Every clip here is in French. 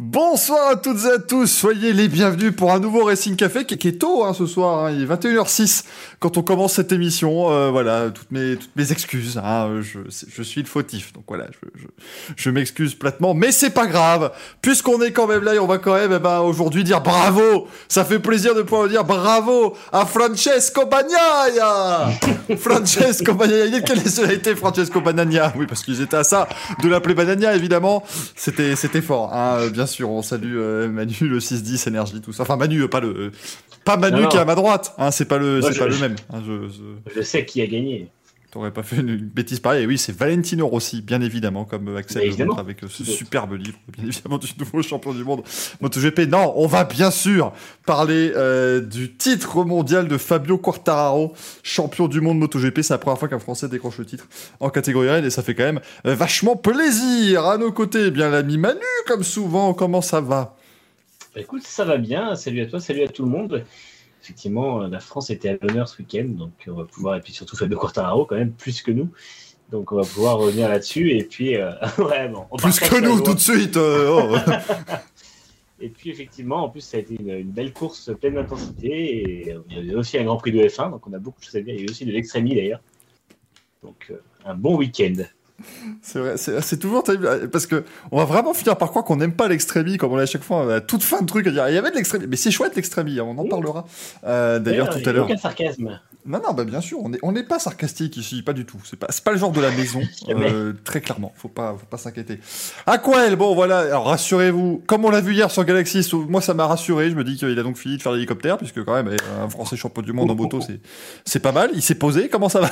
Bonsoir à toutes et à tous, soyez les bienvenus pour un nouveau Racing Café qui, est tôt hein, ce soir, hein. il est 21h06 quand on commence cette émission, euh, voilà, toutes mes, toutes mes excuses, hein, je, je, suis le fautif, donc voilà, je, je, je m'excuse platement, mais c'est pas grave, puisqu'on est quand même là et on va quand même eh ben, aujourd'hui dire bravo, ça fait plaisir de pouvoir dire bravo à Francesco Bagnaia. Francesco Bagnaia, quelle est été Francesco Bagnaia. Oui, parce qu'ils étaient à ça, de l'appeler Bagnaia évidemment, c'était c'était fort, hein, bien sûr, on salue euh, Manu, le 6-10, énergie, tout ça. Enfin, Manu, euh, pas le, pas Manu qui est à ma droite, hein, c'est pas le, c'est pas le même. Hein, je, je... sais qui a gagné. T'aurais pas fait une, bêtise pareille. Et oui, c'est Valentino Rossi, bien évidemment, comme Axel le avec ce superbe livre, bien évidemment, du nouveau champion du monde MotoGP. Non, on va bien sûr parler euh, du titre mondial de Fabio Quartararo, champion du monde MotoGP. C'est la première fois qu'un Français décroche le titre en catégorie N et ça fait quand même vachement plaisir. À nos côtés, eh bien l'ami Manu, comme souvent. Comment ça va? Bah, Écoute, ça va bien. Salut à toi, salut à tout le monde effectivement, la France était à l'honneur ce week-end, donc on va pouvoir, et puis surtout Fabio Quartararo quand même, plus que nous. Donc on va pouvoir revenir là-dessus, et puis euh, vraiment. plus que nous tout de suite euh, oh. Et puis effectivement, en plus, ça a été une, belle course pleine d'intensité, et il y a aussi un Grand Prix de F1, donc on a beaucoup de choses à dire. Il y a aussi de l'extrémie d'ailleurs. Donc euh, un bon week-end. C'est vrai, c'est toujours terrible. Parce que on va vraiment finir par croire qu'on n'aime pas l'extrémie comme on l'a à chaque fois à toute fin de truc à dire il y avait de l'extrémie. Mais c'est chouette l'extrémie hein, on en parlera. Euh, d'ailleurs tout à l'heure. Aucun sarcasme. Non non bah bien sûr on n'est on pas sarcastique ici pas du tout. C'est pas pas le genre de la maison euh, très clairement. Faut pas faut pas s'inquiéter. Aquel bon voilà. Alors rassurez-vous comme on l'a vu hier sur Galaxy moi ça m'a rassuré. Je me dis qu'il a donc fini de faire l'hélicoptère puisque quand même un Français champion du monde en moto c'est pas mal. Il s'est posé. Comment ça va?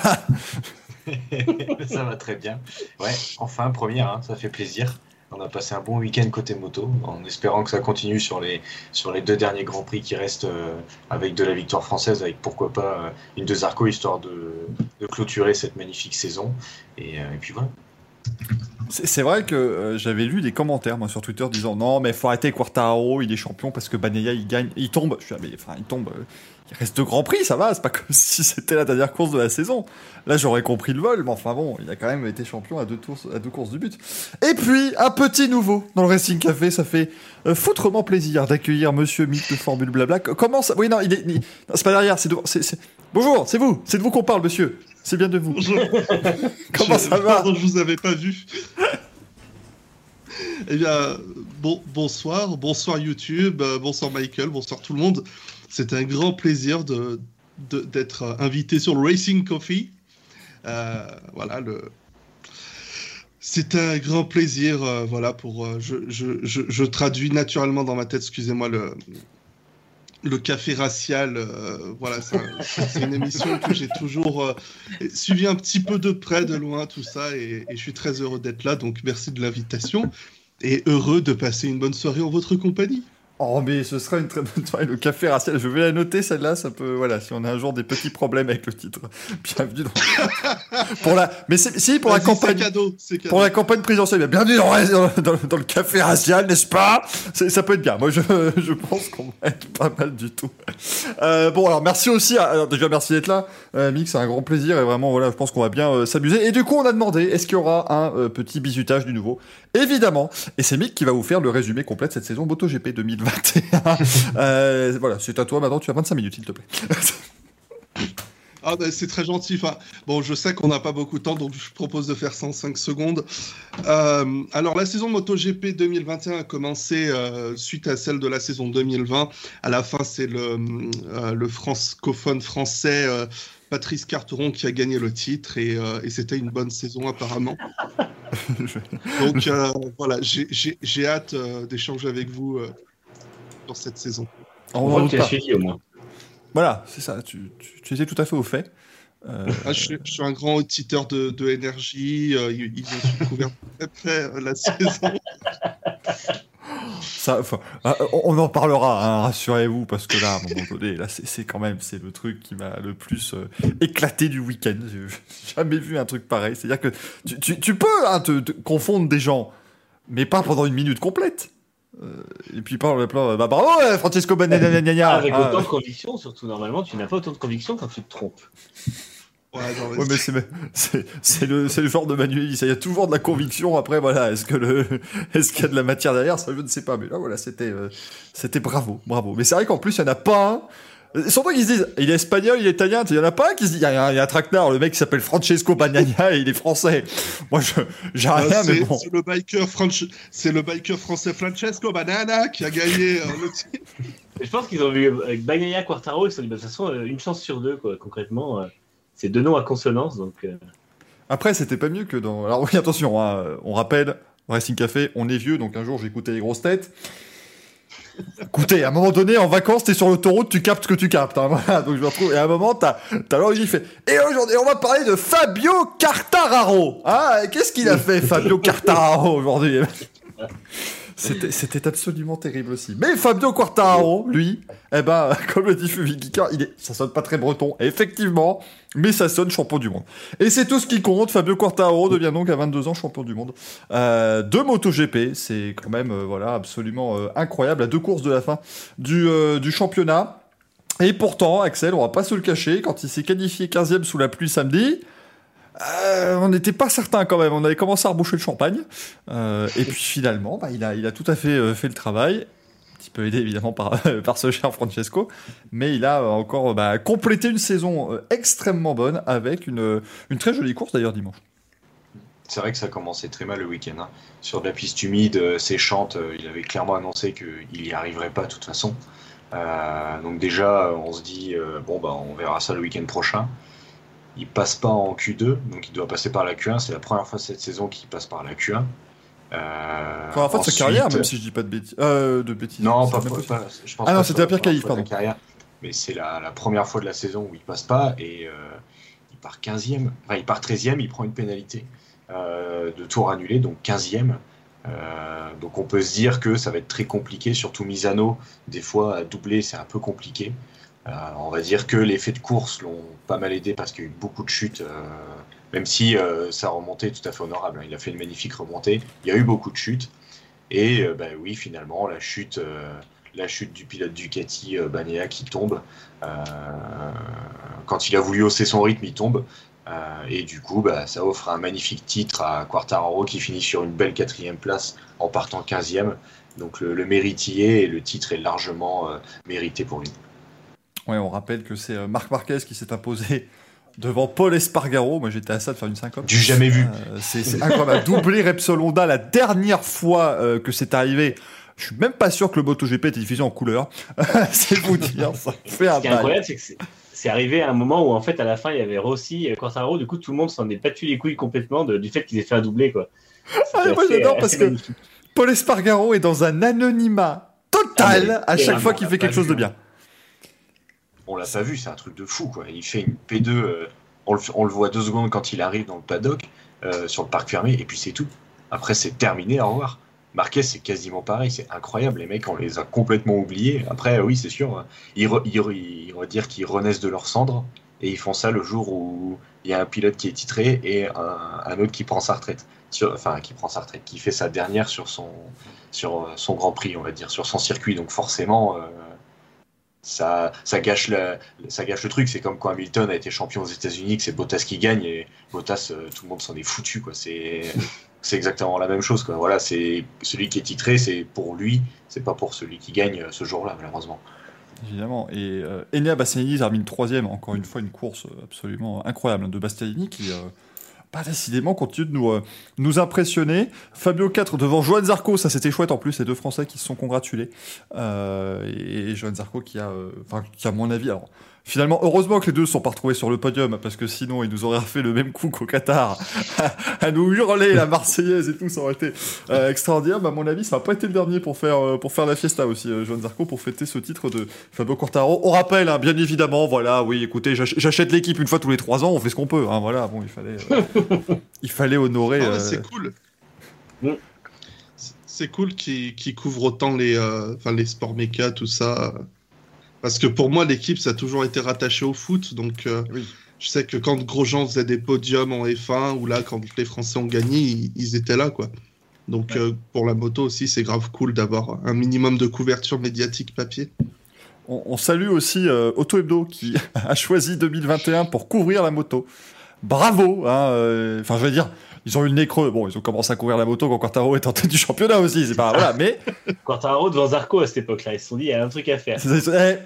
ça va très bien. Ouais, enfin, première, hein, ça fait plaisir. On a passé un bon week-end côté moto, en espérant que ça continue sur les, sur les deux derniers Grands Prix qui restent euh, avec de la victoire française, avec pourquoi pas euh, une de Zarco, histoire de, clôturer cette magnifique saison. Et, euh, puis. C'est vrai que j'avais lu des commentaires moi sur Twitter disant non mais faut arrêter Quartaro, il est champion parce que Baneya il gagne, il tombe. Je suis enfin il tombe, il reste deux grands prix, ça va, c'est pas comme si c'était la dernière course de la saison. Là, j'aurais compris le vol, mais enfin bon, il a quand même été champion à deux, tours, à deux courses du but. Et puis, un petit nouveau dans le Racing Café, ça fait euh, foutrement plaisir d'accueillir Monsieur Mick de Formule Blabla. Comment ça Oui, non, il est, c'est pas derrière, c'est Bonjour, c'est vous, c'est de vous qu'on parle, monsieur. C'est bien de vous. Comment ça va Pardon, je vous avais pas vu. eh bien, bon, bonsoir, bonsoir YouTube, euh, bonsoir Michael, bonsoir tout le monde. C'est un grand plaisir de, d'être invité sur le Racing Coffee. Euh, voilà, c'est un grand plaisir. Euh, voilà, pour euh, je, je, je, traduis naturellement dans ma tête, excusez-moi, le, le café racial. voilà, c'est une émission que j'ai toujours suivi un petit peu de près, de loin, tout ça, et je suis très heureux d'être là. Donc, merci de l'invitation et heureux de passer une bonne soirée en votre compagnie. Oh, mais ce sera une très bonne soirée. Le café racial, je vais la noter, celle-là, ça peut, voilà, si on a un jour des petits problèmes avec le titre. Bienvenue dans... pour la, mais si, pour la campagne, cadeau, pour la campagne présidentielle, bienvenue dans, dans, le café racial, n'est-ce pas? Ça peut être bien. Moi, je, je pense qu'on va être pas mal du tout. Euh, bon, alors, merci aussi, alors, déjà, merci d'être là. Euh, Mix, c'est un grand plaisir et vraiment, voilà, je pense qu'on va bien euh, s'amuser. Et du coup, on a demandé, est-ce qu'il y aura un euh, petit bisutage du nouveau? Évidemment. Et c'est Mick qui va vous faire le résumé complet de cette saison MotoGP 2020. Euh, voilà, c'est à toi maintenant, tu as 25 minutes, s'il te plaît. Ah ben, c'est très gentil. Enfin, bon, je sais qu'on n'a pas beaucoup de temps, donc je propose de faire 105 secondes. Euh, alors, la saison MotoGP 2021 a commencé euh, suite à celle de la saison 2020. À la fin, c'est le, le francophone français Patrice Carteron qui a gagné le titre et, et c'était une bonne saison apparemment. donc voilà, j'ai hâte d'échanger avec vous dans cette saison. On voit que tu as suivi au moins. Voilà, c'est ça, tu, tu, étais tout à fait au fait. Euh... Ah, je, suis, un grand auditeur de, de énergie, euh, ils, ils, ont découvert très près euh, la saison. Ça, ah, on en parlera, hein, rassurez-vous, parce que là, à un moment donné, là, c'est quand même c'est le truc qui m'a le plus euh, éclaté du week-end. J'ai jamais vu un truc pareil. C'est-à-dire que tu, tu, tu peux hein, te, te confondre des gens, mais pas pendant une minute complète. et puis il parle plein. Bah bravo, Francesco Bagnaia. Ah, avec autant de conviction, surtout normalement, tu n'as pas autant de conviction quand tu te trompes. Ouais, ouais, mais c'est le, le genre de Manuel. Il y a toujours de la conviction. Après, voilà, est-ce que le, est-ce qu'il y a de la matière derrière? Ça, je ne sais pas. Mais là, voilà, c'était, c'était bravo, bravo. Mais c'est vrai qu'en plus, il y en a pas un Surtout qu'ils se disent, il est espagnol, il est italien, il y en a pas qui se disent, il y, a un, traquenard, le mec qui s'appelle Francesco Bagnaia et il est français. Moi, j'ai ah, rien, mais bon. C'est le biker, c'est le biker français Francesco Banana qui a gagné euh, le titre. Je pense qu'ils ont vu avec Bagnaia Quartaro, ils se sont dit, bah, de toute façon, euh, une chance sur deux, quoi, concrètement. Euh, c'est deux noms à consonance, donc. Après, c'était pas mieux que dans. Alors oui, attention, hein, on rappelle, Racing Café, on est vieux, donc un jour écouté les grosses têtes. Écoutez, à un moment donné, en vacances, t'es sur l'autoroute, tu captes ce que tu captes. Hein, voilà, donc je me retrouve. Et à un moment, t'as, t'as l'origine fait. Et aujourd'hui, on va parler de Fabio Cartararo. Ah, qu'est-ce qu'il a fait, Fabio Cartararo, aujourd'hui? C'était, absolument terrible aussi. Mais Fabio Quartararo, lui, eh ben, comme le dit Fubikika, il est, ça sonne pas très breton, effectivement, mais ça sonne champion du monde. Et c'est tout ce qui compte. Fabio Quartararo devient donc à 22 ans champion du monde euh, de MotoGP. C'est quand même, euh, voilà, absolument euh, incroyable. À deux courses de la fin du, du championnat. Et pourtant, Axel, on va pas se le cacher, quand il s'est qualifié 15e sous la pluie samedi, euh, on n'était pas certain quand même. On avait commencé à reboucher le champagne. Euh, et puis finalement, bah, il, a, tout à fait euh, fait le travail. Un petit peu aidé évidemment par, ce cher Francesco. Mais il a encore bah, complété une saison extrêmement bonne avec une, une très jolie course d'ailleurs dimanche. C'est vrai que ça commençait très mal le week-end. Hein. Sur de la piste humide, séchante, il avait clairement annoncé qu'il n'y arriverait pas de toute façon. donc déjà, on se dit, bon, bah, on verra ça le week-end prochain. Il passe pas en Q2, donc il doit passer par la Q1. C'est la première fois cette saison qu'il passe par la Q1. Euh, première fois de sa carrière, même si je dis pas de bêtises. Euh, de bêtises non, pas, pas, je pense Ah non, c'était la pire qualif, pardon. Carrière, mais c'est la, la, première fois de la saison où il passe pas et euh, il part 15e. Enfin, il part 13e, il prend une pénalité euh, de tour annulé, donc 15e. Euh, donc on peut se dire que ça va être très compliqué, surtout Misano. Des fois, à doubler, c'est un peu compliqué. Euh, on va dire que l'effet de course l'ont pas mal aidé parce qu'il y a eu beaucoup de chutes, euh, même si euh, sa remontée est tout à fait honorable. Hein. Il a fait une magnifique remontée. Il y a eu beaucoup de chutes. Et bah, oui, finalement, la chute, la chute du pilote Ducati, Banea, qui tombe. quand il a voulu hausser son rythme, il tombe. et du coup, bah, ça offre un magnifique titre à Quartararo qui finit sur une belle quatrième place en partant 15e. Donc le, le méritier et le titre est largement mérité pour lui. Ouais, on rappelle que c'est euh, Marc Marquez qui s'est imposé devant Paul Espargaro. Moi, j'étais à ça de faire une syncope. Du jamais vu. Euh, c'est incroyable. Doublé Repsol Honda la dernière fois euh, que c'est arrivé. Je suis même pas sûr que le MotoGP était diffusé en couleur. c'est vous dire, ça fait un Ce qui est incroyable, c'est que c'est arrivé à un moment où, en fait, à la fin, il y avait Rossi et Quartaro. Du coup, tout le monde s'en est battu les couilles complètement du fait qu'ils aient fait un doublé, quoi. Ah, moi, j'adore parce que Paul Espargaro est dans un anonymat total ah, à chaque fois qu'il fait quelque chose de bien on l'a pas vu, c'est un truc de fou. Il fait une P2, euh, on, le, voit deux secondes quand il arrive dans le paddock, euh, sur le parc fermé, et puis c'est tout. Après, c'est terminé, au revoir. Marquez, c'est quasiment pareil, c'est incroyable. Les mecs, on les a complètement oubliés. Après, oui, c'est sûr, hein. ils, on va dire qu'ils renaissent de leur cendre, et ils font ça le jour où il y a un pilote qui est titré et un, autre qui prend sa retraite. enfin, qui prend sa retraite, qui fait sa dernière sur son, son Grand Prix, on va dire, sur son circuit. Donc forcément, euh, ça, ça, gâche le, ça gâche le truc. C'est comme quand Hamilton a été champion aux États-Unis, que c'est Bottas qui gagne et Bottas, euh, tout le monde s'en est foutu. Quoi. C'est, c'est exactement la même chose. Quoi. Voilà, c'est celui qui est titré, c'est pour lui, c'est pas pour celui qui gagne ce jour-là, malheureusement. Évidemment. Et euh, Enea Bastianini termine troisième, encore une fois une course absolument incroyable de Bastianini qui euh, pas décidément continue de nous, euh, impressionner. Fabio 4 devant Joan Zarco, ça c'était chouette en plus, les deux Français qui se sont congratulés. Euh, et Joan Zarco qui a, euh, enfin, qui a mon avis, alors Finalement, heureusement que les deux ne sont pas retrouvés sur le podium, parce que sinon, ils nous auraient fait le même coup qu'au Qatar, à, nous hurler la Marseillaise et tout, ça aurait été euh, extraordinaire. Mais à mon avis, ça n'a pas été le dernier pour faire, euh, pour faire la fiesta aussi, euh, Joan Zarco, pour fêter ce titre de Fabio Quartaro. On rappelle, hein, bien évidemment, voilà, oui, écoutez, j'achète l'équipe une fois tous les trois ans, on fait ce qu'on peut, hein, voilà, bon, il fallait, euh, il fallait honorer. Ah c'est cool. C'est cool qu'il couvre autant les, enfin les sports méca, tout ça. Parce que pour moi, l'équipe, ça a toujours été rattaché au foot. Donc, euh, je sais que quand Grosjean faisait des podiums en F1, ou là, quand les Français ont gagné, ils, étaient là, quoi. Donc euh, pour la moto aussi, c'est grave cool d'avoir un minimum de couverture médiatique papier. On, on salue aussi euh, Auto Hebdo qui a choisi 2021 pour couvrir la moto. Bravo hein, euh, Enfin, je veux dire, ils ont eu le nez creux. Bon, ils ont commencé à couvrir la moto quand Quartaro est en tête du championnat aussi. C'est pas voilà, mais Quartararo devant Zarco à cette époque-là. Ils se sont dit, il y a un truc à faire. eh,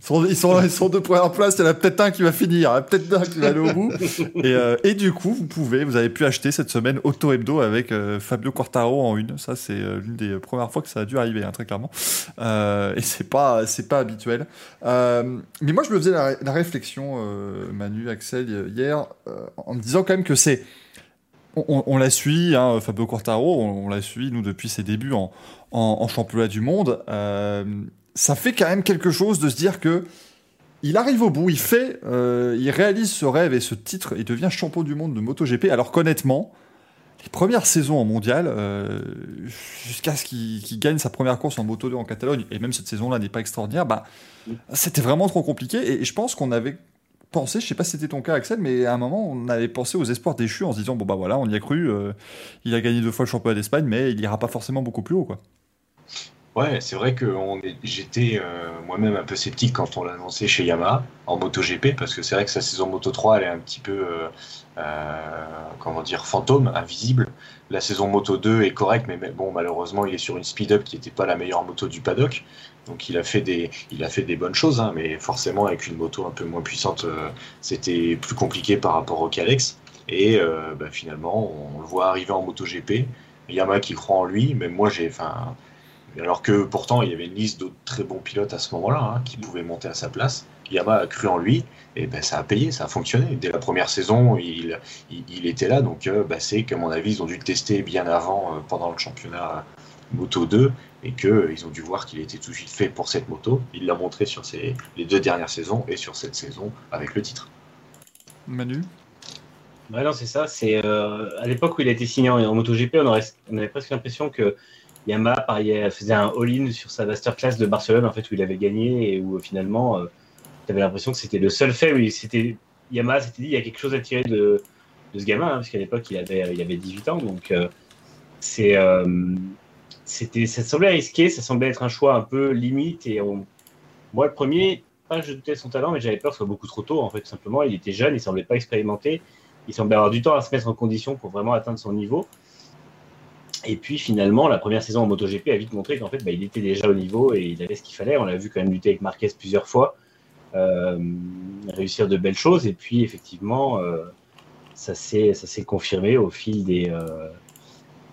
ils sont, ils sont, ils sont deux premières places. Il y en a peut-être un qui va finir, il y en a peut-être un qui va aller au bout. Et, euh, et du coup, vous pouvez, vous avez pu acheter cette semaine Auto Hebdo avec euh, Fabio Quartaro en une. Ça, c'est euh, l'une des premières fois que ça a dû arriver, hein, très clairement. Et c'est pas, c'est pas habituel. Mais moi, je me faisais la, la réflexion, Manu, Axel, hier, en me disant quand même que c'est. On, l'a suivi, hein, Fabio Quartaro, on, on l'a suivi, nous, depuis ses débuts en, en, en championnat du monde. Euh, ça fait quand même quelque chose de se dire que il arrive au bout, il fait, euh, il réalise ce rêve et ce titre, il devient champion du monde de MotoGP. Alors qu'honnêtement, les premières saisons en mondial, euh, jusqu'à ce qu'il gagne sa première course en Moto 2 en Catalogne, et même cette saison-là n'est pas extraordinaire, bah, c'était vraiment trop compliqué. Et, et je pense qu'on avait pensé, je sais pas si c'était ton cas Axel, mais à un moment on avait pensé aux espoirs déchus en se disant bon bah voilà, on y a cru, euh, il a gagné deux fois le championnat d'Espagne, mais il ira pas forcément beaucoup plus haut quoi. Ouais, c'est vrai que j'étais euh, moi-même un peu sceptique quand on l'a annoncé chez Yamaha en MotoGP parce que c'est vrai que sa saison Moto 3 elle est un petit peu euh, euh, comment dire fantôme, invisible. La saison Moto 2 est correcte, mais mais bon malheureusement il est sur une speed-up qui n'était pas la meilleure moto du paddock. Donc il a fait des, il a fait des bonnes choses, hein, mais forcément avec une moto un peu moins puissante, c'était plus compliqué par rapport au Calex. Et bah, finalement on le voit arriver en MotoGP. Yamaha qui croit en lui, même moi j'ai, enfin, alors que pourtant, il y avait une liste d'autres très bons pilotes à ce moment-là hein, qui pouvaient monter à sa place. Yamaha a cru en lui, et ben, ça a payé, ça a fonctionné. Dès la première saison, il, il, il était là, donc euh, bah, c'est qu'à mon avis, ils ont dû le tester bien avant, euh, pendant le championnat Moto 2, et qu'ils ont dû voir qu'il était tout de suite fait pour cette moto. Il l'a montré sur ses, les deux dernières saisons et sur cette saison avec le titre. Manu Ouais, non, c'est ça. C'est euh, à l'époque où il a été signé en, en MotoGP, on, aurait, on avait presque l'impression que Yamaha pariait, faisait un all-in sur sa masterclass de Barcelone, en fait, où il avait gagné et où euh, finalement, euh, tu avais l'impression que c'était le seul fait où il s'était Yamaha s'était dit il y a quelque chose à tirer de, ce gamin, hein, parce qu'à l'époque il avait, il avait 18 ans, donc euh, c'est c'était ça semblait risqué, ça semblait être un choix un peu limite et moi le premier, pas je doutais son talent, mais j'avais peur que ce soit beaucoup trop tôt en fait, simplement. Il était jeune, il semblait pas expérimenté, il semblait avoir du temps à se mettre en condition pour vraiment atteindre son niveau. Et puis finalement, la première saison en MotoGP a vite montré qu'en fait, bah, il était déjà au niveau et il avait ce qu'il fallait. On l'a vu quand même lutter avec Marquez plusieurs fois, euh, réussir de belles choses. Et puis effectivement, euh, ça s'est confirmé au fil des euh,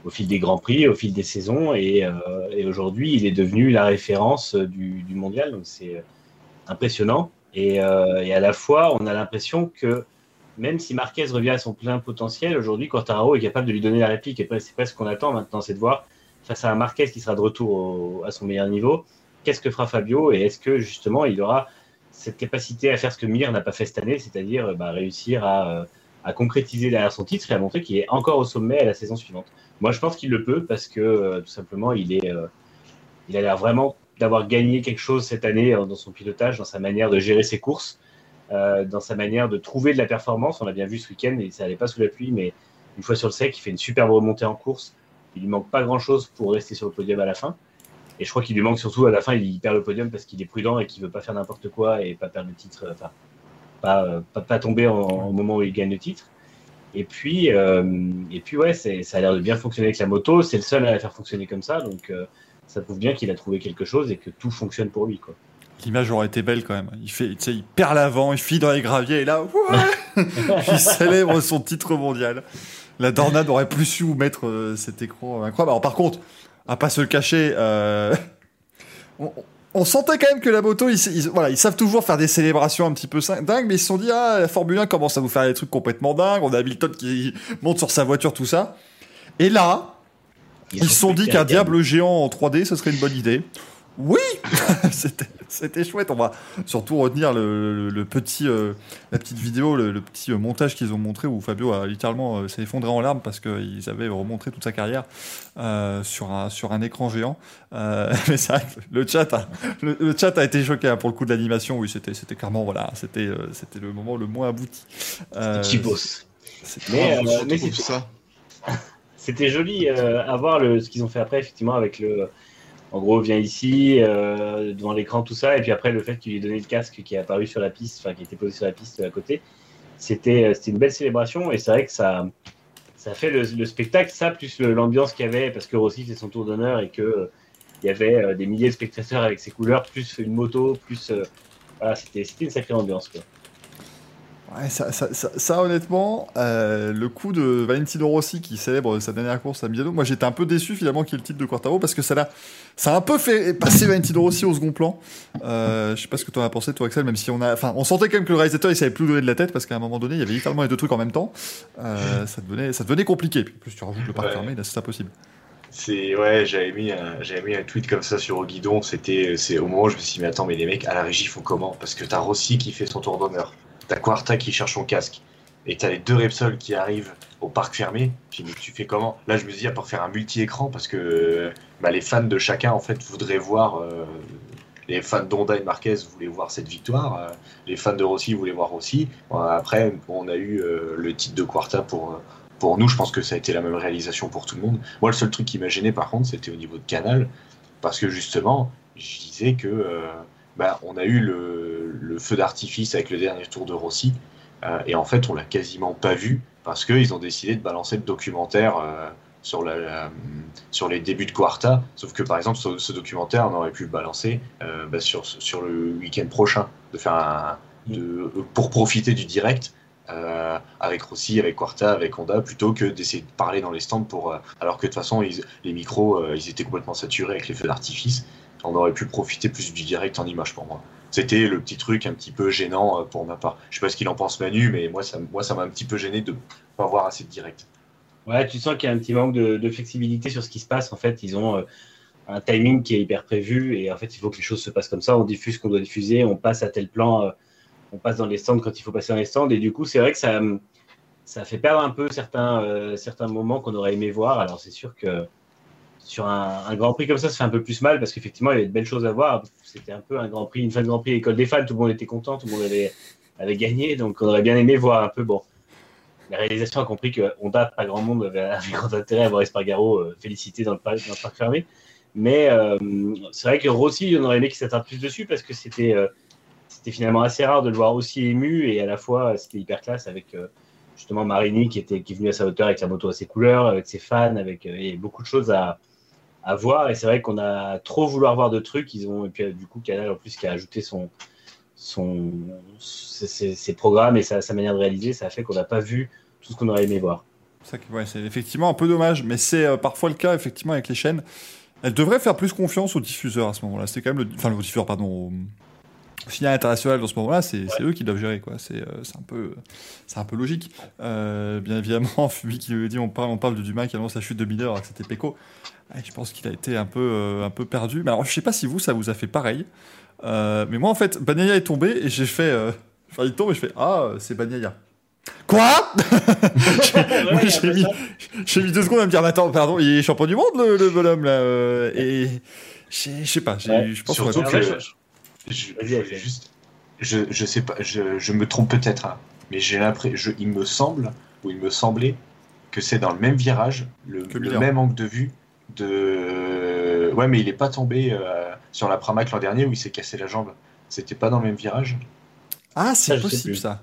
au fil des grands prix, au fil des saisons. Et, aujourd'hui, il est devenu la référence du, mondial. Donc c'est impressionnant. Et à la fois, on a l'impression que même si Marquez revient à son plein potentiel, aujourd'hui, Quartararo est capable de lui donner la réplique. Et c'est pas ce qu'on attend maintenant, c'est de voir, face à un Marquez qui sera de retour à son meilleur niveau, qu'est-ce que fera Fabio et est-ce que justement il aura cette capacité à faire ce que Mir n'a pas fait cette année, c'est-à-dire bah, réussir à, euh, à concrétiser derrière son titre et à montrer qu'il est encore au sommet à la saison suivante. Moi, je pense qu'il le peut parce que euh, tout simplement, il est, euh, il a l'air vraiment d'avoir gagné quelque chose cette année dans son pilotage, dans sa manière de gérer ses courses, euh, dans sa manière de trouver de la performance. On l'a bien vu ce week-end et ça n'allait pas sous la pluie, mais une fois sur le sec, il fait une superbe remontée en course. Il lui manque pas grand-chose pour rester sur le podium à la fin. Et je crois qu'il lui manque surtout à la fin, il perd le podium parce qu'il est prudent et qu'il veut pas faire n'importe quoi et pas perdre le titre, enfin, pas, euh, pas, pas tomber au moment où il gagne le titre. Et puis, euh, et puis ouais, ça a l'air de bien fonctionner avec la moto. C'est le seul à la faire fonctionner comme ça, donc ça prouve bien qu'il a trouvé quelque chose et que tout fonctionne pour lui. Quoi. L'image aurait été belle quand même. Il fait, tu sais, il perd l'avant, il file dans les graviers et là, ouais il célèbre son titre mondial. La Dornade aurait plus su où mettre euh, cet écran incroyable. Alors par contre, à pas se le cacher, euh, on, on sentait quand même que la moto, ils, ils- voilà, ils savent toujours faire des célébrations un petit peu dingues, mais ils se sont dit ah la Formule 1 commence à vous faire des trucs complètement dingues. On a Hamilton qui monte sur sa voiture, tout ça. Et là, ils se sont dit qu'un diable géant en 3D, ce serait une bonne idée. Oui, c'était c'était chouette. On va surtout retenir le, le- le petit, euh, la petite vidéo, le, le petit euh, montage qu'ils ont montré où Fabio a littéralement euh, s'est effondré en larmes parce qu'ils avaient remontré toute sa carrière euh, sur, un, sur un écran géant. Mais que le chat, a, le, chat a été choqué hein, pour le coup de l'animation. Oui, c'était c'était clairement voilà, c'était c'était le moment le moins abouti. Chibos. c'était- Mais, c'est- ça. c'était joli à voir le, ce qu'ils ont fait après, effectivement, avec le. En gros, viens ici, euh, devant l'écran, tout ça, et puis après, le fait qu'il lui ait donné le casque qui est apparu sur la piste, enfin, qui était posé sur la piste à côté, c'était c'était une belle célébration, et c'est vrai que ça, fait le, le spectacle, ça, plus l'ambiance qu'il y avait, parce que Rossi fait son tour d'honneur et que euh, il y avait euh, des milliers de spectateurs avec ses couleurs, plus une moto, plus. euh, c'était une sacrée ambiance, quoi. Ouais, ça, ça, ça, ça, honnêtement, euh, le coup de Valentino Rossi qui célèbre sa dernière course à Milano, moi j'étais un peu déçu finalement qu'il y ait le titre de Quartaro parce que ça l'a, ça a un peu fait passer Valentino Rossi au second plan. Euh, je sais pas ce que tu en as pensé toi Axel, même si on a, enfin, on sentait quand même que le réalisateur il savait plus donner de la tête parce qu'à un moment donné il y avait littéralement les deux trucs en même temps. Euh, ça devenait, ça devenait compliqué. Puis en plus tu rajoutes le parc Ouais. fermé, là c'est impossible. C'est ouais, j'avais mis un, j'avais mis un tweet comme ça sur le guidon. C'était c'est au moment où je me suis dit mais attends mais les mecs à la régie font comment? Parce que t'as Rossi qui fait son tour d'honneur, t'as Quarta qui cherche son casque et t'as les deux Repsol qui arrivent au parc fermé. Puis tu fais comment? Là je me dis à part faire un multi-écran parce que bah, les fans de chacun en fait voudraient voir. euh, les fans d'Honda et Marquez voulaient voir cette victoire, euh, les fans de Rossi voulaient voir. Bon, après, on a eu euh, le titre de Quarta pour, euh, nous. Je pense que ça a été la même réalisation pour tout le monde. Moi, le seul truc qui m'a gêné, par contre, c'était au niveau de Canal, parce que justement, je disais que euh, bah, on a eu le, feu d'artifice avec le dernier tour de Rossi, euh, et en fait, on l'a quasiment pas vu parce qu'ils ont décidé de balancer le documentaire. euh, sur, les débuts de Quarta, sauf que par exemple ce, documentaire on aurait pu le balancer euh, bah, sur, le week-end prochain, pour profiter du direct avec Rossi, avec Quarta, avec Honda, plutôt que d'essayer de parler dans les stands pour. alors que de toute façon, les micros, ils étaient complètement saturés avec les feux d'artifice. On aurait pu profiter plus du direct en image pour moi. C'était le petit truc un petit peu gênant euh, pour ma part. Je sais pas ce qu'il en pense Manu, mais moi, ça, moi, ça m'a un petit peu gêné de pas voir assez de direct. Ouais, tu sens qu'il y a un petit manque de, flexibilité sur ce qui se passe. En fait, ils ont euh, un timing qui est hyper prévu et en fait, il faut que les choses se passent comme ça. On diffuse ce qu'on doit diffuser, on passe à tel plan, euh, on passe dans les stands quand il faut passer dans les stands. Et du coup, c'est vrai que ça, ça fait perdre un peu certains, certains moments qu'on aurait aimé voir. Alors, c'est sûr que sur un, Grand Prix comme ça, ça fait un peu plus mal parce qu'effectivement, il y avait de belles choses à voir. C'était un peu un Grand Prix, une fin de Grand Prix école des fans. Tout le monde était content, tout le monde avait, gagné. Donc, on aurait bien aimé voir un peu. Bon, la réalisation a compris que Honda, pas grand monde avait, grand intérêt à voir Espargaro euh, félicité dans le, parc, dans le parc fermé. Mais euh, c'est vrai que Rossi, on aurait aimé qu'il s'attarde plus dessus parce que c'était euh, c'était finalement assez rare de le voir aussi ému et à la fois c'était hyper classe avec justement Marini qui, était, qui est venu à sa hauteur avec sa moto à ses couleurs, avec ses fans, avec beaucoup de choses à, à voir. Et c'est vrai qu'on a trop vouloir voir de trucs. Ils ont, et puis du coup, Canal en plus qui a ajouté son, son, ses, programmes et sa, manière de réaliser, ça a fait qu'on n'a pas vu tout ce qu'on aurait aimé voir. C'est effectivement un peu dommage, mais c'est euh, parfois le cas effectivement avec les chaînes. Elles devraient faire plus confiance aux diffuseurs à ce moment-là. C'est quand même le, enfin le diffuseur, pardon, au, signal international dans ce moment-là, c'est c'est eux qui doivent gérer quoi. C'est euh, c'est un peu, c'est un peu logique. Euh, bien évidemment, Fubi qui le dit, on parle, on parle de Dumas qui annonce la chute de Miller, alors que c'était. Ouais, je pense qu'il a été un peu, euh, un peu perdu. Mais alors, je sais pas si vous, ça vous a fait pareil. Euh, mais moi, en fait, Bagnaia est tombé et j'ai fait, euh, enfin, il tombe et je fais, ah, c'est Bagnaia. Quoi? Moi, Ouais, j'ai mis, mis deux secondes à me dire, mais attends, pardon, il est champion du monde, le, le bonhomme, là. euh, et je sais pas, Ouais. je pense Surtout Ouais, que ouais, je, je juste, sais pas, je, je me trompe peut-être, hein, mais j'ai l'impression, il me semble ou il me semblait que c'est dans le même virage, le, même angle de vue de, ouais, mais il est pas tombé euh, sur la Pramac l'an dernier où il s'est cassé la jambe. C'était pas dans le même virage. Ah, c'est possible, ça.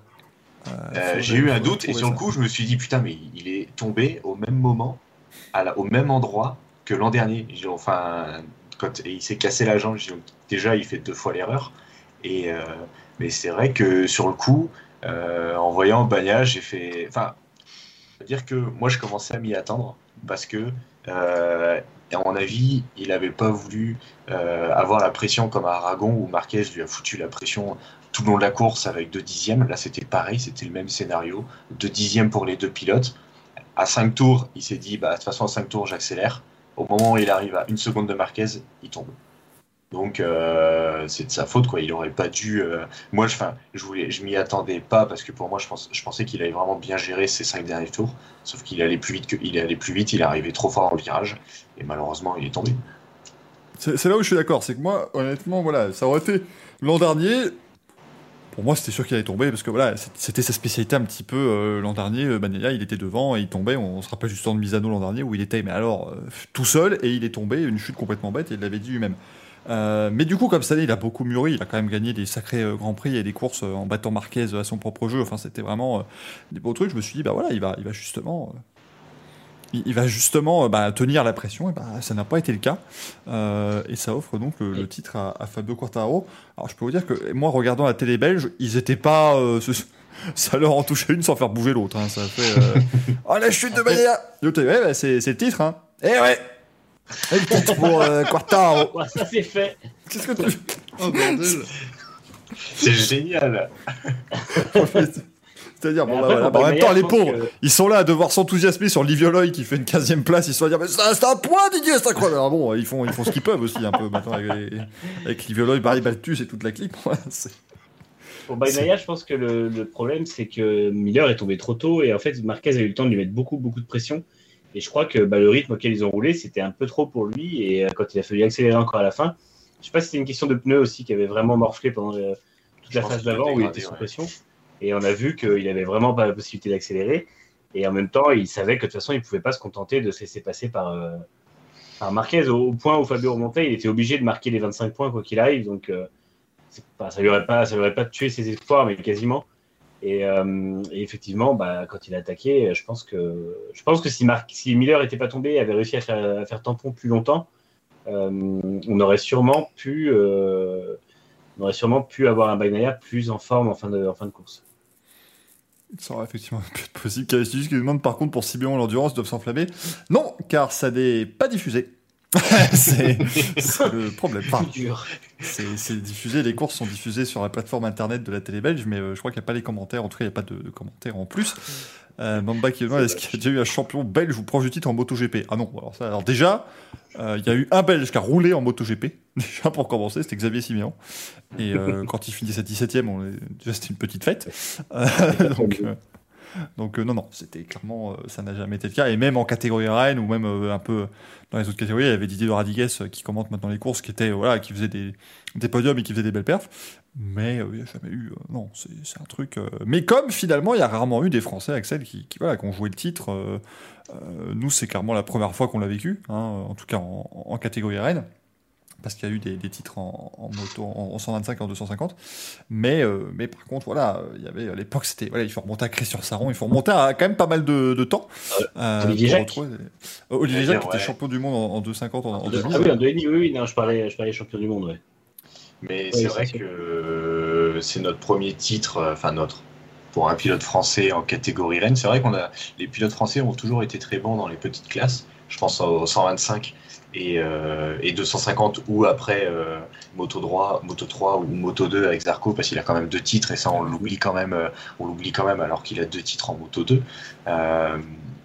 Euh, Euh, j'ai eu un doute et sur le ça. coup, je me suis dit putain, mais il est tombé au même moment, à la- au même endroit que l'an dernier. Enfin, il s'est cassé la jambe, déjà il fait deux fois l'erreur. Euh, mais c'est vrai que sur le coup, euh, en voyant Bagna, j'ai fait. Enfin, dire que moi je commençais à m'y attendre parce que, euh, à mon avis, il n'avait pas voulu avoir la pression comme à Aragon où Marquez lui a foutu la pression tout le long de la course avec deux dixièmes. Là, c'était pareil, c'était le même scénario. Deux dixièmes pour les deux pilotes. À cinq tours, il s'est dit, bah, de toute façon, à cinq tours, j'accélère. Au moment où il arrive à une seconde de Marquez, il tombe. Donc, euh, c'est de sa faute, quoi. Il aurait pas dû. euh, Moi, je, enfin, je m'y attendais pas parce que pour moi, je, pensais qu'il allait vraiment bien gérer ses cinq derniers tours. Sauf qu'il allait plus vite que, il allait plus vite, il arrivé trop fort le virage et malheureusement, il est tombé. C'est c'est là où je suis d'accord, c'est que moi, honnêtement, voilà, ça aurait été l'an dernier. Pour moi, c'était sûr qu'il allait tomber parce que voilà, c'était sa spécialité un petit peu euh, l'an dernier. Euh, Bagnaia, il était devant et il tombait. On, se rappelle juste de Misano l'an dernier où il était, mais alors euh, tout seul et il est tombé, une chute complètement bête et il l'avait dit lui-même. mais du coup, comme cette année, il a beaucoup mûri. Il a quand même gagné des sacrés grands prix et des courses en battant Marquez à son propre jeu. Enfin, c'était vraiment des beaux trucs. Je me suis dit, bah voilà, il va, il va justement il, va justement bah, tenir la pression, et bah, ça n'a pas été le cas. Euh, et ça offre donc le, titre à, Fabio Quartararo. Alors je peux vous dire que moi, regardant la télé belge, ils étaient pas. Euh, ça leur en touchait une sans faire bouger l'autre. Hein. Ça fait. Euh, oh la chute de Bagnaia ouais, bah, c'est, le titre. Hein. Eh ouais Et le titre pour Quartaro. ça c'est fait. Qu'est-ce que tu. Oh bordel C'est génial C'est-à-dire, bon, bah, en même temps, les pauvres, ils sont là à devoir s'enthousiasmer sur Livioloy qui fait une 15ème place. Ils sont à dire, mais c'est un point, Didier, c'est incroyable. Alors bon, ils font, ils font ce qu'ils peuvent aussi, un peu maintenant, avec, avec Livioloy, Barry Baltus et toute la clique. Pour Bagnaia, je pense que le, problème, c'est que Miller est tombé trop tôt et en fait, Marquez a eu le temps de lui mettre beaucoup, beaucoup de pression. Et je crois que bah, le rythme auquel ils ont roulé, c'était un peu trop pour lui. Et euh, quand il a fallu accélérer encore à la fin, je sais pas si c'était une question de pneus aussi qui avait vraiment morflé pendant euh, toute la phase d'avant où il était sous pression. Et on a vu qu'il n'avait vraiment pas la possibilité d'accélérer. Et en même temps, il savait que de toute façon, il ne pouvait pas se contenter de se laisser passer par, euh, par Marquez. Au, point où Fabio remontait, il était obligé de marquer les 25 points quoi qu'il arrive. Donc, euh, ça ne lui aurait pas, ça aurait pas tué ses espoirs, mais quasiment. Et, euh, effectivement, bah, quand il a attaqué, je pense que, je pense que si, Miller n'était pas tombé et avait réussi à faire, tampon plus longtemps, on aurait sûrement pu, on aurait sûrement pu avoir un Bagnaia plus en forme en fin de course. Ça aurait effectivement pu être possible. juste qui demande par contre pour Sibillon l'endurance doivent s'enflammer. Non, car ça n'est pas diffusé. c'est le problème. c'est diffusé, les courses sont diffusées sur la plateforme internet de la télé belge, mais euh, je crois qu'il n'y a pas les commentaires. En tout cas, il n'y a pas de, commentaires en plus. Euh, Mamba qui demande est-ce qu'il y a déjà eu un champion belge ou proche du titre en MotoGP? Ah non, alors, ça, alors déjà, euh, il y a eu un belge qui a roulé en MotoGP, déjà pour commencer, c'était Xavier Simeon. Et euh, quand il finit sa 17ème, on déjà c'était une petite fête. donc, donc non, non, c'était clairement, ça n'a jamais été le cas. Et même en catégorie reine ou même un peu dans les autres catégories, il y avait Didier de Radigues qui commente maintenant les courses, qui était voilà, qui faisait des, des podiums et qui faisait des belles perfs. Mais il n'y a jamais eu. non, c'est un truc. mais comme finalement, il y a rarement eu des Français, Axel, qui, qui, voilà, qui ont joué le titre euh, nous, c'est clairement la première fois qu'on l'a vécu, hein, en tout cas en, catégorie RN parce qu'il y a eu des, titres en, moto en, 125 et en 250. Mais, euh, mais par contre, voilà, il y avait à l'époque, c'était voilà, il faut remonter à Christian-Saron, il faut remonter à quand même pas mal de, temps. Euh, Olivier Jacques. Olivier Jacques était champion du monde en, 250 en, 2000. Ah oui, en 2000, oui, non, je parlais, je parlais champion du monde, ouais. Mais c'est vrai que c'est notre premier titre, enfin notre pour un pilote français en catégorie Rennes. C'est vrai qu'on a les pilotes français ont toujours été très bons dans les petites classes. Je pense au 125 et, euh, et 250 ou après euh, Moto 3, Moto 3 ou Moto 2 avec Zarco parce qu'il a quand même deux titres et ça on l'oublie quand même, euh, on l'oublie quand même alors qu'il a deux titres en Moto 2. Euh,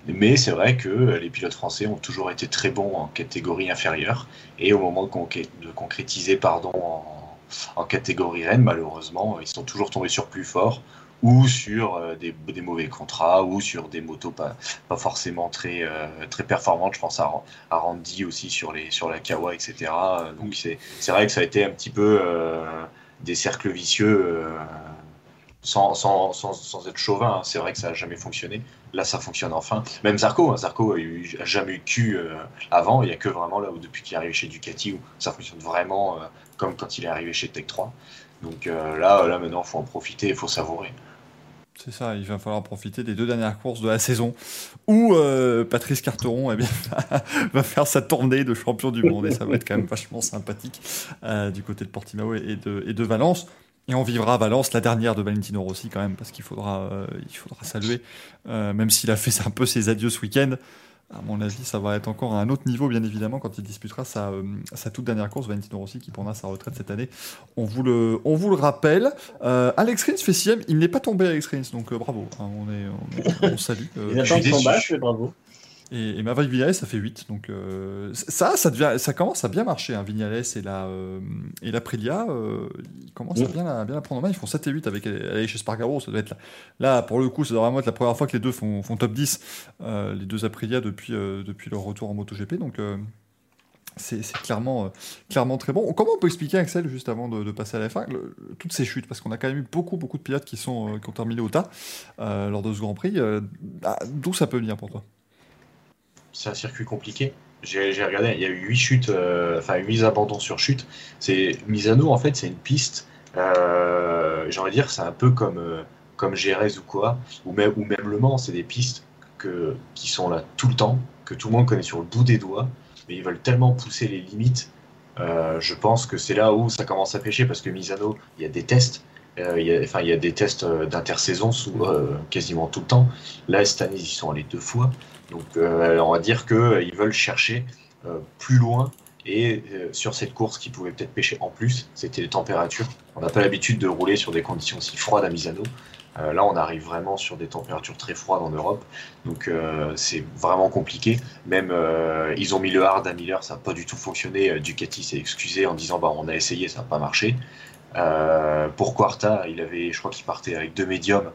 mais c'est vrai que les pilotes français ont toujours été très bons en catégorie inférieure et au moment de, concrétiser pardon en, en catégorie Rennes, malheureusement, ils sont toujours tombés sur plus fort ou sur euh, des, des, mauvais contrats, ou sur des motos pas, pas forcément très, euh, très performantes. Je pense à, à, Randy aussi sur, les, sur la Kawa, etc. Donc c'est vrai que ça a été un petit peu euh, des cercles vicieux. Sans, sans, sans, sans, être chauvin, hein. c'est vrai que ça n'a jamais fonctionné. Là, ça fonctionne enfin. Même Zarco, hein. Zarco a, jamais eu cul avant. Il n'y a que vraiment là où, depuis qu'il est arrivé chez Ducati, où ça fonctionne vraiment comme quand il est arrivé chez Tech 3. Donc là, là, maintenant, il faut en profiter, il faut savourer. C'est ça, il va falloir profiter des deux dernières courses de la saison où euh, Patrice Carteron eh va faire sa tournée de champion du monde et ça va être quand même vachement sympathique euh, du côté de Portimao et de, Valence. Et on vivra à Valence la dernière de Valentino Rossi quand même parce qu'il faudra, euh, saluer, même s'il a fait un peu ses adieux ce week-end à mon avis, ça va être encore à un autre niveau, bien évidemment, quand il disputera sa, euh, sa toute dernière course, Valentino Rossi, qui prendra sa retraite cette année. On vous le, on vous le rappelle. Euh, Alex Rins fait sixième. Il n'est pas tombé, Alex Rins, donc euh, bravo. Hein, on, est, on, salue. il attend son bâche, mais bravo. Et, et Maverick Vignales, ça fait 8. Donc euh, ça, ça, devient, ça commence à bien marcher. Hein. Vignales et la, euh, et la Prilia, euh, ils commencent à bien la, bien la prendre en main. Ils font 7 et 8 avec aller chez Spargaro. Ça doit être là, là, pour le coup, ça doit vraiment être la première fois que les deux font, font top 10, les deux Aprilia depuis, depuis leur retour en MotoGP. Donc c'est c'est clairement, clairement très bon. Comment on peut expliquer, Axel, juste avant de, de passer à la fin, le- toutes ces chutes? Parce qu'on a quand même eu beaucoup, beaucoup de pilotes qui, sont, qui ont terminé au tas euh, lors de ce Grand Prix. Euh, ah, D'où ça peut venir pour toi? C'est un circuit compliqué. J'ai regardé, il y a eu 8 chutes, euh, enfin 8 abandons sur chute. C'est Misano, en fait, c'est une piste. euh, J'ai envie de dire, c'est un peu comme, euh, comme ou quoi, ou même, Le Mans, c'est des pistes qui sont là tout le temps, que tout le monde connaît sur le bout des doigts, mais ils veulent tellement pousser les limites. euh, je pense que c'est là où ça commence à pêcher parce que Misano, il y a des tests. il y a, enfin, il y a des tests d'intersaison quasiment tout le temps. Là, cette année, ils sont allés deux fois. Donc, euh, on va dire qu'ils veulent chercher euh, plus loin. Et euh, sur cette course qui pouvait peut-être pêcher en plus, c'était les températures. On n'a pas l'habitude de rouler sur des conditions si froides à Misano. Euh, là, on arrive vraiment sur des températures très froides en Europe. Donc, euh, c'est vraiment compliqué. Même, euh, ils ont mis le hard à Miller, ça n'a pas du tout fonctionné. Euh, Ducati s'est excusé en disant bah, on a essayé, ça n'a pas marché. Euh, pour Quarta, il avait, je crois qu'il partait avec deux médiums.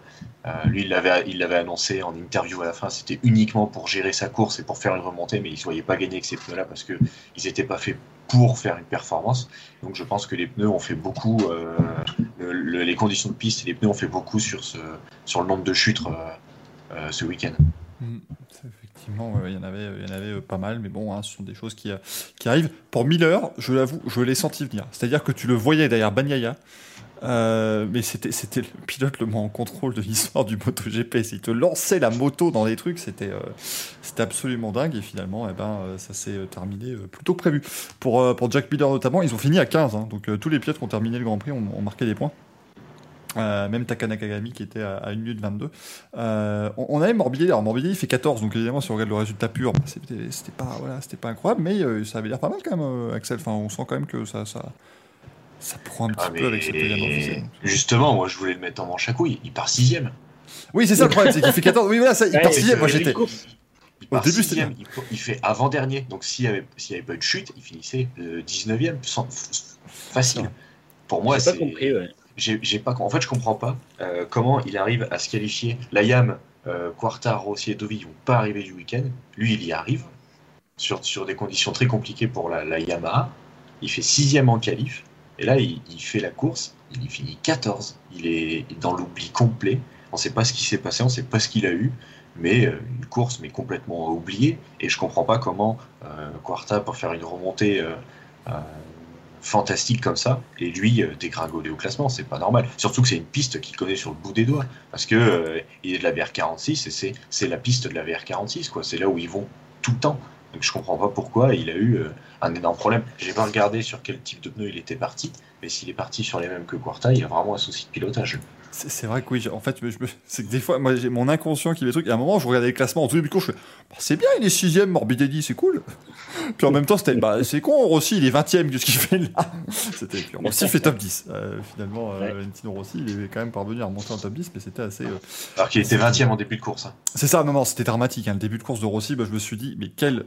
Euh, lui, il l'avait, annoncé en interview à la fin. C'était uniquement pour gérer sa course et pour faire une remontée, mais il ne voyait pas gagner avec ces pneus-là parce qu'ils n'étaient pas faits pour faire une performance. Donc, je pense que les pneus ont fait beaucoup. euh, le- le- les conditions de piste et les pneus ont fait beaucoup sur, ce, sur le nombre de chutes ce week-end. Mm, Effectivement, il y en avait, euh, pas mal, mais bon, hein, ce sont des choses qui, euh, qui arrivent. Pour Miller, je l'avoue, je l'ai senti venir. C'est-à-dire que tu le voyais derrière Bagnaia, euh, mais c'était, le pilote le moins en contrôle de l'histoire du MotoGP. Il te lançait la moto dans des trucs, c'était, absolument dingue. Et finalement, eh ben, ça s'est terminé plus tôt que prévu. Pour, Jack Miller notamment, ils ont fini à 15. hein, donc tous les pilotes qui ont terminé le Grand Prix ont marqué des points. Euh, même Taka Nakagami qui était à, à 1 minute 22. Euh, on, on avait Morbidelli, alors Morbidelli il fait 14, donc évidemment si on regarde le résultat pur, bah, c'était pas, voilà, c'était pas incroyable, mais euh, ça avait l'air pas mal quand même, euh, Axel. Enfin, on sent quand même que ça, ça, ça prend un petit Ah, peu avec cette officielle. justement, moi je voulais le mettre en manche à couilles. Il part sixième. Oui, c'est ça le problème, c'est qu'il fait 14. Oui, voilà, ça, il Ouais, part et sixième. Moi c'est- j'étais. Il Au début, sixième. Il, il fait avant-dernier. Donc s'il n'y avait, avait pas eu de chute, il finissait euh, 19e. Sans, facile. Pour moi, J'ai pas c'est. compris, ouais. J'ai pas en fait je comprends pas euh, comment il arrive à se qualifier. La Yam euh, Quarta Rossi et Dovi vont pas arriver du week-end. Lui il y arrive sur, sur des conditions très compliquées pour la, Yamaha il fait sixième en qualif et là il, fait la course il finit 14 il est dans l'oubli complet. On sait pas ce qui s'est passé on sait pas ce qu'il a eu mais euh, une course mais complètement oubliée. Et je comprends pas comment euh, Quarta peut faire une remontée fantastique comme ça et lui euh, dégringoler au classement c'est pas normal. Surtout que c'est une piste qu'il connaît sur le bout des doigts parce que euh, il est de la VR46 et c'est c'est la piste de la VR46 quoi. C'est là où ils vont tout le temps. Donc je comprends pas pourquoi il a eu euh, un énorme problème. J'ai pas regardé sur quel type de pneu il était parti mais s'il est parti sur les mêmes que Quarta il y a vraiment un souci de pilotage C'est vrai que oui, en fait, me- c'est que des fois, moi j'ai mon inconscient qui fait des trucs. Et à un moment, je regardais les classements en tout début de course, je fais Bah, c'est bien, il est 6ème, Morbidelli, c'est cool. Puis en même temps, c'était bah, c'est con, Rossi, il est 20ème, qu'est-ce qu'il fait là C'était Rossi fait top 10. Euh, finalement, euh. Valentino Rossi, il est quand même parvenu à remonter en top 10, mais c'était assez. euh, alors qu'il était 20 e en début de course hein. C'est ça, non, non, c'était dramatique. hein. Le début de course de Rossi, bah, je me suis dit, mais quel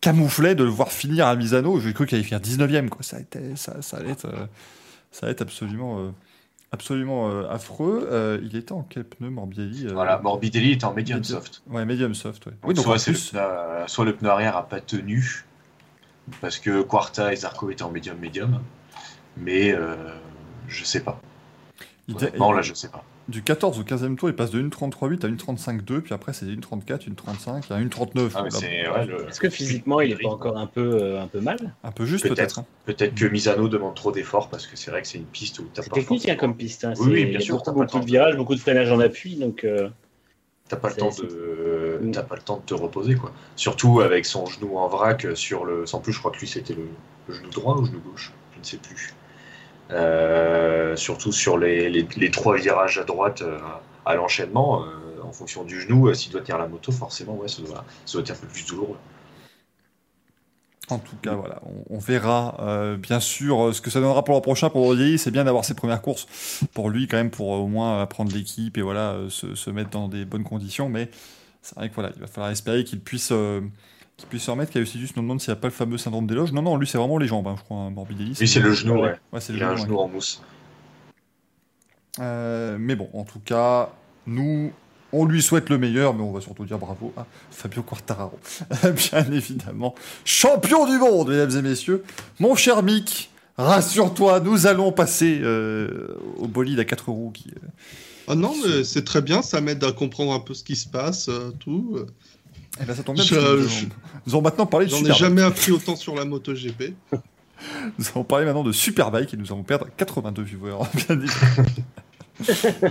camouflet de le voir finir à Misano. J'ai cru qu'il allait finir 19ème, quoi. Ça, été, ça, ça allait être, ça allait être absolument, absolument euh, affreux. Euh, il était en quel pneu, Morbidelli euh, voilà Morbidelli était en medium Medium. soft Ouais, medium soft, ouais. Donc, Oui, donc soit, le pneu, soit le pneu arrière a pas tenu parce que Quarta et Zarco étaient en médium, mais euh, je sais pas. Non, là je sais pas. Du 14 au 15e tour, il passe de 1.33.8 à 1.35.2, puis après c'est 1.34, 1.35 à 1.39. Ah, mais Là, c'est ouais, le- Est-ce que physiquement, il est pas encore un peu, euh, un peu mal Un peu juste Peut-être. peut-être. hein. Peut-être que Misano demande trop d'efforts parce que c'est vrai que c'est une piste où t'as C'est pas technique hein, forcément- comme piste. Hein. Oui, c'est- oui, bien sûr, beaucoup, pas beaucoup temps de virages, beaucoup de freinage en appui. Donc, euh, T'as pas le C'est- temps c'est- de, Mm. t'as pas le temps de te reposer quoi. Surtout avec son genou en vrac sur le. Sans plus, je crois que lui c'était le, le genou droit ou le genou gauche, je ne sais plus. Euh, surtout sur les, trois virages à droite euh, à l'enchaînement, euh, en fonction du genou, s'il doit tenir la moto, forcément, ouais, ça doit, ça être un peu plus douloureux. En tout cas, voilà, on, verra bien sûr ce que ça donnera pour l'an prochain pour Rodri. C'est bien d'avoir ses premières courses pour lui quand même pour au moins apprendre l'équipe et voilà se, se mettre dans des bonnes conditions. Mais c'est vrai que voilà, il va falloir espérer qu'il puisse qu'il puisse se remettre. Cassius nous demande s'il n'y a pas le fameux syndrome des loges. Non, non, lui c'est vraiment les jambes, hein, je crois, hein, Morbidelli. Lui, c'est le genou, ouais. Ouais, c'est le Il a un genou, genou en mousse. Euh, mais bon, en tout cas, nous On lui souhaite le meilleur, mais on va surtout dire bravo à Fabio Quartararo. Bien évidemment. Champion du monde, mesdames et messieurs. Mon cher Mick, rassure-toi, nous allons passer euh, au bolide à quatre roues qui. euh, Ah non, mais c'est très bien, ça m'aide à comprendre un peu ce qui se passe, euh, tout. Eh ben, ça tombe bien, Je- parce que nous, je- allons, nous allons maintenant parler de J'en ai jamais appris autant sur la MotoGP. Nous allons parler maintenant de Superbike et nous allons perdre 82 viewers, bien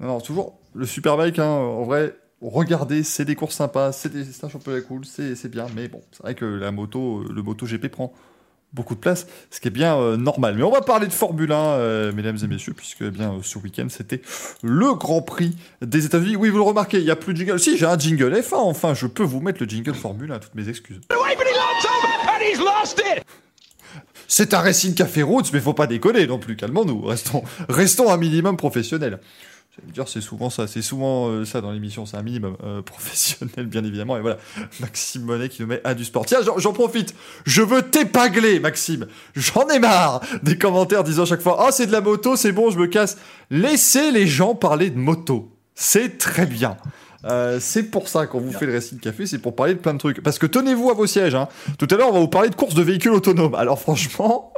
non, non, toujours le Superbike, hein, en vrai, regardez, c'est des courses sympas, c'est des- c'est un championnat cool, c'est bien, mais bon, c'est vrai que la moto, le moto GP prend beaucoup de place, ce qui est bien euh, normal. Mais on va parler de Formule 1, euh, mesdames et messieurs, puisque eh bien euh, ce week-end c'était le Grand Prix des États-Unis. Oui, vous le remarquez, il n'y a plus de jingle. Si, j'ai un jingle F1, enfin, je peux vous mettre le jingle Formule 1, toutes mes excuses. C'est un Racing Café Roots, mais faut pas déconner non plus, calmons-nous, restons, restons un minimum professionnel. Je vais dire, c'est souvent ça, c'est souvent euh, ça dans l'émission, c'est un minimum euh, professionnel, bien évidemment. Et voilà, Maxime Monet qui nous met à du sport. Tiens, j'en- profite, je veux t'épingler, Maxime. J'en ai marre des commentaires disant chaque fois, ah, c'est de la moto, c'est bon, je me casse. Laissez les gens parler de moto. C'est très bien. Euh, c'est pour ça qu'on vous fait le Racing Café, c'est pour parler de plein de trucs. Parce que tenez-vous à vos sièges. Hein. Tout à l'heure, on va vous parler de courses de véhicules autonomes. Alors franchement,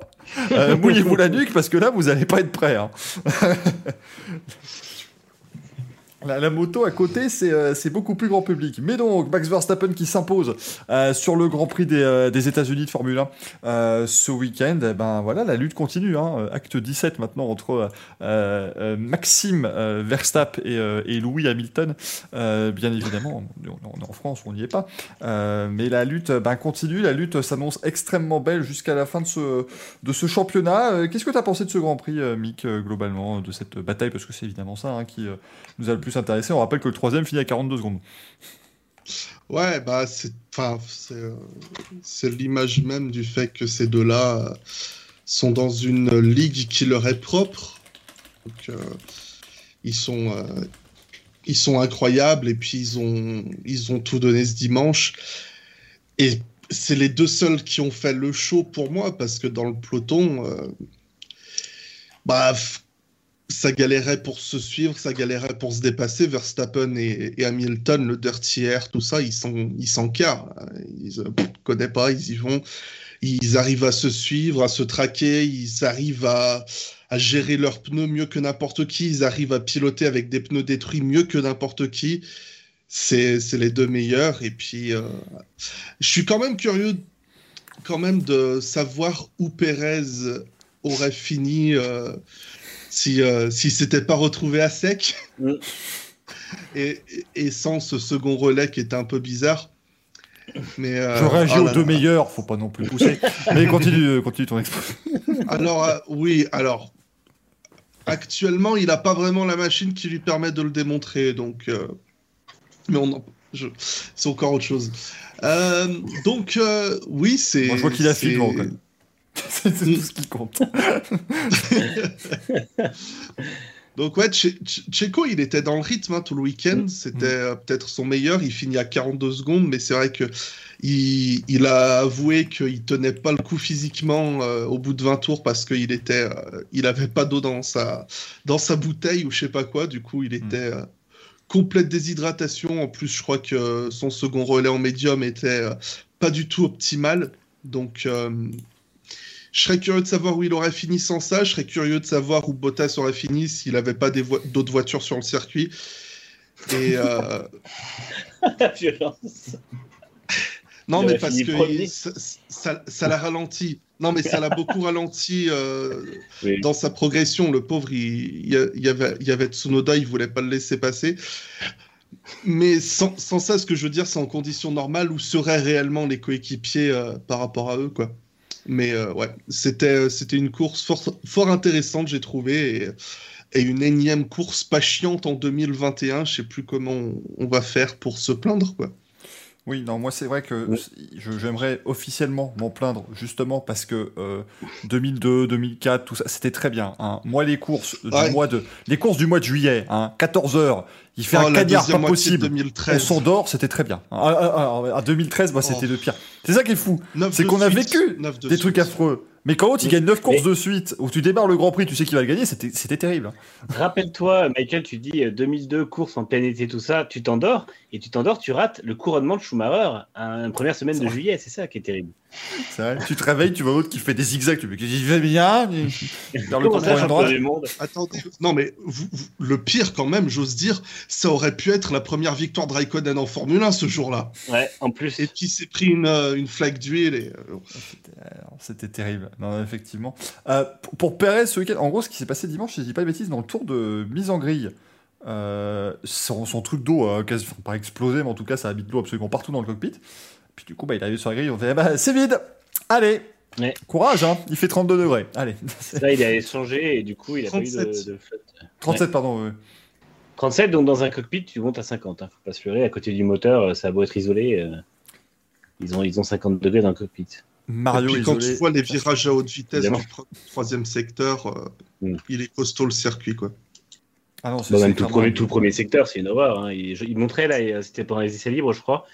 euh, mouillez-vous la nuque parce que là, vous n'allez pas être prêts. hein. La, moto à côté, c'est euh, c'est beaucoup plus grand public. Mais donc, Max Verstappen qui s'impose euh, sur le Grand Prix des, euh, États-Unis de Formule 1 euh, ce week-end. Eh ben voilà, la lutte continue. Hein. Acte 17 maintenant entre Maxime Verstappen et, Louis Hamilton. Bien évidemment, on, est en France, on n'y est pas. Mais la lutte ben, continue. La lutte s'annonce extrêmement belle jusqu'à la fin de ce, championnat. Qu'est-ce que tu as pensé de ce Grand Prix, Mick, globalement, de cette bataille? Parce que c'est évidemment ça hein, qui nous a le plus intéressé. On rappelle que le troisième finit à 42 secondes. Ouais, bah c'est, l'image même du fait que ces deux-là sont dans une ligue qui leur est propre. Donc, euh, ils sont, euh, ils sont incroyables et puis ils ont, ils ont tout donné ce dimanche. Et c'est les deux seuls qui ont fait le show pour moi parce que dans le peloton, euh, bah, ça galérait pour se suivre, ça galérait pour se dépasser. Verstappen et, et Hamilton, le Dirty Air, tout ça, ils sont, ils. Ils ne connaissent pas, ils y vont. Ils arrivent à se suivre, à se traquer, ils arrivent à, gérer leurs pneus mieux que n'importe qui, ils arrivent à piloter avec des pneus détruits mieux que n'importe qui. C'est c'est les deux meilleurs. Et puis, euh, je suis quand même curieux quand même de savoir où Pérez aurait fini euh, si euh, si s'était pas retrouvé à sec Mm. et, et sans ce second relais qui était un peu bizarre. Mais euh, Je réagis oh aux là deux là. meilleurs, faut pas non plus pousser. Mais continue, euh, continue ton expo. Alors euh, oui, alors actuellement il n'a pas vraiment la machine qui lui permet de le démontrer, donc euh, mais on en- je- c'est encore autre chose. Euh, donc euh, oui, c'est. Moi, je vois qu'il a fini, quand même. c'est tout ce qui compte. Donc ouais, Che- Che- Checo, il était dans le rythme hein, tout le week-end. C'était euh, peut-être son meilleur. Il finit à 42 secondes, mais c'est vrai que il, il a avoué qu'il tenait pas le coup physiquement euh, au bout de 20 tours parce qu'il était, euh, il avait pas d'eau dans sa dans sa bouteille ou je sais pas quoi. Du coup, il était euh, complète déshydratation. En plus, je crois que son second relais en médium était pas du tout optimal. Donc je serais curieux de savoir où il aurait fini sans ça. Je serais curieux de savoir où Bottas aurait fini s'il n'avait pas d'autres voitures sur le circuit. Et euh, La violence. non, mais parce que ça- ça ça l'a ralenti. Non, mais ça l'a beaucoup ralenti euh, Oui. dans sa progression. Le pauvre, il, y a- il y avait, il y avait Tsunoda, il voulait pas le laisser passer. Mais sans, sans ça, ce que je veux dire, c'est en conditions normales où seraient réellement les coéquipiers euh, par rapport à eux, quoi. Mais euh, ouais, c'était c'était une course fort, intéressante, j'ai trouvé, et, et une énième course pas chiante en 2021. Je sais plus comment on, on va faire pour se plaindre, quoi. Oui, non, moi c'est vrai que Ouais. j'aimerais officiellement m'en plaindre, justement parce que euh, 2002, 2004, tout ça, c'était très bien. hein. Moi, les courses du Ouais. mois de, les courses du mois de juillet, hein, 14 heures, il fait Oh, un cagnard pas possible. On 2013. s'endort, c'était très bien. Ah, ah, ah, À 2013, moi, c'était le pire. C'est ça qui est fou. 9 C'est qu'on a vécu 9 de des trucs affreux. Mais quand tu gagnes 9 courses Mais- de suite, où tu démarres le Grand Prix, tu sais qu'il va le gagner, c'était terrible. hein. Rappelle-toi, Michael, tu dis euh, 2002, course en plein été, tout ça, tu t'endors, et tu t'endors, tu rates le couronnement de Schumacher à première semaine de juillet, c'est ça qui est terrible. C'est vrai. Tu te réveilles, tu vois l'autre qui fait des zigzags, tu me dis, il va bien. il- Vers le ça, droite. Attendez, non mais vous- vous- le pire quand même, j'ose dire, ça aurait pu être la première victoire de Raikkonen en Formule 1 ce jour-là. Ouais, en plus. Et puis il s'est pris une, euh, une flaque d'huile et... euh, Alors, C'était terrible. Non, effectivement. Euh, pour, pour Perez ce week-end, en gros, ce qui s'est passé dimanche, si je dis pas de bêtises, dans le tour de mise en grille, euh, son, son truc d'eau a quasi, enfin, pas explosé, mais en tout cas, ça de l'eau absolument partout dans le cockpit. Puis du coup, bah, il est arrivé sur la grille, on fait, bah, c'est vide. Allez. Ouais. Courage, hein. Il fait 32 degrés. Allez. Là, il allait changer et du coup, il a pas eu 37. de, de flotte. 37, pardon. ouais. 37, donc dans un cockpit, tu montes à 50. Hein, faut pas se leurrer. À côté du moteur, euh, ça a beau être isolé. euh, ils, ont, ils ont 50 degrés dans le cockpit. Mario et puis quand isolé. tu vois les virages à haute vitesse Évidemment. du troisième secteur, euh, Mm. il est costaud le circuit quoi. Ah non, même tout le, premier, tout le premier secteur, c'est une horreur. Hein. Il, je- il montrait, là, c'était pendant les essais libres, je crois.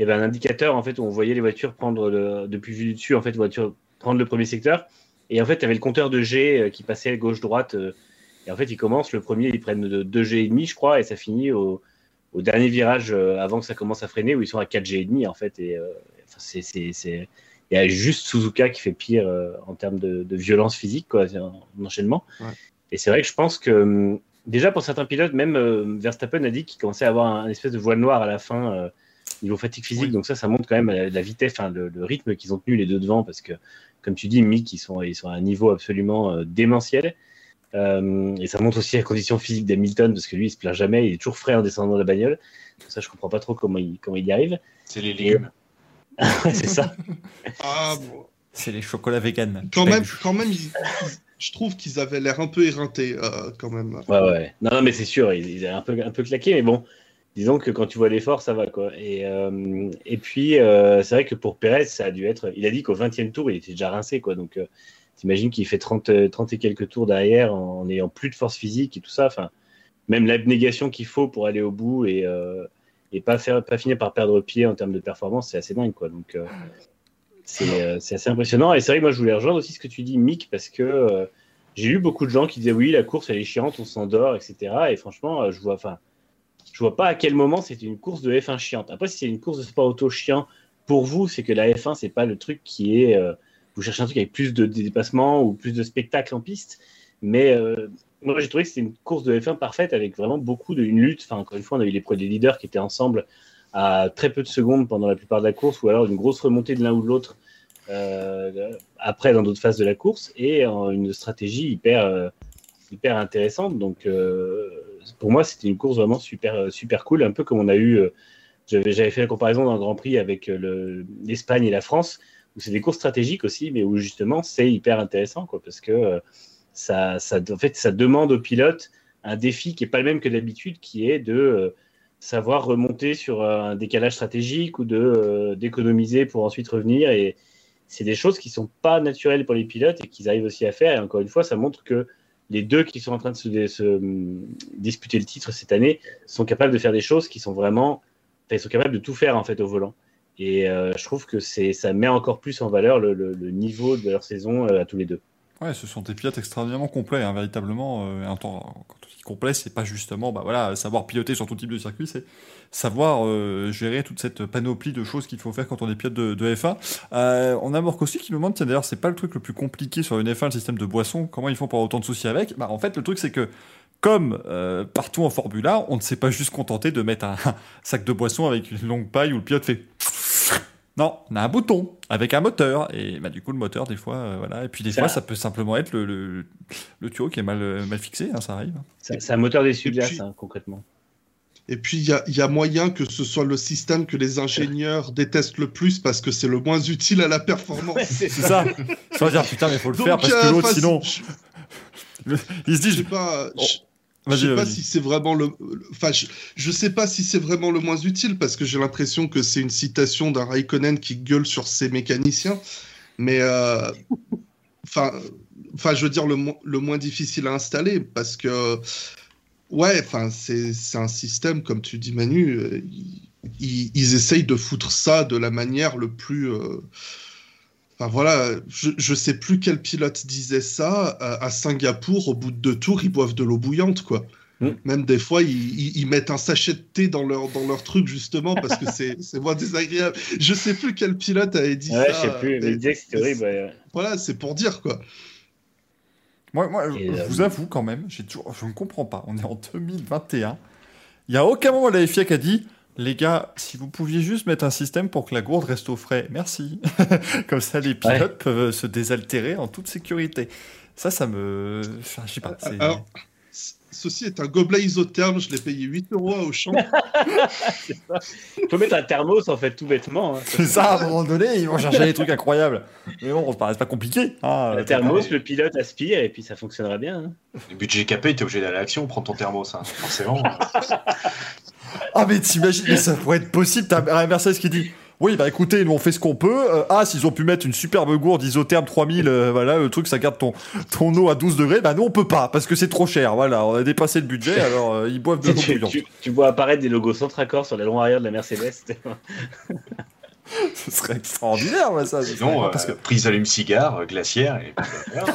Il y avait un indicateur en fait, où on voyait les voitures prendre, le, depuis vue du dessus, en fait, voiture, prendre le premier secteur. Et en fait, tu avais le compteur de G euh, qui passait gauche-droite. euh, et en fait, ils commencent, le premier, ils prennent de 2 G et demi, je crois, et ça finit au, au dernier virage euh, avant que ça commence à freiner, où ils sont à 4 G et demi, en fait. Et, euh, enfin, c'est, Il y a juste Suzuka qui fait pire euh, en termes de, de violence physique, quoi, en, en enchaînement. Ouais. Et c'est vrai que je pense que hum, déjà pour certains pilotes, même euh, Verstappen a dit qu'il commençait à avoir un, un espèce de voile noir à la fin niveau fatigue physique. Oui. Donc ça, ça montre quand même la, la vitesse, enfin, le, le rythme qu'ils ont tenu les deux devant, parce que comme tu dis, Mick, ils sont, ils sont à un niveau absolument euh, démentiel. Euh, et ça montre aussi la condition physique d'Hamilton, parce que lui, il se plaint jamais, il est toujours frais en descendant de la bagnole. Donc ça, je comprends pas trop comment il, comment il y arrive. C'est les légumes. c'est ça. Ah, bon. C'est les chocolats vegan. Quand même, quand même, ils- ils- je trouve qu'ils avaient l'air un peu éreintés euh, quand même. Ouais, ouais. Non, non, mais c'est sûr, il, il est un peu, un peu claqué, mais bon, disons que quand tu vois l'effort, ça va, quoi. Et, euh, et puis, euh, c'est vrai que pour Perez, ça a dû être. Il a dit qu'au 20e tour, il était déjà rincé, quoi. Donc, euh, t'imagines qu'il fait 30, euh, 30 et quelques tours derrière en n'ayant plus de force physique et tout ça. Enfin, même l'abnégation qu'il faut pour aller au bout et, euh, et pas, faire, pas finir par perdre pied en termes de performance, c'est assez dingue, quoi. Donc, euh, c'est euh, assez impressionnant. Et c'est vrai que moi, je voulais rejoindre aussi ce que tu dis, Mick, parce que. euh, j'ai eu beaucoup de gens qui disaient oui, la course elle est chiante, on s'endort, etc. Et franchement, euh, je vois, enfin, je vois pas à quel moment c'était une course de F1 chiante. Après, si c'est une course de sport auto chiant pour vous, c'est que la F1 c'est pas le truc qui est, euh, vous cherchez un truc avec plus de dépassements ou plus de spectacle en piste. Mais euh, moi, j'ai trouvé que c'était une course de F1 parfaite avec vraiment beaucoup de lutte. Enfin, encore une fois, on a eu les, les leaders qui étaient ensemble à très peu de secondes pendant la plupart de la course, ou alors une grosse remontée de l'un ou de l'autre euh, après dans d'autres phases de la course, et une stratégie hyper, hyper intéressante. Donc, pour moi, c'était une course vraiment super, euh, super cool, un peu comme on a eu. euh, j'avais, fait la comparaison dans le Grand Prix avec euh, le- l'Espagne et la France, où c'est des courses stratégiques aussi, mais où justement c'est hyper intéressant, quoi, parce que ça, ça, en fait, ça demande aux pilotes un défi qui est pas le même que d'habitude, qui est de savoir remonter sur un décalage stratégique ou de d'économiser pour ensuite revenir. Et c'est des choses qui sont pas naturelles pour les pilotes et qu'ils arrivent aussi à faire. Et encore une fois, ça montre que les deux qui sont en train de se, hum, disputer le titre cette année sont capables de faire des choses qui sont vraiment, enfin, ils sont capables de tout faire en fait au volant. Et euh, je trouve que ça met encore plus en valeur le, le- le niveau de leur saison euh, à tous les deux. Ouais, ce sont des pilotes extraordinairement complets, hein, véritablement. Un temps, quand on dit complet, c'est pas justement bah, voilà, savoir piloter sur tout type de circuit, c'est savoir euh, gérer toute cette panoplie de choses qu'il faut faire quand on est pilote de, de F1. Euh, on a Morc aussi qui nous demande, tiens d'ailleurs, c'est pas le truc le plus compliqué sur une F1, le système de boisson, comment ils font pour avoir autant de soucis avec? Bah, En fait, le truc c'est que comme euh, partout en Formule 1, on ne s'est pas juste contenté de mettre un sac de boisson avec une longue paille où le pilote fait non, on a un bouton avec un moteur et bah, du coup le moteur des fois euh, voilà et puis des Ça- fois ça peut simplement être le, le, le tuyau qui est mal, euh, mal fixé, hein, ça arrive. C'est, un moteur d'essuie-glace, puis- hein, concrètement. Et puis, il y a, il y a moyen que ce soit le système que les ingénieurs détestent le plus parce que c'est le moins utile à la performance. c'est C'est ça. Ça veut dire putain mais faut le faire parce que euh, l'autre sinon je- il se dit je sais je- pas. Je- je sais pas si c'est vraiment le. Enfin, je, je sais pas si c'est vraiment le moins utile parce que j'ai l'impression que c'est une citation d'un Raikkonen qui gueule sur ses mécaniciens. Mais euh, enfin, enfin, je veux dire le, mo- le moins difficile à installer parce que ouais, enfin, c'est c'est un système comme tu dis Manu. euh, ils, ils essayent de foutre ça de la manière le plus. euh, Enfin voilà, je, je sais plus quel pilote disait ça. euh, à Singapour, au bout de deux tours, ils boivent de l'eau bouillante, quoi. Mm. Même des fois, ils, ils- ils mettent un sachet de thé dans leur, dans leur truc, justement, parce que c'est c'est moins désagréable. Je sais plus quel pilote avait dit Ouais, ça. je sais plus, mais mais- il disait que c'était horrible. ouais. Voilà, c'est pour dire, quoi. Moi, moi je euh, vous avoue quand même, j'ai toujours, je ne comprends pas. On est en 2021. Il n'y a aucun moment la FIA qui a dit Les gars, si vous pouviez juste mettre un système pour que la gourde reste au frais, merci. Comme ça, les pilotes peuvent se désaltérer en toute sécurité. Ça, ça me. Enfin, je sais pas. c'est- Alors, ceci est un gobelet isotherme, je l'ai payé 8 euros à Auchan. Il faut mettre un thermos en fait, tout bêtement. hein. C'est ça, à un moment donné, ils vont chercher des trucs incroyables. Mais bon, ça paraît pas compliqué. hein. Un thermos, le pilote aspire et puis ça fonctionnera bien. hein. Le budget capé, t'es obligé d'aller à l'action, prends ton thermos, hein, forcément. Ah, mais t'imagines, mais ça pourrait être possible. T'as un Mercedes qui dit Oui, bah écoutez, nous on fait ce qu'on peut. Euh, ah, s'ils ont pu mettre une superbe gourde isotherme 3000, euh, voilà, le truc, ça garde ton, ton eau à 12 degrés. Bah nous on peut pas parce que c'est trop cher. Voilà, on a dépassé le budget, alors euh, ils boivent de l'eau Tu, tu- tu vois apparaître des logos Centracor sur l'aileron arrière de la Mercedes. Ce serait extraordinaire, ouais, ça. Sinon, parce que, euh, prise allume-cigare, euh, glacière, et puis voilà.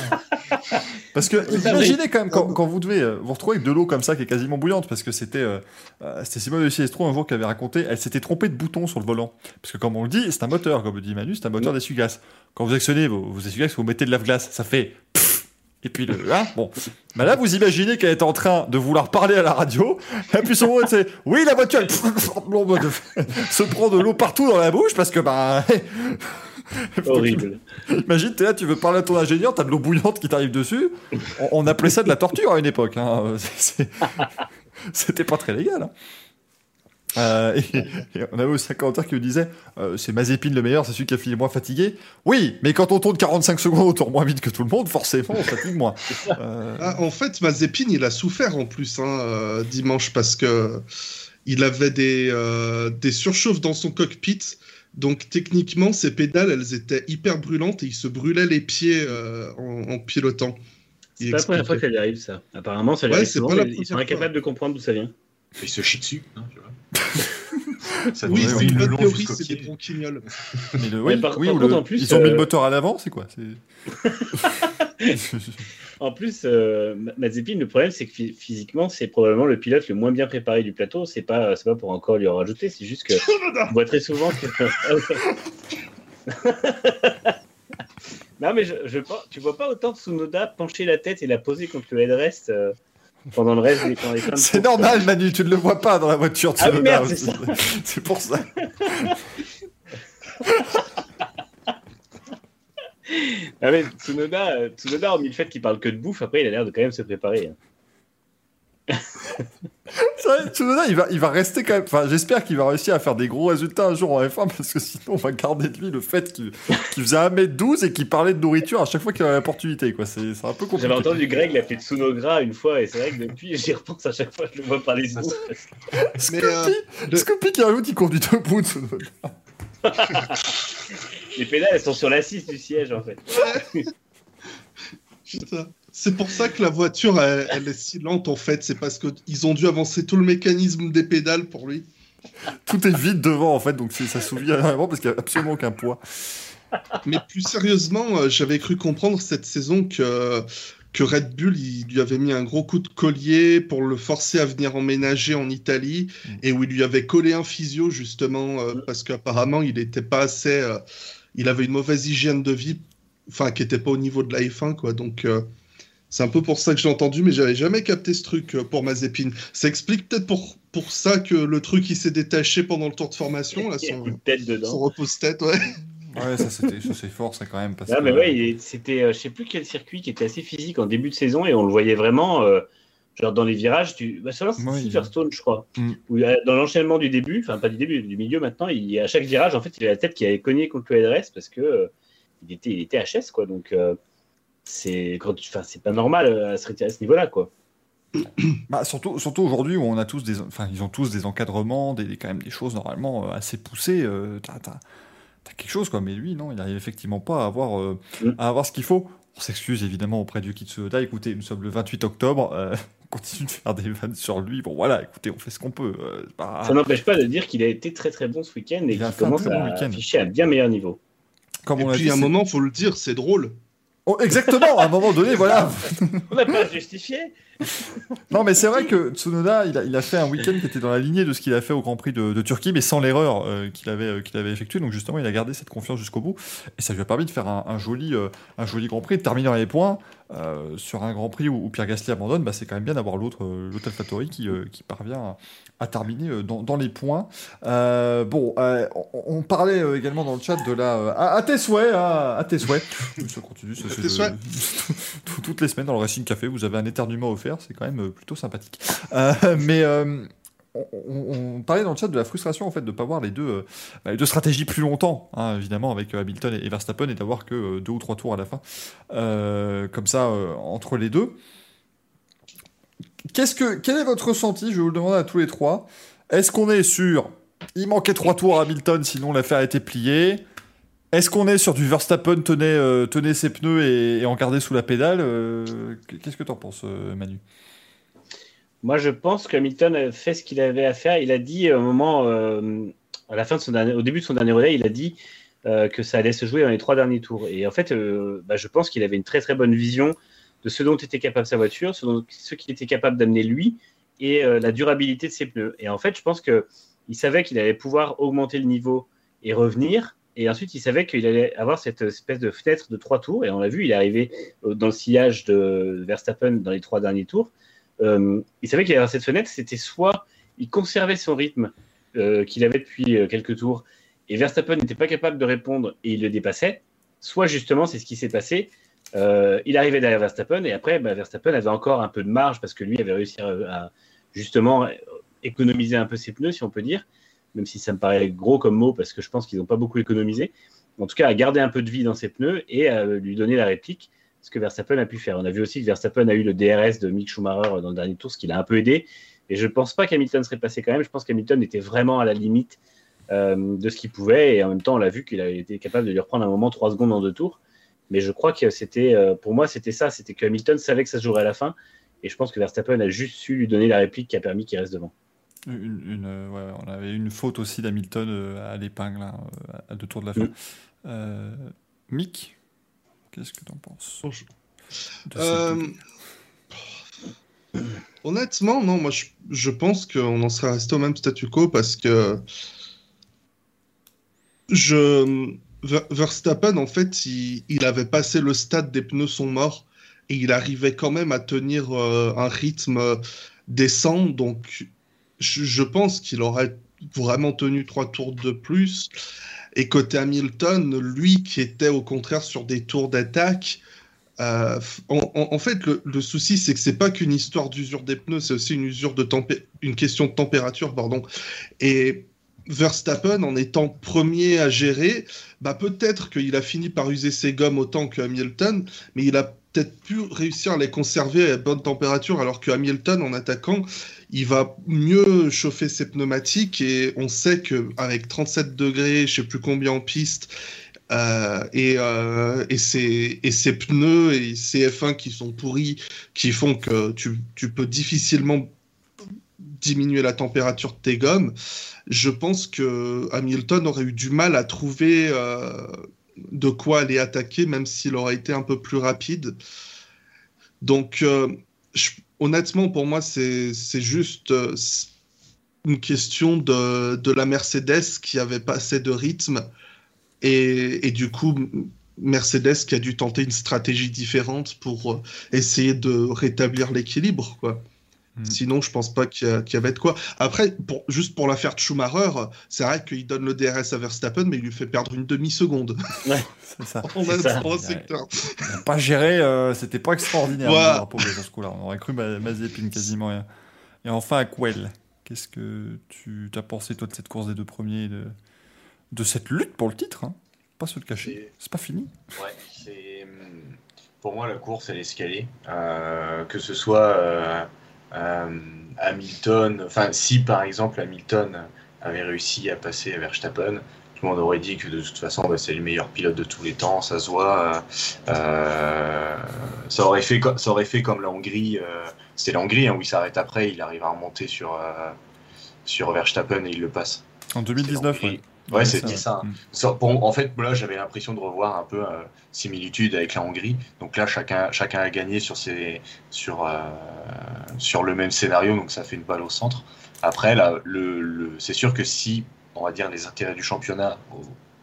parce que imaginez quand même quand, quand vous devez euh, vous retrouver avec de l'eau comme ça qui est quasiment bouillante, parce que c'était euh, euh, c'était Simone de Siestro un jour qui avait raconté, elle s'était trompée de bouton sur le volant. Parce que comme on le dit, c'est un moteur, comme le dit Manu, c'est un moteur d'essuie-glace. Quand vous actionnez vos, vos essuie-glaces, vous mettez de lave-glace, ça fait et puis le hein, bon. Bah là, vous imaginez qu'elle est en train de vouloir parler à la radio, et puis son mot c'est oui la voiture elle se prend de l'eau partout dans la bouche parce que bah Horrible. Imagine, t'es là, tu veux parler à ton ingénieur, t'as de l'eau bouillante qui t'arrive dessus. On, on appelait ça de la torture à une époque. hein. C'était pas très légal. hein. Euh, et, et on avait aussi un commentaire qui nous disait euh, c'est Mazépine le meilleur, c'est celui qui a fini moins fatigué. Oui, mais quand on tourne 45 secondes, on tourne moins vite que tout le monde, forcément, on fatigue moins. Euh, Ah, en fait, Mazepin, il a souffert en plus hein, euh, dimanche parce que il avait des, euh, des surchauffes dans son cockpit. Donc techniquement, ses pédales, elles étaient hyper brûlantes et il se brûlait les pieds euh, en, en pilotant. C'est pas la première fois que ça lui arrive ça. Apparemment, ça lui Ouais, arrive c'est souvent, pas la mais ils sont incapables de comprendre d'où ça vient. Il se chie dessus. hein. Ça Oui, c'est une le bonne long théorie, c'est des mais le- Ouais, oui, par- oui, par ou contre, le- en plus, ils ont mis euh, le moteur à l'avant, c'est quoi En plus, euh, Mazepin, le problème, c'est que phy- physiquement, c'est probablement le pilote le moins bien préparé du plateau. C'est pas, c'est pas pour encore lui en rajouter, c'est juste que on voit très souvent que. non, mais je, je tu vois pas autant Tsunoda pencher la tête et la poser contre le headrest euh, pendant le reste C'est normal, Manu, tu ne le vois pas dans la voiture de Ah oui, Tsunoda merde, aussi. c'est C'est pour ça. Ah mais Tsunoda, euh, Tsunoda, hormis le fait qu'il parle que de bouffe, après il a l'air de quand même se préparer. hein. C'est vrai, Tsunoda, il va, il va rester quand même. Enfin, j'espère qu'il va réussir à faire des gros résultats un jour en F1 parce que sinon, on va garder de lui le fait qu'il faisait 1m12 et qu'il parlait de nourriture à chaque fois qu'il avait l'opportunité. quoi. C'est un peu compliqué. J'avais entendu Greg l'appeler Tsunogra une fois et c'est vrai que depuis j'y repense à chaque fois que je le vois parler de. Mais Scoopy, euh, le- Scoopy qui rajoute, il conduit debout, Tsunoda. Les pédales elles sont sur l'assise du siège en fait. Putain. C'est pour ça que la voiture, elle, elle est si lente en fait. C'est parce qu'ils ont dû avancer tout le mécanisme des pédales pour lui. Tout est vide devant en fait, donc ça souvient vraiment parce qu'il n'y a absolument aucun poids. Mais plus sérieusement, euh, j'avais cru comprendre cette saison que, que Red Bull il lui avait mis un gros coup de collier pour le forcer à venir emménager en Italie et où il lui avait collé un physio justement euh, parce qu'apparemment il n'était pas assez. euh, il avait une mauvaise hygiène de vie, enfin qui n'était pas au niveau de la F1 quoi. Donc euh, c'est un peu pour ça que j'ai entendu, mais j'avais jamais capté ce truc euh, pour Mazepin. Ça explique peut-être pour, pour ça que le truc il s'est détaché pendant le tour de formation, là, Il y a son, une tête son dedans. repose-tête, ouais. Ouais, ça c'était- ça, c'est fort, ça quand même. Parce Non que, mais ouais, c'était euh, je sais plus quel circuit qui était assez physique en début de saison et on le voyait vraiment euh, genre dans les virages du bah, c'est Oui. Silverstone je crois. Mm. Où, euh, dans l'enchaînement du début, enfin pas du début, du milieu maintenant, il, à chaque virage en fait il a la tête qui avait cogné contre le headrest parce que euh, il était il était HS quoi donc euh, c'est quand tu- c'est pas normal euh, à ce, à ce niveau-là quoi. Bah, surtout, surtout aujourd'hui où on a tous des, enfin, ils ont tous des encadrements, des, des- quand même des choses normalement euh, assez poussées. euh, t'as, t'as- t'as quelque chose quoi, mais lui non, il n'arrive effectivement pas à avoir, euh, Mm. à avoir ce qu'il faut. On s'excuse évidemment auprès du Kitsunoda. Écoutez, nous sommes le 28 octobre. euh, on continue de faire des vannes sur lui. Bon voilà, écoutez, on fait ce qu'on peut. euh, pas- Ça n'empêche pas de dire qu'il a été très très bon ce week-end et qu'il commence bon à week-end. afficher un bien meilleur niveau. comme Et on puis dit, à un c'est- moment, faut le dire, c'est drôle. Oh, exactement, à un moment donné, voilà. On n'a pas justifié. Non, mais c'est vrai que Tsunoda, il a, il a fait un week-end qui était dans la lignée de ce qu'il a fait au Grand Prix de, de Turquie, mais sans l'erreur euh, qu'il avait, euh, qu'il avait effectuée. Donc justement, il a gardé cette confiance jusqu'au bout, et ça lui a permis de faire un, un joli, euh, un joli Grand Prix, de terminer dans les points euh, sur un Grand Prix où, où Pierre Gasly abandonne. Bah, c'est quand même bien d'avoir l'autre, l'autre AlphaTauri qui, qui parvient à, à terminer dans, dans les points. Bon, on, on parlait également dans le chat de la, à, à tes souhaits, à tes souhaits. Ça continue, ça, c'est toutes les semaines dans le Racing Café, vous avez un éternuement offert, c'est quand même euh, plutôt sympathique. Euh, mais euh, on, parlait dans le chat de la frustration en fait de pas voir les deux, bah, stratégies plus longtemps, hein, évidemment avec Hamilton et, Verstappen, et d'avoir que deux ou trois tours à la fin, comme ça entre les deux. Qu'est-ce que, quel est votre ressenti Je vous le demander à tous les trois. Est-ce qu'on est sur il manquait trois tours à Hamilton, sinon l'affaire était pliée est-ce qu'on est sur du Verstappen tenait, euh, ses pneus et, et en gardait sous la pédale euh, Qu'est-ce que t'en penses, euh, Manu? Moi, je pense que Hamilton a fait ce qu'il avait à faire. Il a dit au moment, à la fin au début de son dernier relais, il a dit que ça allait se jouer dans les trois derniers tours. Et en fait, bah, je pense qu'il avait une très très bonne vision de ce dont était capable sa voiture, ce, ce qu'il était capable d'amener lui et la durabilité de ses pneus. Et en fait, je pense que il savait qu'il allait pouvoir augmenter le niveau et revenir. Et ensuite, il savait qu'il allait avoir cette espèce de fenêtre de trois tours. Et on l'a vu, il est arrivé euh, dans le sillage de Verstappen dans les trois derniers tours. Euh, il savait qu'il allait avoir cette fenêtre. C'était soit il conservait son rythme euh, qu'il avait depuis quelques tours et Verstappen n'était pas capable de répondre et il le dépassait, soit justement, c'est ce qui s'est passé. Il arrivait derrière Verstappen et après, bah, Verstappen avait encore un peu de marge parce que lui avait réussi à, justement économiser un peu ses pneus, si on peut dire, même si ça me paraît gros comme mot parce que je pense qu'ils n'ont pas beaucoup économisé. En tout cas, à garder un peu de vie dans ses pneus et à lui donner la réplique, ce que Verstappen a pu faire. On a vu aussi que Verstappen a eu le DRS de Mick Schumacher dans le dernier tour, ce qui l'a un peu aidé. Et je ne pense pas qu'Hamilton serait passé quand même. Je pense qu'Hamilton était vraiment à la limite euh, de ce qu'il pouvait. Et en même temps, on l'a vu qu'il a été capable de lui reprendre un moment 3 secondes en deux tours. Mais je crois que c'était, euh, pour moi, c'était ça. C'était que Hamilton savait que ça se jouerait à la fin. Et je pense que Verstappen a juste su lui donner la réplique qui a permis qu'il reste devant. Une, une, euh, ouais, On avait une faute aussi d'Hamilton euh, à l'épingle, hein, euh, à deux tours de la fin. Euh, Mick, qu'est-ce que t'en penses Euh, Honnêtement, non, moi je, je pense qu'on en serait resté au même statu quo parce que je Ver- Verstappen, en fait, il, il avait passé le stade des pneus sont morts et il arrivait quand même à tenir euh, un rythme euh, décent. Donc, je, pense qu'il aurait vraiment tenu trois tours de plus. Et côté Hamilton, lui qui était au contraire sur des tours d'attaque, euh, en, fait, le, souci, c'est que c'est pas qu'une histoire d'usure des pneus, c'est aussi une usure de question de température, pardon. Et Verstappen, en étant premier à gérer, bah peut-être qu'il a fini par user ses gommes autant que Hamilton, mais il a peut-être pu réussir à les conserver à bonne température, alors que Hamilton, en attaquant, il va mieux chauffer ses pneumatiques et on sait que avec 37 degrés, je sais plus combien en piste, euh, et, euh, et, et ses pneus et ses F1 qui sont pourris, qui font que tu, tu peux difficilement diminuer la température de tes gommes, je pense que Hamilton aurait eu du mal à trouver euh, de quoi aller attaquer, même s'il aurait été un peu plus rapide. Donc, euh, honnêtement, pour moi, c'est juste euh, une question de, de la Mercedes qui avait pas assez de rythme. Et, et du coup, Mercedes qui a dû tenter une stratégie différente pour euh, essayer de rétablir l'équilibre, quoi. Mm. Sinon, je pense pas qu'il y, a- avait de quoi. Après, pour, juste pour l'affaire de Schumacher, c'est vrai qu'il donne le DRS à Verstappen, mais il lui fait perdre une demi-seconde C'est ça. en C'est ça. secteur. A pas géré, euh, c'était pas extraordinaire. Voilà. le pauvre, dans ce coup-là. On aurait cru Ma- Mazepin quasiment. Et, et enfin, Aquel, qu'est-ce que tu as pensé, toi, de cette course des deux premiers et de, de cette lutte pour le titre hein? Pas se le cacher. C'est- pas fini. Ouais, c'est hum, pour moi la course elle est escalée, Euh, que ce soit euh, Hamilton, enfin si par exemple Hamilton avait réussi à passer à Verstappen, tout le monde aurait dit que de toute façon bah, c'est le meilleur pilote de tous les temps, ça se voit. euh, euh, ça aurait fait ça aurait fait comme la Hongrie, euh, c'était la Hongrie hein, où il s'arrête après, il arrive à remonter sur euh, sur Verstappen et il le passe. En 2019, C'était ouais. Ouais, Ouais, c'était ça, en fait, là, j'avais l'impression de revoir un peu euh, similitude avec la Hongrie. Donc là, chacun, chacun a gagné sur, ses, sur, euh, sur le même scénario, donc ça fait une balle au centre. Après, là, le, le- c'est sûr que si, on va dire, les intérêts du championnat,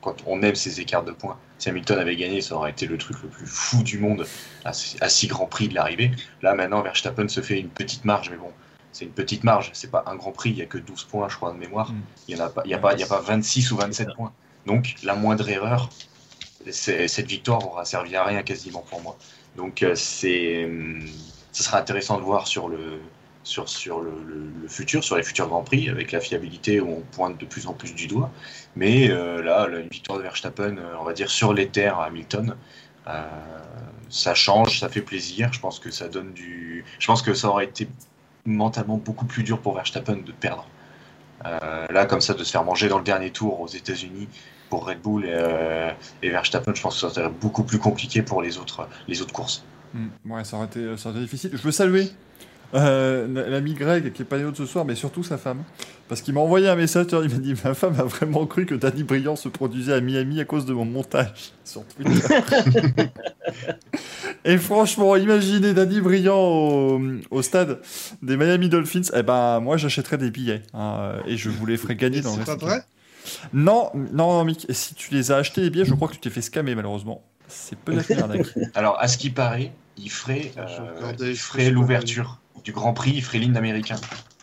quand on aime ces écarts de points, si Hamilton avait gagné, ça aurait été le truc le plus fou du monde à, à six grands prix de l'arrivée. Là, maintenant, Verstappen se fait une petite marge, mais bon, c'est une petite marge. C'est pas un grand prix, il y a que 12 points, je crois, de mémoire. Mm. Il n'y a, pas- il y a, pas- il y a pas 26 ou 27 points. Donc, la moindre erreur, cette victoire aura servi à rien quasiment pour moi. Donc, euh, c'est, hum, ce sera intéressant de voir sur le, sur, sur le, le- le futur, sur les futurs Grands Prix, avec la fiabilité où on pointe de plus en plus du doigt. Mais euh, là, la victoire de Verstappen, euh, on va dire sur les terres à Hamilton, euh, ça change, ça fait plaisir. Je pense que ça donne du. Je pense que ça aurait été mentalement beaucoup plus dur pour Verstappen de perdre. Euh, là, comme ça, de se faire manger dans le dernier tour aux États-Unis pour Red Bull et, euh, Verstappen, je pense que ça serait beaucoup plus compliqué pour les autres, les autres courses. Mm. Ouais, ça aurait, été, ça aurait été difficile. Je veux saluer euh, l'ami Greg, qui est pas là ce soir, mais surtout sa femme. Parce qu'il m'a envoyé un message, il m'a dit Ma femme a vraiment cru que Danny Brillant se produisait à Miami à cause de mon montage sur Twitter. Et franchement, imaginez Danny Brillant au, au stade des Miami Dolphins. Eh ben, moi, j'achèterais des billets. hein, et je vous les ferai gagner dans le C'est pas vrai? Non, non, non, Mick. Si tu les as achetés, les billets, je crois que tu t'es fait scammer, malheureusement. C'est peut-être une arnaque. Alors, à ce qui paraît, il ferait, euh, il ferait l'ouverture du Grand Prix, l'hymne américain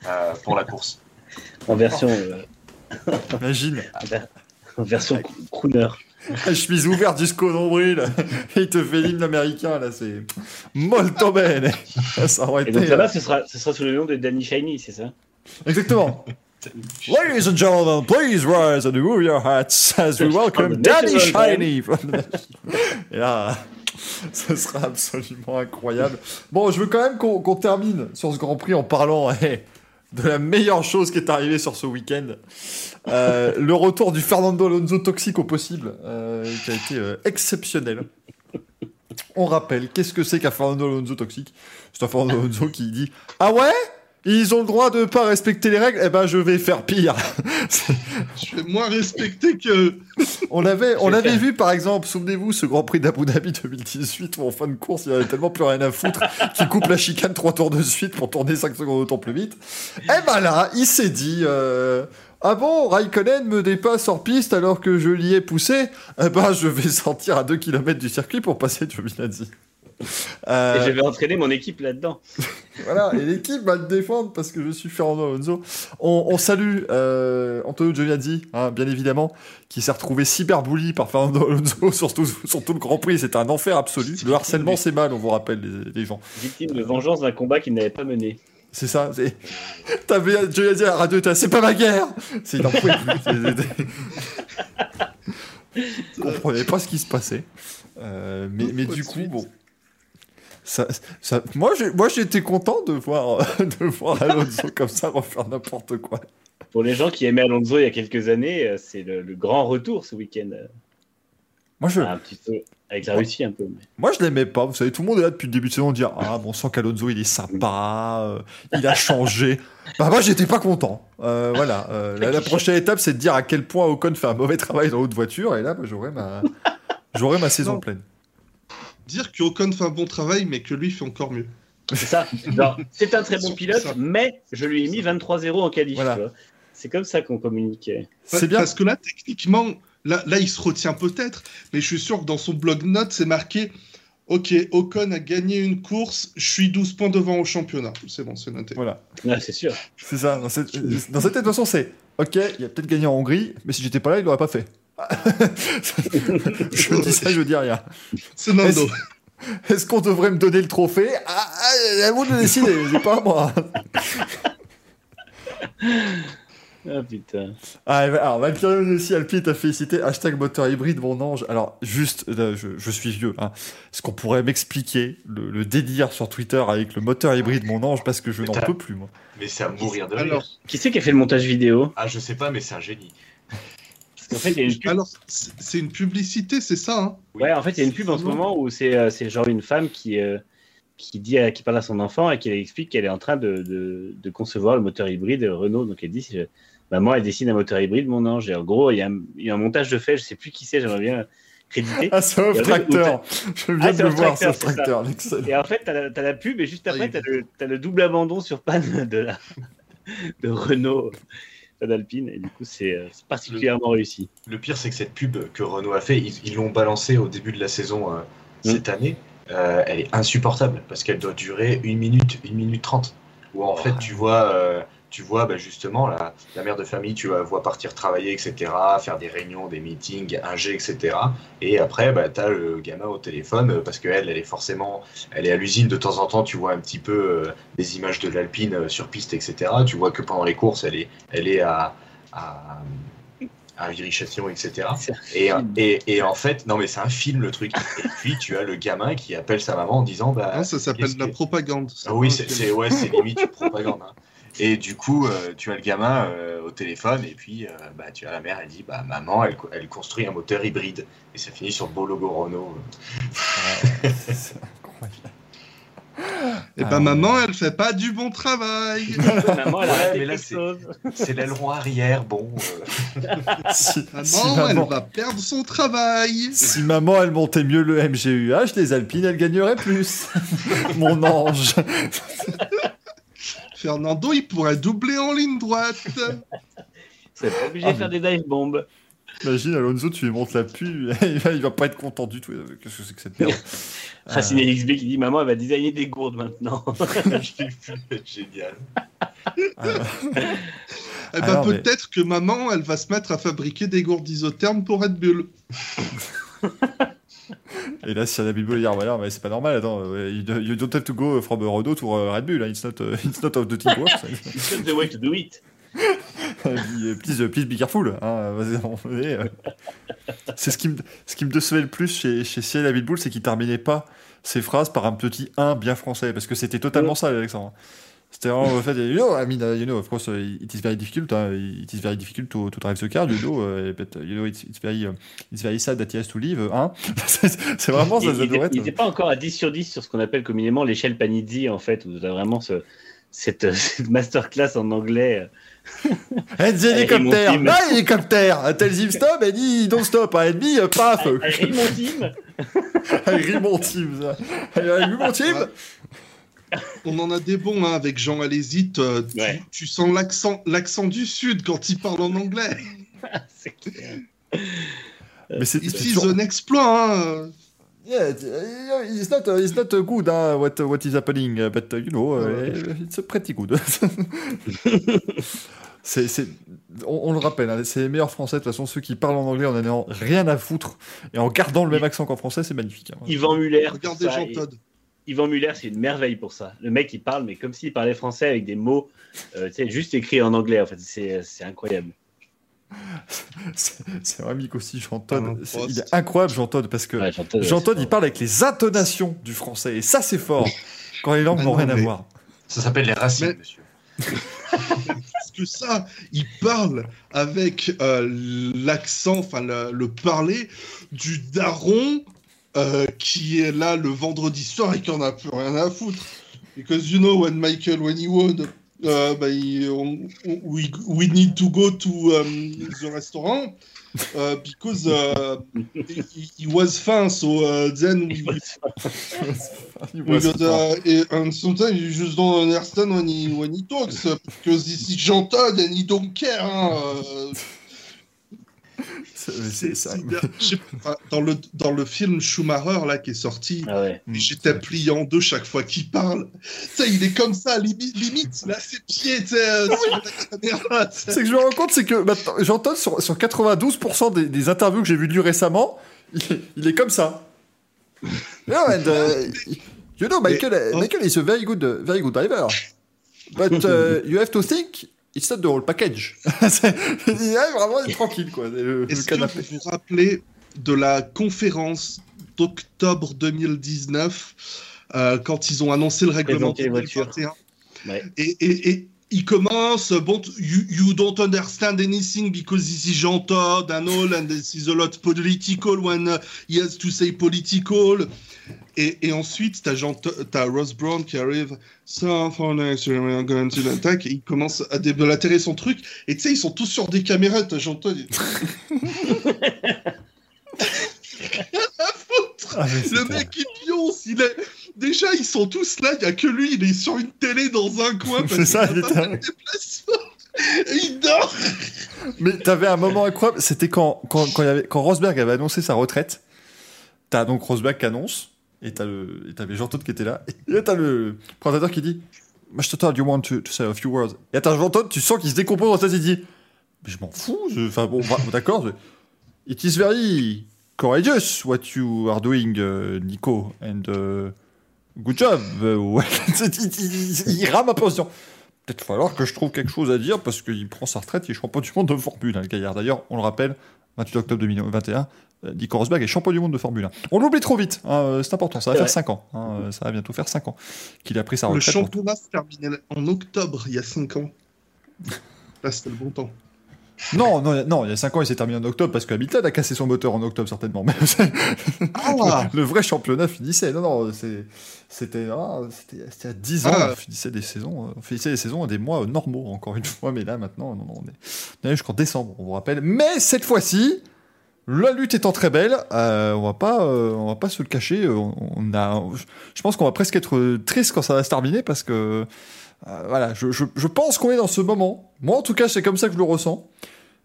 euh, pour la course. En version, euh, Imagine. en version crooner. Chemise ouverte jusqu'au nombril. Et il te fait l'hymne américain, là, c'est molto bene. Ça aurait Et été. donc là-bas, ce sera, ce sera sous le nom de Danny Shiny, c'est ça? Exactement. Ladies and gentlemen, please rise and remove your hats as we welcome From the Danny Shiny. Et là, ce sera absolument incroyable. Bon, je veux quand même qu'on termine sur ce Grand Prix en parlant eh, de la meilleure chose qui est arrivée sur ce week-end. Euh, le retour du Fernando Alonso toxique au possible, euh, qui a été euh, exceptionnel. On rappelle, qu'est-ce que c'est qu'un Fernando Alonso toxique? C'est un Fernando Alonso qui dit Ah ouais Ils ont le droit de pas respecter les règles Eh ben, je vais faire pire. Je vais moins respecter que. On l'avait, on faire. vu par exemple, souvenez-vous, ce Grand Prix d'Abu Dhabi 2018 où en fin de course il y avait tellement plus rien à foutre qu'il coupe la chicane trois tours de suite pour tourner 5 secondes autant plus vite. Et ben là, il s'est dit euh, Ah bon, Raikkonen me dépasse hors piste alors que je l'y ai poussé Eh ben je vais sortir à 2 km du circuit pour passer Giovinazzi. Euh, Et je vais entraîner mon équipe là-dedans. voilà, et l'équipe va le défendre parce que je suis Fernando Alonso. On, on salue euh, Antonio Giovinazzi, hein, bien évidemment, qui s'est retrouvé cyberbully par Fernando Alonso sur tout, sur tout le Grand Prix. C'était un enfer absolu. Le harcèlement, c'est mal, on vous rappelle, les, les gens. Victime de vengeance d'un combat qu'il n'avait pas mené. C'est ça. c'est- T'avais Giovinazzi à la radio, t'as, c'est pas ma guerre C'est, il en plus. Comprenais pas ce qui se passait. Euh, mais, mais du coup, suite. bon. Ça, ça, moi, j'ai, moi, j'étais content de voir, de voir Alonso comme ça refaire n'importe quoi. Pour les gens qui aimaient Alonso il y a quelques années, euh, c'est le, le grand retour ce week-end. Moi, je, Un petit peu avec la Russie un peu. mais- moi, je l'aimais pas. Vous savez, tout le monde est là depuis le début de saison dire Ah, bon sang qu'Alonso, il est sympa, euh, il a changé. bah, moi, j'étais pas content. Euh, voilà. euh, la, la prochaine étape, c'est de dire à quel point Ocon fait un mauvais travail dans l'autre voiture. Et là, j'aurai ma, j'aurai ma saison Non. pleine. Dire que Ocon fait un bon travail, mais que lui fait encore mieux. C'est ça. C'est un très bon pilote, ça. mais je lui ai mis 23-0 en qualif. Voilà. C'est comme ça qu'on communiquait. C'est bien. Parce que là, techniquement, là, là, il se retient peut-être, mais je suis sûr que dans son blog note, c'est marqué Ok, Ocon a gagné une course, je suis 12 points devant au championnat. C'est bon, c'est noté. Voilà. Ah, c'est sûr. C'est ça. Dans cette, dans cette tête, de toute façon, c'est Ok, il a peut-être gagné en Hongrie, mais si j'étais pas là, il l'aurait pas fait. Je dis ça, je dis rien. C'est Nando. Est-ce qu'on devrait me donner le trophée? Ah, ah, À vous de décider, c'est pas à moi. Ah putain. Ah, alors, Valkyrie aussi, Alpi t'a félicité. Hashtag moteur hybride, mon ange. Alors, juste, je, je suis vieux. Hein. Est-ce qu'on pourrait m'expliquer le, le délire sur Twitter avec le moteur hybride, mon ange Parce que je n'en peux plus, moi. Mais c'est à mourir de rire. Qui c'est qui a fait le montage vidéo? Ah, je sais pas, mais c'est un génie. Parce qu'en fait, il y a une pub. alors c'est une publicité, c'est ça hein? Ouais, en fait, il y a une pub en ce moment où c'est euh, c'est genre une femme qui, euh, qui, dit à- qui parle à son enfant et qui lui explique qu'elle est en train de, de, de concevoir le moteur hybride Renault. Donc elle dit je- Maman, elle dessine un moteur hybride, mon ange. Et en gros, il y, a un- il y a un montage de fait, je sais plus qui c'est, j'aimerais bien créditer. Ah, c'est Off Tractor. Je viens Ah, de c'est le voir, c'est Off excellent. Et en fait, t'as la, t'as la pub, et juste après, Oui. t'as le, t'as le double abandon sur panne de, la, de Renault, d'Alpine. Et du coup, c'est euh, particulièrement réussi. Le pire, c'est que cette pub que Renault a fait, ils l'ont balancée au début de la saison euh, cette année. Euh, elle est insupportable parce qu'elle doit durer une minute, une minute trente. Où en fait, tu vois, tu vois bah, justement la, la mère de famille, tu la vois partir travailler, etc., faire des réunions, des meetings, un G, etc. Et après, bah, tu as le gamin au téléphone euh, parce qu'elle, elle est forcément, elle est à l'usine de temps en temps. Tu vois un petit peu euh, des images de l'Alpine euh, sur piste, etc. Tu vois que pendant les courses, elle est, elle est à, à, à Viry-Châtillon, etc. Et, film. et, et en fait, non mais c'est un film le truc. Et puis tu as le gamin qui appelle sa maman en disant bah Non, ça s'appelle de la que- propagande. ah oui c'est c'est- ouais c'est limite une propagande. hein. Et du coup euh, tu as le gamin euh, au téléphone et puis euh, bah tu as la mère elle dit bah maman elle, co- elle construit un moteur hybride et ça finit sur le beau logo Renault. Ouais, c'est incroyable. Et Ah, ben ouais. maman, elle fait pas du bon travail. Maman, elle a Ouais, raté mais là, quelque c'est- l'aileron arrière bon. euh, Si, Maman, si elle maman, va perdre son travail. si maman, elle montait mieux le MGUH, les Alpines, elle gagnerait plus. Mon ange. Fernando, il pourrait doubler en ligne droite. C'est pas obligé Ah, de faire des dive bombs. Imagine, Alonso, tu lui montres la pub, il va, il va pas être content du tout. Qu'est-ce que c'est que cette merde Racine XB qui dit Maman, elle va designer des gourdes maintenant. Je vu, c'est génial. Euh, Eh ben, Alors, mais- peut-être que maman, elle va se mettre à fabriquer des gourdes isothermes pour Red Bull. Et là, si la Bible dire, voilà, mais c'est pas normal, attends, euh, you don't have to go from Renault to uh, Red Bull, hein, it's not, uh, it's not of the team works. It's not the way to do it. Euh, please, please be careful. Hein, c'est ce qui me, ce qui me décevait le plus chez, chez Ciel à Bull, c'est qu'il terminait pas ses phrases par un petit 1 bien français, parce que c'était totalement ça, Alexandre. C'était vraiment le fait, you know, I mean, uh, you know, of course, uh, it is very difficult, hein, it is very difficult to, to drive the car, you know, uh, but, uh, you know, it's, it's very, uh, it's very sad that he has to leave, hein. c'est vraiment, ça, il ça être- n'était pas encore à 10 sur 10 sur ce qu'on appelle communément l'échelle Panizzi, en fait, où tu as vraiment ce, cette, cette masterclass en anglais. And the Tim. ah, hélicoptère, tells him stop, and he don't stop, and me, uh, paf, Allez, mon team Tim, ça. Raymond Tim, On en a des bons hein, avec Jean Alésite. euh, tu, Ouais. tu sens l'accent, l'accent du Sud quand il parle en anglais. C'est clair. mais c'est un exploit. hein. Yeah, uh, it's not, uh, it's not uh, good uh, what, what is happening, but uh, you know, it's pretty good. c'est, c'est, on, on le rappelle, hein, c'est les meilleurs français, de toute façon, ceux qui parlent en anglais en n'ayant rien à foutre et en gardant le même accent qu'en français, c'est magnifique. hein. Yvan Muller. Regardez Jean et- Todd. Yvan Muller, c'est une merveille pour ça. Le mec, il parle, mais comme s'il parlait français avec des mots, euh, tu sais, juste écrits en anglais, en fait. C'est incroyable. C'est, un amic aussi, Jean Todd. Il est incroyable, Jean Todd, parce que Ouais, j'entends- Jean Todd, il parle avec les intonations du français, et ça, c'est fort, quand les langues Ah n'ont non, rien à voir. Ça s'appelle les racines, Mais- monsieur. Parce que ça, il parle avec euh, l'accent, enfin le, le parler du daron euh, qui est là le vendredi soir et qui en a plus rien à foutre. Because you know when Michael when he won, uh, bah, il- on- on- we, we need to go to um, the restaurant. uh, because uh, he, he was fun, so uh, then we, fort. uh, and- sometimes you just don't understand when he when he talks because Jean Todt and he don't care. Hein, uh, C'est- dans le dans le film Schumacher là qui est sorti, Ah ouais. j'étais plié en deux chaque fois qu'il parle. Sais, il est comme ça, limite, limite a ses pieds, euh, sur la caméra. C'est que je me rends compte, c'est que maintenant, j'entends sur, sur 92% des, des interviews que j'ai vues de lui récemment, il, est- il est comme ça. No, and, uh, you know, Michael. Michael is a very good, very good driver. But uh, you have to think, it's not the whole package. Il est vraiment il est tranquille, quoi. Le, le Est-ce que vous vous rappelez de la conférence d'octobre 2019 euh, quand ils ont annoncé le règlement Présenter les voitures. 2021 Ouais. et, et, et il commence, bon, you, you don't understand anything because this is Jean Todt and all, and this is a lot political when uh, he has to say political. Et, et ensuite, t'as Jean- t'as Ross Brown qui arrive. So for next, we're going to attack. Et il commence à déblatérer son truc. Et tu sais, ils sont tous sur des caméras. T'as Jean. Ah, Le c'était- mec il pionce, il est... Déjà ils sont tous là, il y a que lui, il est sur une télé dans un coin C'est ça, il pas fait. Et il dort Mais t'avais un moment incroyable, c'était quand, quand, quand, il y avait, quand Rosberg avait annoncé sa retraite. T'as donc Rosberg qui annonce, et t'as t'avais Jean Todt qui était là, et t'as le présentateur qui dit, Mr. Todd, you want to, to say a few words? Et t'as Jean Todt, tu sens qu'il se décompose sa tête, il dit, mais je m'en fous, enfin bon, va- d'accord, je- it is very courageous what you are doing, euh, Nico, and uh, good job. euh, il, il- il rame un peu en disant, peut-être falloir que je trouve quelque chose à dire parce qu'il prend sa retraite, il est champion du monde de Formule 1, le gaillard. D'ailleurs, on le rappelle, 28 octobre 2021, euh, Nico Rosberg est champion du monde de Formule 1. On l'oublie trop vite, hein, euh, c'est important, ça va faire vrai. 5 ans. hein, euh, ça va bientôt faire 5 ans qu'il a pris sa Le retraite. championnat se terminait en octobre, il y a 5 ans. Là c'était le bon temps. Non, non, non, il y a 5 ans, il s'est terminé en octobre parce que Hamilton a cassé son moteur en octobre, certainement. Mais Ah le vrai championnat finissait. Non, non, c'était ah, à 10 ans, Ah. on finissait des saisons, on finissait des saisons à des mois normaux, encore une fois. Mais là, maintenant, non, non, on est, on est jusqu'en décembre, on vous rappelle. Mais cette fois-ci, la lutte étant très belle, euh, on va pas, euh, on va pas se le cacher. euh, On, on a, je pense qu'on va presque être triste quand ça va se terminer parce que euh, voilà, je, je, je pense qu'on est dans ce moment. Moi, en tout cas, c'est comme ça que je le ressens.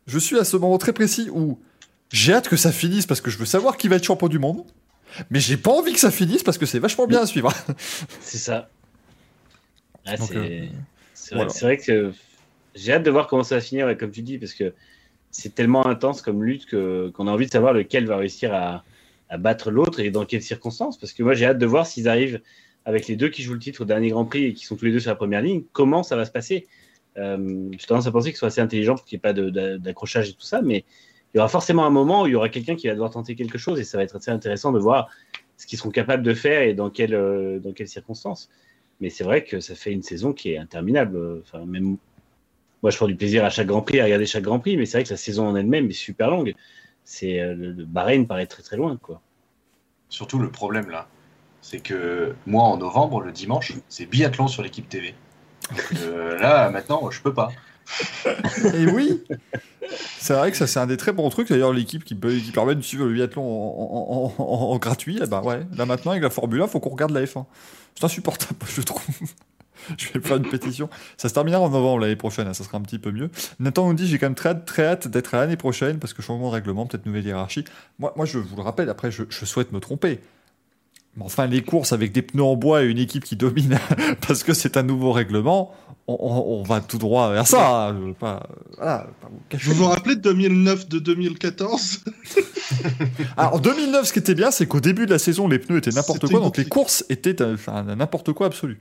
Je suis à ce moment très précis où j'ai hâte que ça finisse parce que je veux savoir qui va être champion du monde. Mais j'ai pas envie que ça finisse parce que c'est vachement bien à suivre. C'est ça. Ah, Donc, c'est c'est vrai, voilà. c'est vrai que j'ai hâte de voir comment ça va finir, et comme tu dis, parce que c'est tellement intense comme lutte que- qu'on a envie de savoir lequel va réussir à, à battre l'autre et dans quelles circonstances. Parce que moi, j'ai hâte de voir s'ils arrivent avec les deux qui jouent le titre au dernier Grand Prix et qui sont tous les deux sur la première ligne, comment ça va se passer. Euh, j'ai tendance à penser qu'ils sont assez intelligents pour qu'il n'y ait pas d'accrochage et tout ça, mais il y aura forcément un moment où il y aura quelqu'un qui va devoir tenter quelque chose et ça va être assez intéressant de voir ce qu'ils seront capables de faire et dans euh, dans quelles circonstances. Mais c'est vrai que ça fait une saison qui est interminable. Enfin, même moi, je prends du plaisir à chaque Grand Prix, à regarder chaque Grand Prix, mais c'est vrai que la saison en elle-même est super longue. C'est euh, le, le Bahreïn paraît très très loin, quoi. Surtout le problème là, c'est que moi en novembre, le dimanche, c'est biathlon sur l'équipe TV. Donc, euh, là, maintenant, je peux pas. Et oui, c'est vrai que ça c'est un des très bons trucs. D'ailleurs, l'équipe qui, permet de suivre le biathlon en, en- en- en- en gratuit, eh ben ouais. Là maintenant avec la Formule 1, faut qu'on regarde la F1. C'est insupportable, je trouve. Je vais faire une pétition. Ça se terminera en novembre l'année prochaine, hein, ça sera un petit peu mieux. Nathan nous dit j'ai quand même très hâte, très hâte d'être à l'année prochaine parce que changement de règlement, peut-être nouvelle hiérarchie. Moi, je vous le rappelle, après je, je souhaite me tromper. Mais enfin, les courses avec des pneus en bois et une équipe qui domine parce que c'est un nouveau règlement, on, on- on va tout droit vers ça. hein. Je veux pas, voilà, pas vous cacher. Vous vous rappelez de 2009, de 2014 Alors, en 2009, ce qui était bien, c'est qu'au début de la saison, les pneus étaient n'importe quoi, donc les courses étaient n'importe quoi absolu.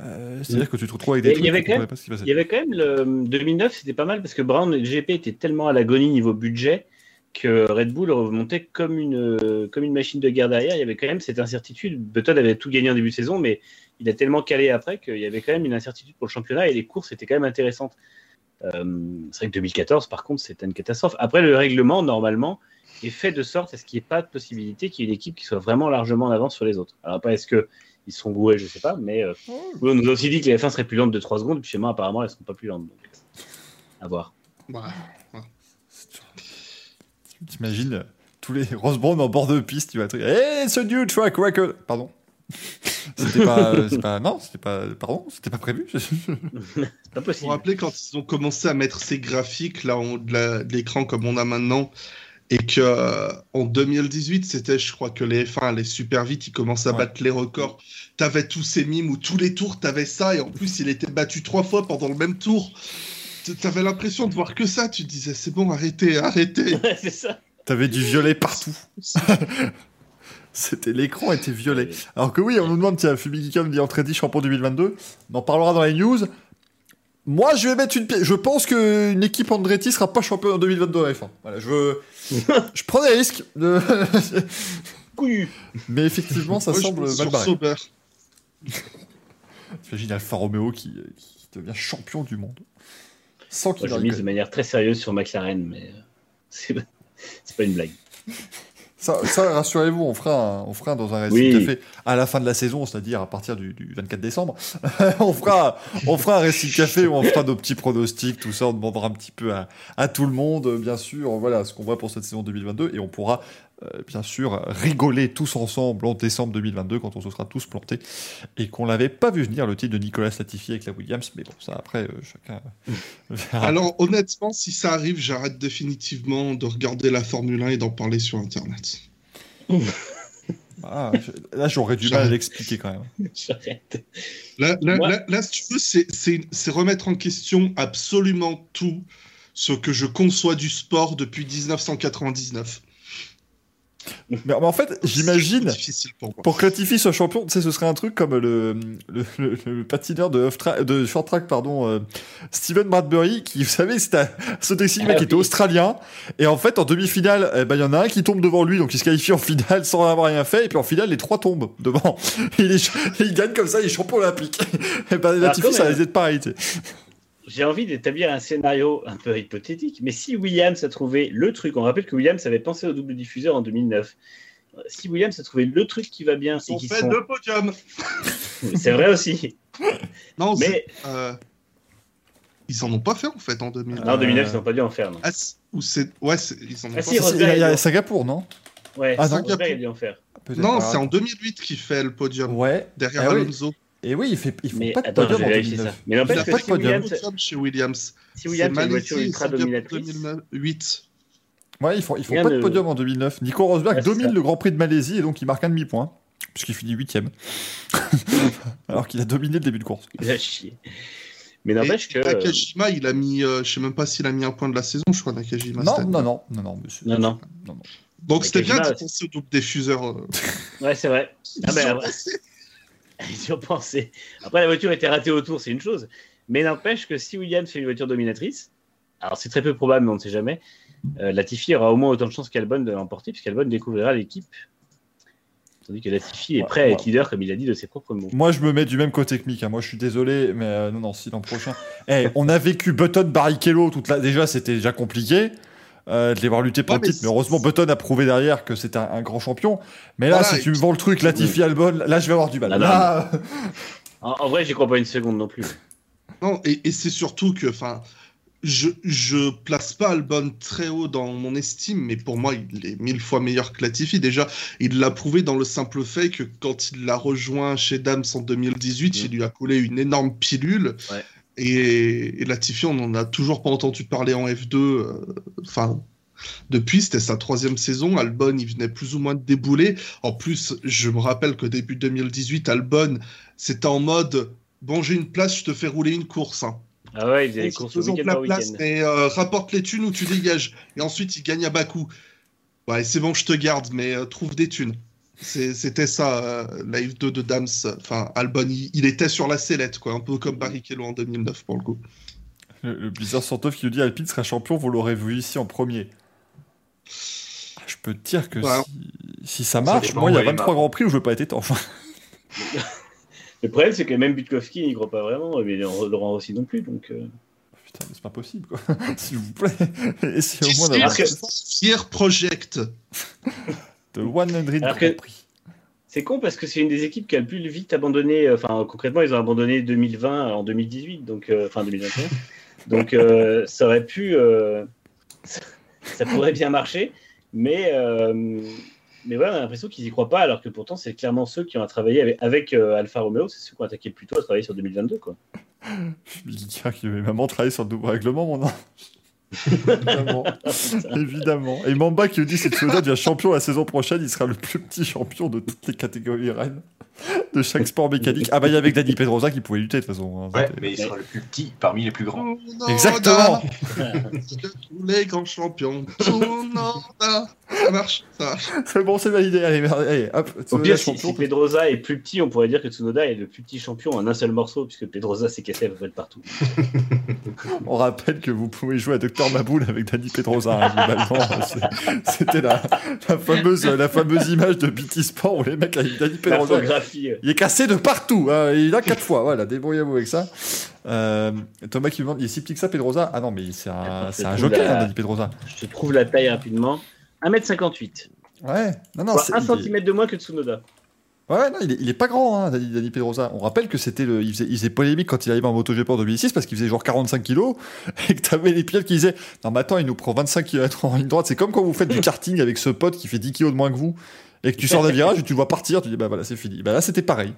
Euh, C'est-à-dire que tu te retrouves avec des trucs il y avait quand même- comprenais pas ce qui passait. Il y avait quand même le 2009, c'était pas mal parce que Brown et le GP étaient tellement à l'agonie niveau budget que Red Bull remontait comme une, comme une machine de guerre derrière. Il y avait quand même cette incertitude. Button avait tout gagné en début de saison, mais il a tellement calé après qu'il y avait quand même une incertitude pour le championnat et les courses étaient quand même intéressantes. Euh, c'est vrai que 2014, par contre, c'était une catastrophe. Après, le règlement, normalement, est fait de sorte à ce qu'il n'y ait pas de possibilité qu'il y ait une équipe qui soit vraiment largement en avance sur les autres. Alors après, est-ce que ils seront groués, je sais pas, mais euh, oui, on nous a aussi dit que les F1 seraient plus lentes de 3 secondes, puis chez moi, apparemment, elles ne seront pas plus lentes. Donc, à voir. Ouais. T'imagines euh, tous les Rose en bord de piste, tu vas te dire Hey, it's a new track record Pardon. C'était pas, euh, pas. Non, c'était pas. Pardon, c'était pas prévu. C'est pas Vous vous possible. rappelez quand ils ont commencé à mettre ces graphiques là en haut de l'écran comme on a maintenant et que euh, en 2018 c'était je crois que les F1 allaient super vite ils commencent à Ouais. battre les records t'avais tous ces mimes où tous les tours t'avais ça et en plus il était battu trois fois pendant le même tour t'avais l'impression de voir que ça tu disais c'est bon arrêtez arrêtez Ouais, c'est ça. T'avais du violet partout. C'était l'écran était violet. Alors que oui, on nous demande, tiens, Fubikikom dit Entredi champion 2022. On en parlera dans les news. Moi, je vais mettre une pièce. Je pense qu'une équipe Andretti sera pas champion en 2022 à F1. Voilà, je veux... je prends des risques. De... Mais effectivement, ça Moi, je semble mal barré. Sauber. T'imagines Alfa Romeo qui, qui devient champion du monde. Sans qu'il arrive. mise de manière très sérieuse sur McLaren, mais euh, c'est pas une blague. Ça, ça, rassurez-vous, on fera, un, on fera un dans un Racing Oui. Café à la fin de la saison, c'est-à-dire à partir du, du 24 décembre. on fera, on fera un Racing Café où on fera nos petits pronostics, tout ça, on demandera un petit peu à, à tout le monde, bien sûr, voilà, ce qu'on voit pour cette saison 2022, et on pourra, bien sûr, rigoler tous ensemble en décembre 2022 quand on se sera tous plantés et qu'on l'avait pas vu venir le titre de Nicolas Latifi avec la Williams, mais bon, ça après, euh, chacun verra. Alors honnêtement, si ça arrive, j'arrête définitivement de regarder la Formule 1 et d'en parler sur Internet. Ah, je- là, j'aurais du mal à l'expliquer quand même. J'arrête. Là, là, Moi- là, là, si tu veux, c'est remettre en question absolument tout ce que je conçois du sport depuis 1999. Mais en fait, j'imagine. C'est pour. Pour que Latifi soit champion, tu sais, ce serait un truc comme le, le, le- le patineur de, off tra- de short track, pardon, euh, Steven Bradbury, qui, vous savez, c'était un sigma Ah qui était australien. Et en fait, en demi-finale, eh ben, il y en a un qui tombe devant lui, donc il se qualifie en finale sans avoir rien fait. Et puis en finale, les trois tombent devant. il, est, il gagne comme ça, il est champion olympique. et ben, Latifi, quand ça risque d'être pareil, tu sais. J'ai envie d'établir un scénario un peu hypothétique, mais si Williams a trouvé le truc, on rappelle que Williams avait pensé au double diffuseur en 2009. Si Williams a trouvé le truc qui va bien, ont qu'ils fait sont... deux podiums. c'est vrai aussi. Non, Mais c'est- euh, ils en ont pas fait en fait en 2000. en 2009, ils n'ont pas dû en faire. Non. Ah, c'est- ou c'est ouais, c'est- ils en ont Ah, pas si, fait. C'est- Il y a, il y a Rosberg, Singapour, non? Ouais, Ah, non. Rosberg a dû en faire. Non, c'est en 2008 qu'il fait le podium Ouais. derrière Ah oui. Et oui, il fait, ils font Mais pas de attends, podium en vérifier 2009. ça. Mais Il n'empêche a que pas de si podium. Chez Williams. si Williams C'est a une voiture ultra dominatrice, 2008. Ouais, ils font, ils font pas de podium en 2009. Nico Rosberg Ouais, c'est domine ça. le Grand Prix de Malaisie et donc il marque un demi-point, puisqu'il finit huitième. Alors qu'il a dominé le début de course. il a chier. Mais n'empêche que. Nakajima, il a mis, euh, je sais même pas s'il a mis un point de la saison, je crois, Nakajima. Non, non, non, non, non, monsieur. Non, non. non, non. Donc c'était bien de penser au double diffuseur. euh. Ouais, c'est vrai. Ah ben, Après, la voiture était ratée au tour, c'est une chose. Mais n'empêche que si Williams fait une voiture dominatrice, alors c'est très peu probable, mais on ne sait jamais, euh, Latifi aura au moins autant de chances qu'Albon de l'emporter, puisqu'Albon découvrira l'équipe. Tandis que Latifi est Ouais, prêt à ouais. être leader, comme il a dit de ses propres mots. Moi, je me mets du même côté que Mick. hein. Moi, je suis désolé, mais euh, non, non, si l'an prochain. Eh, on a vécu Button Barrichello toute la. Déjà, c'était déjà compliqué. Euh, de les voir lutter pour Ouais, le mais titre, mais heureusement Button a prouvé derrière que c'était un, un grand champion. Mais là, Voilà, si tu me vends le truc Latifi Albon, là je vais avoir du mal. Là, En, en vrai, j'y crois pas une seconde non plus. Non, et, et c'est surtout que, enfin, je, je place pas Albon très haut dans mon estime, mais pour moi, il est mille fois meilleur que Latifi. Déjà, il l'a prouvé dans le simple fait que quand il l'a rejoint chez Dams en 2018, Mhm. il lui a coulé une énorme pilule. Ouais. Et, et Latifi, on n'en a toujours pas entendu parler en F2. euh, Enfin. depuis, c'était sa troisième saison. Albon, il venait plus ou moins de débouler. En plus, je me rappelle que début 2018, Albon, c'était en mode Bon, j'ai une place, je te fais rouler une course. hein. Ah ouais, il faisait les courses week-end la place, euh, rapporte les thunes ou tu dégages. Et ensuite, il gagne à bas coût. Ouais, c'est bon, je te garde, mais euh, trouve des thunes. C'était ça, euh, la F2 de Dams. Enfin, Albon, il, il était sur la sellette, quoi, un peu comme Barrichello en 2009 pour le coup. Le, le Blizzard Santov qui nous dit Alpine sera champion, vous l'aurez vu ici en premier. Ah, Je peux te dire que Ouais. si, si ça marche, moi il y a où elle est 23 grands prix où je veux pas être étanche. Le problème, c'est que même Butkowski n'y croit pas vraiment, mais Laurent aussi non plus. Donc, euh, Putain, mais c'est pas possible quoi. S'il vous plaît, essayez au moins d'avoir Fier Project. De 100 Alors que-. C'est con parce que c'est une des équipes qui a le plus vite abandonné. euh, Enfin, concrètement, ils ont abandonné 2020 en 2018, donc euh, enfin 2021. Donc, euh, ça aurait pu, euh, ça, pourrait bien marcher, mais mais ouais, on a l'impression qu'ils y croient pas, alors que pourtant c'est clairement ceux qui ont travaillé avec, avec Alfa Romeo, c'est ceux qui ont attaqué le plus tôt à travailler sur 2022, quoi. Je me dis tiens, qu'il avait maman travaillé sur le double règlement, mon ange. Évidemment. Évidemment. Et Mamba qui nous dit si Tsunoda devient champion la saison prochaine, il sera le plus petit champion de toutes les catégories reines de chaque sport mécanique. Ah bah il y avait avec Dani Pedrosa qui pouvait lutter de toute façon. hein. Ouais, mais il sera le plus petit parmi les plus grands. Exactement. Tous les grands champions. Tsunoda. Ça marche, ça marche. C'est bon, c'est validé. Allez, allez, hop. Au pire, si, si Pedrosa est plus petit, on pourrait dire que Tsunoda est le plus petit champion en un seul morceau, puisque Pedrosa s'est cassé à peu près partout. On rappelle que vous pouvez jouer à Docteur Maboul avec Dani Pedrosa. hein, C'était la, la, fameuse, la fameuse image de BT Sport où les mecs avec Dani Pedrosa. Il est cassé de partout. hein, Il a quatre fois. Voilà, débrouillez-vous avec ça. Euh, Thomas qui me demande, il est si petit que ça, Pedrosa? Ah non, mais c'est un, c'est un joker, la- hein, Pedrosa. Je te trouve la taille rapidement. 1m58. Ouais, non, non, c'est- un il est- centimètre de moins que Tsunoda. Ouais, non, il est, il est pas grand, hein, Dani Pedrosa. On rappelle que c'était le, il faisait, il faisait polémique quand il arrivait en MotoGP en 2006 parce qu'il faisait genre 45 kilos et que t'avais les pilotes qui disaient Non, mais attends, il nous prend 25 km en ligne droite. C'est comme quand vous faites du karting avec ce pote qui fait 10 kilos de moins que vous et que tu sors d'un virage et tu le vois partir. Tu dis Bah voilà, c'est fini. Bah là, c'était pareil.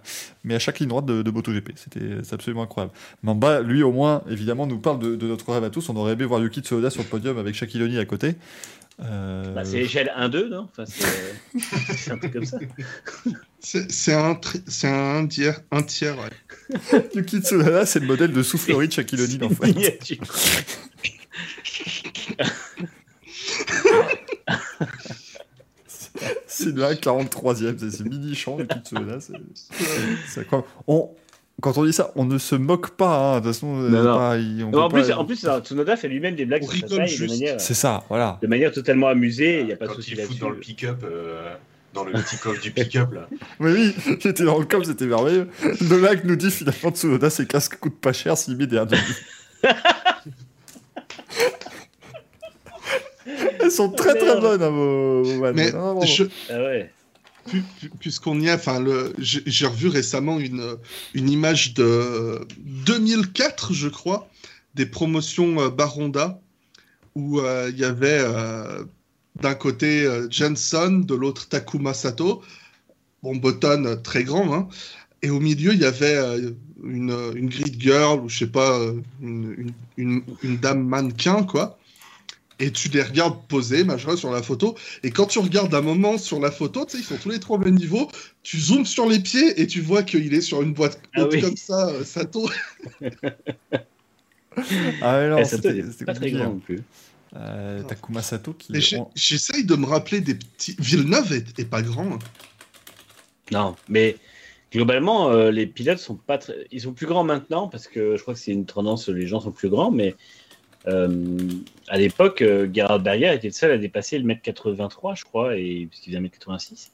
Mais à chaque ligne droite de, de MotoGP. C'était absolument incroyable. Mamba, lui, au moins, évidemment, nous parle de, de notre rêve à tous. On aurait aimé voir Yuki Tsunoda sur le podium avec Shaquille O'Neal à côté. Euh, Bah, c'est l'échelle 1-2, non? Enfin, c'est... un truc comme ça. C'est c'est un, tri- c'est un tiers, un tiers, ouais. Yuki Tsunoda, c'est le modèle de soufflerie de Shaquille O'Neal en fait. Le 43ème, c'est c'est mini champ et tout là. C'est c'est incroyable. On, quand on dit ça, on ne se moque pas. hein, De toute façon, euh, Non, non. pas- il- on Non, en, peut plus, pas- en plus, Tsunoda fait lui-même des blagues On sur sa taille de juste. manière, c'est ça, voilà. de manière totalement amusée. Il n'y a pas de souci là-dessus. dans le pick-up, euh, dans le petit coffre du pick-up, là. Mais oui, j'étais dans le com, c'était merveilleux. Nolak nous dit finalement Tsunoda, ses casques coûtent pas cher s'il met des Elles sont très très bonnes, hein, vos, vos vannes. Mais Non, je- Ah ouais. pu- pu- puisqu'on y est, enfin, j'ai revu récemment une, une image de 2004, je crois, des promotions euh, Baronda, où euh, il y avait euh, d'un côté euh, Jenson, de l'autre Takuma Sato, bon, Button très grand, hein, et au milieu il y avait euh, une, une grid girl, ou je sais pas, une, une, une, une dame mannequin, quoi. Et tu les regardes poser, machin, sur la photo. Et quand tu regardes un moment sur la photo, tu sais, ils sont tous les trois au même niveau. Tu zoomes sur les pieds et tu vois qu'il est sur une boîte Ah haute oui. comme ça, euh, Sato. Ah ouais, non, Eh, ça c'était pas très grand hein. non plus. Euh, Takuma Sato qui. J'essaye de me rappeler des petits. Villeneuve est, est pas grand. hein. Non, mais globalement, euh, les pilotes sont pas très... Ils sont plus grands maintenant parce que je crois que c'est une tendance, les gens sont plus grands, mais euh, à l'époque, euh, Gerhard Berger était le seul à dépasser le mètre 83, je crois, et, parce qu'il faisait 1m86.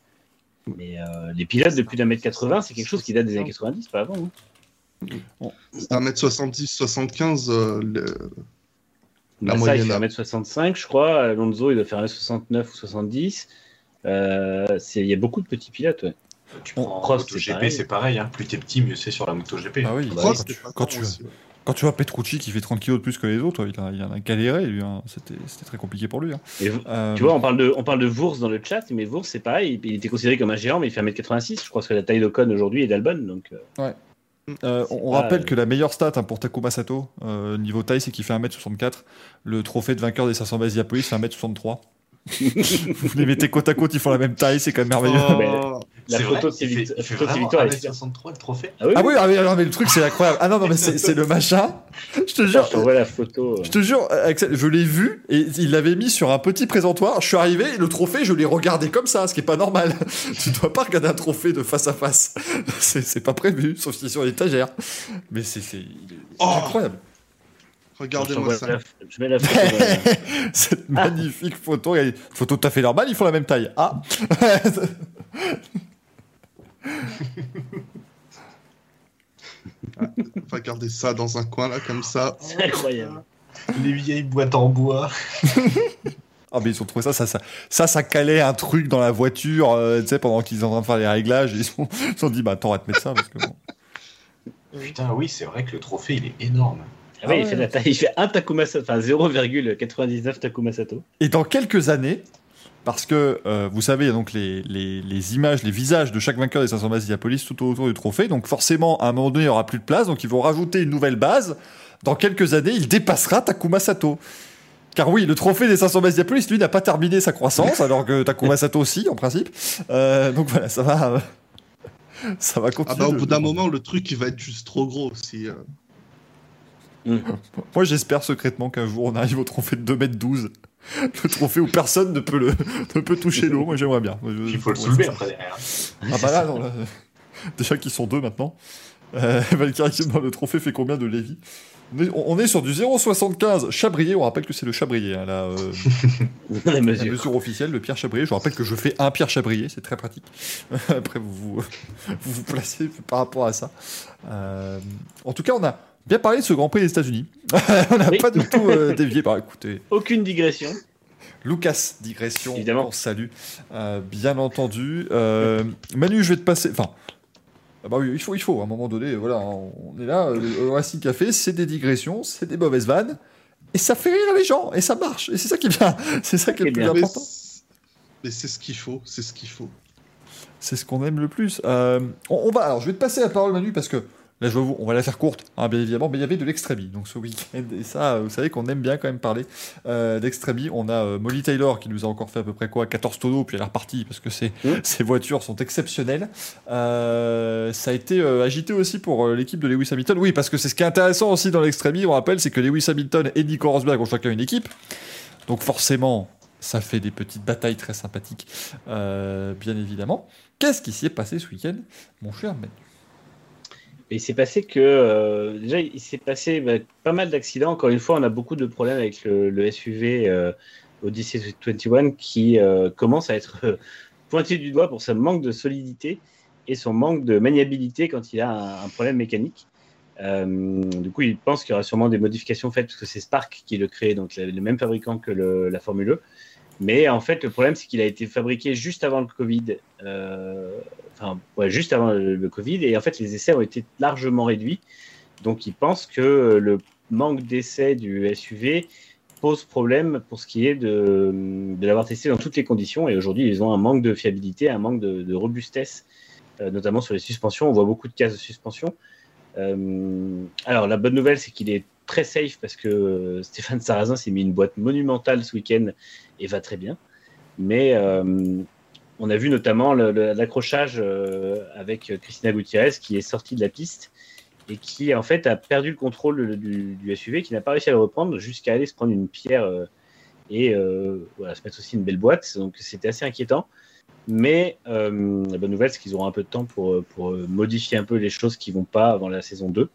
Mais euh, les pilotes de plus d'un mètre 80, c'est quelque chose qui date des années 90, pas avant. hein. C'est 1m70, 75. euh, le- La Massa, il moyenne, fait 1m65, je crois. Alonso, il doit faire 1m69 ou 70. Euh, Il y a beaucoup de petits pilotes, ouais. Tu prends en MotoGP, pareil. c'est pareil. Hein. Plus t'es petit, mieux c'est sur la MotoGP. Ah oui, bah quand, tu, quand tu- aussi. Quand tu vois Petrucci qui fait 30 kilos de plus que les autres, il, a, il en a galéré, lui. hein. C'était très compliqué pour lui. hein. Et Euh, Tu vois, on parle de, on parle de Wurz dans le chat, mais Wurz, c'est pareil. Il, il était considéré comme un géant, mais il fait 1m86. Je crois que c'est la taille d'Ocon aujourd'hui et d'Albon. Donc, euh, Euh, on, on pas, rappelle euh, que la meilleure stat hein, pour Takuma Sato, euh, niveau taille, c'est qu'il fait 1m64. Le trophée de vainqueur des 500 bases Diapolis, c'est 1m63. Vous les mettez côte à côte, ils font la même taille, c'est quand même merveilleux. Oh, la photo vrai, de ses il fait- vict- il fait photo de ses vraiment victoires, elle est 1m63 le trophée. Ah oui, Ah oui, ah oui, mais le truc c'est incroyable. Ah non, non, mais c'est le machin. Je te jure, je t'envoie la photo. euh. je te jure, Axel, je l'ai vu et il l'avait mis sur un petit présentoir. Je suis arrivé, et le trophée, je l'ai regardé comme ça, ce qui est pas normal. Tu dois pas regarder un trophée de face à face. C'est pas prévu, sauf si c'est sur l'étagère. Mais c'est Oh. incroyable. Regardez-moi ça. la- Je mets la photo. Cette magnifique photo. Photo tout à fait normale, ils font la même taille. Ah On va garder ça dans un coin là, comme ça. C'est incroyable. Les vieilles boîtes en bois. Ah mais ils ont trouvé ça, ça, ça, ça, ça calait un truc dans la voiture, euh, tu sais, pendant qu'ils sont en train de faire les réglages, ils se sont, dit, bah attends, on va te mettre ça, parce que bon. Putain, oui, c'est vrai que le trophée, il est énorme. Ah ouais, Ah il ouais. fait la taille. Il fait un Takuma Sato, enfin 0,99 Takuma Sato. Et dans quelques années, parce que euh, vous savez, il y a donc les, les, les images, les visages de chaque vainqueur des 500 bases Diapolis tout autour du trophée, donc forcément, à un moment donné, il n'y aura plus de place, donc ils vont rajouter une nouvelle base. Dans quelques années, il dépassera Takuma Sato. Car oui, le trophée des 500 bases Diapolis, lui, n'a pas terminé sa croissance, alors que Takuma Sato aussi, en principe. Euh, donc voilà, ça va, euh, ça va Ah continuer. bah au bout d'un moment, le truc il va être juste trop gros aussi. euh. Moi, j'espère secrètement qu'un jour, on arrive au trophée de 2m12. Le trophée où personne ne peut, le, ne peut toucher l'eau. Moi, j'aimerais bien. Il faut le soulever après derrière. Ah bah là, non, là, euh, déjà qu'ils sont deux maintenant. Euh, Valkyrie le trophée fait combien de Lévi on est, sur du 0,75 Chabrier. On rappelle que c'est le Chabrier, hein, la, euh, la la mesure. officielle, le Pierre Chabrier. Je vous rappelle que je fais un Pierre Chabrier, c'est très pratique. Après, vous vous, vous vous placez par rapport à ça. Euh, en tout cas, on a bien parlé de ce Grand Prix des États-Unis. on n'a Oui. pas du tout euh, dévié. Bah écoutez, Aucune digression. Lucas Digression, Évidemment. on salue, euh, bien entendu. Euh, Manu, je vais te passer. Enfin, ah bah oui, il faut, il faut, à un moment donné, voilà, on est là, le, le Racing Café, c'est des digressions, c'est des mauvaises vannes, et ça fait rire les gens, et ça marche, et c'est ça qui est bien, c'est ça qui est le plus bien. Mais important. Mais c'est ce qu'il faut, c'est ce qu'il faut. C'est ce qu'on aime le plus. Euh, on, on va, alors, je vais te passer la parole, Manu, parce que là, je vous, on va la faire courte, hein, bien évidemment, mais il y avait de l'extrémie, donc ce week-end, et ça, vous savez qu'on aime bien quand même parler euh, d'extrémie. On a euh, Molly Taylor qui nous a encore fait à peu près quoi 14 tonneaux, puis elle est repartie parce que ses, Mm. ses voitures sont exceptionnelles. Euh, ça a été euh, agité aussi pour euh, l'équipe de Lewis Hamilton. Oui, parce que c'est ce qui est intéressant aussi dans l'extrémie, on rappelle, c'est que Lewis Hamilton et Nico Rosberg ont chacun une équipe. Donc forcément, ça fait des petites batailles très sympathiques, euh, bien évidemment. Qu'est-ce qui s'y est passé ce week-end, mon cher Manu? Et il s'est passé que euh, déjà il s'est passé bah, pas mal d'accidents. Encore une fois, on a beaucoup de problèmes avec le, SUV euh, Odyssey 21 qui euh, commence à être euh, pointé du doigt pour son manque de solidité et son manque de maniabilité quand il a un, problème mécanique. Du coup, il pense qu'il y aura sûrement des modifications faites parce que c'est Spark qui le crée, donc le, même fabricant que la Formule E. Mais en fait, le problème, c'est qu'il a été fabriqué juste avant le Covid, juste avant le, Covid, et en fait, les essais ont été largement réduits. Donc, il pense que le manque d'essais du SUV pose problème pour ce qui est de, l'avoir testé dans toutes les conditions. Et aujourd'hui, ils ont un manque de fiabilité, un manque de, robustesse, euh, notamment sur les suspensions. On voit beaucoup de cases de suspension. Euh, alors, la bonne nouvelle, c'est qu'il est très safe parce que euh, Stéphane Sarrazin s'est mis une boîte monumentale ce week-end et va très bien. Mais on a vu notamment l'accrochage euh, avec Christina Gutiérrez qui est sortie de la piste et qui en fait a perdu le contrôle du, SUV, qui n'a pas réussi à le reprendre jusqu'à aller se prendre une pierre euh, et euh, se mettre aussi une belle boîte. Donc c'était assez inquiétant. Mais la bonne nouvelle, c'est qu'ils auront un peu de temps pour, modifier un peu les choses qui vont pas avant la saison 2.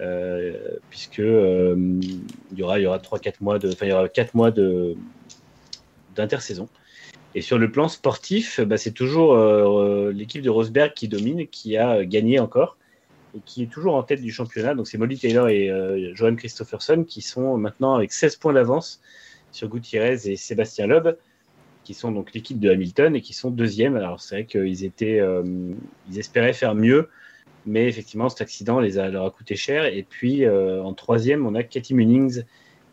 Euh, puisque il y aura y aura 3 4 mois de enfin y aura 4 mois d'intersaison. Et sur le plan sportif, bah, c'est toujours euh, l'équipe de Rosberg qui domine, qui a gagné encore et qui est toujours en tête du championnat. Donc c'est Molly Taylor et euh, Johan Christopherson qui sont maintenant avec 16 points d'avance sur Gutiérrez et Sébastien Loeb, qui sont donc l'équipe de Hamilton et qui sont deuxième. Alors c'est vrai qu'ils étaient, euh, ils espéraient faire mieux, mais effectivement cet accident les a, leur a coûté cher. Et puis euh, en troisième, on a Katie Munnings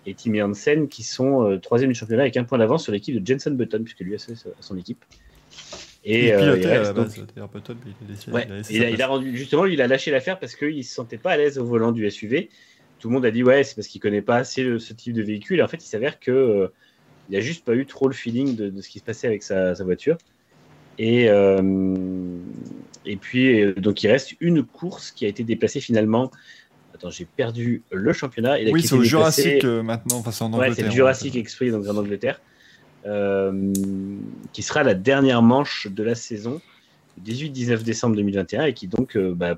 et Timmy Hansen qui sont euh, troisième du championnat avec un point d'avance sur l'équipe de Jenson Button, puisque lui a son, son équipe. Et il euh, pilotait il à la reste base, donc- d'ailleurs, Button, mais il a Ouais, il il rendu, justement, il a lâché l'affaire parce qu'il ne se sentait pas à l'aise au volant du SUV. Tout le monde a dit ouais, c'est parce qu'il connaît pas assez le- ce type de véhicule. Et en fait, il s'avère que euh, il a juste pas eu trop le feeling de, de ce qui se passait avec sa, sa voiture. Et, euh, et puis, euh, donc, il reste une course qui a été déplacée finalement. Attends, j'ai perdu le championnat. Oui, c'est au Jurassic euh, maintenant, enfin c'est en Ouais, Angleterre. c'est le Jurassic. Express donc en Angleterre, euh, qui sera la dernière manche de la saison, le 18-19 décembre 2021, et qui donc euh, bah,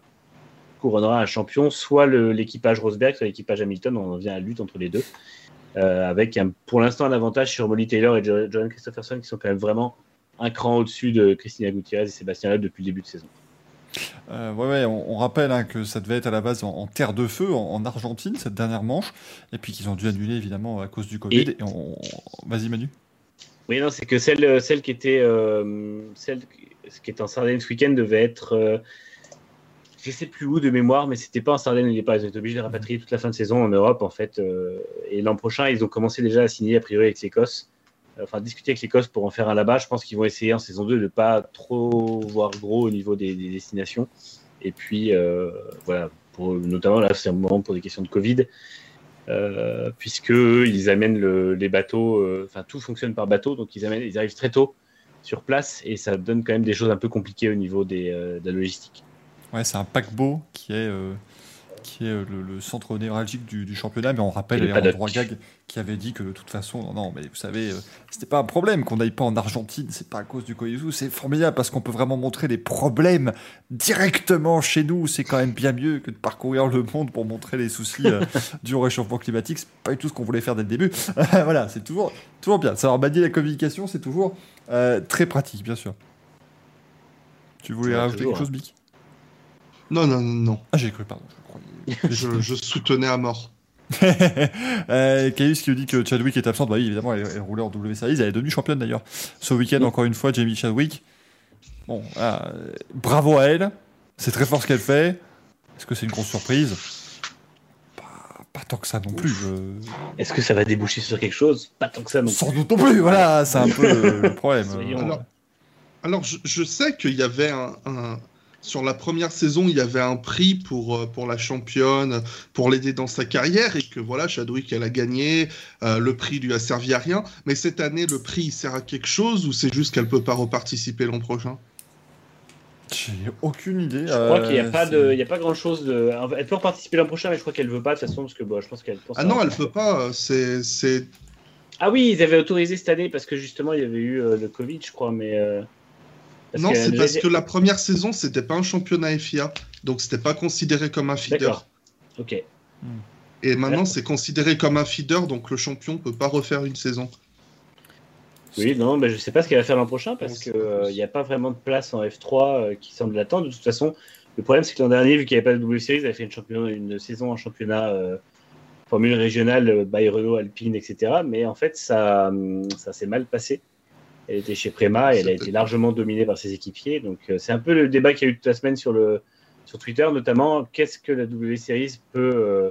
couronnera un champion, soit l'équipage Rosberg, soit l'équipage Hamilton. On en vient à la lutte entre les deux, avec un, pour l'instant un avantage sur Molly Taylor et Jo- Johan Christopherson, qui sont quand même vraiment un cran au-dessus de Christina Gutiérrez et Sébastien Loeb depuis le début de saison. Euh, ouais, ouais, on, on rappelle hein, que ça devait être à la base en, en terre de feu, en, en Argentine, cette dernière manche, et puis qu'ils ont dû annuler évidemment à cause du Covid. Et- on- Vas-y, Manu. Oui, non, c'est que celle, celle qui était, euh, celle qui était en Sardaigne ce week-end devait être, euh, je sais plus où de mémoire, mais c'était pas en Sardaigne, il est pas, ils ont été obligés de rapatrier toute la fin de saison en Europe en fait. euh, et l'an prochain, ils ont commencé déjà à signer a priori avec l'Écosse, enfin discuter avec l'Écosse pour en faire un là-bas. Je pense qu'ils vont essayer en saison 2 de pas trop voir gros au niveau des, des destinations. Et puis euh, voilà, notamment là, c'est un moment pour des questions de Covid. Euh, puisque ils amènent le- les bateaux, euh, enfin tout fonctionne par bateau, donc ils, arrivent très tôt sur place et ça donne quand même des choses un peu compliquées au niveau des, euh, de la logistique. Ouais, c'est un paquebot qui est, euh, qui est euh, le, le centre névralgique du, du championnat, mais on rappelle d'ailleurs. Android Gag qui avait dit que de toute façon, non, non, mais vous savez, euh, c'était pas un problème qu'on n'aille pas en Argentine, c'est pas à cause du Covid, c'est formidable parce qu'on peut vraiment montrer les problèmes directement chez nous, c'est quand même bien mieux que de parcourir le monde pour montrer les soucis euh, du réchauffement climatique, c'est pas du tout ce qu'on voulait faire dès le début. voilà, c'est toujours, toujours bien. Savoir manier la communication, c'est toujours euh, très pratique, bien sûr. Tu voulais rajouter toujours, quelque chose, Bic Non, non, non, non. Ah, j'ai cru, pardon, je soutenais à mort. euh, Caius qui nous dit que Chadwick est absente. Bah oui, évidemment, elle, elle roulait en W Series. Elle est devenue championne d'ailleurs. Ce week-end, encore une fois, Jamie Chadwick. Bon, euh, bravo à elle. C'est très fort ce qu'elle fait. Est-ce que c'est une grosse surprise? Pas, tant que ça non plus. Est-ce que ça va déboucher sur quelque chose? Pas tant que ça non plus. Sans doute non plus. Voilà, c'est un peu le, problème. Alors, alors je, je sais qu'il y avait un, un- Sur la première saison, il y avait un prix pour, euh, pour la championne, pour l'aider dans sa carrière, et que voilà, Chadwick, elle a gagné, euh, le prix lui a servi à rien. Mais cette année, le prix, il sert à quelque chose, ou c'est juste qu'elle peut pas reparticiper l'an prochain? J'ai aucune idée. Je crois qu'il n'y a, euh, pas c'est- de- il y a pas grand chose de. Elle peut participer l'an prochain, mais je crois qu'elle veut pas de toute façon, parce que bon, je pense qu'elle pense. Ah non, elle peut pas, c'est... c'est- Ah oui, ils avaient autorisé cette année parce que justement il y avait eu euh, le Covid, je crois, mais. Euh, parce Non, c'est a parce que la première saison, c'était pas un championnat FIA, donc c'était pas considéré comme un feeder. D'accord. Ok. Et maintenant, c'est considéré comme un feeder, donc le champion peut pas refaire une saison. Oui, non, mais je sais pas ce qu'elle va faire l'an prochain parce qu'il pas. n'y a pas vraiment de place en F3 euh, qui semble l'attendre. De toute façon, le problème c'est que l'an dernier, vu qu'il n'y avait pas de W Series, elle avait fait une, saison en championnat euh, Formule régionale, euh, by Renault, Alpine, etc. Mais en fait, ça, hum, ça s'est mal passé. Elle était chez Prema et elle a été largement dominée par ses équipiers. Donc euh, c'est un peu le débat qu'il y a eu toute la semaine sur, le, sur Twitter, notamment qu'est-ce que la W Series peut, euh,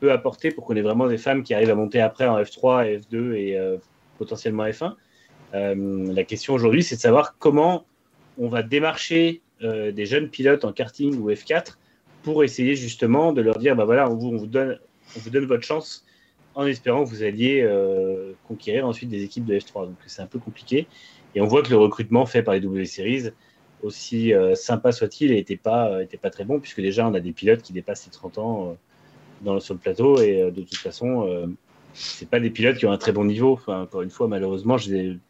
peut apporter pour qu'on ait vraiment des femmes qui arrivent à monter après en F3, F2 et euh, potentiellement F1. Euh, la question aujourd'hui, c'est de savoir comment on va démarcher euh, des jeunes pilotes en karting ou F4 pour essayer justement de leur dire bah voilà, on vous, on vous donne, on vous donne votre chance en espérant que vous alliez euh, conquérir ensuite des équipes de F3. Donc c'est un peu compliqué. Et on voit que le recrutement fait par les W Series, aussi euh, sympa soit-il, n'était pas, euh, était pas très bon, puisque déjà on a des pilotes qui dépassent les 30 ans sur le plateau. Et de toute façon, ce c'est pas des pilotes qui ont un très bon niveau. Encore une fois, malheureusement, il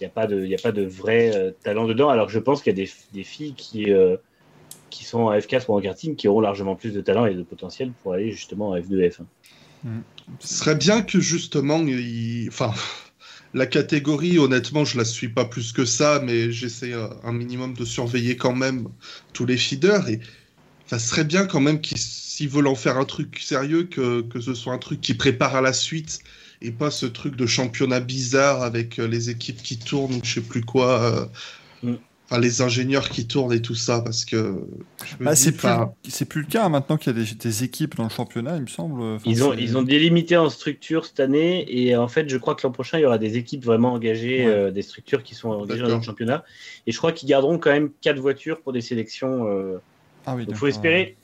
n'y a, pas de, vrai talent dedans. Alors je pense qu'il y a des, filles qui sont en F4 ou en karting qui auront largement plus de talent et de potentiel pour aller justement en F2 F1. Ce serait bien que justement, enfin, la catégorie, honnêtement, je la suis pas plus que ça, mais j'essaie euh, un minimum de surveiller quand même tous les feeders. Et ça serait bien quand même qu'ils, s'ils veulent en faire un truc sérieux, que, que ce soit un truc qui prépare à la suite et pas ce truc de championnat bizarre avec euh, les équipes qui tournent ou je sais plus quoi euh, euh. Enfin, les ingénieurs qui tournent et tout ça, parce que Bah, c'est plus, plus le cas hein, maintenant qu'il y a des, des équipes dans le championnat, il me semble. Enfin, Ils ont, ils ont délimité en structure cette année et en fait, je crois que l'an prochain, il y aura des équipes vraiment engagées, Ouais. euh, des structures qui sont engagées dans le championnat. Et je crois qu'ils garderont quand même quatre voitures pour des sélections. euh, Ah oui, donc, faut espérer,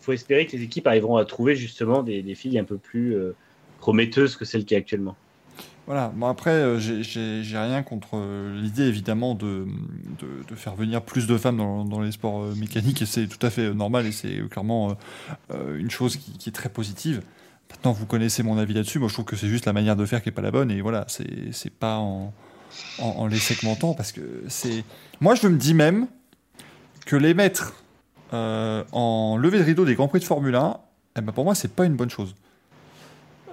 faut espérer que les équipes arriveront à trouver justement des, des filles un peu plus euh, prometteuses que celles qui est actuellement. Voilà, bon après, euh, j'ai- rien contre euh, l'idée évidemment de, de, faire venir plus de femmes dans, les sports euh, mécaniques et c'est tout à fait normal et c'est clairement une chose qui, est très positive. Maintenant, vous connaissez mon avis là-dessus, moi je trouve que c'est juste la manière de faire qui est pas la bonne et voilà, c'est pas en, en, les segmentant parce que c'est. Moi je me dis même que les mettre en levée de rideau des Grands Prix de Formule 1, eh ben pour moi c'est pas une bonne chose.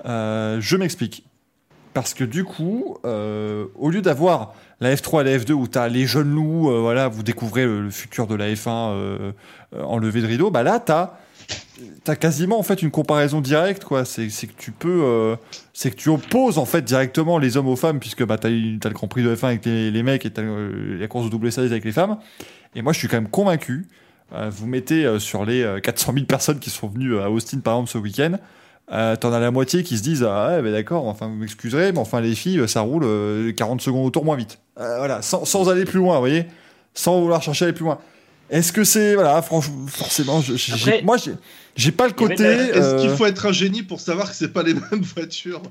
Je m'explique. Parce que du coup, euh, au lieu d'avoir la F3 et la F2 où tu as les jeunes loups, euh, voilà, vous découvrez le, futur de la F1 euh, euh, en levée de rideau, bah là, tu as, quasiment en fait une comparaison directe. C'est que tu peux. c'est que tu opposes en fait directement les hommes aux femmes, puisque bah, tu as, le Grand Prix de F1 avec les, mecs et la course de double series avec les femmes. Et moi, je suis quand même convaincu. vous mettez sur les euh, 400 000 personnes qui sont venues à Austin par exemple ce week-end, euh, t'en as la moitié qui se disent ah ouais, bah d'accord enfin vous m'excuserez mais enfin les filles ça roule euh, 40 secondes au tour moins vite. Euh, voilà sans, sans aller plus loin vous voyez sans vouloir chercher à aller plus loin. Est-ce que c'est voilà franchement forcément je- j'ai- Après, moi j'ai pas le côté est-ce qu'il euh, faut être un génie pour savoir que c'est pas les mêmes voitures?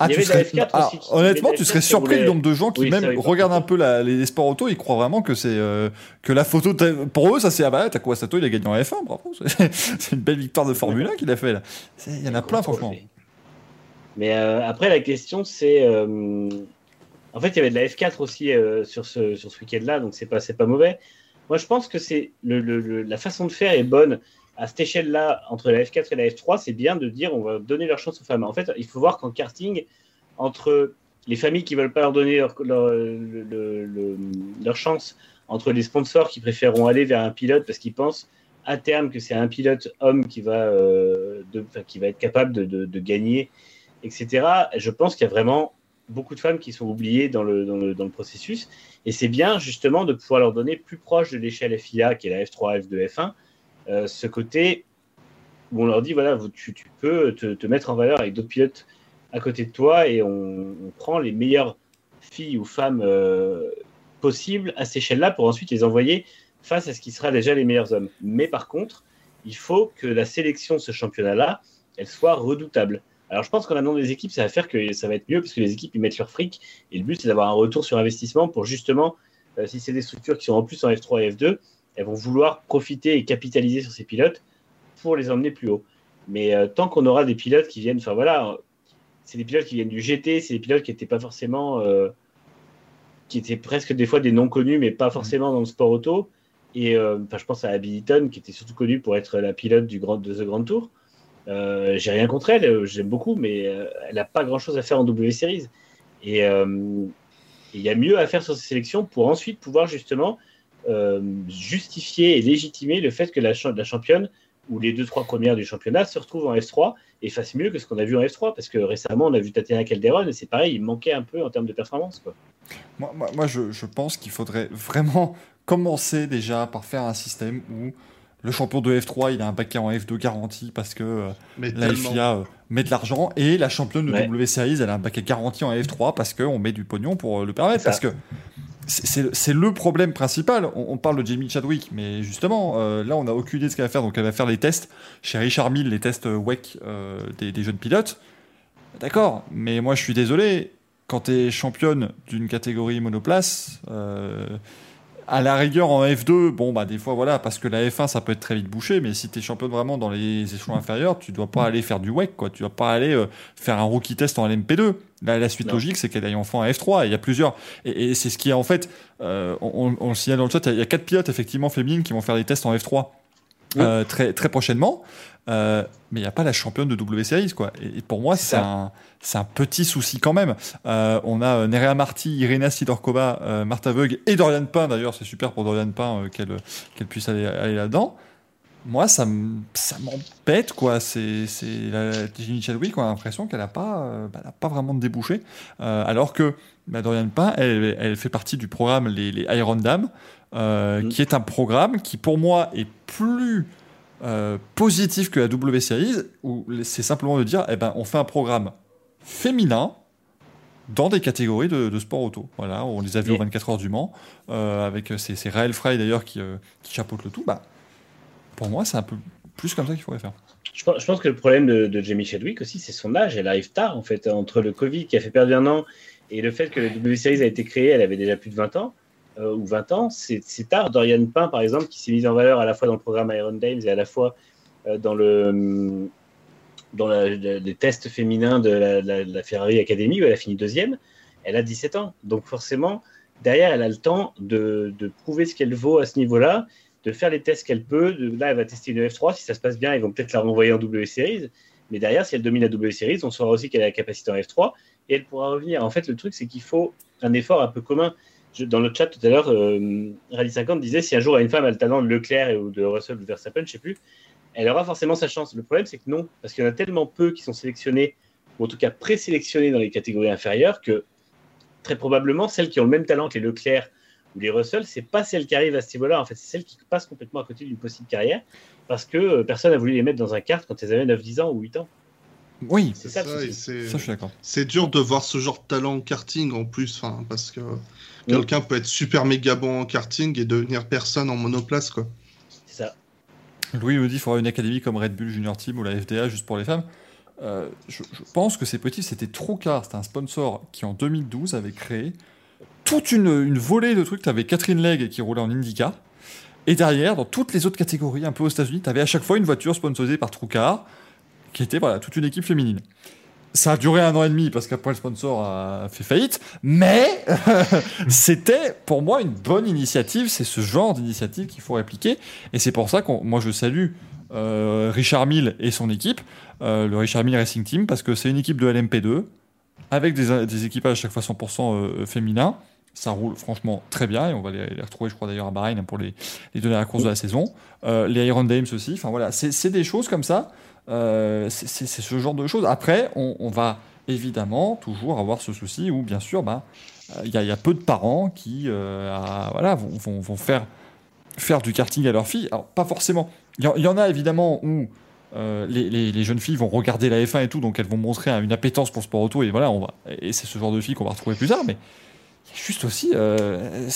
Ah, tu serais- F4 ah, aussi, honnêtement tu serais F4 qui surpris du nombre de gens qui Oui, même regardent un peu la- les, sports auto ils croient vraiment que c'est euh, que la photo pour eux ça c'est ah bah Takuma Sato il a gagné en F1 bravo c'est une belle victoire de Formule 1 qu'il a fait là il y en a plein franchement Mais euh, après, la question, c'est. euh, en fait, il y avait de la F4 aussi sur ce, sur ce week-end-là, donc c'est pas, c'est pas mauvais. Moi, je pense que c'est le, le- le- la façon de faire est bonne. À cette échelle-là, entre la F4 et la F3, c'est bien de dire on va donner leur chance aux femmes. En fait, il faut voir qu'en karting, entre les familles qui veulent pas leur donner leur, leur, le- le- le- leur chance, entre les sponsors qui préféreront aller vers un pilote parce qu'ils pensent à terme que c'est un pilote homme qui va, euh, qui va être capable de, gagner, etc., je pense qu'il y a vraiment beaucoup de femmes qui sont oubliées dans le, dans le, dans le processus. Et c'est bien justement de pouvoir leur donner plus proche de l'échelle FIA, qui est la F3, F2, F1, euh, ce côté où on leur dit voilà, tu, peux te, mettre en valeur avec d'autres pilotes à côté de toi et on, on prend les meilleures filles ou femmes euh, possibles à cette échelle-là pour ensuite les envoyer face à ce qui sera déjà les meilleurs hommes. Mais par contre, il faut que la sélection de ce championnat-là, elle soit redoutable. Alors je pense qu'en amenant des équipes, ça va faire que ça va être mieux parce que les équipes ils mettent leur fric et le but c'est d'avoir un retour sur investissement pour justement, euh, si c'est des structures qui sont en plus en F3 et F2, elles vont vouloir profiter et capitaliser sur ces pilotes pour les emmener plus haut. Mais euh, tant qu'on aura des pilotes qui viennent, enfin voilà, c'est des pilotes qui viennent du GT, c'est des pilotes qui n'étaient pas forcément, euh, qui étaient presque des fois des non connus, mais pas forcément dans le sport auto. Et euh, je pense à Abby Eaton, qui était surtout connue pour être la pilote du grand, de The Grand Tour. Euh, j'ai rien contre elle, j'aime beaucoup, mais elle n'a pas grand chose à faire en W Series. Et il y a mieux à faire sur ces sélections pour ensuite pouvoir justement justifier et légitimer le fait que la, la championne ou les deux trois premières du championnat se retrouvent en F3 et fassent mieux que ce qu'on a vu en F3 parce que récemment on a vu Tatiana Calderon et c'est pareil, il manquait un peu en termes de performance. Quoi. Moi, moi, moi je, je, pense qu'il faudrait vraiment commencer déjà par faire un système où le champion de F3 il a un baquet en F2 garanti parce que euh, la FIA euh, met de l'argent et la championne de ouais. W Series elle a un baquet garanti en F3 parce qu'on met du pognon pour le permettre parce que c'est le problème principal. On, parle de Jamie Chadwick, mais justement, euh, là, on n'a aucune idée de ce qu'elle va faire. Donc, elle va faire les tests chez Richard Mille, les tests WEC euh, des, jeunes pilotes. D'accord, mais moi, je suis désolé. Quand tu es championne d'une catégorie monoplace, euh, à la rigueur en F2, bon bah des fois voilà parce que la F1 ça peut être très vite bouché, mais si tu es championne vraiment dans les échelons inférieurs, tu dois pas aller faire du WEC quoi, tu dois pas aller euh, faire un rookie test en LMP2. Là, la suite non. logique c'est qu'elle aille enfin en F3. Il y a plusieurs et, et c'est ce qui est en fait, euh, on, on, le signale dans le chat, il y a quatre pilotes effectivement féminines qui vont faire des tests en F3 oui. euh, très très prochainement. Euh, mais il n'y a pas la championne de W Series quoi. Et, et pour moi c'est un c'est un petit souci quand même. Euh, on a Nerea Marty, Irina Sidorkova, euh, Martha Veug et Dorian Pain d'ailleurs. C'est super pour Dorian Pain euh, qu'elle qu'elle puisse aller, aller là-dedans. Moi, ça m'embête quoi. C'est la Jenny Chadwick, on a l'impression qu'elle n'a pas, bah, pas vraiment de débouché. alors que bah, Dorian Pain, elle, elle, fait partie du programme les, les Iron Dam, mm. qui est un programme qui pour moi est plus euh, positif que la W Series, où c'est simplement de dire, eh ben, on fait un programme féminin dans des catégories de, de, sport auto. Voilà, on les a vus aux 24 heures du Mans, euh, avec c'est Raël Frey d'ailleurs qui, euh, qui, chapeaute le tout. Bah, pour moi, c'est un peu plus comme ça qu'il faudrait faire. Je pense, je pense, que le problème de, de Jamie Chadwick aussi, c'est son âge. Elle arrive tard, en fait, entre le Covid qui a fait perdre un an et le fait que la W Series a été créée, elle avait déjà plus de 20 ans. Euh, ou 20 ans, c'est tard. Dorian Pain, par exemple, qui s'est mise en valeur à la fois dans le programme Iron Dames et à la fois euh, dans le dans la, les tests féminins de la, Ferrari Academy où elle a fini deuxième, elle a 17 ans. Donc forcément, derrière, elle a le temps de, de prouver ce qu'elle vaut à ce niveau-là, de faire les tests qu'elle peut. Là, elle va tester une F3. Si ça se passe bien, ils vont peut-être la renvoyer en W Series. Mais derrière, si elle domine la W Series, on saura aussi qu'elle a la capacité en F3 et elle pourra revenir. En fait, le truc, c'est qu'il faut un effort un peu commun. Dans le chat tout à l'heure, euh, Rally 50 disait si un jour une femme a le talent de Leclerc ou de Russell ou de Verstappen, je sais plus, elle aura forcément sa chance. Le problème, c'est que non, parce qu'il y en a tellement peu qui sont sélectionnés, ou en tout cas présélectionnés dans les catégories inférieures, que très probablement, celles qui ont le même talent que les Leclerc ou les Russell, c'est pas celles qui arrivent à ce niveau-là. En fait, c'est celles qui passent complètement à côté d'une possible carrière, parce que euh, personne n'a voulu les mettre dans un kart quand elles avaient 9, 10 ans ou 8 ans. Oui, c'est ça. ça, ça, je suis d'accord. C'est dur de voir ce genre de talent en karting en plus, parce que quelqu'un peut être super méga bon en karting et devenir personne en monoplace, quoi. C'est ça. Louis nous dit qu'il faudra une académie comme Red Bull Junior Team ou la FDA juste pour les femmes. Euh, je, je, pense que c'est petit, c'était trop car c'était un sponsor qui en 2012 avait créé toute une, une volée de trucs. Tu avais Catherine Legge qui roulait en IndyCar. Et derrière, dans toutes les autres catégories, un peu aux États-Unis, tu avais à chaque fois une voiture sponsorisée par Trucar, qui était voilà, toute une équipe féminine. Ça a duré un an et demi parce qu'après le sponsor a fait faillite, mais c'était pour moi une bonne initiative. C'est ce genre d'initiative qu'il faut répliquer, et c'est pour ça que moi je salue euh, Richard Mille et son équipe, euh, le Richard Mille Racing Team, parce que c'est une équipe de LMP2 avec des, équipages à chaque fois 100% euh, féminins ça roule franchement très bien et on va les, retrouver, je crois d'ailleurs à Bahreïn pour les, les dernières courses de la saison. Euh, les Iron Dames aussi, enfin voilà, c'est des choses comme ça. Euh, c'est ce genre de choses. Après, on, va évidemment toujours avoir ce souci où, bien sûr, bah, il y, a peu de parents qui voilà, vont, vont, faire, faire du karting à leur fille. Alors, pas forcément. Il y, en a évidemment où les, jeunes filles vont regarder la F1 et tout, donc elles vont montrer une appétence pour le sport auto, et voilà, on va, et c'est ce genre de filles qu'on va retrouver plus tard, mais juste aussi, euh,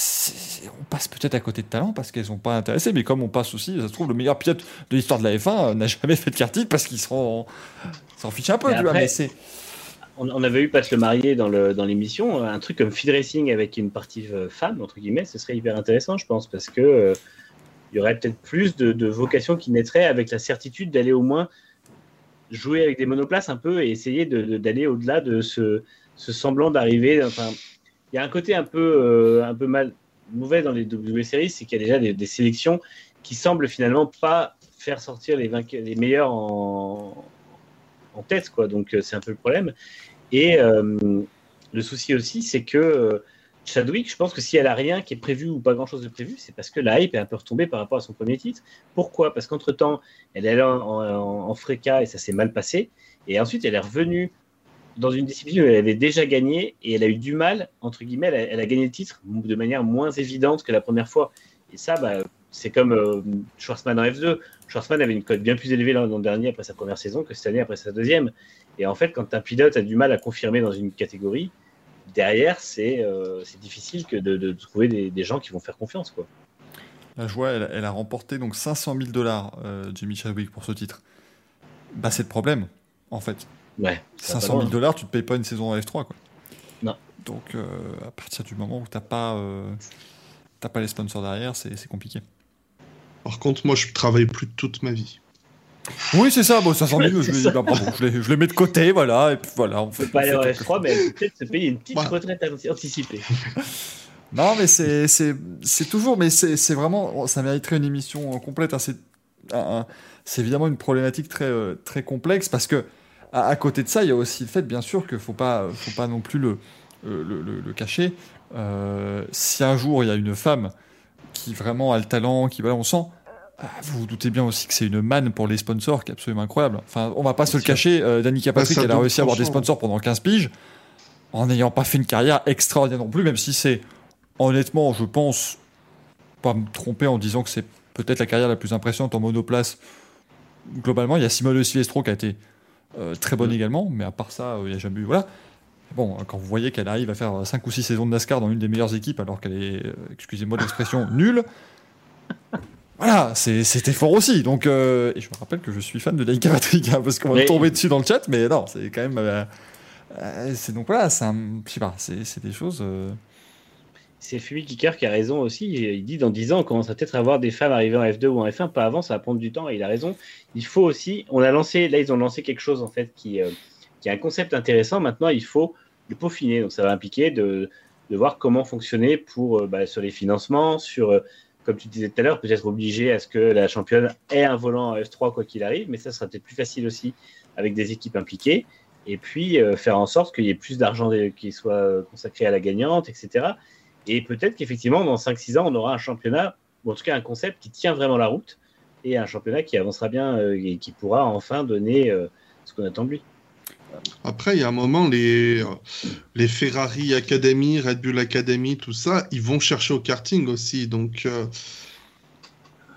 on passe peut-être à côté de talent parce qu'elles sont pas intéressées, mais comme on passe aussi, ça se trouve, le meilleur pilote de l'histoire de la F1 euh, n'a jamais fait de karting parce qu'ils s'en fichent un peu, tu vois, on, avait eu Pat le marié dans l'émission, dans un truc comme feed racing avec une partie euh, femme, entre guillemets, ce serait hyper intéressant, je pense, parce que il y aurait peut-être plus de, de vocations qui naîtraient avec la certitude d'aller au moins jouer avec des monoplaces un peu et essayer d'aller au-delà de ce, ce semblant d'arriver. Enfin, il y a un côté un peu, euh, un peu mal mauvais dans les W Series, c'est qu'il y a déjà des, sélections qui semblent finalement pas faire sortir les, meilleurs en, tête, quoi. Donc euh, c'est un peu le problème. Et euh, le souci aussi, c'est que Chadwick, je pense que si elle a rien qui est prévu ou pas grand chose de prévu, c'est parce que la hype est un peu retombée par rapport à son premier titre. Pourquoi? Parce qu'entre temps, elle est là en, en, et ça s'est mal passé. Et ensuite, elle est revenue dans une discipline où elle avait déjà gagné et elle a eu du mal, entre guillemets, elle a, gagné le titre de manière moins évidente que la première fois. Et ça, bah, c'est comme euh, Schwarzman en F2. Schwarzman avait une cote bien plus élevée l'an dernier après sa première saison que cette année après sa deuxième. Et en fait, quand un pilote a du mal à confirmer dans une catégorie, derrière, c'est euh, difficile que de, trouver des, gens qui vont faire confiance. La joie, elle, a remporté donc 500 000 dollars, euh, Jimmy Chadwick, pour ce titre. Bah, c'est le problème, en fait. Ouais. 500 000 dollars, tu te payes pas une saison en F3, quoi. Non. Donc, euh, à partir du moment où t'as pas, euh, pas les sponsors derrière, c'est compliqué. Par contre, moi, je travaille plus toute ma vie. Oui, c'est ça. Bon, 500 000, je, les, bah, je, les, je, les, mets de côté, voilà. Et puis voilà. On fait, peut pas aller en F3, mais peut-être se payer une petite retraite anticipée. non, mais c'est toujours, mais c'est vraiment, ça mériterait une émission complète. Hein, c'est évidemment une problématique très, euh, très complexe parce que à, côté de ça, il y a aussi le fait, bien sûr, qu'il ne faut pas, faut pas non plus le, le, cacher. Euh, si un jour il y a une femme qui vraiment a le talent, qui voilà, on sent. Ah, vous vous doutez bien aussi que c'est une manne pour les sponsors qui est absolument incroyable. Enfin, on va pas se le cacher. Euh, Danica Patrick, elle a réussi à avoir des sponsors pendant 15 piges en n'ayant pas fait une carrière extraordinaire non plus, même si c'est honnêtement, je pense, pas me tromper en disant que c'est peut-être la carrière la plus impressionnante en monoplace. Globalement, il y a Simone Silvestro qui a été euh, très bonne mm. également, mais à part ça, il n'y a jamais eu. Voilà. Bon, quand vous voyez qu'elle arrive à faire 5 ou 6 saisons de NASCAR dans une des meilleures équipes alors qu'elle est, euh, excusez-moi l'expression, nulle, voilà, c'était fort aussi. Donc, euh, et je me rappelle que je suis fan de Danica Patrick, hein, parce qu'on va tomber dessus dans le chat, mais non, c'est quand même. c'est donc voilà, c'est des choses c'est Fumi Kicker qui a raison aussi. Il dit dans 10 ans, on commence peut-être à avoir des femmes arriver en F2 ou en F1. Pas avant, ça va prendre du temps et il a raison. Il faut aussi, on a lancé, là, ils ont lancé quelque chose en fait qui, euh, qui est un concept intéressant. Maintenant, il faut le peaufiner. Donc, ça va impliquer de, de voir comment fonctionner pour, euh, bah, sur les financements, sur, euh, comme tu disais tout à l'heure, peut-être obligé à ce que la championne ait un volant en F3 quoi qu'il arrive. Mais ça sera peut-être plus facile aussi avec des équipes impliquées. Et puis, faire en sorte qu'il y ait plus d'argent qui soit consacré à la gagnante, etc. Et peut-être qu'effectivement, dans 5-6 ans, on aura un championnat, ou en tout cas un concept qui tient vraiment la route, et un championnat qui avancera bien euh, et qui pourra enfin donner euh, ce qu'on attend de lui. Après, il y a un moment, les, les Ferrari Academy, Red Bull Academy, tout ça, ils vont chercher au karting aussi. Donc, euh,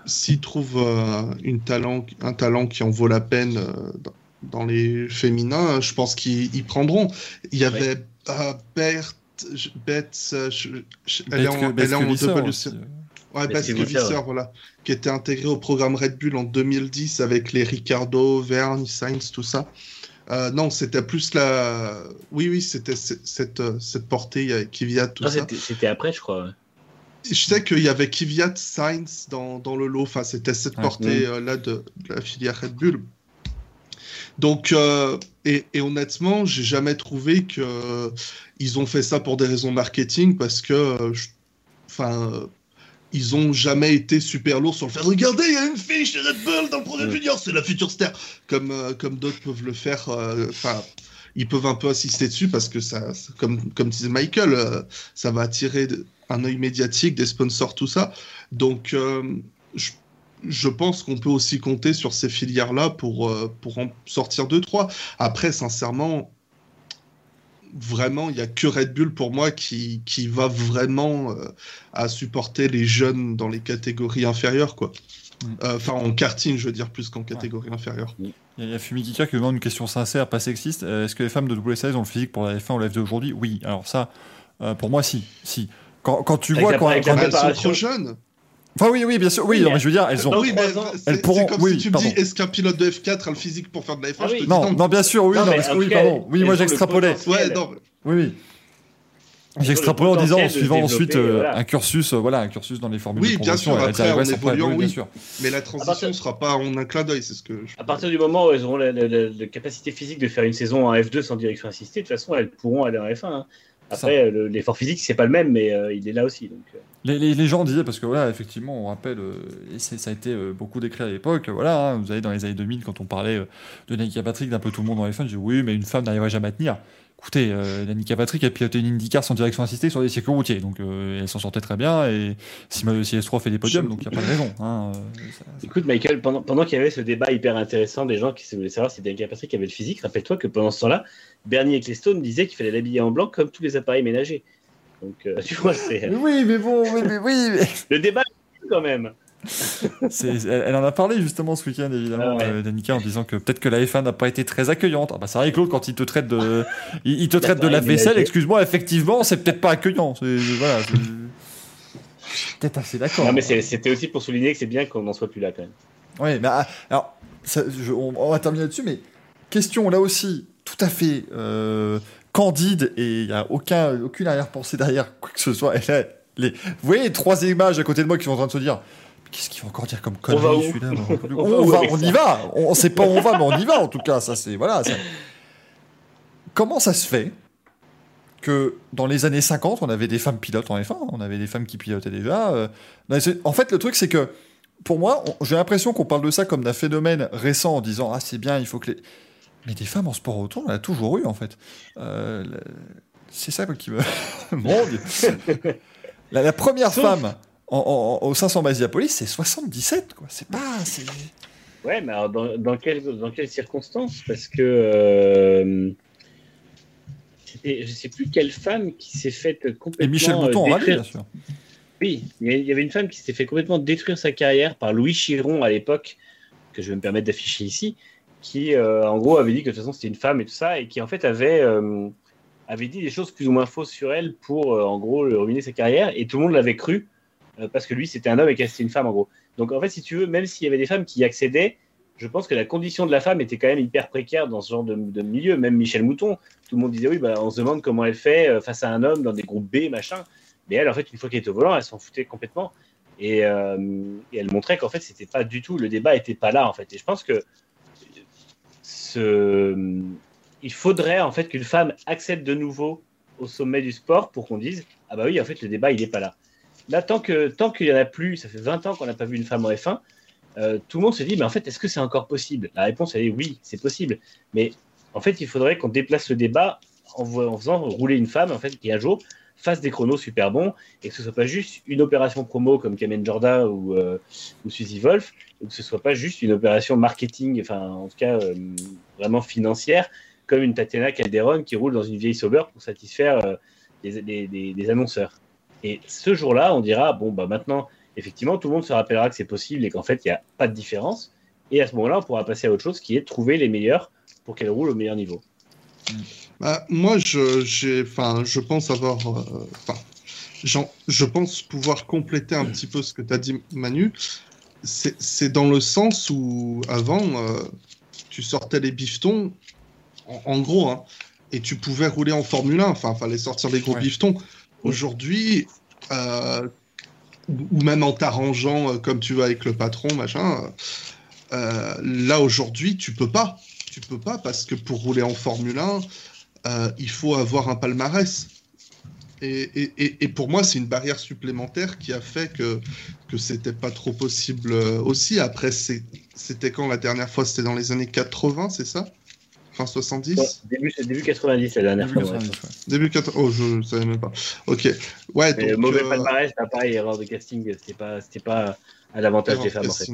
s'ils trouvent une talent, un talent qui en vaut la peine dans les féminins, je pense qu'ils prendront. Il y avait Bert Beth, euh, elle est en, elle est en Ouais, Beth Visser, voilà, qui était intégré au programme Red Bull en 2010 avec les Ricardo, Verne, Sainz, tout ça. Euh, non, c'était plus la. Oui, oui, c'était cette, euh, cette portée Kvyat, tout ça. C'était après, je crois. Je sais qu'il y avait Kvyat, Sainz dans, dans le lot. Enfin, c'était cette portée-là de, de, la filière Red Bull. Donc, euh, et, et, honnêtement, j'ai jamais trouvé que euh, ils ont fait ça pour des raisons marketing parce que, euh, enfin, ils ont jamais été super lourds sur le fait. Regardez, il y a une fille chez Red Bull dans le projet junior, c'est la future star. Comme, euh, comme d'autres peuvent le faire. euh, Enfin, ils peuvent un peu insister dessus parce que ça, comme, comme disait Michael, euh, ça va attirer un œil médiatique, des sponsors, tout ça. Donc, euh, je, je pense qu'on peut aussi compter sur ces filières-là pour, euh, pour en sortir deux, trois. Après, sincèrement, vraiment, il n'y a que Red Bull pour moi qui, qui va vraiment euh, à supporter les jeunes dans les catégories inférieures, quoi. Mm. Euh, Enfin, en karting, je veux dire, plus qu'en catégorie inférieure. Il y a- Fumikika qui demande une question sincère, pas sexiste. Euh, Est-ce que les femmes de WSS ont le physique pour la F1 ou la F2 aujourd'hui? Oui. Alors ça, euh, pour moi, si. si. Quand, quand tu Avec vois... la- Quand, quand- elles sont trop jeunes. Enfin oui, oui, bien sûr. Oui, Oui, non, mais- je veux dire, elles ont... Oui, mais trois ans- c'est Elles c'est pourront- comme oui, si tu me pardon. dis est-ce qu'un pilote de F4 a le physique pour faire de la F1 Ah je oui. te dis Non, non, bien sûr, oui, Non, non, mais parce que en oui, pardon. Oui, moi j'extrapolais. Ouais, non. Oui, oui. Extrapolé en disant, en suivant ensuite euh, voilà. un cursus, euh, voilà, un cursus dans les formules Oui, de bien sûr, après, en évoluant, oui, bien oui. sûr. Mais la transition ne sera pas en un clin d'œil, c'est ce que je... À partir du moment où elles auront la capacité physique de faire une saison en F2 sans direction assistée, de toute façon, elles pourront aller en F1. Après, le- l'effort physique, c'est pas le même, mais euh, il est là aussi. Donc, euh. Les, les- les gens disaient, parce que voilà, effectivement, on rappelle, euh, et c'est- ça a été euh, beaucoup décrit à l'époque, voilà, hein, vous savez, dans les années 2000, quand on parlait euh, de Danica Patrick, d'un peu tout le monde dans les fans, je dis oui, mais une femme n'arriverait jamais à tenir. Écoutez, euh, Danica Patrick a piloté une IndyCar sans direction assistée sur des circuits routiers, donc euh, elle s'en sortait très bien, et si, si S3 fait des podiums, Je- donc il n'y a pas de raison. Hein, euh, ça- ça- Écoute, Michael, pendant, pendant qu'il y avait ce débat hyper intéressant des gens qui voulaient savoir si Danica Patrick avait le physique, rappelle-toi que pendant ce temps-là, Bernie Ecclestone disait qu'il fallait l'habiller en blanc comme tous les appareils ménagers. Donc, euh, tu vois, c'est oui, mais bon, mais, mais oui, mais... le débat est quand même. Elle, en a parlé justement ce week-end, évidemment, Ah ouais. euh, Danica, en disant que peut-être que la F1 n'a pas été très accueillante. Ah bah c'est vrai l'autre, quand il te traite de, il, il te traite de la vaisselle, excuse-moi, effectivement, c'est peut-être pas accueillant. Voilà. c'est- Je suis Peut-être assez d'accord. Non, mais c'était aussi pour souligner que c'est bien qu'on n'en soit plus là quand même. Oui, mais ah, alors, ça, je- on, on va terminer là-dessus, mais question là aussi, tout à fait euh, candide et il n'y a aucun, aucune arrière-pensée derrière quoi que ce soit. Et là, les, vous voyez les trois images à côté de moi qui sont en train de se dire. Qu'est-ce qu'il va encore dire comme connerie celui-là On, On va on y va. On sait pas où on va, mais on y va en tout cas. Ça c'est voilà. ça- Comment ça se fait que dans les années 50, on avait des femmes pilotes en F1, on avait des femmes qui pilotaient déjà. euh, en fait, le truc c'est que pour moi, j'ai l'impression qu'on parle de ça comme d'un phénomène récent en disant ah c'est bien, il faut que les mais des femmes en sport auto, on en a toujours eu en fait. Euh, c'est ça qui me mon Dieu. La, la première Sauf- femme en, en- au 500 Masiapolis, c'est 77 quoi. C'est pas c'est Ouais, mais alors dans, dans, quelles, dans quelles circonstances? Parce que. euh, je sais plus quelle femme qui s'est faite complètement. et Michel euh, Bouton détruire- bien sûr. Oui, il y a- il y avait une femme qui s'était fait complètement détruire sa carrière par Louis Chiron à l'époque, que je vais me permettre d'afficher ici, qui euh, en gros avait dit que de toute façon c'était une femme et tout ça, et qui en fait avait, euh, avait dit des choses plus ou moins fausses sur elle pour euh, en gros ruiner sa carrière, et tout le monde l'avait cru, parce que lui c'était un homme et qu'elle c'était une femme en gros. Donc en fait, si tu veux, même s'il y avait des femmes qui y accédaient, je pense que la condition de la femme était quand même hyper précaire dans ce genre de, milieu. Même Michel Mouton, tout le monde disait oui, bah, on se demande comment elle fait euh, face à un homme dans des groupes B, machin. Mais elle, en fait, une fois qu'elle était au volant, elle s'en foutait complètement. Et, euh, elle montrait qu'en fait, c'était pas du tout, le débat était pas là, en fait. Et je pense que il faudrait, en fait, qu'une femme accède de nouveau au sommet du sport pour qu'on dise, ah bah oui, en fait, le débat, il est pas là. Là, tant que tant qu'il y en a plus, ça fait 20 ans qu'on n'a pas vu une femme en F1, euh, tout le monde se dit, mais en fait, est-ce que c'est encore possible? La réponse, est oui, c'est possible. Mais en fait, il faudrait qu'on déplace le débat en, faisant rouler une femme, en fait, qui un jour fasse des chronos super bons et que ce soit pas juste une opération promo comme Kamen Jordan ou, euh, ou Suzy Wolf, et que ce soit pas juste une opération marketing, enfin, en tout cas, euh, vraiment financière, comme une Tatiana Calderon qui roule dans une vieille Sauber pour satisfaire des, des- des- des annonceurs. Et ce jour-là, on dira, bon, bah maintenant, effectivement, tout le monde se rappellera que c'est possible et qu'en fait, il n'y a pas de différence. Et à ce moment-là, on pourra passer à autre chose qui est trouver les meilleurs pour qu'elles roulent au meilleur niveau. Bah, moi, je, j'ai, enfin, je pense avoir, euh, enfin, j'en- je pense pouvoir compléter un petit peu ce que tu as dit, Manu. C'est, c'est dans le sens où, avant, euh, tu sortais les bifetons, en, en gros, hein, et tu pouvais rouler en Formule 1. Enfin, fallait sortir les gros Ouais. bifetons. Aujourd'hui, euh, ou même en t'arrangeant euh, comme tu veux avec le patron, machin. euh, là aujourd'hui, tu peux pas. Tu peux pas parce que pour rouler en Formule 1, euh, il faut avoir un palmarès. Et, pour moi, c'est une barrière supplémentaire qui a fait que, que c'était pas trop possible aussi. Après, c'était quand la dernière fois? C'était dans les années 80, c'est ça? Fin 70 début, début 90, la dernière début fois. 90, ouais. Début 80. Oh, je savais même pas. Ok. Ouais, donc, mauvais euh... palmarès, pareil, erreur de casting. C'était pas, pas à l'avantage des femmes, en fait.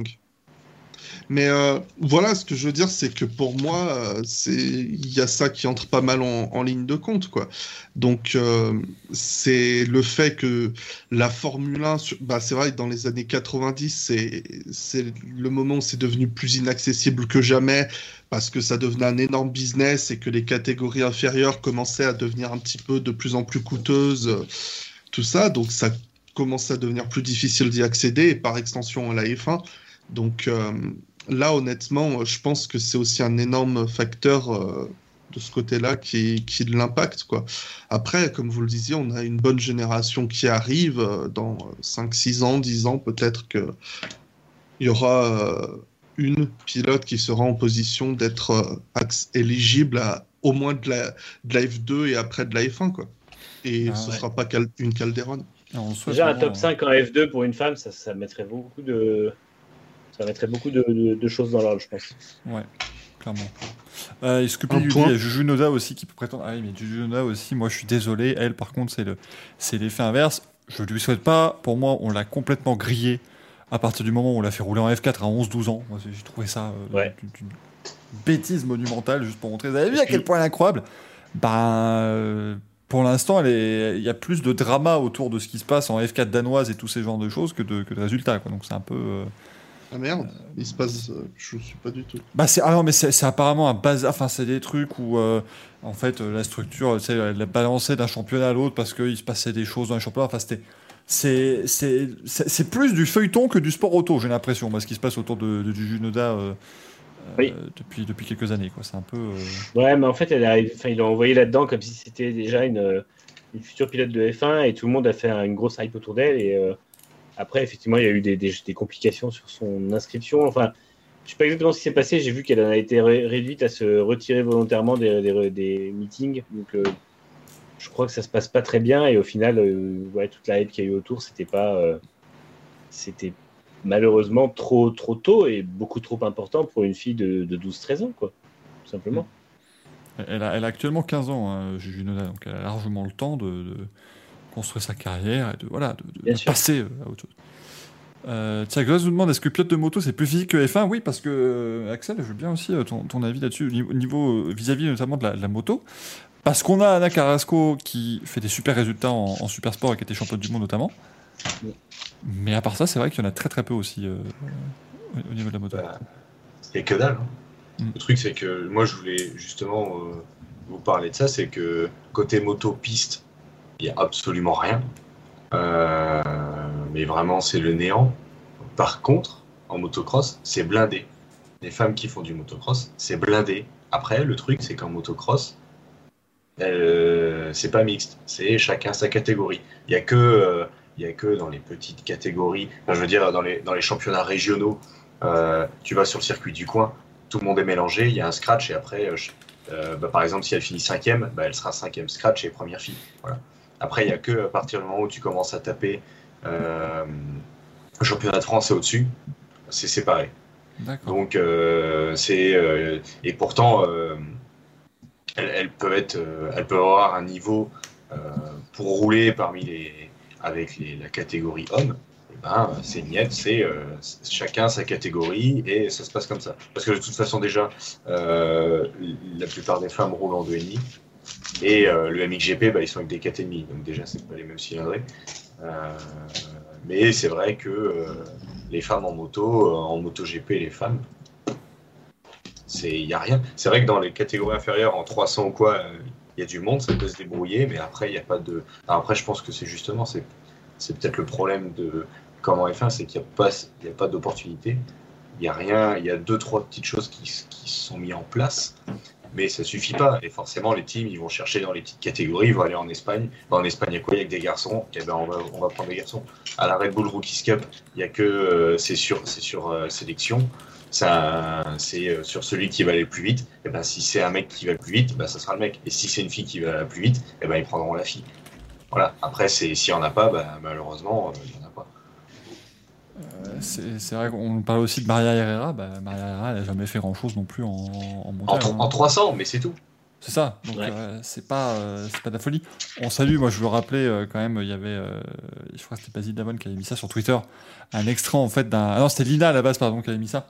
Mais euh, voilà, ce que je veux dire, c'est que pour moi, euh, il y a ça qui entre pas mal en, ligne de compte, quoi. Donc euh, c'est le fait que la Formule 1, bah, c'est vrai que dans les années 90, c'est c'est le moment où c'est devenu plus inaccessible que jamais parce que ça devenait un énorme business et que les catégories inférieures commençaient à devenir un petit peu de plus en plus coûteuses, tout ça. Donc ça commençait à devenir plus difficile d'y accéder et par extension à la F1. Donc là, honnêtement, je pense que c'est aussi un énorme facteur euh, de ce côté-là qui, qui l'impact. Quoi. Après, comme vous le disiez, on a une bonne génération qui arrive. Euh, dans 5, 6 ans, 10 ans, peut-être qu'il y aura euh, une pilote qui sera en position d'être éligible à au moins de la, de F2 et après de la F1. Quoi. Et ah ce ne sera pas une Calderon. Déjà, un top 5 en F2 pour une femme, ça, ça mettrait beaucoup de ça mettrait beaucoup de, choses dans l'ordre, je pense. Ouais, clairement. Euh, Est-ce que il y a Juju Noda aussi qui peut prétendre Ah oui, mais Juju Noda aussi, moi je suis désolé. Elle, par contre, c'est le, c'est l'effet inverse. Je ne lui souhaite pas. Pour moi, on l'a complètement grillé à partir du moment où on l'a fait rouler en F4 à 11-12 ans. Moi, j'ai trouvé ça euh, une, bêtise monumentale, juste pour montrer. Vous avez vu à quel point elle est incroyable? Ben. pour l'instant, il y a plus de drama autour de ce qui se passe en F4 danoise et tous ces genres de choses que de, que de résultats. Quoi. Donc c'est un peu. Euh, ah merde, il se passe. Euh, je suis pas du tout. Bah c'est ah non mais c'est apparemment un bazar. Enfin c'est des trucs où euh, en fait la structure, tu sais, elle balancé d'un championnat à l'autre parce qu'il se passait des choses dans les championnats. Enfin c'était c'est c'est plus du feuilleton que du sport auto. J'ai l'impression, ce qui se passe autour de, du Junoda. Euh, depuis, depuis quelques années. Quoi. C'est un peu. Ouais, mais en fait, elle arrive, ils l'ont envoyé là-dedans comme si c'était déjà une, une, future pilote de F1 et tout le monde a fait une grosse hype autour d'elle. Et après, effectivement, il y a eu des, des, complications sur son inscription. Enfin, je ne sais pas exactement ce qui s'est passé. J'ai vu qu'elle a été réduite à se retirer volontairement des, des, meetings. Donc, euh, je crois que ça se passe pas très bien. Et au final, euh, ouais, toute la hype qu'il y a eu autour, c'était pas. Euh, c'était malheureusement trop, trop tôt et beaucoup trop important pour une fille de, de 12-13 ans, quoi. Tout simplement. Elle a, elle a actuellement 15 ans, hein, donc elle a largement le temps de construire sa carrière et de, voilà, de, passer euh, à autre chose. Euh, tiens, vous demande est-ce que pilote de moto c'est plus physique que F1 Oui, parce que euh, Axel, je veux bien aussi euh, ton, avis là-dessus, niveau vis-à-vis notamment de la, moto. Parce qu'on a Anna Carrasco qui fait des super résultats en, super sport et qui était championne du monde notamment. Mais à part ça, c'est vrai qu'il y en a très très peu aussi au, niveau de la moto. Bah, et que dalle. Hein. Mm. Le truc, c'est que moi je voulais justement vous parler de ça c'est que côté moto piste, il n'y a absolument rien. Euh, mais vraiment, c'est le néant. Par contre, en motocross, c'est blindé. Les femmes qui font du motocross, c'est blindé. Après, le truc, c'est qu'en motocross, euh, c'est pas mixte. C'est chacun sa catégorie. Il n'y a que. Euh, a que dans les petites catégories, je veux dire dans les, dans les championnats régionaux, tu vas sur le circuit du coin, tout le monde est mélangé, il y a un scratch et après, bah, par exemple, si elle finit cinquième, bah, elle sera cinquième scratch et première fille. Voilà. Après, il n'y a que à partir du moment où tu commences à taper euh, le championnat de France et au-dessus, c'est séparé. Donc, euh, c'est. Euh, et pourtant, elles, peuvent être, elles peuvent avoir un niveau pour rouler parmi les. avec la catégorie homme. Eh ben, c'est net, c'est chacun sa catégorie et ça se passe comme ça. Parce que de toute façon, déjà, la plupart des femmes roulent en 2,5. Et euh, le MXGP, bah, ils sont avec des 4,5, donc déjà, c'est pas les mêmes cylindrées. Euh, mais c'est vrai que euh, les femmes en moto, en MotoGP, les femmes, il n'y a rien. C'est vrai que dans les catégories inférieures, en 300 ou quoi, il y a du monde, ça peut se débrouiller, mais après, il n'y a pas de. après, je pense que c'est justement, c'est, peut-être le problème de comment F1, c'est qu'il n'y a pas, y a pas d'opportunité. Il n'y a rien, il y a deux, trois petites choses qui, qui sont mises en place mais ça suffit pas. Et forcément, les teams, ils vont chercher dans les petites catégories, ils vont aller en Espagne. en Espagne, il y a quoi? Il y a que des garçons. Et eh ben, on va, on va prendre des garçons. À la Red Bull Rookies Cup, il y a que euh, c'est sur, c'est sur euh, sélection. c'est euh, sur celui qui va aller le plus vite. Et eh ben, si c'est un mec qui va le plus vite, ben, ça sera le mec. Et si c'est une fille qui va le plus vite, et ben, ils prendront la fille. Voilà. Après, c'est s'il n'y en a pas, bah, malheureusement, il n'y en a pas. Euh, c'est vrai qu'on parle aussi de Maria Herrera. Bah, Maria Herrera, elle n'a jamais fait grand chose non plus en, en hein. en 300, mais c'est tout. C'est ça. Donc Ouais. euh, c'est pas, euh, c'est pas de la folie. On salue. Moi, je veux rappeler euh, quand même. Il y avait, euh, je crois que c'était Basile Davon qui avait mis ça sur Twitter. Un extrait en fait d'un. Ah non, c'était Lina à la base, pardon, qui avait mis ça.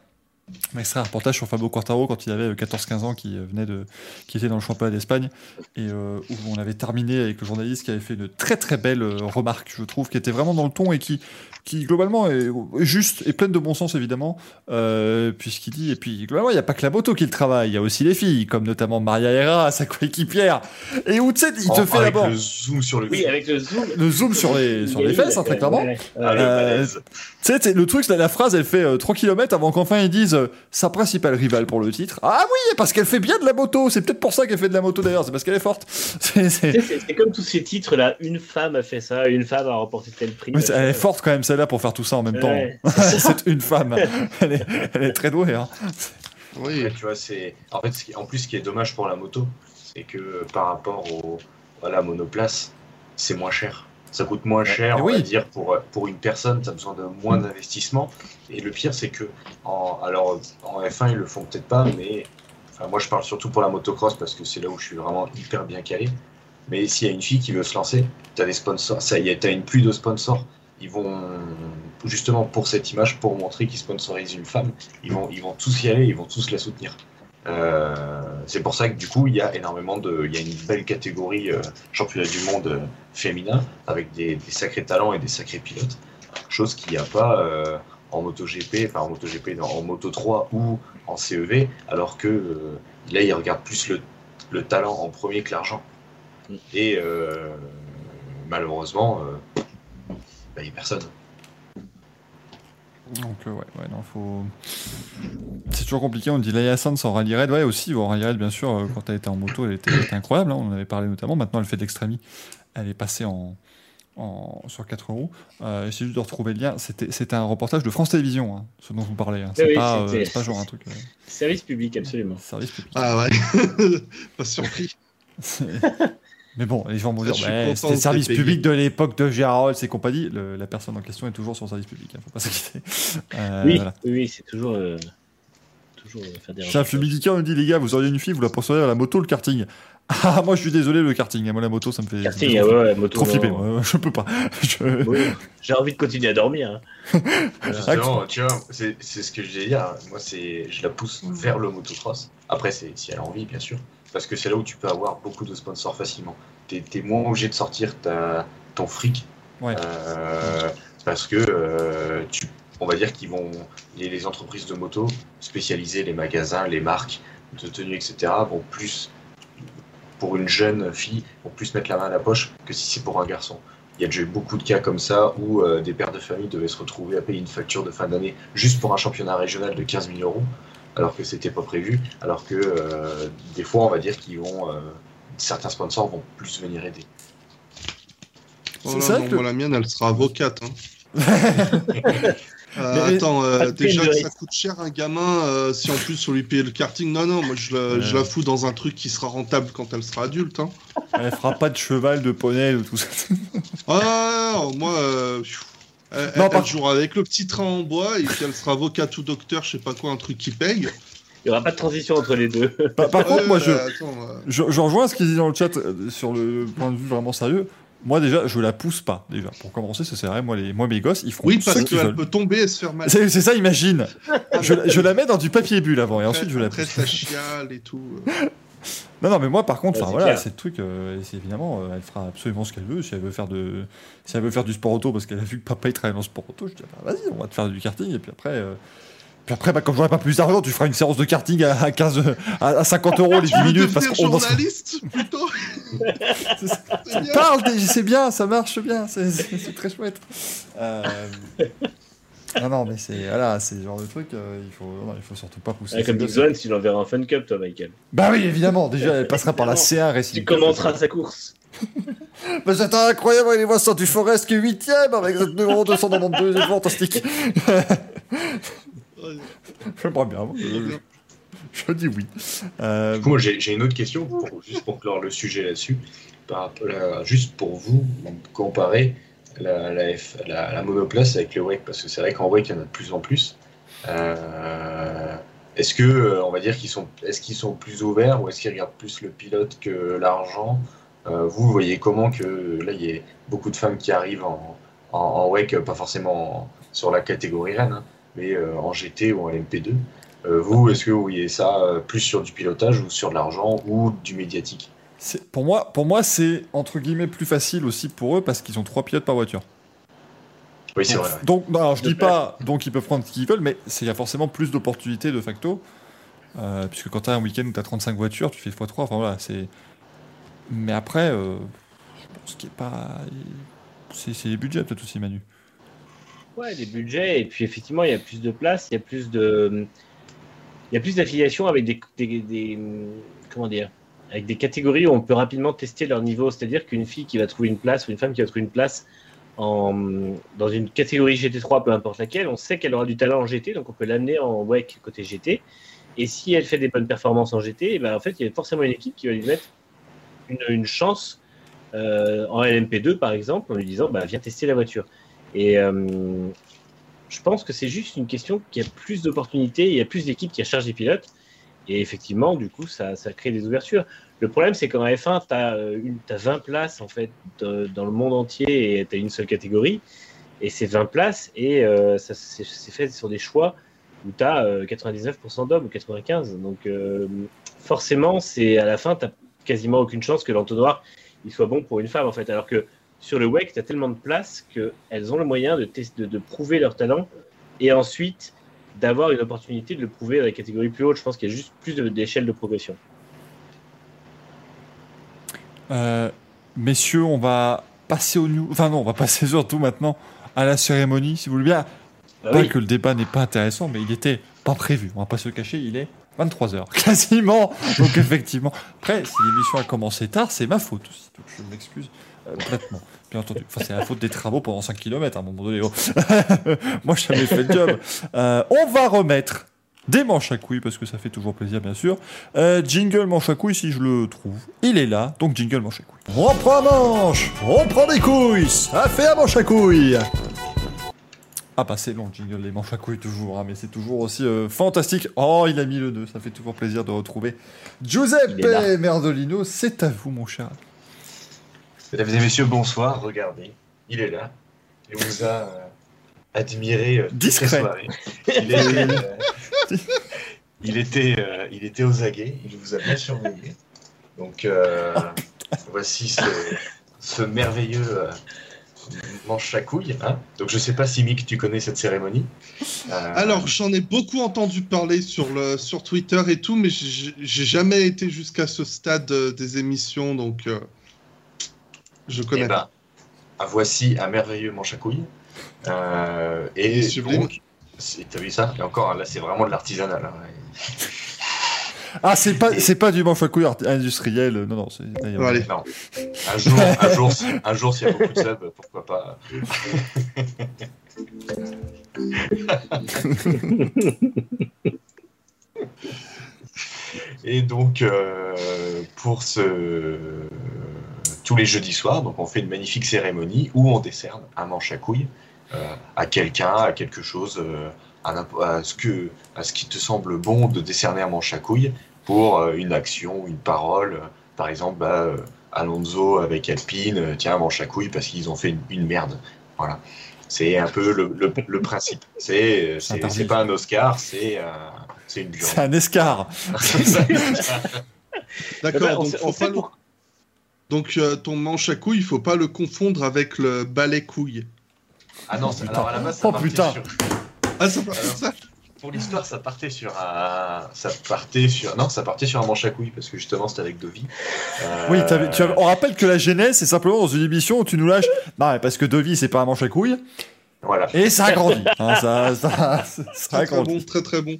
Un extrait, un reportage sur Fabio Quartaro quand il avait euh, 14-15 ans, qui euh, venait de, qui était dans le championnat d'Espagne et euh, où on avait terminé avec le journaliste qui avait fait une très très belle euh, remarque, je trouve, qui était vraiment dans le ton et qui, qui globalement est juste et pleine de bon sens évidemment, euh, puisqu'il dit et puis globalement il n'y a pas que la moto qui le travaille, il y a aussi les filles, comme notamment Maria Herrera, sa coéquipière, et où tu sais, il te En- fait avec d'abord le zoom sur le Oui, avec le zoom. le zoom sur les sur les fesses, hein, très clairement. Ah, le Euh. Tu sais, le truc, c'est la phrase, elle fait euh, 3 km avant qu'enfin ils disent euh, sa principale rivale pour le titre. Ah oui, parce qu'elle fait bien de la moto. C'est peut-être pour ça qu'elle fait de la moto d'ailleurs. C'est parce qu'elle est forte. C'est- c'est- Tu sais, C'est c'est comme tous ces titres là, une femme a fait ça, une femme a remporté tel prix. Elle est forte quand même celle-là pour faire tout ça en même Ouais. temps. c'est une femme. Elle est, elle est très douée. Hein. Oui. Tu vois, c'est en fait ce qui- en plus ce qui est dommage pour la moto, c'est que par rapport au à la monoplace, c'est moins cher. Ça coûte moins cher, on va dire pour pour une personne, tu as besoin de moins d'investissement. Et le pire, c'est que en alors en F1 ils le font peut-être pas, mais enfin, moi je parle surtout pour la motocross parce que c'est là où je suis vraiment hyper bien calé. Mais s'il y a une fille qui veut se lancer, tu as des sponsors, ça y est, tu as une pluie de sponsors. Ils vont justement pour cette image, pour montrer qu'ils sponsorisent une femme, ils vont, ils vont tous y aller, ils vont tous la soutenir. Euh, c'est pour ça que du coup, il y a énormément de, il y a une belle catégorie euh, championnat du monde euh, féminin avec des, des sacrés talents et des sacrés pilotes, chose qu'il n'y a pas en MotoGP, enfin en MotoGP, non, en Moto 3 ou en CEV, alors que là, ils regardent plus le, le talent en premier que l'argent. Mm. Et malheureusement, bah, il n'y a personne. Donc euh, ouais, ouais, non, faut. C'est toujours compliqué. On dit Laia Sanz en rallye raid, ouais aussi. En rallye raid, bien sûr, euh, quand elle était en moto, elle était, elle était incroyable. hein, on en avait parlé notamment. Maintenant, elle fait de l'extrémie. Elle est passée en, en sur 4 roues. Euh, J'essaie juste de retrouver le lien. C'était, un reportage de France Télévisions, hein, ce dont vous parlez. hein. C'est Oui, pas, euh, c'est pas genre un truc. euh, Service public, absolument. service public. Ah ouais. pas surpris. Mais bon, les gens vont dire, content c'était le service public de l'époque de Gérard Rolls et compagnie. Le- la personne en question est toujours sur le service public, hein, faut pas s'inquiéter. Euh, oui, voilà. oui, c'est toujours, euh, toujours euh, faire des Chef. Lumidica nous dit, les gars, vous auriez une fille, vous la penseriez à la moto ou le karting Ah, moi je suis désolé, le karting. Moi, la moto, ça me fait, me Karting, fait ah trop, ouais, ouais, moto. trop non. flipper. Moi, je peux pas. Je- Oui, J'ai envie de continuer à dormir. hein. Justement, tu vois, c'est c'est ce que je vais dire. Moi, c'est, je la pousse vers le motocross. Après, c'est si elle a envie, bien sûr. Parce que c'est là où tu peux avoir beaucoup de sponsors facilement. T'es es moins obligé de sortir ta, ton fric. Ouais. Euh, parce que euh, tu, on va dire qu'ils vont, les, les entreprises de moto spécialisées, les magasins, les marques de tenue, etc., vont plus, pour une jeune fille, vont plus mettre la main à la poche que si c'est pour un garçon. Il y a déjà eu beaucoup de cas comme ça où euh, des pères de famille devaient se retrouver à payer une facture de fin d'année juste pour un championnat régional de 15 000 euros, alors que c'était pas prévu. Alors que euh, des fois, on va dire qu'ils vont, euh, certains sponsors vont plus venir aider. Oh C'est ça que moi, la mienne, elle sera avocate. hein. Euh, Mais- attends, euh, déjà que ça coûte cher un gamin, euh, si en plus on lui paye le karting, non, non, moi je la, je Ouais. la fous dans un truc qui sera rentable quand elle sera adulte. Hein. Elle fera pas de cheval, de poney ou tout ça. Ah, non, moi, euh, pfiou. Elle, Non, elle par- jouera avec le petit train en bois et puis elle sera avocate ou docteur, je sais pas quoi, un truc qui paye. Il n'y aura pas de transition entre les deux. Par, par contre, moi, je, euh, attends, euh, je, je rejoins ce qu'il dit dans le chat euh, sur le point de vue vraiment sérieux. Moi, déjà, je la pousse pas. Déjà, pour commencer, ça c'est vrai. Moi, les, moi, mes gosses, ils feront Oui, ce parce qu'elle peut tomber et se faire mal. C'est c'est ça, imagine. je, je la mets dans du papier bulle avant et ensuite je la Après, pousse. ça chiale et tout. Euh. Non, non, mais moi, par contre, Ouais, voilà, clair. c'est le truc. euh, c'est évidemment, euh, elle fera absolument ce qu'elle veut. Si elle veut faire de, si elle veut faire du sport auto, parce qu'elle a vu que papa il travaille dans le sport auto, je dis ah, bah, vas-y, on va te faire du karting et puis après. euh, Puis après, bah, quand j'aurai pas plus d'argent, tu feras une séance de karting à, à 15, euh, à, à 50 euros les 10 Tu veux minutes parce qu'on journaliste, plutôt C'est- C'est bien. parle, c'est bien, ça marche bien, c'est- très chouette. Euh, Non, non, mais c'est voilà, c'est le genre de truc, euh, il faut, non, il faut surtout pas pousser. Ses Big. Zone, tu l'enverras en Fun Cup, toi, Michael. Bah oui, évidemment, déjà, elle passera par la C1 Racing. Tu commenteras sa course. Bah, c'était incroyable, allez voir ça du Forest qui est 8ème avec 292, c'est fantastique. Ouais, J'aimerais bien. moi, c'est Je, bien. je dis oui. Euh, Du coup, moi, j'ai une autre question, pour- juste pour clore le sujet là-dessus. Juste pour vous, comparer la, la, monoplace avec le WEC, parce que c'est vrai qu'en WEC, il y en a de plus en plus. Euh, est-ce que, euh, on va dire qu'ils sont, est-ce qu'ils sont plus ouverts ou est-ce qu'ils regardent plus le pilote que l'argent? Euh, Vous voyez comment que là, il y a beaucoup de femmes qui arrivent en, en, en WEC, pas forcément en- sur la catégorie Rennes, hein, mais en GT ou en LMP2. Euh, vous, est-ce que vous voyez ça plus sur du pilotage ou sur de l'argent ou du médiatique? Pour moi, pour moi c'est entre guillemets plus facile aussi pour eux parce qu'ils ont trois pilotes par voiture. Oui, c'est donc, vrai. ouais. donc, non, alors, je De dis pas donc ils peuvent prendre ce qu'ils veulent, mais c'est- il y a forcément plus d'opportunités de facto. Euh, puisque quand tu as un week-end où tu as 35 voitures, tu fais x3, enfin voilà, c'est. Mais après, euh, je pense qu'il est pas. C'est c'est les budgets peut-être aussi, Manu. Ouais, des budgets, et puis effectivement, il y a plus de place, il y a plus de. Il y a plus d'affiliation avec des, des, des- Comment dire Avec des catégories où on peut rapidement tester leur niveau. C'est-à-dire qu'une fille qui va trouver une place ou une femme qui va trouver une place dans une catégorie GT3, peu importe laquelle, on sait qu'elle aura du talent en GT, donc on peut l'amener en WEC côté GT. Et si elle fait des bonnes performances en GT, eh ben, en fait, il y a forcément une équipe qui va lui mettre une, une chance euh, en LMP2, par exemple, en lui disant bah, Viens tester la voiture. Et euh, je pense que c'est juste une question qu'il y a plus d'opportunités, il y a plus d'équipes qui recherchent des pilotes. Et effectivement, du coup, ça, crée des ouvertures. Le problème, c'est qu'en F1, tu as, 20 places en fait, dans le monde entier et tu as une seule catégorie. Et c'est 20 places et euh, c'est fait sur des choix où tu as 99% d'hommes ou 95%. Donc euh, forcément, c'est à la fin, tu quasiment aucune chance que l'entonnoir soit bon pour une femme en fait. Alors que sur le WEC, tu as tellement de place qu'elles ont le moyen de, de, de prouver leur talent et ensuite d'avoir une opportunité de le prouver dans les catégories plus hautes. Je pense qu'il y a juste plus de- d'échelles de progression. Euh, messieurs, on va passer au news. Enfin non, on va passer surtout maintenant à la cérémonie, si vous voulez bien. Bah pas oui. que le débat n'est pas intéressant, mais il était pas prévu. On va pas se le cacher, il est 23h, quasiment. Donc effectivement, après, si l'émission a commencé tard, c'est ma faute aussi. Donc je m'excuse complètement, bien entendu. Enfin, c'est la faute des travaux pendant 5 km à un moment donné. oh. Moi, je jamais fait le job. Euh, on va remettre des manches à couilles, parce que ça fait toujours plaisir, bien sûr. Euh, jingle manche à couilles, si je le trouve. Il est là, donc jingle manche à couilles. On prend manche, on prend des couilles, ça fait un manche à couilles. Ah bah c'est long le jingle, les manches à couilles toujours, hein, mais c'est toujours aussi euh, fantastique. Oh, il a mis le nœud, ça fait toujours plaisir de retrouver Giuseppe. Merdolino, c'est à vous mon cher. Mesdames et messieurs, bonsoir. Regardez, il est là. Il vous a euh, admiré euh, Discret. soirée. Il était, euh, il, était, euh, il était aux aguets. Il vous a bien surveillé. Donc, euh, voici ce, ce merveilleux euh, manche à couilles. hein. Donc, je sais pas si Mick, tu connais cette cérémonie? Euh, Alors, j'en ai beaucoup entendu parler sur, le, sur Twitter et tout, mais j'ai j'ai jamais été jusqu'à ce stade euh, des émissions, donc euh, je Eh connais ben, pas. ah, voici un merveilleux manche à couilles. Euh, et Sublime. donc, c'est- t'as vu ça? Et encore, là, c'est vraiment de l'artisanal. hein. Ah c'est pas c'est pas du manche à couilles industriel, euh, non non c'est. Bon, allez. Non. Un jour, un jour, un jour, s'il y a beaucoup de subs, pourquoi pas. Et donc, euh, pour ce tous les jeudis soirs, donc on fait une magnifique cérémonie où on décerne un manche à couilles euh, à quelqu'un, à quelque chose, euh, à, ce que, à ce qui te semble bon de décerner un manche à couilles pour euh, une action, une parole. Par exemple, bah, euh, Alonso avec Alpine, euh, tiens, un manche à couilles parce qu'ils ont fait une, une merde. Voilà. C'est un peu le, le- le principe. C'est pas un Oscar, c'est euh, c'est une. C'est un escar. D'accord, on donc, faut on sait pas donc euh, ton manche à couilles, il faut pas le confondre avec le balai couille. Ah non, c'est- alors à la base, ça Oh, partait putain. sur- Ah, ça, ça Pour l'histoire, ça partait sur un, ça partait sur, non, ça partait sur un manche à couilles parce que justement c'était avec Dovi. Euh, Oui, t'avais- tu avais- on rappelle que la genèse c'est simplement dans une émission où tu nous lâches. Non mais parce que Devi c'est pas un manche à couilles Voilà, et ça a grandi. Hein, ça, ça, ça a très, très grandi. bon, très très bon.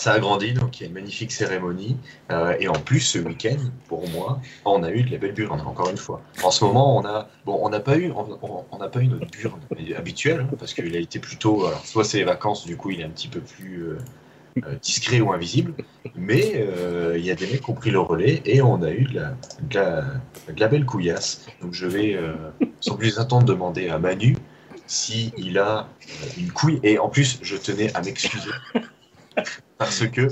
Ça a grandi, donc il y a une magnifique cérémonie. Euh, et en plus, ce week-end, pour moi, on a eu de la belle burne, encore une fois. En ce moment, on a, bon, on n'a pas eu, on n'a pas eu notre burne habituelle, hein, parce qu'il a été plutôt, alors, soit c'est les vacances, du coup, il est un petit peu plus, euh, euh, discret ou invisible, mais il y a des mecs qui ont pris le relais et on a eu de la, de la, belle couillasse. Donc je vais, sans plus attendre, demander à Manu s'il il a une couille. Et en plus, je tenais à m'excuser parce que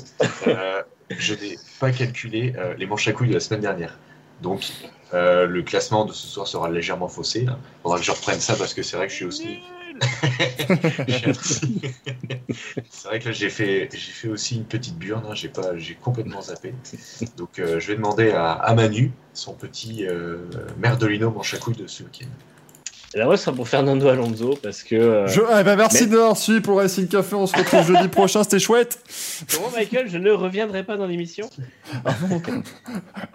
euh, je n'ai pas calculé euh, les manches à couilles de la semaine dernière. Donc euh, le classement de ce soir sera légèrement faussé. Il faudra que je reprenne ça parce que c'est vrai que je suis aussi. C'est vrai que là j'ai fait j'ai fait aussi une petite burne. hein. J'ai pas j'ai complètement zappé. Donc je vais demander à, à Manu son petit merdolino manche à couilles de ce week-end. Et là, moi, ce sera pour Fernando Alonso parce que. euh, Je... eh ben, merci mais- de l'avoir suivi pour Racing Café. On se retrouve jeudi prochain. C'était chouette. Comment, Michael, je ne reviendrai pas dans l'émission Oh, Ah,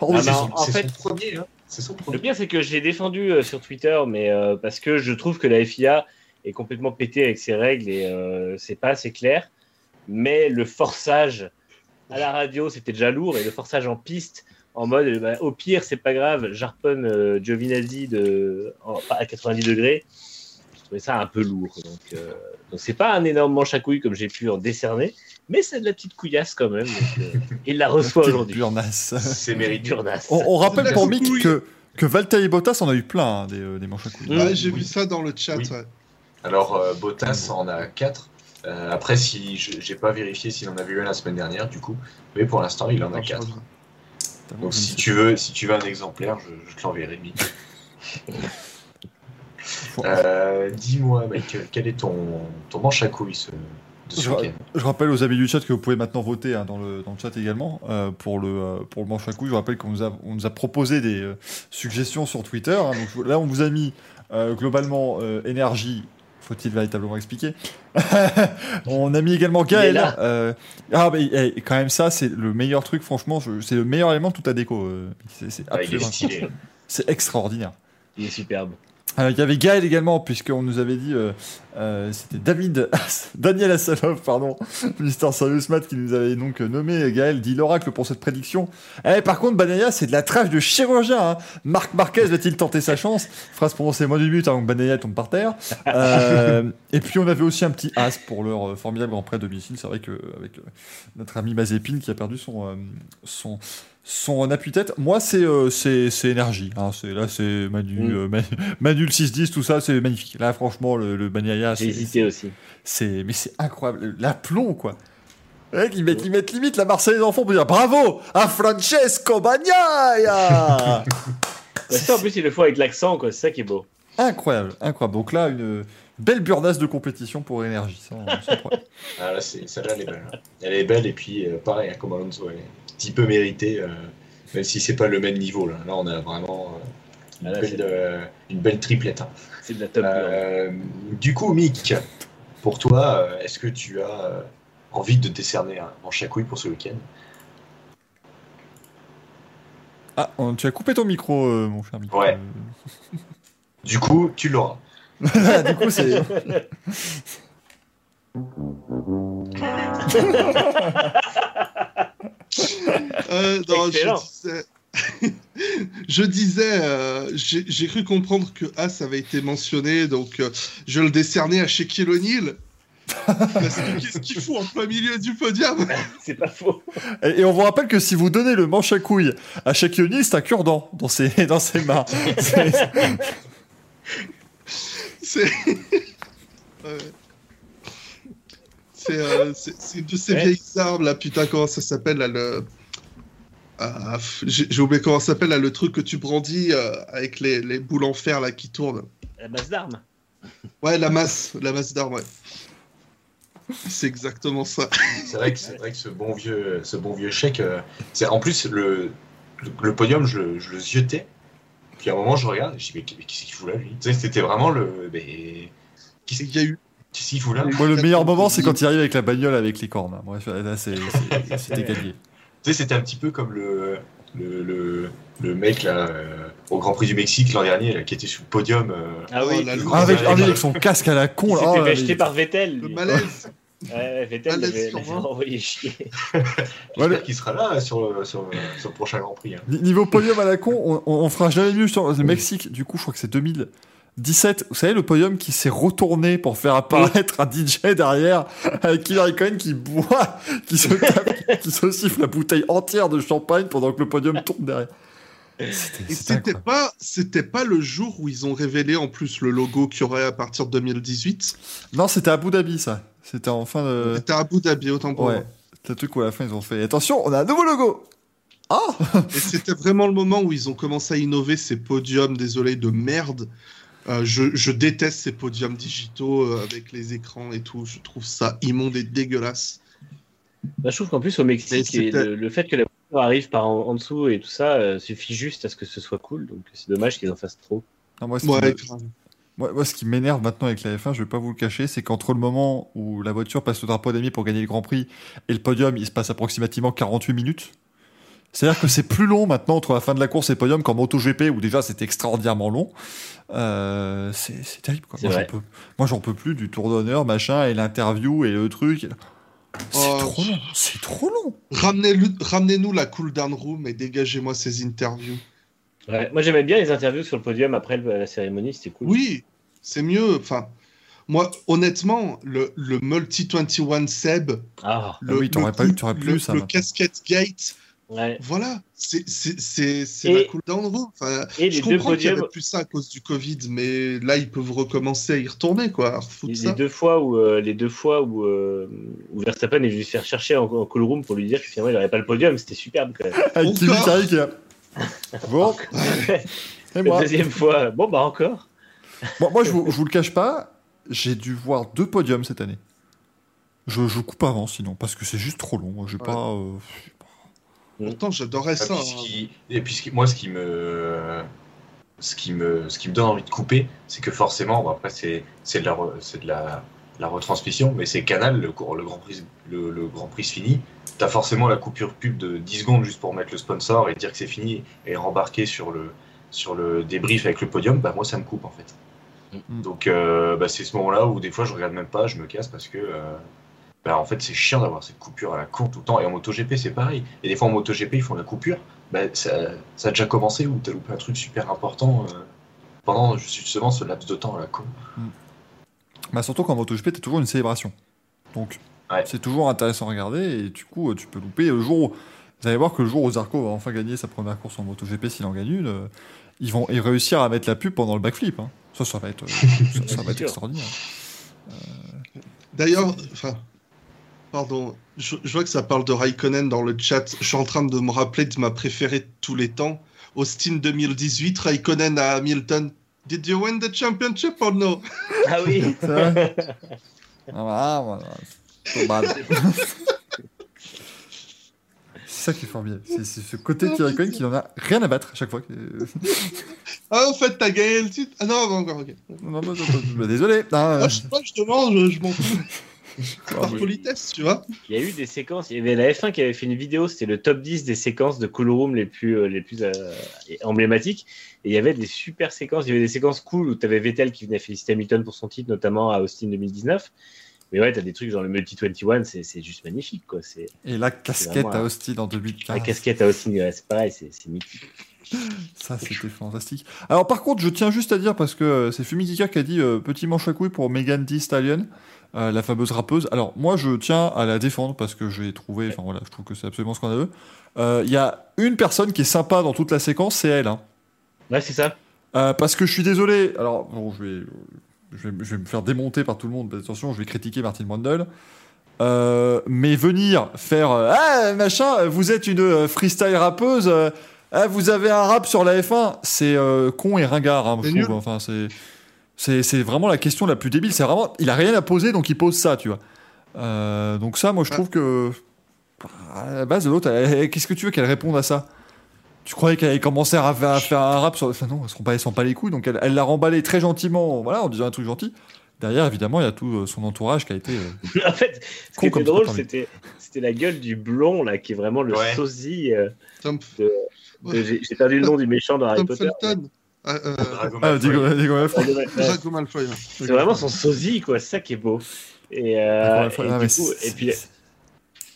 oui, bah, C'est en son fait- premier. Hein. Son Le premier. pire, c'est que j'ai défendu euh, sur Twitter, mais euh, parce que je trouve que la FIA est complètement pétée avec ses règles et euh, c'est pas assez clair. Mais le forçage à la radio, c'était déjà lourd, et le forçage en piste, en mode, euh, bah, au pire, c'est pas grave, j'arponne euh, Giovinazzi de, en- à 90 degrés. Je trouvais ça un peu lourd. Donc, euh, c'est pas un énorme manche à couilles comme j'ai pu en décerner, mais c'est de la petite couillasse quand même. donc, euh, il la reçoit aujourd'hui. C'est mérité. On, on rappelle pour Mick couille. que, que Valtteri Bottas en a eu plein hein, des, euh, des manches à couilles. Ouais, j'ai oui. vu ça dans le chat. Oui. ouais. Alors euh, Bottas en a 4. après, si je- j'ai pas vérifié s'il en avait eu un la semaine dernière, du coup, mais pour l'instant, il en a Non, je 4. Donc si tu veux, si tu veux un exemplaire, je, je te l'enverrai. Euh, Dis-moi, Michael, quel est ton, ton manche à couilles ce, de ce Je- week-end Je rappelle aux amis du chat que vous pouvez maintenant voter hein, dans, le, dans le chat également euh, pour, le, euh, pour le manche à couilles. Je rappelle qu'on nous a, on nous a proposé des euh, suggestions sur Twitter. hein. donc là, on vous a mis euh, globalement euh, énergie. Faut-il véritablement expliquer On a mis également Gaël. euh, ah, mais eh, quand même, ça, c'est le meilleur truc, franchement. C'est le meilleur élément de toute ta déco. euh, c'est c'est Ah, absolument. C'est extraordinaire. Il est superbe. Alors, il y avait Gaël également, puisqu'on nous avait dit, euh, euh, c'était David, Daniel Assalov, pardon, Mister Serious Matt, qui nous avait donc nommé Gaël, dit l'oracle pour cette prédiction. Eh, par contre, Banaya, c'est de la trash de chirurgien. Hein. Marc Marquez va-t-il tenter sa chance? Phrase prononcée moins du but avant que Banaya tombe par terre. Euh, et puis, on avait aussi un petit as pour leur euh, formidable Grand Prix à domicile. C'est vrai que avec euh, notre ami Mazepin qui a perdu son, euh, son, son appui-tête. Moi, c'est euh, c'est c'est énergie. Hein. Là, c'est Manu, Mm. euh, Manu- Manu le 6-10, tout ça, c'est magnifique. Là, franchement, le, le Bagnaia, J'ai hésité aussi. mais c'est incroyable. L'aplomb, quoi. Ils mettent, ils mettent limite la Marseillaise en fond pour dire bravo à Francesco Bagnaia Ouais, ça, en plus, il le faut avec l'accent, quoi. C'est ça qui est beau. Incroyable, incroyable. Donc là, une belle burdasse de compétition pour énergie. sans- sans problème. Ah, là, celle-là, elle est belle. hein. Elle est belle et puis, euh, pareil, hein, comme Alonso, elle est petit peu méritée, euh, même si c'est pas le même niveau. Là, là on a vraiment euh, une, Ah, là, belle, c'est- euh, une belle triplette. hein. C'est de la top. burn. Euh, du coup, Mick, pour toi, euh, est-ce que tu as euh, envie de décerner un manche à couilles pour ce week-end? Ah, on- tu as coupé ton micro, euh, mon cher Mick. Ouais. Du coup, tu l'auras. Du coup, c'est. Euh, non, Excellent. je disais, je disais, euh, j'ai j'ai cru comprendre que As avait été mentionné, donc euh, je le décernais à Shaquille O'Neal. Parce que qu'est-ce qu'il fout en plein milieu du podium? C'est pas faux. Et, et on vous rappelle que si vous donnez le manche à couilles à Shaquille O'Neal, c'est un cure-dent dans ses, dans ses mains. C'est- C'est. Ouais. C'est euh, de ces Ouais. vieilles armes là, putain, comment ça s'appelle là le. Ah, J'ai oublié comment ça s'appelle là, le truc que tu brandis euh, avec les, les boules en fer là qui tournent. La base d'armes. Ouais, la masse, la masse d'armes, ouais. C'est exactement ça. C'est vrai que c'est vrai que ce bon vieux, ce bon vieux chèque, euh, c'est en plus le, le, le podium, je, le- je le ziotais. Puis à un moment, je regarde, et je dis mais, mais qu'est-ce qu'il fout là, lui? Tu sais, c'était vraiment le, mais qu'est-ce Il y a eu. Là Moi, le meilleur moment, c'est quand il arrive avec la bagnole avec les cornes. Bref, là, c'était gagné. Tu sais, c'était un petit peu comme le, le, le, le mec là, euh, au Grand Prix du Mexique l'an dernier, là, qui était sur le podium. euh, Ah oui. Ah, avec, ah, oui, avec son casque à la con. il s'était Oh, fait il- par Vettel. Le lui. malaise. Ouais, Vettel l'avait sur moi. envoyé chier. J'espère Ouais, qu'il sera là sur, le- sur, le- sur le prochain Grand Prix. hein. Ni- Niveau podium à la con, on, on, on fera jamais mieux sur le Mexique. Du coup, je crois que c'est 2000. 17, vous savez, le podium qui s'est retourné pour faire apparaître un DJ derrière, avec Hillary Cohen qui boit, qui se, tape, qui se siffle la bouteille entière de champagne pendant que le podium tourne derrière. Et c'était pas, c'était pas le jour où ils ont révélé en plus le logo qu'il y aurait à partir de 2018 Non, c'était à Abu Dhabi, ça. C'était en fin de. C'était à Abu Dhabi, autant pour Ouais. C'est le truc où à la fin ils ont fait attention, on a un nouveau logo. Ah Et c'était vraiment le moment où ils ont commencé à innover ces podiums, désolé, de merde. Euh, je, je déteste ces podiums digitaux euh, avec les écrans et tout. Je trouve ça immonde et dégueulasse. Bah, je trouve qu'en plus au Mexique, et le, le fait que la voiture arrive par en, en dessous et tout ça euh, suffit juste à ce que ce soit cool. Donc c'est dommage qu'ils en fassent trop. Non, moi, ce qui Ouais, me- grave. moi, moi, ce qui m'énerve maintenant avec la F1, je vais pas vous le cacher, c'est qu'entre le moment où la voiture passe le drapeau d'ami pour gagner le Grand Prix et le podium, il se passe approximativement 48 minutes. C'est-à-dire que c'est plus long maintenant entre la fin de la course et le podium qu'en MotoGP où déjà c'était extraordinairement long. Euh, c'est c'est terrible quoi. C'est Moi j'en, peux, moi j'en peux plus du tour d'honneur, machin, et l'interview et le truc. C'est Oh, trop long, c'est trop long. Ramenez-nous la cool down room et dégagez-moi ces interviews. Ouais, moi j'aimais bien les interviews sur le podium après la cérémonie, c'était cool. Oui, c'est mieux. Enfin, moi, honnêtement, le, le Multi 21 Seb, Ah, le, oui, t'aurais le pas eu- cool- t'aurais plus le, eu ça, le maintenant. casquette gate, ouais. voilà, c'est c'est- c'est- c'est Et- la cool down room. Enfin, Et je les deux comprends qu'il y podiums, avait plus ça à cause du Covid, mais là, ils peuvent recommencer à y retourner, quoi. à les, ça. les deux fois où euh, les deux fois où, euh, où Verstappen est venu se faire chercher en, en call room pour lui dire que finalement il n'aurait pas le podium, c'était superbe quand même. Avec Kimi. Bon, et La moi. deuxième fois, bon bah encore. Moi, moi, je, vous, je vous le cache pas, j'ai dû voir deux podiums cette année. Je, je coupe avant sinon, parce que c'est juste trop long. J'ai Ouais. pas. euh, Pourtant, j'adorais ça. puis hein. qui- Et puis moi, ce qui me, ce qui me, ce qui me donne envie de couper, c'est que forcément, bon, après c'est, c'est de la, c'est de la, la retransmission, mais c'est Canal, le, Grand Prix, le, le Grand Prix se finit. T'as forcément la coupure pub de 10 secondes juste pour mettre le sponsor et dire que c'est fini et rembarquer sur le, sur le débrief avec le podium. Bah moi, ça me coupe en fait. Mm. Donc euh, bah, c'est ce moment-là où des fois je regarde même pas, je me casse parce que. euh, bah, en fait, c'est chiant d'avoir cette coupure à la con tout le temps. Et en MotoGP, c'est pareil. Et des fois, en MotoGP, ils font la coupure. Bah, ça, ça a déjà commencé ou t'as loupé un truc super important euh, pendant justement ce laps de temps à la con. Bah, surtout qu'en MotoGP, t'as toujours une célébration. Donc, Ouais. c'est toujours intéressant à regarder et du coup, tu peux louper. Le jour où- vous allez voir que le jour où Zarco va enfin gagner sa première course en MotoGP, s'il en gagne une, euh, ils vont ils réussir à mettre la pub pendant le backflip. hein. Ça, ça va être, euh, ça, ça va être extraordinaire. D'ailleurs, enfin, pardon, je, je vois que ça parle de Raikkonen dans le chat. Je suis en train de me rappeler de ma préférée de tous les temps. Austin 2018, Raikkonen à Hamilton. Did you win the championship or no? Ah oui. Ah, voilà, voilà. C'est ça qui est formidable. C'est c'est ce côté de Thierry Cohen qui n'en a rien à battre à chaque fois. Ah, en fait, t'as gagné le titre. Ah non, encore, ok. Non, non, non, non, bah, désolé. Ah, Moi, je, je demande, je, je m'en fous. Par politesse, tu vois. Il y a eu des séquences. Il y avait la F1 qui avait fait une vidéo, c'était le top 10 des séquences de Cool Room les plus, euh, les plus euh, emblématiques. Et il y avait des super séquences. Il y avait des séquences cool où tu avais Vettel qui venait féliciter Hamilton pour son titre, notamment à Austin 2019. Mais ouais, tu as des trucs genre le Multi 21, c'est c'est juste magnifique. quoi. Et la casquette vraiment à Austin en 2015. la casquette à Austin, ouais, c'est pareil, c'est mythique. Ça, c'était fantastique. Alors, par contre, je tiens juste à dire, parce que euh, c'est Fumikika qui a dit euh, petit manche à couilles pour Megan Thee Stallion, euh, la fameuse rappeuse. Alors, moi, je tiens à la défendre parce que j'ai trouvé, enfin voilà, je trouve que c'est absolument scandaleux. Euh, Il y a une personne qui est sympa dans toute la séquence, c'est elle. hein. Ouais, c'est ça. Euh, parce que je suis désolé. Alors, bon, je vais, je vais, je vais me faire démonter par tout le monde. mais Attention, je vais critiquer Martin Brundle. Euh, mais venir faire euh, ah machin, vous êtes une euh, freestyle rappeuse, euh, ah, vous avez un rap sur la F1, c'est euh, con et ringard, hein, je trouve. nul. Enfin, c'est c'est vraiment la question la plus débile. C'est vraiment, il a rien à poser, donc il pose ça, tu vois. Euh, donc ça, moi, je trouve que à la base, l'autre, elle- qu'est-ce que tu veux qu'elle réponde à ça? Tu croyais qu'elle allait commencer à faire, à faire un rap sur. Enfin, non, elle elle s'en pas les couilles. Donc elle elle l'a remballé très gentiment, voilà, en disant un truc gentil. Derrière, évidemment, il y a tout euh, son entourage qui a été. euh, en fait, ce qui était drôle, c'était c'était la gueule du blond, là, qui est vraiment le Ouais. sosie. euh, Tom, de- de- J'ai j'ai perdu le nom du méchant dans Harry Tom Potter. Felton. Ah, euh, Drago Ah, Malfoy. Diego, Diego Malfoy. Ouais, ouais. Drago Malfoy. hein. C'est vraiment son sosie, quoi. C'est ça qui est beau. Et, euh, Diego Malfoy. et Ah, du mais coup, c'est- et puis,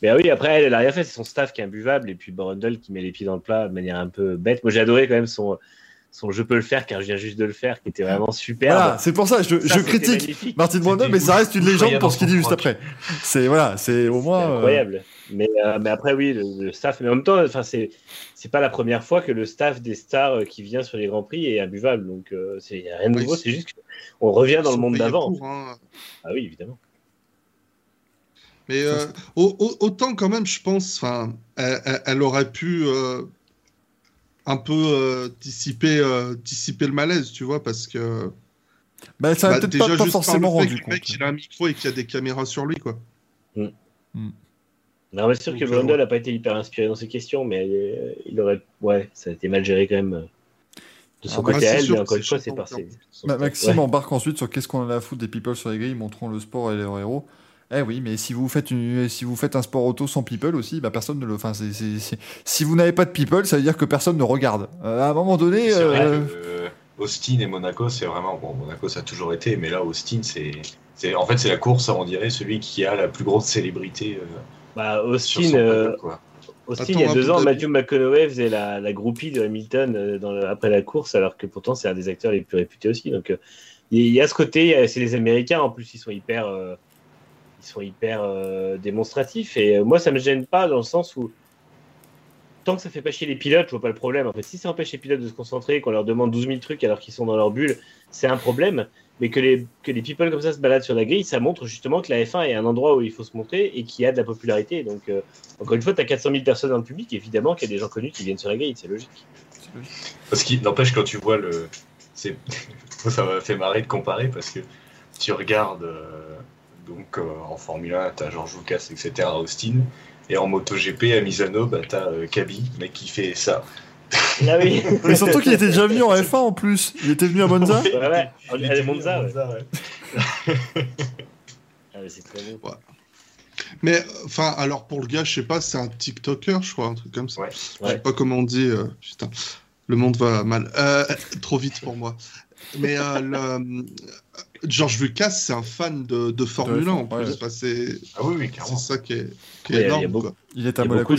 ah oui, après, elle, elle a rien fait. C'est son staff qui est imbuvable. Et puis Brundle qui met les pieds dans le plat de manière un peu bête. Moi, j'ai adoré quand même son, son Je peux le faire car je viens juste de le faire, qui était vraiment superbe. Voilà, c'est pour ça, je, Ça, je critique. Martin C'était mais ça reste une légende pour ce qu'il dit juste après. C'est voilà, c'est au moins. euh, incroyable. Mais, euh, mais après, oui, le, le staff. Mais en même temps, enfin, c'est c'est pas la première fois que le staff des stars euh, qui vient sur les grands prix est imbuvable. Donc, euh, c'est a rien de Oui, nouveau. c'est- C'est juste qu'on revient dans le monde d'avant. pour, hein. Ah oui, évidemment. Mais euh, au- au- autant quand même, je pense, enfin, elle, aurait pu euh, un peu euh, dissiper, euh, dissiper le malaise, tu vois, parce que bah, ça n'a bah, peut-être déjà pas, pas juste par forcément le fait rendu le mec compte. il a un micro et qu'il y a des caméras sur lui, quoi. Non, mais c'est sûr Donc, que ouais. n'a pas été hyper inspiré dans ses questions, mais euh, il aurait. Ouais, ça a été mal géré quand même. euh, De son Ah, bah, côté elle, sûr mais encore une fois, c'est par ses. Ma-. Maxime Ouais. embarque ensuite sur qu'est-ce qu'on a à foutre des people sur les grilles, montrons le sport et leurs héros. Eh oui, mais si vous faites une, si vous faites un sport auto sans people aussi, bah personne ne le. Enfin, c'est- c'est- c'est- si vous n'avez pas de people, ça veut dire que personne ne regarde. Euh, à un moment donné, C'est vrai euh, que Austin et Monaco, c'est vraiment. Bon, Monaco, ça a toujours été, mais là, Austin, c'est. c'est- En fait, c'est la course, on dirait, celui qui a la plus grosse célébrité euh, Bah, Austin, euh. Austin, il y a deux ans, de- Matthew McConaughey faisait la, la groupie de Hamilton euh, dans le- après la course, alors que pourtant c'est un des acteurs les plus réputés aussi. Donc euh, il y a ce côté, c'est les Américains en plus, ils sont hyper, euh, ils sont hyper euh, démonstratifs. Et euh, moi, ça me gêne pas dans le sens où tant que ça fait pas chier les pilotes, je vois pas le problème. En fait, si ça empêche les pilotes de se concentrer, qu'on leur demande 12 000 trucs alors qu'ils sont dans leur bulle, c'est un problème. Mais que les, que les people comme ça se baladent sur la grille, ça montre justement que la F1 est un endroit où il faut se montrer et qu'il y a de la popularité. Donc, euh, encore une fois, tu as 400 000 personnes dans le public, évidemment qu'il y a des gens connus qui viennent sur la grille, c'est logique. Parce qu'il n'empêche, quand tu vois le. Ça m'a fait marrer de comparer parce que tu regardes. euh, Donc, euh, en Formule 1, t'as George Lucas, etc. à Austin. Et en MotoGP, à Misano, bah, t'as euh, Kaby, mec qui fait ça. Ah oui mais surtout qu'il était déjà venu en F1 en plus. Il était venu à Monza. Ouais, ouais. Il À était Monza, à ouais. ouais. Ah, mais c'est très bon. Mais enfin, alors pour le gars, je sais pas, c'est un TikToker, je crois, un truc comme ça. Ouais. Je sais pas comment on dit. euh, putain, le monde va mal. Euh, trop vite pour moi. Mais euh, le- euh, George Lucas, c'est un fan de, de Formule 1 en ouais. plus. Enfin, c'est Ah oui, oui, ça qui est, qui Ouais, est il y a énorme. beaucoup- quoi. Il est à Monaco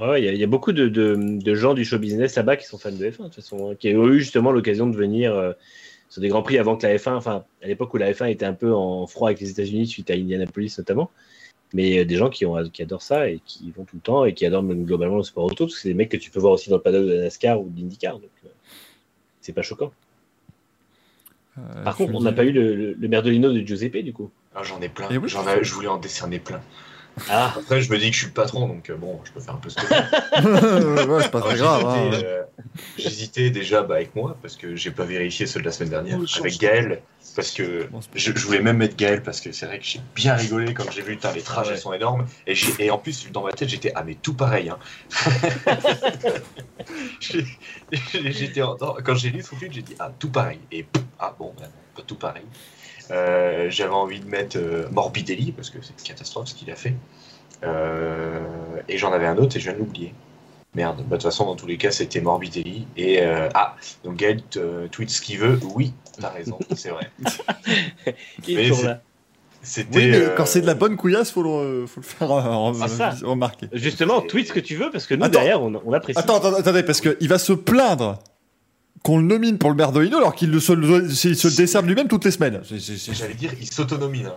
Ouais, il y, y a beaucoup de, de, de gens du show business là-bas qui sont fans de F1, de toute façon, hein, qui ont eu justement l'occasion de venir euh, sur des grands prix avant que la F1, enfin, à l'époque où la F1 était un peu en froid avec les États-Unis suite à Indianapolis notamment. Mais euh, des gens qui, ont, qui adorent ça et qui vont tout le temps et qui adorent même globalement le sport auto, parce que c'est des mecs que tu peux voir aussi dans le paddock de la NASCAR ou de l'IndyCar, donc euh, c'est pas choquant. Euh, Par contre, on n'a pas eu le, le, le Merdolino de Giuseppe du coup. Ah, J'en ai plein. Eh oui. J'en ai- je voulais en décerner plein. Ah, Après, je me dis que je suis le patron, donc euh, bon, je peux faire un peu ce que je veux. ouais, c'est pas très grave. hein. J'hésitais, euh, J'hésitais déjà bah, avec moi, parce que j'ai pas vérifié ceux de la semaine dernière. Oh, avec. Gaël, parce que je, je voulais même mettre Gaël, parce que c'est vrai que j'ai bien rigolé quand j'ai vu, les trajets Ouais. sont énormes. Et, en plus, dans ma tête, j'étais, ah, mais tout pareil. Hein. J'étais quand j'ai lu son tweet, j'ai dit, ah, tout pareil. Et ah, bon, ben, pas tout pareil. Euh, J'avais envie de mettre euh, Morbidelli, parce que c'est une catastrophe ce qu'il a fait. Euh, et j'en avais un autre et je viens de l'oublier. Merde, bah, de toute façon, dans tous les cas, c'était Morbidelli. Et euh, ah, donc Gaël tweet ce qu'il veut. Oui, t'as raison, c'est vrai. il Mais est toujours c'est- là. C'était. Oui, mais euh, quand c'est de la bonne couillasse, faut le, faut le faire euh, Ah, remarquer. Justement, tweet ce que tu veux parce que nous Attends. derrière on, on apprécie. Attends, attends, attendez, parce qu'il va se plaindre qu'on le nomine pour le Merdolino alors qu'il se, le- se, décerne lui-même toutes les semaines. J'allais dire, il s'autonomie. hein.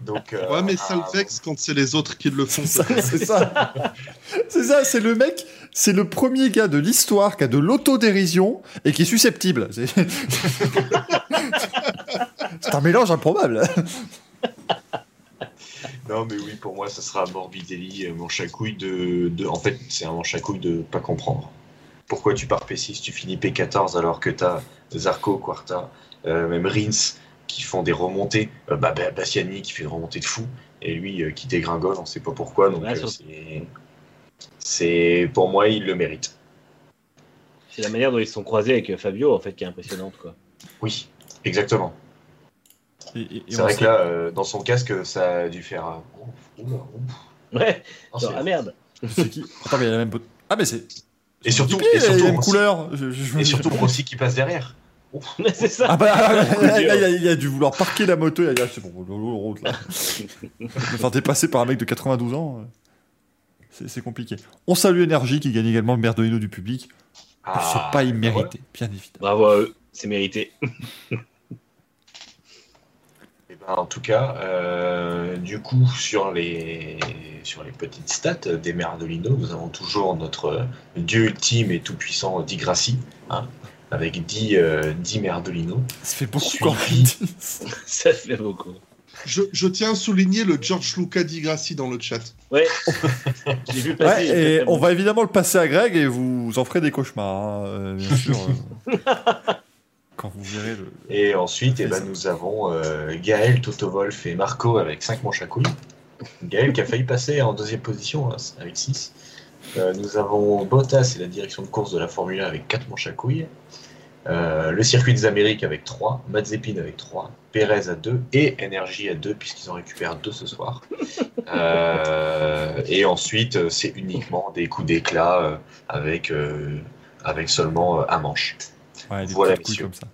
Donc. euh, Ouais, mais ça ah, le vexe quand c'est les autres qui le font. C'est ça, c'est ça. C'est ça, c'est le mec, c'est le premier gars de l'histoire qui a de l'autodérision et qui est susceptible. C'est c'est un mélange improbable. Non, mais oui, pour moi, ça sera Morbidelli, euh, manche à couille de, de. En fait, c'est un manche à couille de pas comprendre. Pourquoi tu pars P6, tu finis P14 alors que t'as Zarco, Quarta, euh, même Rins qui font des remontées, euh, bah, bah, Bastiani qui fait une remontée de fou, et lui euh, qui dégringole, on sait pas pourquoi, donc Ouais, euh, c'est-. Pour moi, il le mérite. C'est la manière dont ils se sont croisés avec Fabio en fait qui est impressionnante quoi. Oui, exactement. C'est vrai sait- que là, euh, dans son casque, ça a dû faire. un- Ouf, oula, ouf. Ouais, genre, c'est- ah merde. c'est qui? Attends, mais il a la même. Ah, mais c'est. Et surtout, Pied, et il a la surtout, même Rossi- couleur. Je- je- et surtout Rossi qui passe derrière. C'est ça. Ah bah, là, là, Coup là, dur. là, il, a, dû vouloir parquer la moto. Il a dit, ah, c'est bon, route là. Me faire dépasser par un mec de 92 ans, euh, c'est c'est compliqué. On salue Énergie qui gagne également le Merdolino du public. c'est pas immérité, bien évidemment. Bravo à eux, c'est mérité. Ben, en tout cas, euh, du coup, sur les, sur les petites stats des Merdolino, nous avons toujours notre dieu ultime et tout-puissant Di Grassi, hein, avec 10, euh, 10 Merdolino. Ça fait beaucoup quand même. Ça fait beaucoup. Je, je tiens à souligner le George Luca Di Grassi dans le chat. Ouais. J'ai vu passer. Ouais, et on va évidemment le passer à Greg et vous en ferez des cauchemars, hein, euh, bien sûr. Euh, quand vous verrez le. Et ensuite, eh ben, nous avons euh, Gaël, Toto Wolf et Marco avec 5 manches à couilles. Gaël qui a failli passer en deuxième position hein, avec 6. nous avons Bottas et la direction de course de la Formule 1 avec 4 manches à couilles. Euh, le circuit des Amériques avec 3, Mazepin avec 3, Perez à 2 et Energy à 2 puisqu'ils en récupèrent 2 ce soir. Euh, et ensuite, euh, c'est uniquement des coups d'éclat euh, avec, euh, avec seulement euh, un manche. Ouais, des Voilà, messieurs. comme ça.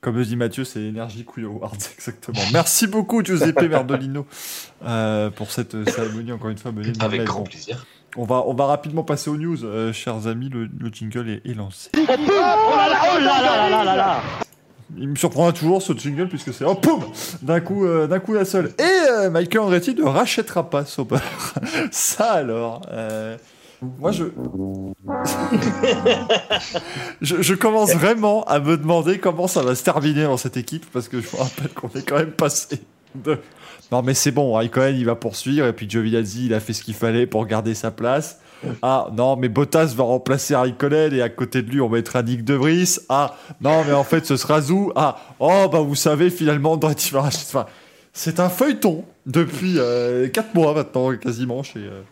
Comme le dit Mathieu, c'est Énergie Couille Awards, exactement. Merci beaucoup, Giuseppe Merdolino, euh, pour cette euh, cérémonie, encore une fois, menée de Avec grand plaisir. On va, on va rapidement passer aux news, euh, chers amis, le, le jingle est, est lancé. Il me surprendra toujours ce jingle puisque c'est oh poum d'un coup euh, d'un coup la seule. Et euh, Michael Andretti ne rachètera pas Sauber. Ça alors. euh, moi je... je commence vraiment à me demander comment ça va se terminer dans cette équipe parce que je me rappelle qu'on est quand même passé de non mais c'est bon, Raikkonen il va poursuivre et puis Giovinazzi il a fait ce qu'il fallait pour garder sa place. Ah non mais Bottas va remplacer Raikkonen et à côté de lui on mettra Nick De Vries. Ah non mais en fait ce sera Zou. Ah oh bah vous savez finalement racheter. Enfin, c'est un feuilleton depuis 4 mois maintenant quasiment chez euh,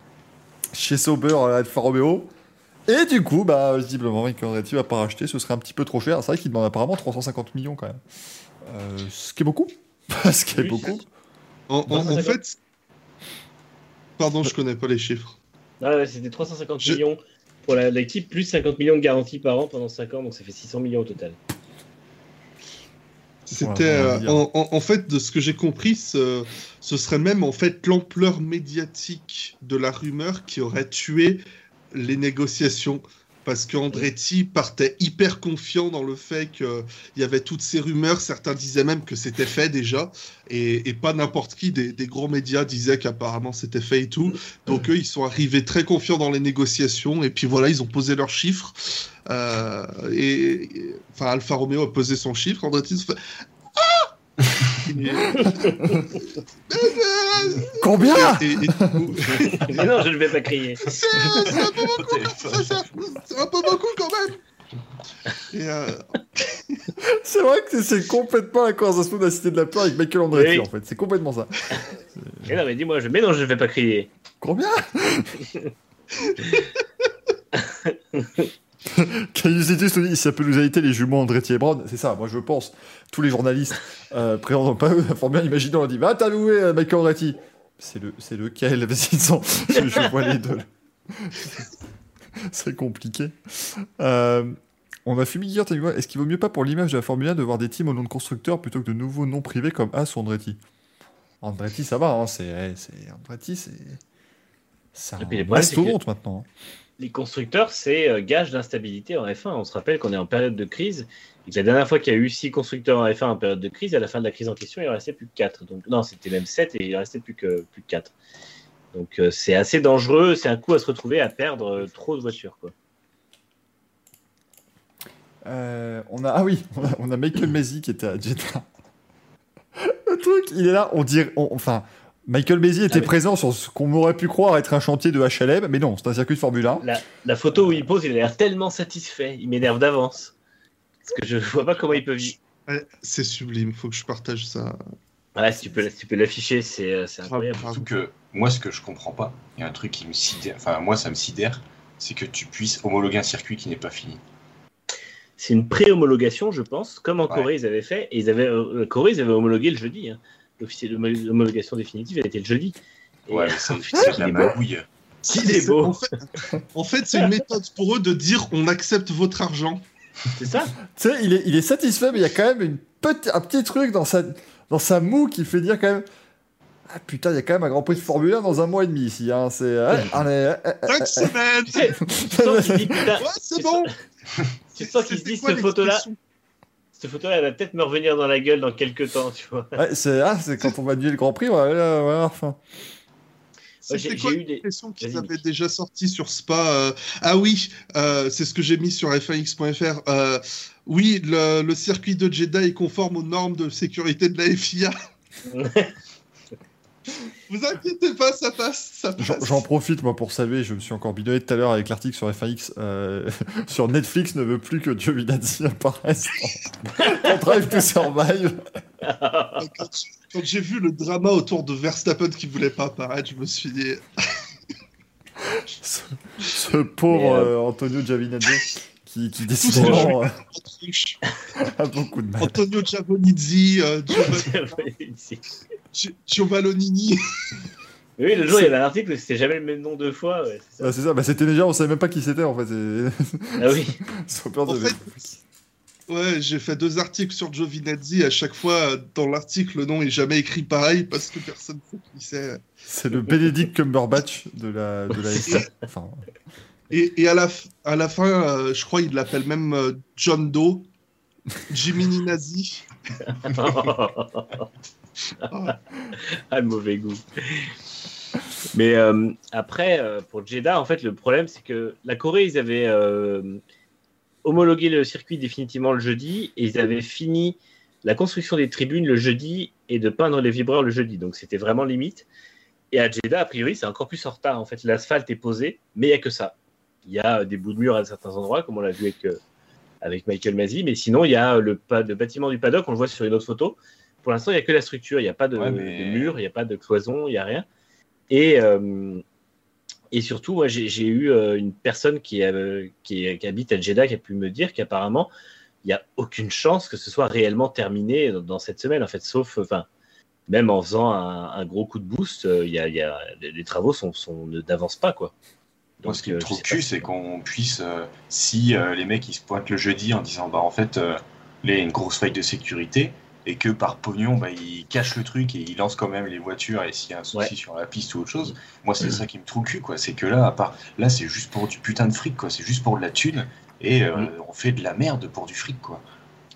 chez Sauber à Alfa Romeo. Et du coup, bah, visiblement, Michael Andretti va pas racheter, ce serait un petit peu trop cher. C'est vrai qu'il demande apparemment 350 millions quand même. Euh, ce qui est beaucoup. ce qui est Oui, beaucoup. En, en- en 350. fait, pardon, je connais pas les chiffres. Ah ouais, c'était 350 Je- millions pour la- l'équipe, plus 50 millions de garanties par an pendant 5 ans, donc ça fait 600 millions au total. C'était Ouais, euh, dire. en, en- en fait de ce que j'ai compris, ce, ce serait même en fait l'ampleur médiatique de la rumeur qui aurait tué les négociations. Parce qu'Andretti partait hyper confiant dans le fait qu'il y avait toutes ces rumeurs. Certains disaient même que c'était fait déjà. Et, et pas n'importe qui des, des gros médias disaient qu'apparemment c'était fait et tout. Donc eux, ils sont arrivés très confiants dans les négociations. Et puis voilà, ils ont posé leurs chiffres. Euh, et, et- enfin, Alfa Romeo a posé son chiffre. Andretti se fait Ah Combien et, et- et Mais non, je ne vais pas crier. c'est c'est un peu beaucoup, c'est ça. C'est un peu beaucoup quand même. Et euh, C'est vrai que c'est- c'est complètement la conversation de la cité de la peur avec Michael Andretti Oui. en fait. C'est complètement ça. Mais non, mais dis-moi, je... mais non, je ne vais pas crier. Combien Cayusitus nous dit ça peut nous éviter les jumeaux Andretti et Brown. C'est ça, moi je pense. Tous les journalistes euh, présents dans le panneau d'information, imaginons, on dit Va t'allouer euh, Michael Andretti. C'est le, c'est lequel? Sont- je, je vois les deux. c'est compliqué. Euh, on a fumé hier, t'as Est-ce qu'il vaut mieux pas pour l'image de la Formule 1 de voir des teams au nom de constructeurs plutôt que de nouveaux noms privés comme As ou Andretti? Andretti, ça va, hein, c'est, ouais, c'est Andretti, c'est. C'est un mastodonte maintenant. hein. Les constructeurs, c'est euh, gage d'instabilité en F1. On se rappelle qu'on est en période de crise. La dernière fois qu'il y a eu 6 constructeurs en F1 en période de crise, à la fin de la crise en question, il en restait plus que 4. Donc, non, c'était même 7 et il en restait plus que, plus que 4. Donc euh, c'est assez dangereux. C'est un coup à se retrouver à perdre euh, trop de voitures. On a, ah oui, on a, on a Michael qui était à Jeddah. Le truc, il est là, on dirait. on- enfin, Michael Maisie était Ah présent sur ce qu'on aurait pu croire être un chantier de HLM, mais non, c'est un circuit de Formule 1. La, la photo où il pose, il a l'air tellement satisfait. Il m'énerve d'avance. Parce que je vois pas comment il peut vivre. ouais, c'est sublime, faut que je partage ça. Voilà, si tu peux, si tu peux l'afficher, c'est euh, incroyable. Surtout que moi, ce que je comprends pas, il y a un truc qui me sidère, enfin, moi, ça me sidère, c'est que tu puisses homologuer un circuit qui n'est pas fini. C'est une pré-homologation, je pense, comme en Ouais. Corée, ils avaient fait. Et ils avaient, euh, Corée, ils avaient homologué le jeudi. Hein. L'officier de l'homologation définitive, elle était le jeudi. Et, Ouais, mais c'est de qu'il la est beau. magouille. Qu'il est beau. En fait, en fait, c'est une méthode pour eux de dire on accepte votre argent. C'est ça Tu sais, il est, il est satisfait, mais il y a quand même une petit, un petit truc dans sa, dans sa moue qui fait dire quand même. Ah putain, il y a quand même un Grand Prix de Formule 1 dans un mois et demi ici. Hein. C'est, allez, euh, Cinq semaines Ouais, c'est bon tu sens qu'il se dit cette photo-là. Cette photo-là, elle va peut-être me revenir dans la gueule dans quelques temps, tu vois. Ouais, c'est ah, c'est quand on va annuler le Grand Prix, voilà, voilà, enfin. Ouais, j'ai- C'était quoi des- qu'ils avaient déjà sorties sur Spa euh, Ah oui, euh, c'est ce que j'ai mis sur f1x.fr. Euh, oui, le, le circuit de Jeddah est conforme aux normes de sécurité de la FIA. Vous inquiétez pas, ça passe, ça J'en- passe. J'en profite moi pour saluer, je me suis encore bidonné tout à l'heure avec l'article sur FAX. euh, sur Netflix ne veut plus que Giovinazzi apparaisse dans Drive to Survive. Quand, j'ai vu le drama autour de Verstappen qui voulait pas apparaître, je me suis dit. Ce, ce pauvre euh, euh, Antonio Giovinazzi qui, qui décidément euh, a beaucoup de mal. Antonio Giovannizzi, euh, Giova- oui, Giovannini. le jour, il y avait un article c'était jamais le même nom deux fois. Ouais, c'est ça. Bah, bah, c'était déjà, on savait même pas qui c'était en fait. Ah oui. peur En de- fait, Ouais, j'ai fait deux articles sur Giovinazzi. À chaque fois, dans l'article, le nom est jamais écrit pareil parce que personne ne sait qui c'est. C'est le Benedict Cumberbatch de la, de la. Enfin, Et, et à, la, à la fin, euh, je crois qu'il l'appelle même euh, John Doe, Jiminy Nazi. ah, le mauvais goût. Mais euh, après, euh, pour Jeddah, en fait, le problème, c'est que la Corée, ils avaient euh, homologué le circuit définitivement le jeudi et ils avaient fini la construction des tribunes le jeudi et de peindre les vibreurs le jeudi. Donc, c'était vraiment limite. Et à Jeddah, a priori, c'est encore plus en retard. En fait, l'asphalte est posé, mais il n'y a que ça. Il y a des bouts de mur à certains endroits, comme on l'a vu avec, euh, avec Michael Masi, mais sinon, il y a le, bâtiment du paddock, on le voit sur une autre photo. Pour l'instant, il n'y a que la structure, il n'y a pas de, Ouais, mais- de mur, il n'y a pas de cloison, il n'y a rien. Et, euh, et surtout, moi, j'ai eu euh, une personne qui, euh, qui, qui habite à Jeddah qui a pu me dire qu'apparemment, il n'y a aucune chance que ce soit réellement terminé dans, dans cette semaine, en fait, sauf, enfin, même en faisant un, un gros coup de boost, euh, il y a, il y a- les, travaux sont, sont, n'avancent pas, quoi. Moi, ce qui me euh, trouve cul, c'est qu'on puisse, euh, si euh, les mecs ils se pointent le jeudi en disant bah en fait, il y a une grosse faille de sécurité et que par pognon bah, ils cachent le truc et ils lancent quand même les voitures et s'il y a un souci Ouais. sur la piste ou autre chose, moi c'est ça qui me trouve cul quoi. C'est que là, à part là, c'est juste pour du putain de fric quoi. C'est juste pour de la thune et euh, Mm. on fait de la merde pour du fric quoi.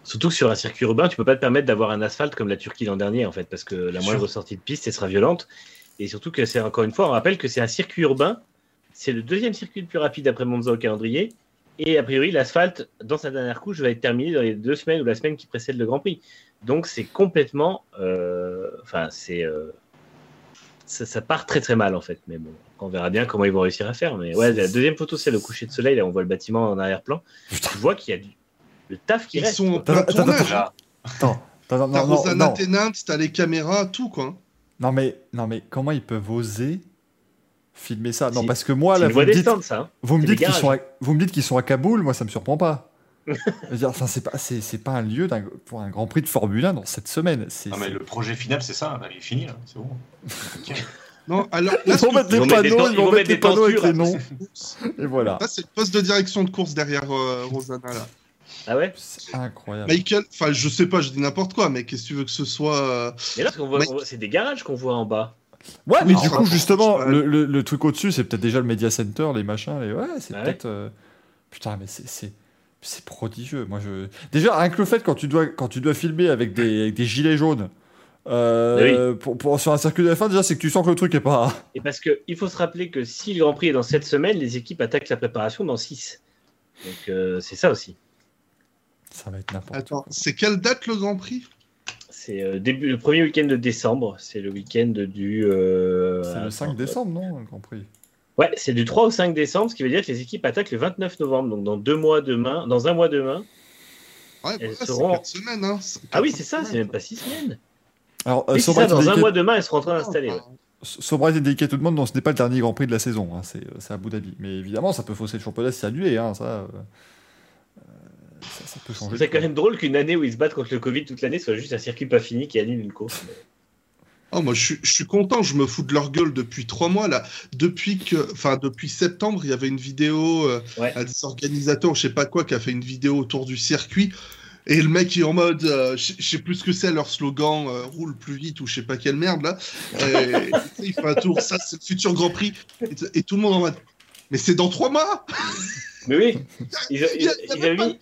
Surtout que sur un circuit urbain, tu peux pas te permettre d'avoir un asphalte comme la Turquie l'an dernier, en fait, parce que la moindre sortie de piste, elle sera violente. Et surtout que c'est encore une fois, on rappelle que c'est un circuit urbain. C'est le deuxième circuit le plus rapide après Monza au calendrier. Et a priori, l'asphalte, dans sa dernière couche, va être terminé dans les deux semaines ou la semaine qui précède le Grand Prix. Donc c'est complètement. euh, Enfin, c'est. euh, ça, ça part très très mal en fait. Mais bon, on verra bien comment ils vont réussir à faire. Mais ouais, la deuxième photo, c'est le coucher de soleil. Là, on voit le bâtiment en arrière-plan. Tu vois qu'il y a du. Le taf qui Ils reste. sont en plein Attends, attends, tournage. Attends, attends, non, T'as non, Rosanna non. T'as les caméras, tout quoi. Non, mais, non, mais comment ils peuvent oser filmer ça Non, Si. parce que moi, là, vous me, dites, ça. hein. vous, me dites qu'ils sont à, garages. vous me dites qu'ils sont à Kaboul, moi, ça me surprend pas. Je veux dire, enfin, c'est pas, c'est pas un lieu pour un Grand Prix de Formule 1 dans cette semaine. Non mais c'est- le projet final c'est ça, il est fini là, c'est bon. Non, alors Ils là, Ils vont mettre des panneaux, ils vont mettre les des panneaux avec les noms. Et voilà. là, c'est le poste de direction de course derrière euh, Rosanna là. Ah ouais? C'est incroyable. Michael, enfin je sais pas, je dis n'importe quoi, mais qu'est-ce que tu veux que ce soit euh, Mais là, ce qu'on voit, Mais- on voit- c'est des garages qu'on voit en bas. Ouais, mais Non, du coup, justement, ouais. le, le- le truc au-dessus, c'est peut-être déjà le Media Center, les machins. Les... Ouais, c'est Ah ouais peut-être. euh, Putain, mais c'est. prodigieux. Moi, je... Déjà, rien que le fait, quand tu dois, quand tu dois filmer avec des, avec des gilets jaunes euh, pour, pour- sur un circuit de F1, déjà, c'est que tu sens que le truc est pas. Et parce qu'il faut se rappeler que si le Grand Prix est dans cette semaine, les équipes attaquent la préparation dans 6. Donc euh, c'est ça aussi. Ça va être n'importe Attends, c'est quelle date le Grand Prix? C'est euh, début, le premier week-end de décembre. C'est le week-end du. euh, C'est le attends, 5 décembre, non, le Grand Prix? Ouais, c'est du 3 au 5 décembre, ce qui veut dire que les équipes attaquent le 29 novembre. Donc dans deux mois demain, dans un mois demain. Ouais, Elles bah, c'est seront- 4 semaines. Hein. Ah oui, c'est ça, c'est même pas 6 semaines. Alors, euh, ça, dans un mois demain, elles seront en train d'installer. ouais. Sobright Indicated demande, non, ce n'est pas le dernier Grand Prix de la saison, hein, c'est, c'est Abu Dhabi. Mais évidemment, ça peut fausser le championnat si c'est annulé, hein, ça, euh, euh, ça. ça peut changer. C'est quand même drôle qu'une année où ils se battent contre le Covid toute l'année soit juste un circuit pas fini qui annule une course. Oh, moi, je suis, je suis content, je me fous de leur gueule depuis trois mois, là. Depuis que, enfin, depuis septembre, il y avait une vidéo, euh, Ouais. à des organisateurs, je sais pas quoi, qui a fait une vidéo autour du circuit. Et le mec est en mode, euh, je sais plus ce que c'est leur slogan, euh, roule plus vite ou je sais pas quelle merde là. Et, il fait un tour, ça c'est le futur Grand Prix. Et, tout le monde en mode, Mais c'est dans trois mois Mais oui, ils, a- a ils avaient mis-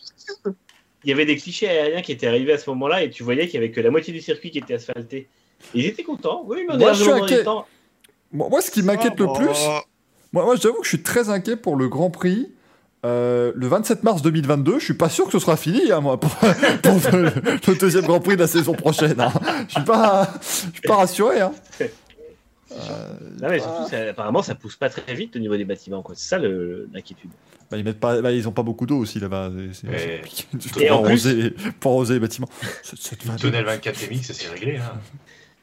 il y avait des clichés aériens qui étaient arrivés à ce moment-là et tu voyais qu'il y avait que la moitié du circuit qui était asphalté. Ils étaient contents. Oui, mais on Moi, inquiet. temps. Moi, moi, ce qui m'inquiète le Ah, plus, bah, moi, moi j'avoue que je suis très inquiet pour le Grand Prix. euh, le 27 mars 2022, je suis pas sûr que ce sera fini, hein, moi, pour, pour le, le deuxième Grand Prix de la saison prochaine. hein. Je suis pas, je suis pas rassuré. Hein. Euh, Non, mais surtout, ça- apparemment, ça pousse pas très vite au niveau des bâtiments. C'est ça le- l'inquiétude. Bah, ils mettent pas, bah, ils ont pas beaucoup d'eau aussi là-bas. C'est- compliqué. Pour, plus- arroser, pour arroser les bâtiments. C'est- Tunnel 24 MX, c'est réglé. Hein.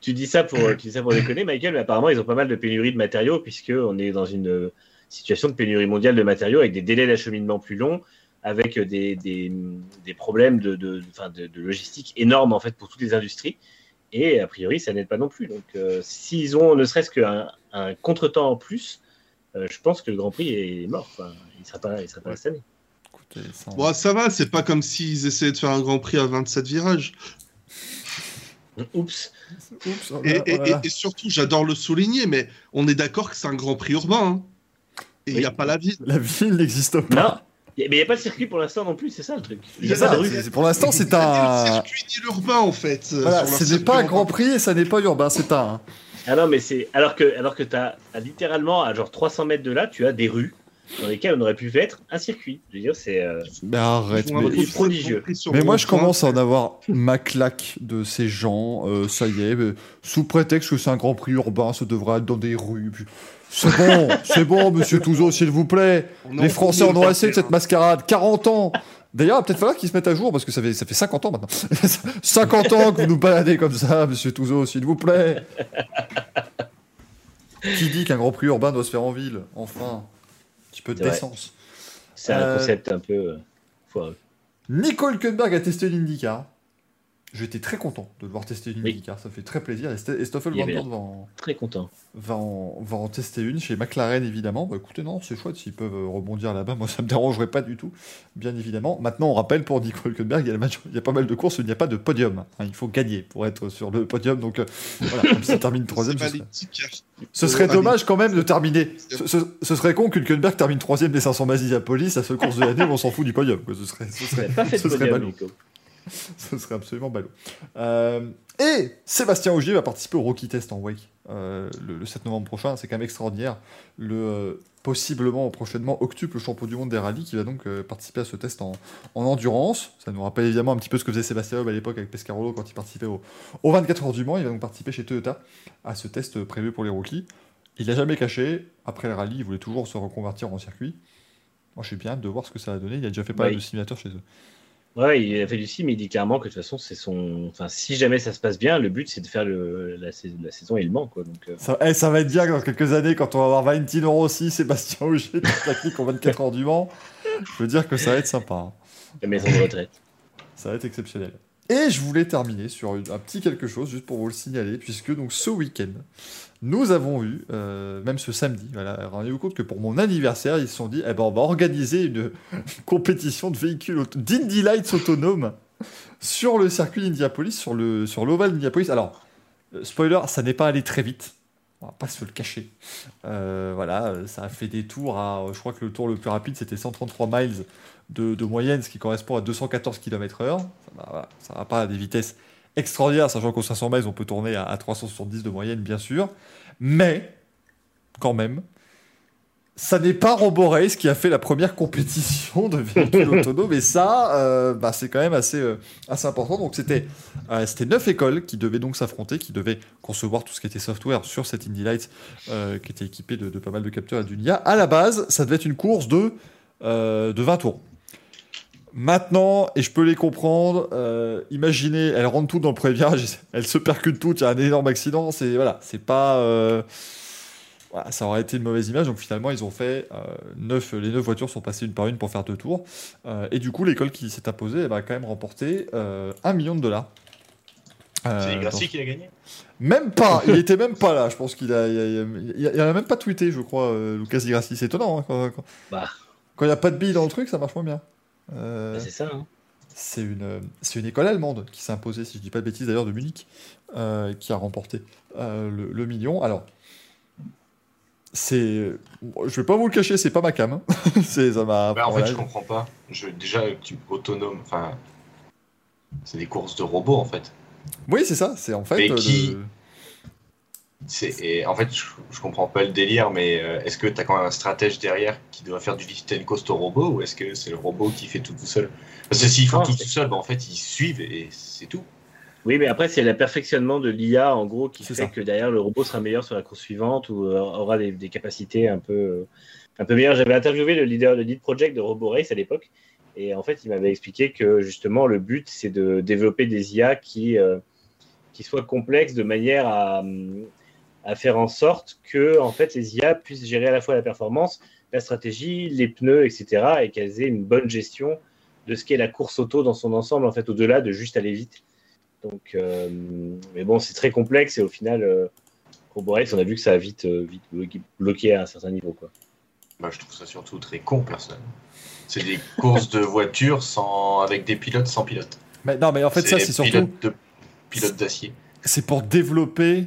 Tu dis ça pour, tu dis ça pour déconner, Michael, mais apparemment, ils ont pas mal de pénurie de matériaux, puisqu'on est dans une euh, situation de pénurie mondiale de matériaux avec des délais d'acheminement plus longs, avec des, des, des problèmes de, de, enfin, de, de logistique énormes en fait, pour toutes les industries. Et a priori, ça n'aide pas non plus. Donc, euh, s'ils ont ne serait-ce qu'un un contretemps en plus, euh, je pense que le Grand Prix est mort. Enfin, il ne sera pas, il sera pas là cette année. Écoutez, ça, Bon, va, c'est pas comme s'ils essayaient de faire un Grand Prix à 27 virages. Oups. Oups, oh là Et, oh là surtout, j'adore le souligner, mais on est d'accord que c'est un Grand Prix urbain. hein. Et il Oui. n'y a pas la ville. La ville n'existe pas. Non. Mais il n'y a pas de circuit pour l'instant non plus, c'est ça le truc. Il y a C'est pas ça, de rue. c'est- pour l'instant, c'est un. circuit ni l'urbain, en fait. euh, Voilà, ce n'est pas un. Grand Prix et ça n'est pas urbain, c'est un. Ah non, mais c'est. Alors que, alors que tu as littéralement, à genre 300 mètres de là, tu as des rues dans lesquelles on aurait pu mettre un circuit. Je veux dire, c'est. euh, arrête. Un mais- prodigieux. Mais moi, je commence à en avoir ma claque de ces gens. euh, ça y est, mais sous prétexte que c'est un Grand Prix urbain, ça devrait être dans des rues. puis- C'est bon, c'est bon, monsieur Touzeau, s'il vous plaît. On Les Français en ont assez de cette mascarade. 40 ans. D'ailleurs, il va peut-être falloir qu'ils se mettent à jour parce que ça fait, ça fait 50 ans maintenant. 50 ans que vous nous baladez comme ça, monsieur Touzeau, s'il vous plaît. Qui dit qu'un Grand Prix urbain doit se faire en ville Enfin, un petit peu de décence. C'est un Euh, concept un peu euh, foireux. Nico Hülkenberg a testé l'IndyCar. J'étais très content de le voir tester une Oui. IndyCar, ça fait très plaisir. Et Stoffel Van Dorn va en, Très content. va, en, va en tester une chez McLaren évidemment. Bah, écoutez, non, c'est chouette s'ils peuvent euh, rebondir là-bas. Moi, ça me dérangerait pas du tout, bien évidemment. Maintenant, on rappelle pour Nico Hülkenberg, il y a, la major- il y a pas mal de courses où il n'y a pas de podium. Hein, il faut gagner pour être sur le podium. Donc euh, voilà, même termine troisième, ce C'est serait, ce serait Allez. dommage quand même de terminer. Ce, ce- ce serait con qu'Hülkenberg termine troisième des 500 Masiapolis, la seule course de l'année où on s'en fout du podium. quoi. Ce serait, ce serait, pas fait de ce serait podium. Ce serait absolument ballot. Euh, et Sébastien Ogier va participer au Rocky Test en Wake euh, le, le 7 novembre prochain. C'est quand même extraordinaire. Le euh, possiblement prochainement octuple champion du monde des rallyes qui va donc participer à ce test en, en endurance. Ça nous rappelle évidemment un petit peu ce que faisait Sébastien Loeb à l'époque avec Pescarolo quand il participait au, au 24 heures du Mans. Il va donc participer chez Toyota à ce test prévu pour les rookies. Il l'a jamais caché. Après le rallye, il voulait toujours se reconvertir en circuit. Moi, je suis bien hâte de voir ce que ça va donner. Il a déjà fait pas mal Oui. de simulateurs chez eux. Ouais, il a fait du sim, mais il dit clairement que de toute façon, c'est son. Enfin, si jamais ça se passe bien, le but c'est de faire le... la, sais- la saison et le Mans, quoi. Donc, euh, Ça, eh, ça va être bien dans quelques années quand on va avoir Valentino Rossi, Sébastien la clique en 24 heures du Mans. Je veux dire que ça va être sympa. hein. la maison de retraite. Ça va être exceptionnel. Et je voulais terminer sur un petit quelque chose, juste pour vous le signaler, puisque donc ce week-end, nous avons eu, euh, même ce samedi, rendez-vous compte que pour mon anniversaire, ils se sont dit, eh ben, on va organiser une, compétition de véhicules, d'Indy Lights autonomes sur le circuit d'Indianapolis, sur le sur. Alors, euh, spoiler, ça n'est pas allé très vite. On va pas se le cacher. Euh, voilà, ça a fait des tours à. Je crois que le tour le plus rapide, c'était 133 miles de, moyenne, ce qui correspond à 214 km/h. Ça va, ça va pas à des vitesses extraordinaires, sachant qu'au 500 miles, on peut tourner à, à 370 de moyenne, bien sûr. Mais, quand même, ça n'est pas Robo Race qui a fait la première compétition de véhicules autonomes, et ça, euh, bah, c'est quand même assez, euh, assez important. Donc, c'était euh, c'était neuf écoles qui devaient donc s'affronter, qui devaient concevoir tout ce qui était software sur cette Indy Lights, euh, qui était équipé de, de pas mal de capteurs et d'une IA. À la base, ça devait être une course de, de 20 tours. Maintenant, et je peux les comprendre, euh, imaginez, elles rentrent toutes dans le premier virage, elles se percutent toutes, il y a un énorme accident, c'est voilà, c'est pas, euh, voilà, ça aurait été une mauvaise image. Donc finalement, ils ont fait euh, neuf, les neuf voitures sont passées une par une pour faire deux tours, et du coup, l'école qui s'est imposée, elle va quand même remporter un million de dollars. C'est Grassi qui l'a gagné? Même pas, il était même pas là. Je pense qu'il a, il a, il a- il a même pas tweeté, je crois, Lucas Di Grassi. C'est étonnant. hein, quand, quand- Bah. quand il n'y a pas de billes dans le truc, ça marche moins bien. Euh, Bah, c'est ça, hein. c'est une, c'est une école allemande qui s'est imposée, si je dis pas de bêtises d'ailleurs, de Munich, euh, qui a remporté euh, le, le million. Alors, c'est. Je vais pas vous le cacher, c'est pas ma cam. hein. c'est ça m'a. Bah, en fait, je comprends pas. Je, déjà, tu, autonome, enfin, c'est des courses de robots en fait. Oui, c'est ça. C'est en fait. Mais euh, qui- le- et en fait, je, je comprends pas le délire, mais euh, est-ce que tu as quand même un stratège derrière qui doit faire du lift and coast au robot ou est-ce que c'est le robot qui fait tout tout seul? Parce que s'ils font Non, tout seul, bah, en fait, ils suivent et c'est tout. Oui, mais après, c'est le perfectionnement de l'IA, en gros, qui fait ça. que derrière, le robot sera meilleur sur la course suivante ou euh, aura des, des capacités un peu, euh, un peu meilleures. J'avais interviewé le leader, le lead project de RoboRace à l'époque. Et en fait, il m'avait expliqué que justement, le but, c'est de développer des IA qui, euh, qui soient complexes de manière à, hum, à faire en sorte que en fait, les IA puissent gérer à la fois la performance, la stratégie, les pneus, etc. et qu'elles aient une bonne gestion de ce qu'est la course auto dans son ensemble, en fait, au-delà de juste aller vite. Donc, euh, mais bon, c'est très complexe et au final, euh, RoboRace, on a vu que ça a vite, euh, vite bloqué, à un certain niveau. Quoi. Bah, je trouve ça surtout très con, personne. C'est des courses de voitures sans, avec des pilotes sans pilote. Mais non, mais en fait, ça, c'est surtout. de pilotes d'acier. C'est pour développer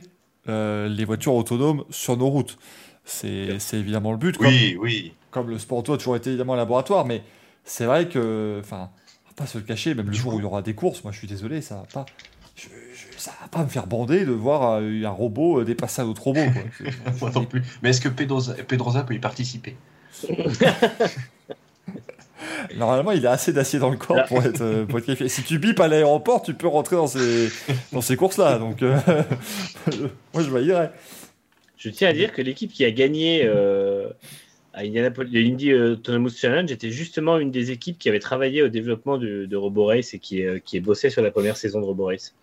euh, les voitures autonomes sur nos routes. C'est c'est évidemment le but. Comme, Oui, oui. comme le sport auto a toujours été évidemment un laboratoire, mais c'est vrai que. Enfin, pas se le cacher, même le jour où il y aura des courses, moi je suis désolé, ça va pas. je- je- ça va pas me faire bander de voir euh, un robot euh, dépasser un autre robot. quoi. Moi non plus. Mais est-ce que Pedrosa, Pedrosa peut y participer? Normalement, il a assez d'acier dans le corps pour être, euh, pour être qualifié. Si tu bipes à l'aéroport, tu peux rentrer dans ces, dans ces courses-là. Donc, euh, moi, je validerais. Je tiens à dire que l'équipe qui a gagné euh, à Indianapolis, le Indy Autonomous Challenge était justement une des équipes qui avait travaillé au développement de, de RoboRace et qui, euh, qui est bossé sur la première saison de RoboRace.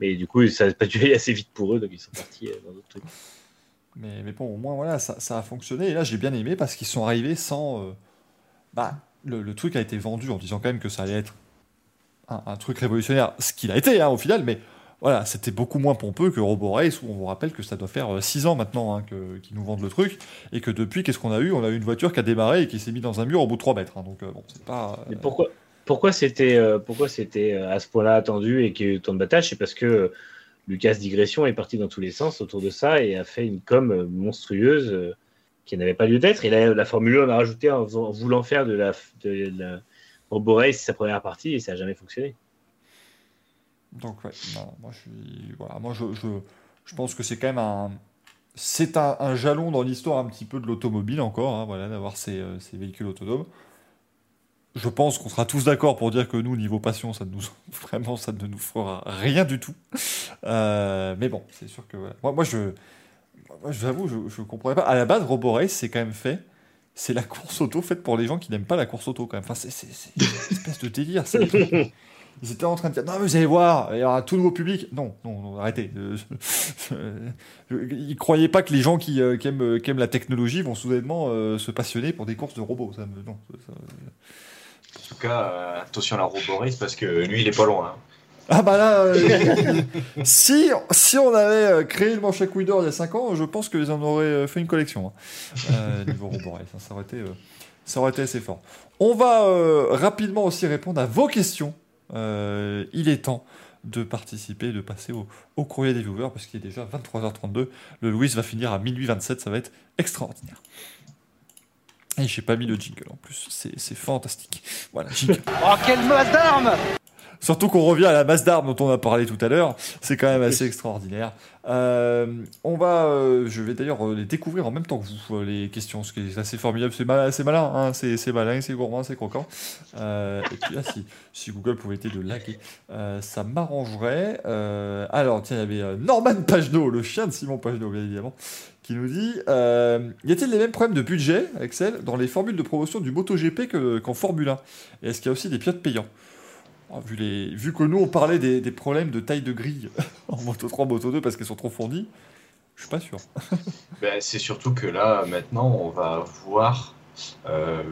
Mais du coup, ça n'a pas dû aller assez vite pour eux, donc ils sont partis euh, dans d'autres trucs. Mais, mais bon, au moins, voilà, ça, ça a fonctionné. Et là, j'ai bien aimé parce qu'ils sont arrivés sans. euh, bah, le, le truc a été vendu en disant quand même que ça allait être un, un truc révolutionnaire, ce qu'il a été hein, au final, mais voilà, c'était beaucoup moins pompeux que RoboRace où on vous rappelle que ça doit faire 6 ans maintenant hein, qu'ils nous vendent le truc et que depuis, qu'est-ce qu'on a eu? On a eu une voiture qui a démarré et qui s'est mise dans un mur au bout de 3 mètres. hein. donc, euh, bon, c'est pas. euh, Mais pourquoi, pourquoi c'était euh, pourquoi c'était euh, à ce point-là attendu et qu'il y a eu tant de bataille C'est parce que euh, Lucas Digression est parti dans tous les sens autour de ça et a fait une com euh, monstrueuse euh, qui n'avait pas lieu d'être. Et là, la Formule 1 on a rajouté en, voulant faire de la, de la Robo sa première partie et ça n'a jamais fonctionné. Donc ouais, moi je je, je, pense que c'est quand même un, c'est un, un jalon dans l'histoire un petit peu de l'automobile encore, hein, voilà, d'avoir ces, euh, ces véhicules autonomes. Je pense qu'on sera tous d'accord pour dire que nous, niveau passion, ça ne nous, vraiment, ça ne nous fera rien du tout. Euh, mais bon, c'est sûr que. Moi, moi je, moi, j'avoue, je, je comprenais pas. À la base, RoboRace, c'est quand même fait. C'est la course auto faite pour les gens qui n'aiment pas la course auto quand même. Enfin, c'est, une espèce de délire. Ils étaient en train de dire non mais vous allez voir, il y aura tout nouveau public. Non, non, non, arrêtez. Euh, je- je- Ils croyaient pas que les gens qui, euh, qui aiment, euh, qui aiment la technologie vont soudainement euh, se passionner pour des courses de robots. Ça me- non, ça- ça- En tout cas, euh, attention à la Roborace parce que lui, il est pas loin. hein. Ah bah là, euh, si, si on avait euh, créé le manche à il y a 5 ans, je pense qu'ils en auraient euh, fait une collection. hein. Niveau hein, ça, aurait été, assez fort. On va rapidement aussi répondre à vos questions. Il est temps de participer, de passer au, courrier des viewers parce qu'il est déjà 23h32. Le Louis va finir à minuit 27, ça va être extraordinaire. Et j'ai pas mis le jingle en plus, c'est fantastique. Voilà. Oh, quelle masse d'armes Surtout qu'on revient à la masse d'armes dont on a parlé tout à l'heure, c'est quand même assez extraordinaire. Euh, on va, euh, je vais d'ailleurs euh, les découvrir en même temps que vous, les questions, ce qui est assez formidable, c'est malin, c'est malin, hein, c'est malin, c'est gourmand, c'est croquant. Euh, et puis là, si, si Google pouvait être de laguer, ça m'arrangerait. Alors, tiens, il y avait Norman Pagenaud, le chien de Simon Pagenaud, bien évidemment, qui nous dit euh, Y a-t-il les mêmes problèmes de budget, Excel, dans les formules de promotion du MotoGP que- qu'en Formule 1 Et est-ce qu'il y a aussi des pilotes payants? Ah, vu, les, vu que nous, on parlait des, problèmes de taille de grille en Moto 3, Moto 2 parce qu'elles sont trop fournies, je suis pas sûr. Ben, c'est surtout que là, maintenant, on va voir. euh,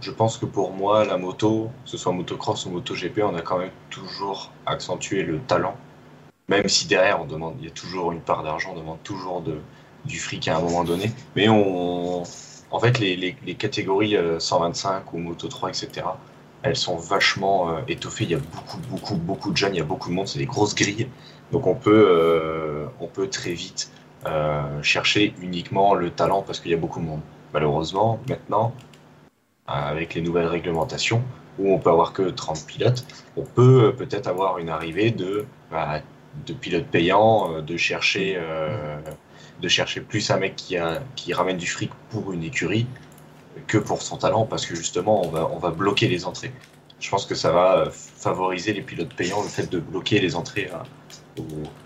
je pense que pour moi, la moto, que ce soit motocross ou MotoGP, on a quand même toujours accentué le talent. Même si derrière, on demande, il y a toujours une part d'argent, on demande toujours de, du fric à un moment donné. Mais on, en fait, les, les- catégories euh, 125 ou Moto 3, etc., elles sont vachement euh, étoffées. Il y a beaucoup, beaucoup, beaucoup de jeunes, il y a beaucoup de monde, c'est des grosses grilles. Donc on peut, euh, on peut très vite euh, chercher uniquement le talent parce qu'il y a beaucoup de monde. Malheureusement, maintenant, avec les nouvelles réglementations, où on peut avoir que 30 pilotes, on peut peut-être avoir une arrivée de, bah, de pilotes payants, de chercher, de chercher plus un mec qui, a, qui ramène du fric pour une écurie que pour son talent, parce que justement, on va, on va bloquer les entrées. Je pense que ça va favoriser les pilotes payants, le fait de bloquer les entrées à,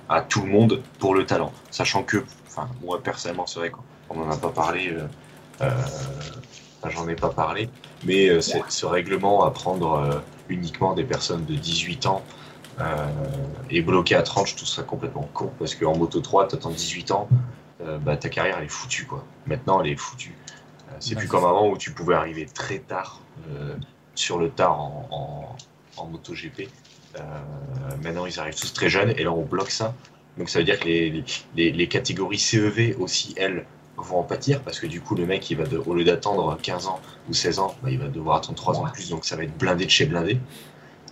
à tout le monde pour le talent. Sachant que, enfin, moi personnellement, c'est vrai qu'on n'en a pas parlé, euh, euh, j'en ai pas parlé, mais euh, ce règlement à prendre uniquement des personnes de 18 ans et bloqué à 30, je trouve ça complètement con parce qu'en moto 3, tu attends 18 ans, bah, ta carrière elle est foutue quoi. Maintenant, elle est foutue. C'est plus comme avant où tu pouvais arriver très tard sur le tard en, en, en MotoGP. Euh, maintenant, ils arrivent tous très jeunes et là, on bloque ça. Donc, ça veut dire que les, les, les, catégories CEV aussi, elles, vont en pâtir parce que du coup, le mec, il va de, au lieu d'attendre 15 ans ou 16 ans, bah, il va devoir attendre 3 ans de plus. Donc, ça va être blindé de chez blindé.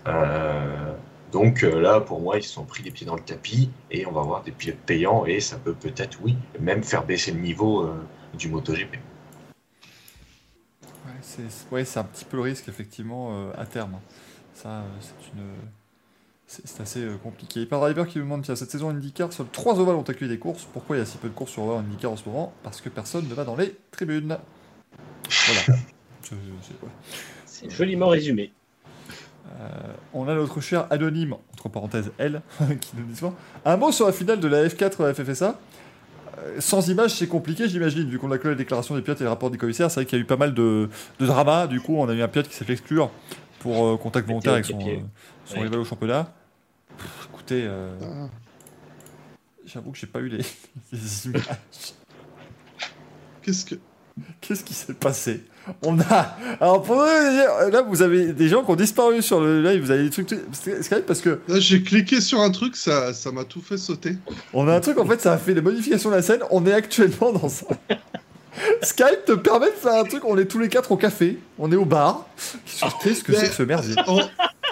Euh, donc euh, là, pour moi, ils se sont pris les pieds dans le tapis et on va avoir des pilotes payants et ça peut peut-être, oui, même faire baisser le niveau du MotoGP. Ouais, c'est un petit peu le risque, effectivement, à terme. Ça, c'est une c'est assez euh, compliqué. Par Driver qui me demande tiens, cette saison IndyCar, seuls 3 ovales ont accueilli des courses. Pourquoi il y a si peu de courses sur ovales en IndyCar en ce moment? Parce que personne ne va dans les tribunes. Voilà. C'est joliment résumé. Euh, on a notre cher anonyme, entre parenthèses elle, qui nous dit souvent Un mot sur la finale de la F4 FFSA. Euh, sans image, c'est compliqué, j'imagine, vu qu'on a que la déclaration des pilotes et le rapport des commissaires. C'est vrai qu'il y a eu pas mal de, de drama. Du coup, on a eu un pilote qui s'est fait exclure pour contact volontaire avec son, son rival au championnat. Écoutez, euh, ah. j'avoue que j'ai pas eu les, images. Qu'est-ce que. Qu'est-ce qui s'est passé? On a. Alors, pour là, vous avez des gens qui ont disparu sur le live, vous avez des trucs. Skype parce que. Là, j'ai cliqué sur un truc, ça ça m'a tout fait sauter. On a un truc, en fait, ça a fait des modifications de la scène. On est actuellement dans ça. Skype te permet de faire un truc, on est tous les quatre au café, on est au bar. Qu'est-ce que c'est que ce merdier?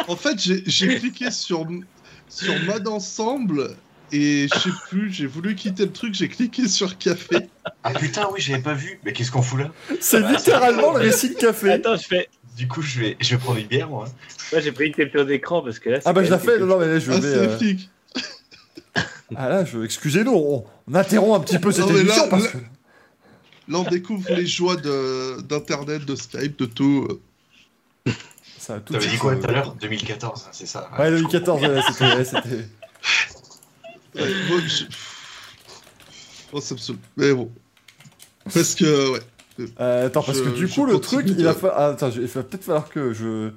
en, fait, j'ai cliqué sur, sur mode ensemble et je sais plus, j'ai voulu quitter le truc, j'ai cliqué sur café. Ah putain, oui, j'avais pas vu. Mais qu'est-ce qu'on fout là C'est littéralement le récit de café. Attends, je fais. Du coup, je vais, je vais prendre une bière, moi. Moi, j'ai pris une capture d'écran parce que là. Ah bah, je la fais, non, non, mais là, je ah, vais. Euh... Ah là, je... excusez-nous, on... interrompt un petit peu cette émission parce que. Là, on découvre les joies d'Internet, de, Skype, de tout. Ça a tout T'avais dit quoi tout à l'heure? 2014, c'est ça Ouais, 2014, c'était. Ouais, bon, je... oh, ça me Mais bon. Parce que, ouais. Euh, attends, parce que du coup, le truc, il va, fa... ah, attends, il va peut-être falloir que je.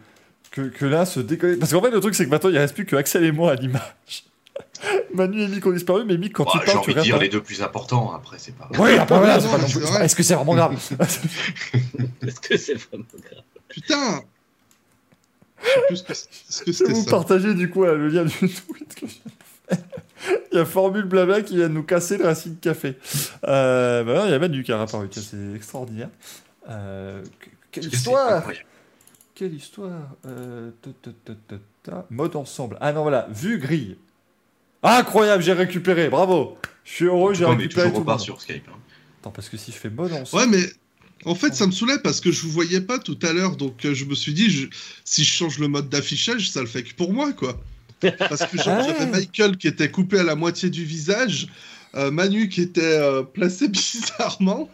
Que, que là, se décolle. Parce qu'en fait, le truc, c'est que maintenant, il ne reste plus que Axel et moi à l'image. Manu et Mick ont disparu, mais Mick, quand tu parles, tu envie de dire les deux plus importants, après, c'est pas Oui, après, voilà, c'est pas non plus... Est-ce que c'est vraiment grave Est-ce que c'est vraiment grave Putain Je vais vous partager du coup le lien du tweet que j'ai fait. Il y a Formule Blabla qui vient de nous casser le Racing Café. Euh, bah il y a Manu qui a apparu, c'est extraordinaire. Euh, quelle histoire Quelle histoire euh, Mode ensemble. Ah non, voilà, vue grille. Incroyable, j'ai récupéré, bravo. Je suis heureux, j'ai récupéré tout. repart sur Skype. Hein. Attends, parce que si je fais mode ensemble. Ouais, mais en fait, ça me saoulait parce que je vous voyais pas tout à l'heure, donc euh, je me suis dit, si je change le mode d'affichage, ça le fait que pour moi, quoi. Parce que j'avais ah. Michael qui était coupé à la moitié du visage, euh, Manu qui était euh, placé bizarrement.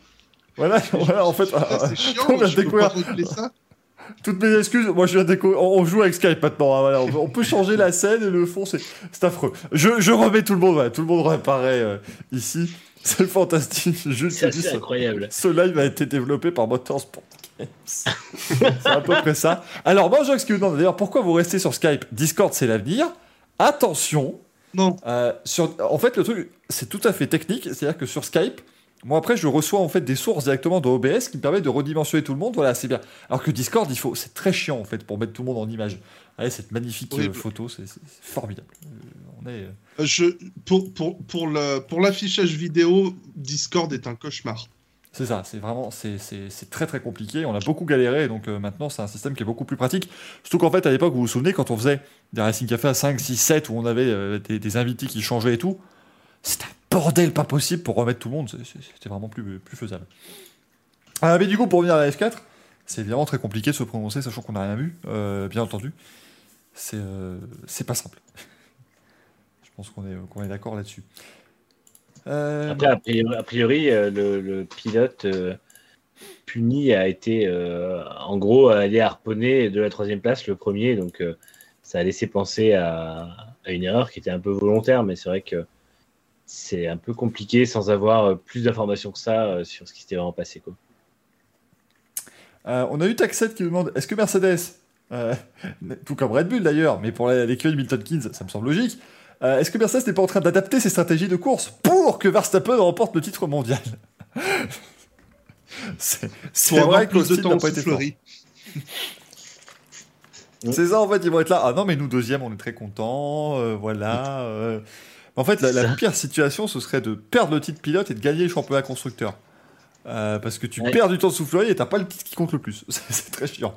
Voilà, voilà en fait, c'est chiant, on a découvert ça. Toutes mes excuses, moi je viens déco on joue avec Skype maintenant, hein, voilà. on, peut changer la scène et le fond, c'est affreux. Je, je, remets tout le monde, tout le monde réapparaît euh, ici. C'est fantastique. C'est incroyable. Ce live a été développé par Motorsport c'est à peu près ça. Alors, moi, je demande d'ailleurs, pourquoi vous restez sur Skype Discord, c'est l'avenir. Attention. Non. Euh, sur, en fait, le truc, c'est tout à fait technique. C'est-à-dire que sur Skype, moi, après, je reçois en fait des sources directement de OBS qui me permettent de redimensionner tout le monde. Voilà, c'est bien. Alors que Discord, il faut, c'est très chiant en fait pour mettre tout le monde en image. Allez, cette magnifique euh, photo, c'est formidable. Euh, on est. Je, pour pour pour le pour l'affichage vidéo, Discord est un cauchemar. C'est ça, c'est vraiment c'est très très compliqué. On a beaucoup galéré, donc maintenant c'est un système qui est beaucoup plus pratique. Surtout qu'en fait, à l'époque, vous vous souvenez, quand on faisait des Racing Café à 5, 6, 7, où on avait des, des, invités qui changeaient et tout, c'était un bordel pas possible pour remettre tout le monde. C'était vraiment plus, plus faisable. Ah, mais du coup, pour revenir à la F4, c'est évidemment très compliqué de se prononcer, sachant qu'on n'a rien vu, euh, bien entendu. C'est euh, pas simple. Je pense qu'on est, qu'on est d'accord là-dessus. Euh, Après, a priori, a priori, euh, le, le pilote euh, puni a été, euh, en gros, allé harponner de la troisième place le premier, donc ça a laissé penser à, à une erreur qui était un peu volontaire, mais c'est vrai que c'est un peu compliqué sans avoir plus d'informations que ça sur ce qui s'était vraiment passé. Quoi. On a eu Taxet qui demande est-ce que Mercedes, tout comme Red Bull d'ailleurs, mais pour l'écurie de Milton Keynes, ça me semble logique, euh, est-ce que Mercedes n'est pas en train d'adapter ses stratégies de course pour que Verstappen remporte le titre mondial C'est vrai plus de qu'Austin temps n'a en pas été fort. ça, en fait, ils vont être là. Ah non, mais nous, deuxième, on est très contents. euh, voilà. euh. En fait, la, pire situation, ce serait de perdre le titre pilote et de gagner le championnat constructeur. Euh, parce que tu Ouais. perds du temps de soufflerie et t'as pas le titre qui compte le plus. C'est très chiant.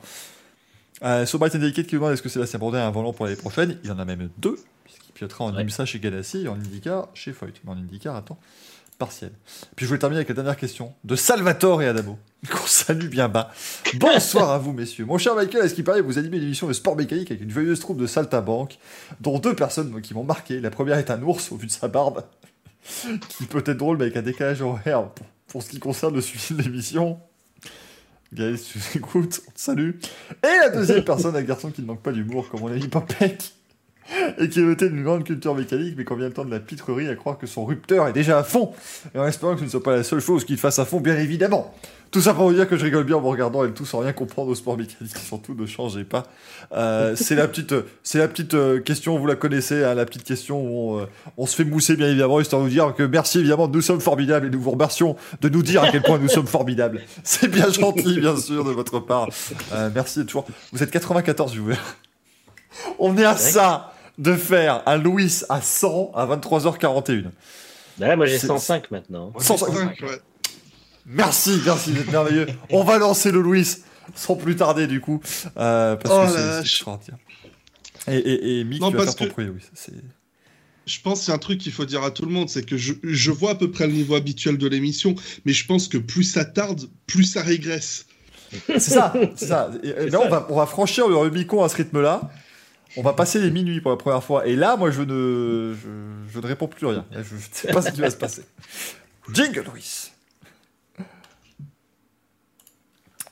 Euh, and Delicate qui demande est-ce que Sébastien Bourdais a un volant pour l'année prochaine? Il en a même deux, en Ouais. IMSA chez Ganassi et en IndyCar chez Foyt. Mais en IndyCar, attends, partiel. Puis je voulais terminer avec la dernière question de Salvatore et Adamo, qu'on salue bien bas. Bonsoir à vous, messieurs. Mon cher Michael, est-ce qu'il paraît que vous animez une émission de sport mécanique avec une joyeuse troupe de saltimbanques, dont deux personnes qui m'ont marqué La première est un ours au vu de sa barbe, qui peut être drôle, mais avec un décalage horaire pour, pour ce qui concerne le suivi de l'émission. Gaël, si tu écoutes, on te salue. Et la deuxième personne, un garçon qui ne manque pas d'humour, comme on a dit Popek, et qui est doté d'une grande culture mécanique, mais vient le temps de la pitrerie, à croire que son rupteur est déjà à fond, et en espérant que ce ne soit pas la seule chose qu'il fasse à fond, bien évidemment. Tout ça pour vous dire que je rigole bien en vous regardant et le tout sans rien comprendre au sport mécanique. Surtout, ne changez pas. Euh, c'est la petite, c'est la petite euh, question, vous la connaissez, hein, la petite question où on, euh, on se fait mousser bien évidemment, histoire de vous dire que merci évidemment, nous sommes formidables et nous vous remercions de nous dire à quel point nous sommes formidables. C'est bien gentil, bien sûr, de votre part. Euh, merci de toujours. Vous êtes 94 viewers. On est à ça de faire un Louis à 100 à 23h41. Bah Là, moi j'ai C'est- 105 maintenant. Moi, 105. j'ai Ouais. Merci, merci, vous êtes merveilleux. On va lancer le Louis sans plus tarder du coup. Euh, parce Oh que c'est- extraordinaire. Et, et, et Mick, Non, tu vas faire ton que- premier Louis. C'est... Je pense qu'il y a un truc qu'il faut dire à tout le monde, c'est que je, je vois à peu près le niveau habituel de l'émission, mais je pense que plus ça tarde, plus ça régresse. C'est ça, c'est ça. Et, là, ça. on va, on va franchir le Rubicon à ce rythme-là. On va passer les minuit pour la première fois. Et là, moi, je ne, je, ne réponds plus rien. Je ne sais pas ce qui va se passer. Jingle Louis.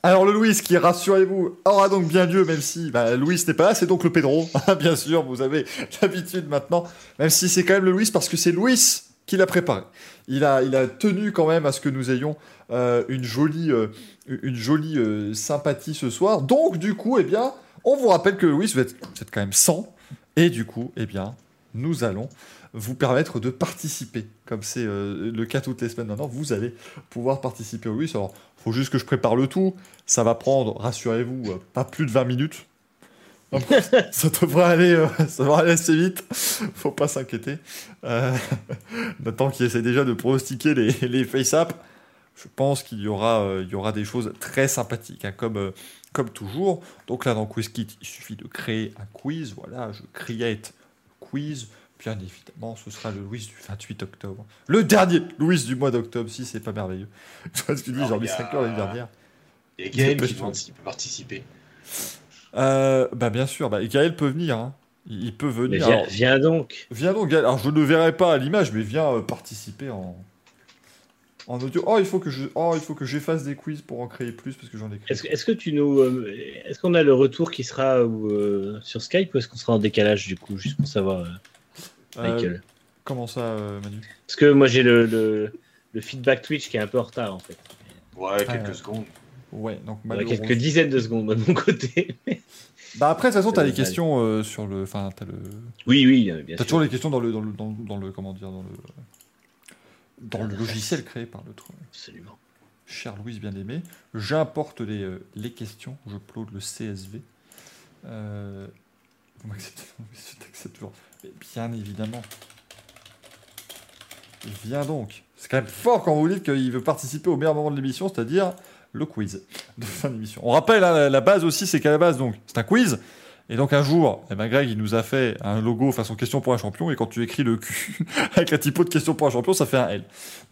Alors le Louis, qui rassurez-vous, aura donc bien lieu, même si bah, Louis n'est pas là, c'est donc le Pedro, bien sûr, vous avez l'habitude maintenant, même si c'est quand même le Louis parce que c'est Louis qui l'a préparé. Il a, il a tenu quand même à ce que nous ayons euh, une jolie, euh, une jolie euh, sympathie ce soir. Donc du coup, eh bien, on vous rappelle que Louis, vous êtes, vous êtes quand même 100, et du coup, eh bien, nous allons vous permettre de participer. Comme c'est euh, le cas toutes les semaines maintenant, vous allez pouvoir participer au Louis. Alors, faut juste que je prépare le tout. Ça va prendre, rassurez-vous, euh, pas plus de 20 minutes. ça devrait aller, euh, ça devrait aller assez vite. Faut pas s'inquiéter. Nathan qui essaie déjà de pronostiquer les, les face-up. Je pense qu'il y aura, il y aura des choses très sympathiques, hein, comme, comme toujours. Donc là, dans QuizKit, il suffit de créer un quiz. Voilà, je create quiz. Bien évidemment, ce sera le Louis du 28 octobre. Le dernier Louis du mois d'octobre, si c'est pas merveilleux. Tu vois ce que je dis, Alors, j'ai il remis y a- 5 heures l'année dernière. A Gaël qui Dépêche-toi. demande s'il peut participer. Euh, bah bien sûr, bah, Gaël peut venir. hein. Il peut Mais venir. viens, Alors, viens donc. viens donc, Gaël. Alors je ne verrai pas à l'image, mais viens euh, participer en... en audio. Oh, il faut que je, oh, il faut que j'efface des quiz pour en créer plus parce que j'en ai créé. Est-ce que- tu nous, euh, est-ce qu'on a le retour qui sera euh, sur Skype ou est-ce qu'on sera en décalage du coup, juste pour savoir, euh, Euh, Michael? comment ça, euh, Manu? Parce que moi j'ai le, le, le feedback Twitch qui est un peu en retard en fait. Ouais, quelques ouais. secondes. Ouais, donc Il y a malheureusement. quelques dizaines de secondes moi, de mon côté. Bah après, de toute façon, t'as les questions euh, sur le. Enfin, t'as le. oui, oui, bien T'as sûr. toujours les questions dans le, dans le, dans, dans le, comment dire, dans le, dans le logiciel créé par notre Absolument. cher Louise bien-aimée. J'importe les, euh, les questions, je upload le CSV. Euh, vous m'acceptez Je t'accepte toujours. Mais bien évidemment. Viens donc. C'est quand même fort quand vous dites qu'il veut participer au meilleur moment de l'émission, c'est-à-dire le quiz de fin d'émission. On rappelle, hein, la, la base aussi, c'est qu'à la base, donc, c'est un quiz. Et donc un jour, eh ben Greg, il nous a fait un logo façon question pour un champion, et quand tu écris le Q avec la typo de question pour un champion, ça fait un L.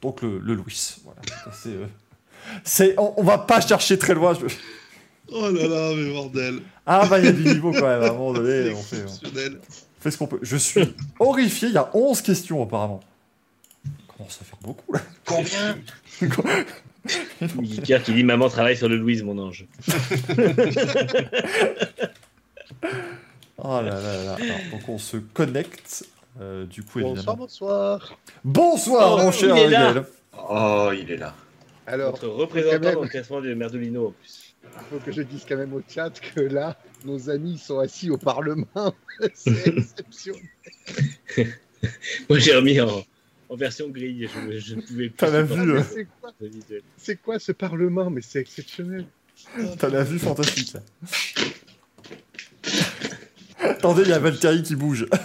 Donc le, le Louis. Voilà. C'est, euh, c'est, on, on va pas chercher très loin. je- Oh là là, mais bordel. Ah bah il y a du niveau quand même, à un moment donné, C'est on fait, on exceptionnel. fait ce qu'on peut. Je suis horrifié, il y a 11 questions apparemment. Comment ça fait beaucoup là? Combien? Militaire qui dit Maman travaille sur le Louise, mon ange. Oh là là là. Alors, donc on se connecte. euh, du coup, Bonsoir, évidemment. bonsoir. Bonsoir, Oh, mon cher il est là. Miguel. Oh, il est là. Alors, Notre représentant même. dans le classement du Merdolino en plus. il faut que je dise quand même au chat que là, nos amis sont assis au Parlement. C'est exceptionnel. Moi j'ai remis en, en version grille, je, je ne pouvais plus. T'as la vue, euh. Mais C'est quoi, ce visuel. c'est quoi ce Parlement? Mais c'est exceptionnel. T'as la vue fantastique. Attendez, il y a Valtteri qui bouge.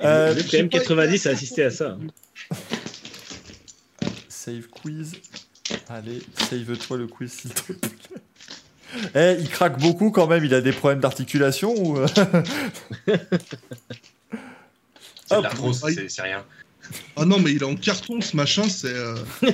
Euh, Vous êtes quand même 90 à ça. Save quiz. Allez, save-toi le quiz s'il te plaît. Eh, il craque beaucoup quand même, il a des problèmes d'articulation ou... euh? C'est Hop. de l'arthrose, c'est c'est rien. Ah non, mais il est en carton ce machin, c'est. euh,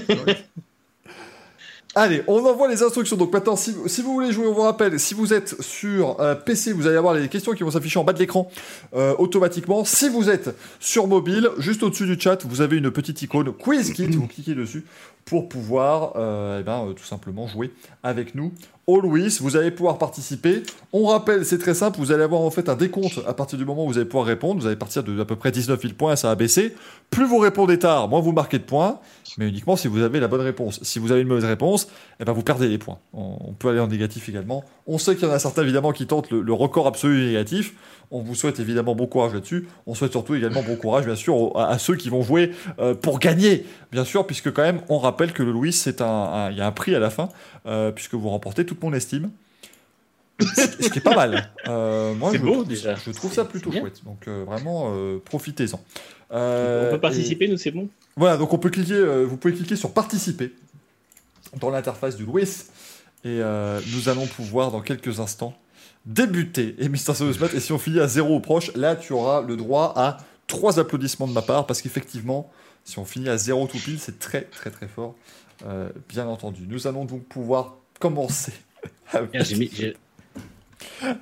Allez, on envoie les instructions. Donc maintenant, si, vous voulez jouer, on vous rappelle, si vous êtes sur euh, PC, vous allez avoir les questions qui vont s'afficher en bas de l'écran euh, automatiquement. Si vous êtes sur mobile, juste au-dessus du chat, vous avez une petite icône Quiz Kit. Vous cliquez dessus pour pouvoir euh, eh ben, euh, tout simplement jouer avec nous. Au Louis, vous allez pouvoir participer. On rappelle, c'est très simple, vous allez avoir en fait un décompte à partir du moment où vous allez pouvoir répondre. Vous allez partir de à peu près 19 000 points, ça va baisser. Plus vous répondez tard, moins vous marquez de points, mais uniquement si vous avez la bonne réponse. Si vous avez une mauvaise réponse, eh ben vous perdez les points. On, peut aller en négatif également. On sait qu'il y en a certains évidemment qui tentent le, le record absolu négatif. On vous souhaite évidemment bon courage là-dessus. On souhaite surtout également bon courage, bien sûr, aux- à, à ceux qui vont jouer euh, pour gagner, bien sûr, puisque quand même, on rappelle que le Louis, c'est un, il y a un prix à la fin, euh, puisque vous remportez toute mon estime. Ce qui est pas mal. Euh, moi, C'est je beau, trouve- déjà. Je trouve ça plutôt chouette. Donc euh, vraiment, euh, profitez-en. On peut et- participer, nous c'est bon. voilà, donc on peut cliquer, vous pouvez cliquer sur participer dans l'interface du Louis et nous allons pouvoir dans quelques instants débuter et Mister Smat et si on finit à zéro ou proche, là tu auras le droit à trois applaudissements de ma part parce qu'effectivement, si on finit à zéro tout pile, c'est très très très fort, euh, bien entendu. Nous allons donc pouvoir commencer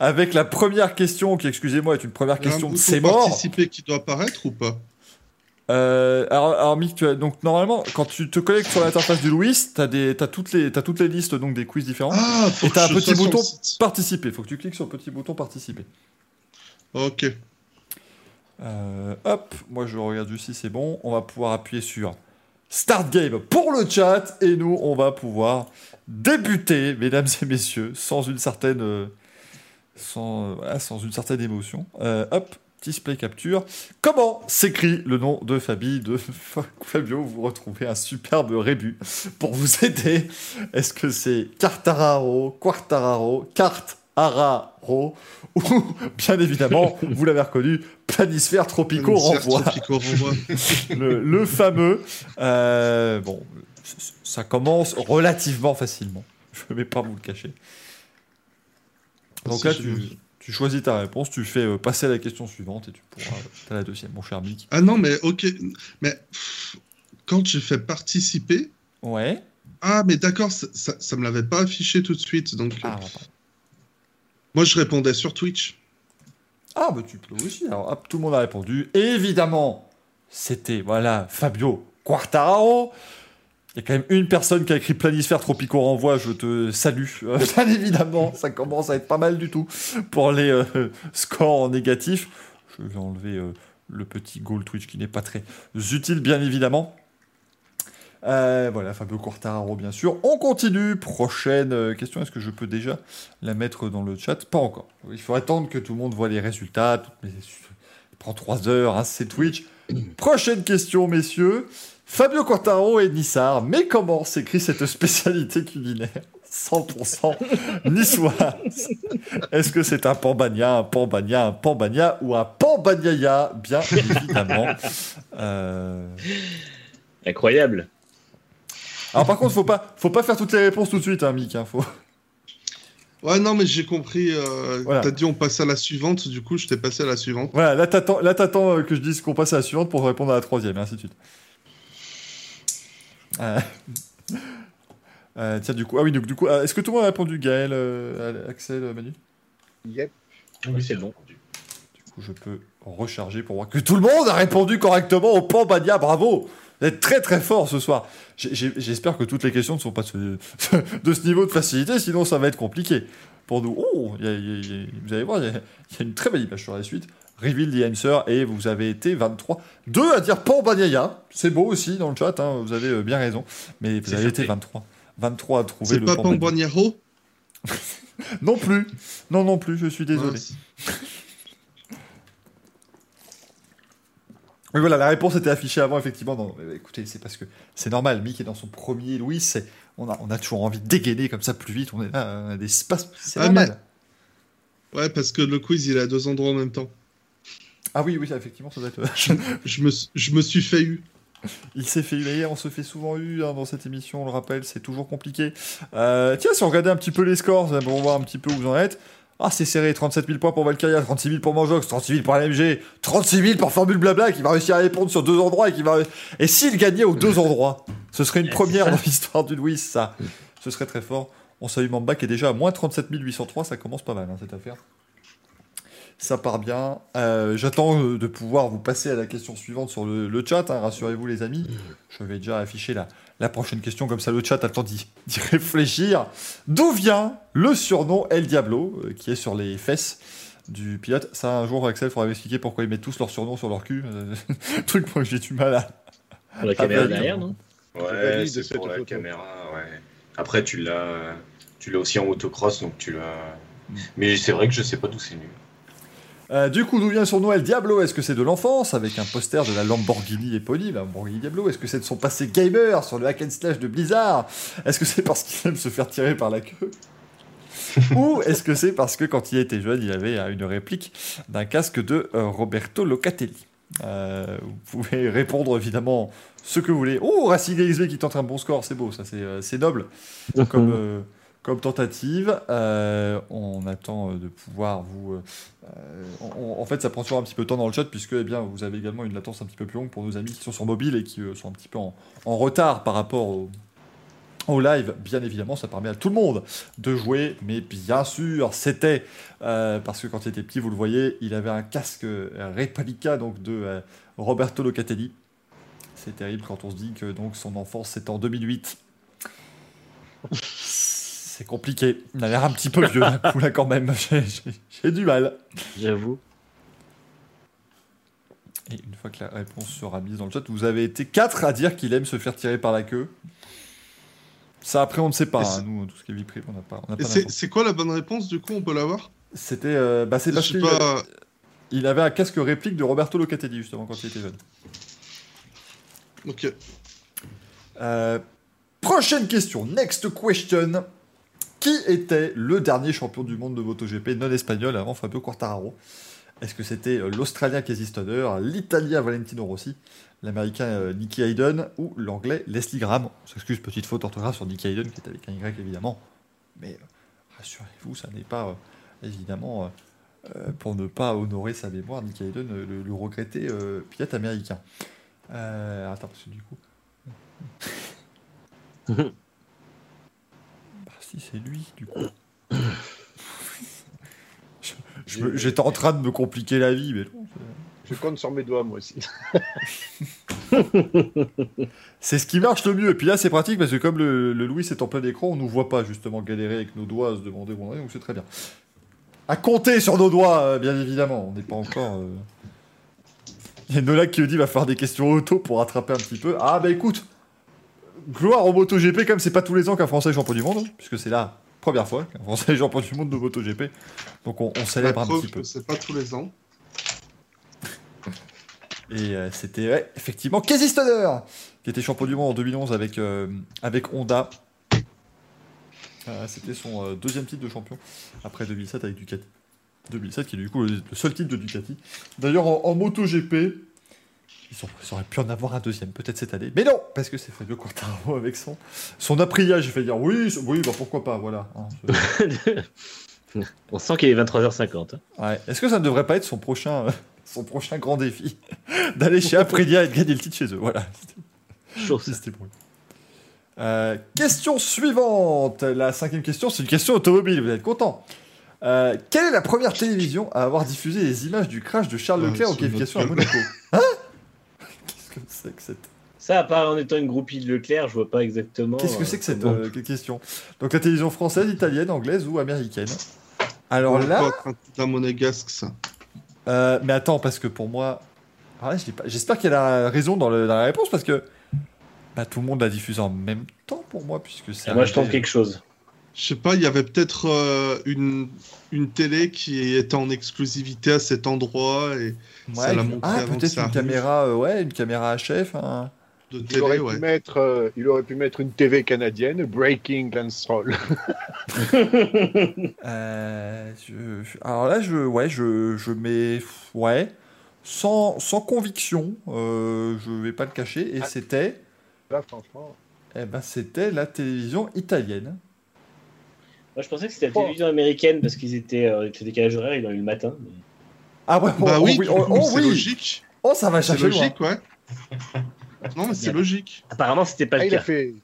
avec, la première question qui, excusez-moi, est une première question de c'est mort. participer qui doit apparaître ou pas? Euh, alors, alors Mick, tu as, donc normalement, quand tu te connectes sur l'interface du Louis, tu as, toutes les, t'as toutes les listes donc, des quiz différents. Ah, Et t'as un petit bouton participer. Il faut que tu cliques sur le petit bouton participer. Ok. Euh, hop, moi je regarde si c'est bon. On va pouvoir appuyer sur Start Game pour le chat et nous on va pouvoir débuter, mesdames et messieurs, sans une certaine, euh, sans, voilà, sans une certaine émotion. Euh, hop, display capture. Comment s'écrit le nom de Fabi de Fabio Vous retrouvez un superbe rébut pour vous aider. Est-ce que c'est Cartararo, Quartararo, Cartararo ou bien évidemment, vous l'avez reconnu, Planisphère Tropico renvoie. le, le fameux. euh, bon, ça commence relativement facilement. Je ne vais pas vous le cacher. Donc là, tu, tu choisis ta réponse, tu fais euh, passer à la question suivante et tu pourras. T'as la deuxième, mon cher Mick. Ah non, mais ok. Mais quand j'ai fait participer. Ouais. Ah, mais d'accord, ça, ça, ça me l'avait pas affiché tout de suite. Donc, Ah, euh, pardon. moi, je répondais sur Twitch. Ah, bah tu peux aussi. Alors, hop, tout le monde a répondu. Évidemment, c'était, voilà, Fabio Quartararo. Il y a quand même une personne qui a écrit Planisphère Tropico Renvoi, je te salue. Euh, bien évidemment, ça commence à être pas mal du tout pour les euh, scores en négatif. Je vais enlever euh, le petit goal Twitch qui n'est pas très utile, bien évidemment. Euh, voilà, Fabio Quartararo, bien sûr. On continue. Prochaine question. Est-ce que je peux déjà la mettre dans le chat? Pas encore. Il faut attendre que tout le monde voit les résultats. Toutes mes- Il prend 3 heures, hein, c'est Twitch. Prochaine question, messieurs. Fabio Quartararo et Nissar. Mais comment s'écrit cette spécialité culinaire 100% niçoise? Est-ce que c'est un pambagna, un pambagna, un pambagna ou un pambagnaya Bien évidemment. Euh, Incroyable. Alors par contre, faut pas, faut pas faire toutes les réponses tout de suite, hein, Mick. hein, faut... Ouais, non, mais j'ai compris. Euh, Voilà. T'as dit on passe à la suivante, du coup, je t'ai passé à la suivante. Voilà, là t'attends, là t'attends euh, que je dise qu'on passe à la suivante pour répondre à la troisième, et ainsi de suite. Euh, euh, tiens, du coup, ah oui, donc du coup, euh, est-ce que tout le monde a répondu, Gaël, euh, Axel, Manu? Yep. Oui, c'est bon. Du coup, je peux recharger pour voir que tout le monde a répondu correctement au Pambania, bravo Vous êtes très très fort ce soir. J'espère que toutes les questions ne sont pas de ce, de ce niveau de facilité, sinon ça va être compliqué pour nous. Oh, il y a- il y a- il y a- vous allez voir, il y, a, il y a une très belle image sur la suite. Reveal the answer et vous avez été 23. Deux à dire Pambania, c'est beau aussi dans le chat, hein, vous avez euh, bien raison, mais vous C'est avez été flatté. 23. 23 à trouver C'est le pas Pambania. Pambaniero Non plus, non non plus, je suis désolé. Oui, voilà, la réponse était affichée avant, effectivement. Non, mais écoutez, c'est parce que c'est normal. Mick est dans son premier Louis. C'est, on, a, on a toujours envie de dégainer comme ça plus vite. On est là, on a des espaces. C'est Ah, normal. Ouais, parce que le quiz, il est à deux endroits en même temps. Ah oui, oui, effectivement, ça doit être. Je me, suis- je me suis fait eu. Il s'est fait huer, on se fait souvent eu hein, dans cette émission, on le rappelle, c'est toujours compliqué. Euh, tiens, si on regardait un petit peu les scores, ça, pour voir un petit peu où vous en êtes. Ah, c'est serré, 37 000 points pour Valkyria, 36 000 pour Manjox, 36 000 pour LMG, 36 000 pour Formule Blabla qui va réussir à répondre sur deux endroits et qui va. Et s'il gagnait aux deux endroits, ce serait une Yes. première dans l'histoire du Louis, ça. Ce serait très fort. On salue Mamba qui est déjà à moins 37 803, ça commence pas mal hein, cette affaire. Ça part bien. Euh, J'attends euh, de pouvoir vous passer à la question suivante sur le, le chat. hein, Rassurez-vous, les amis. Je vais déjà afficher la, la prochaine question, comme ça le chat a le temps d'y réfléchir. D'où vient le surnom El Diablo, euh, qui est sur les fesses du pilote? Ça, un jour, Axel, faudra m'expliquer pourquoi ils mettent tous leur surnom sur leur cul. Euh, truc, moi, j'ai du mal à. Pour la caméra derrière, non? Ouais, c'est cette pour la photo. caméra, ouais. Après, tu l'as, tu l'as aussi en autocross, donc tu l'as. Mm. Mais c'est vrai que je sais pas d'où c'est venu. Euh, du coup, d'où vient son nom El Diablo? Est-ce que c'est de l'enfance, avec un poster de la Lamborghini éponyme, la Lamborghini Diablo Est-ce que c'est de son passé gamer sur le hack and slash de Blizzard? Est-ce que c'est parce qu'il aime se faire tirer par la queue? Ou est-ce que c'est parce que quand il était jeune, il avait euh, une réplique d'un casque de euh, Roberto Locatelli? Euh, Vous pouvez répondre évidemment ce que vous voulez. Oh, Racing XV qui tente un bon score, c'est beau, ça c'est c'est noble. Comme, euh, comme tentative. Euh, on attend euh, de pouvoir vous. euh, en fait, ça prend toujours un petit peu de temps dans le chat puisque eh bien, vous avez également une latence un petit peu plus longue pour nos amis qui sont sur mobile et qui sont un petit peu en, retard par rapport au, live. Bien évidemment, ça permet à tout le monde de jouer, mais bien sûr, c'était parce que quand il était petit, vous le voyez, il avait un casque Replica donc de Roberto Locatelli. C'est terrible quand on se dit que donc son enfance c'était en 2008. C'est compliqué. Il a l'air un petit peu vieux d'un coup là quand même. J'ai- du mal. J'avoue. Et une fois que la réponse sera mise dans le chat, vous avez été 4 à dire qu'il aime se faire tirer par la queue. Ça après on ne sait pas. Hein. c'est- Nous, tout ce qui est vie privée, on n'a pas. on c'est quoi la bonne réponse, du coup On peut l'avoir? C'était, euh, bah, c'est Je parce pas. il avait un casque réplique de Roberto Locatelli justement quand il était jeune. Ok. Euh, prochaine question, next question. Qui était le dernier champion du monde de MotoGP non espagnol avant Fabio Quartararo? Est-ce que c'était euh, l'Australien Casey Stoner, l'Italien Valentino Rossi, l'Américain euh, Nicky Hayden ou l'Anglais Leslie Graham? On s'excuse, petite faute orthographe sur Nicky Hayden qui est avec un Y évidemment. Mais euh, rassurez-vous, ça n'est pas évidemment pour ne pas honorer sa mémoire, Nicky Hayden, le, le regretté pilote américain. Attends, parce que du coup. Si, c'est lui, du coup. J'étais en train de me compliquer la vie, mais non. Je compte sur mes doigts, moi aussi. C'est ce qui marche le mieux. Et puis là, c'est pratique parce que comme le, le Louis est en plein écran, on nous voit pas justement galérer avec nos doigts à se demander où on est, donc c'est très bien. À compter sur nos doigts, euh, bien évidemment. On n'est pas encore. euh, Il y a Nola qui dit va faire des questions auto pour rattraper un petit peu. Ah bah écoute, gloire au MotoGP, comme c'est pas tous les ans qu'un Français est champion du monde, puisque c'est la première fois qu'un Français est champion du monde de MotoGP. Donc on, célèbre un petit peu. c'est pas tous les ans. Et euh, c'était ouais, effectivement Casey Stoner qui était champion du monde en 2011 avec, euh, avec Honda. Euh, c'était son deuxième titre de champion après 2007 avec Ducati. 2007 qui est du coup le, le seul titre de Ducati. D'ailleurs en, en MotoGP, Ils, ont- ils auraient pu en avoir un deuxième, peut-être cette année. Mais non, parce que c'est Fabio Quartararo avec son, son Aprilia. J'ai fait dire oui, oui, bah pourquoi pas, voilà. hein. On sent qu'il est 23h50. hein. Ouais. Est-ce que ça ne devrait pas être son prochain, euh, son prochain grand défi D'aller chez Aprilia et de gagner le titre chez eux? Voilà. C'était pour lui. Euh, question suivante. La cinquième question, c'est une question automobile. Vous êtes content Euh, Quelle est la première télévision à avoir diffusé les images du crash de Charles Ouais, Leclerc en sur notre qualification à. Monaco? Hein? Qu'est-ce que c'est que cette, Ça, à part en étant une groupie de Leclerc, je vois pas exactement. qu'est-ce que, euh, c'est que cette comment- euh, question? Donc la télévision française, italienne, anglaise ou américaine Alors là, C'est un monégasque, ça. euh, mais attends, parce que pour moi, ah j'espère qu'elle a raison dans, le- dans la réponse parce que bah, tout le monde l'a diffusé en même temps pour moi puisque c'est. Ah, moi, je tente quelque chose. Je sais pas, il y avait peut-être euh, une, une télé qui était en exclusivité à cet endroit et ça l'a montré ah, avant peut-être une caméra, euh, ouais, une caméra HF. hein. de Il télé, aurait, ouais. pu mettre, euh, il aurait pu mettre une TV canadienne, Breaking Lance. Euh, je- je- alors là, je, ouais, je, je mets, ouais, sans, sans conviction, euh, je vais pas le cacher, et Ah. c'était, Là, franchement. eh ben, c'était la télévision italienne. Moi, je pensais que c'était la télévision américaine parce qu'ils étaient euh, avec le décalage horaire, ils l'ont eu le matin. mais- Ah ouais, Bah oh, oui, oh, coup, oh c'est oui, logique. oh ça va C'est chercher loin. logique, ouais. Non, mais c'est Bien. logique. Apparemment, c'était pas Ah, le il, a cas. fait,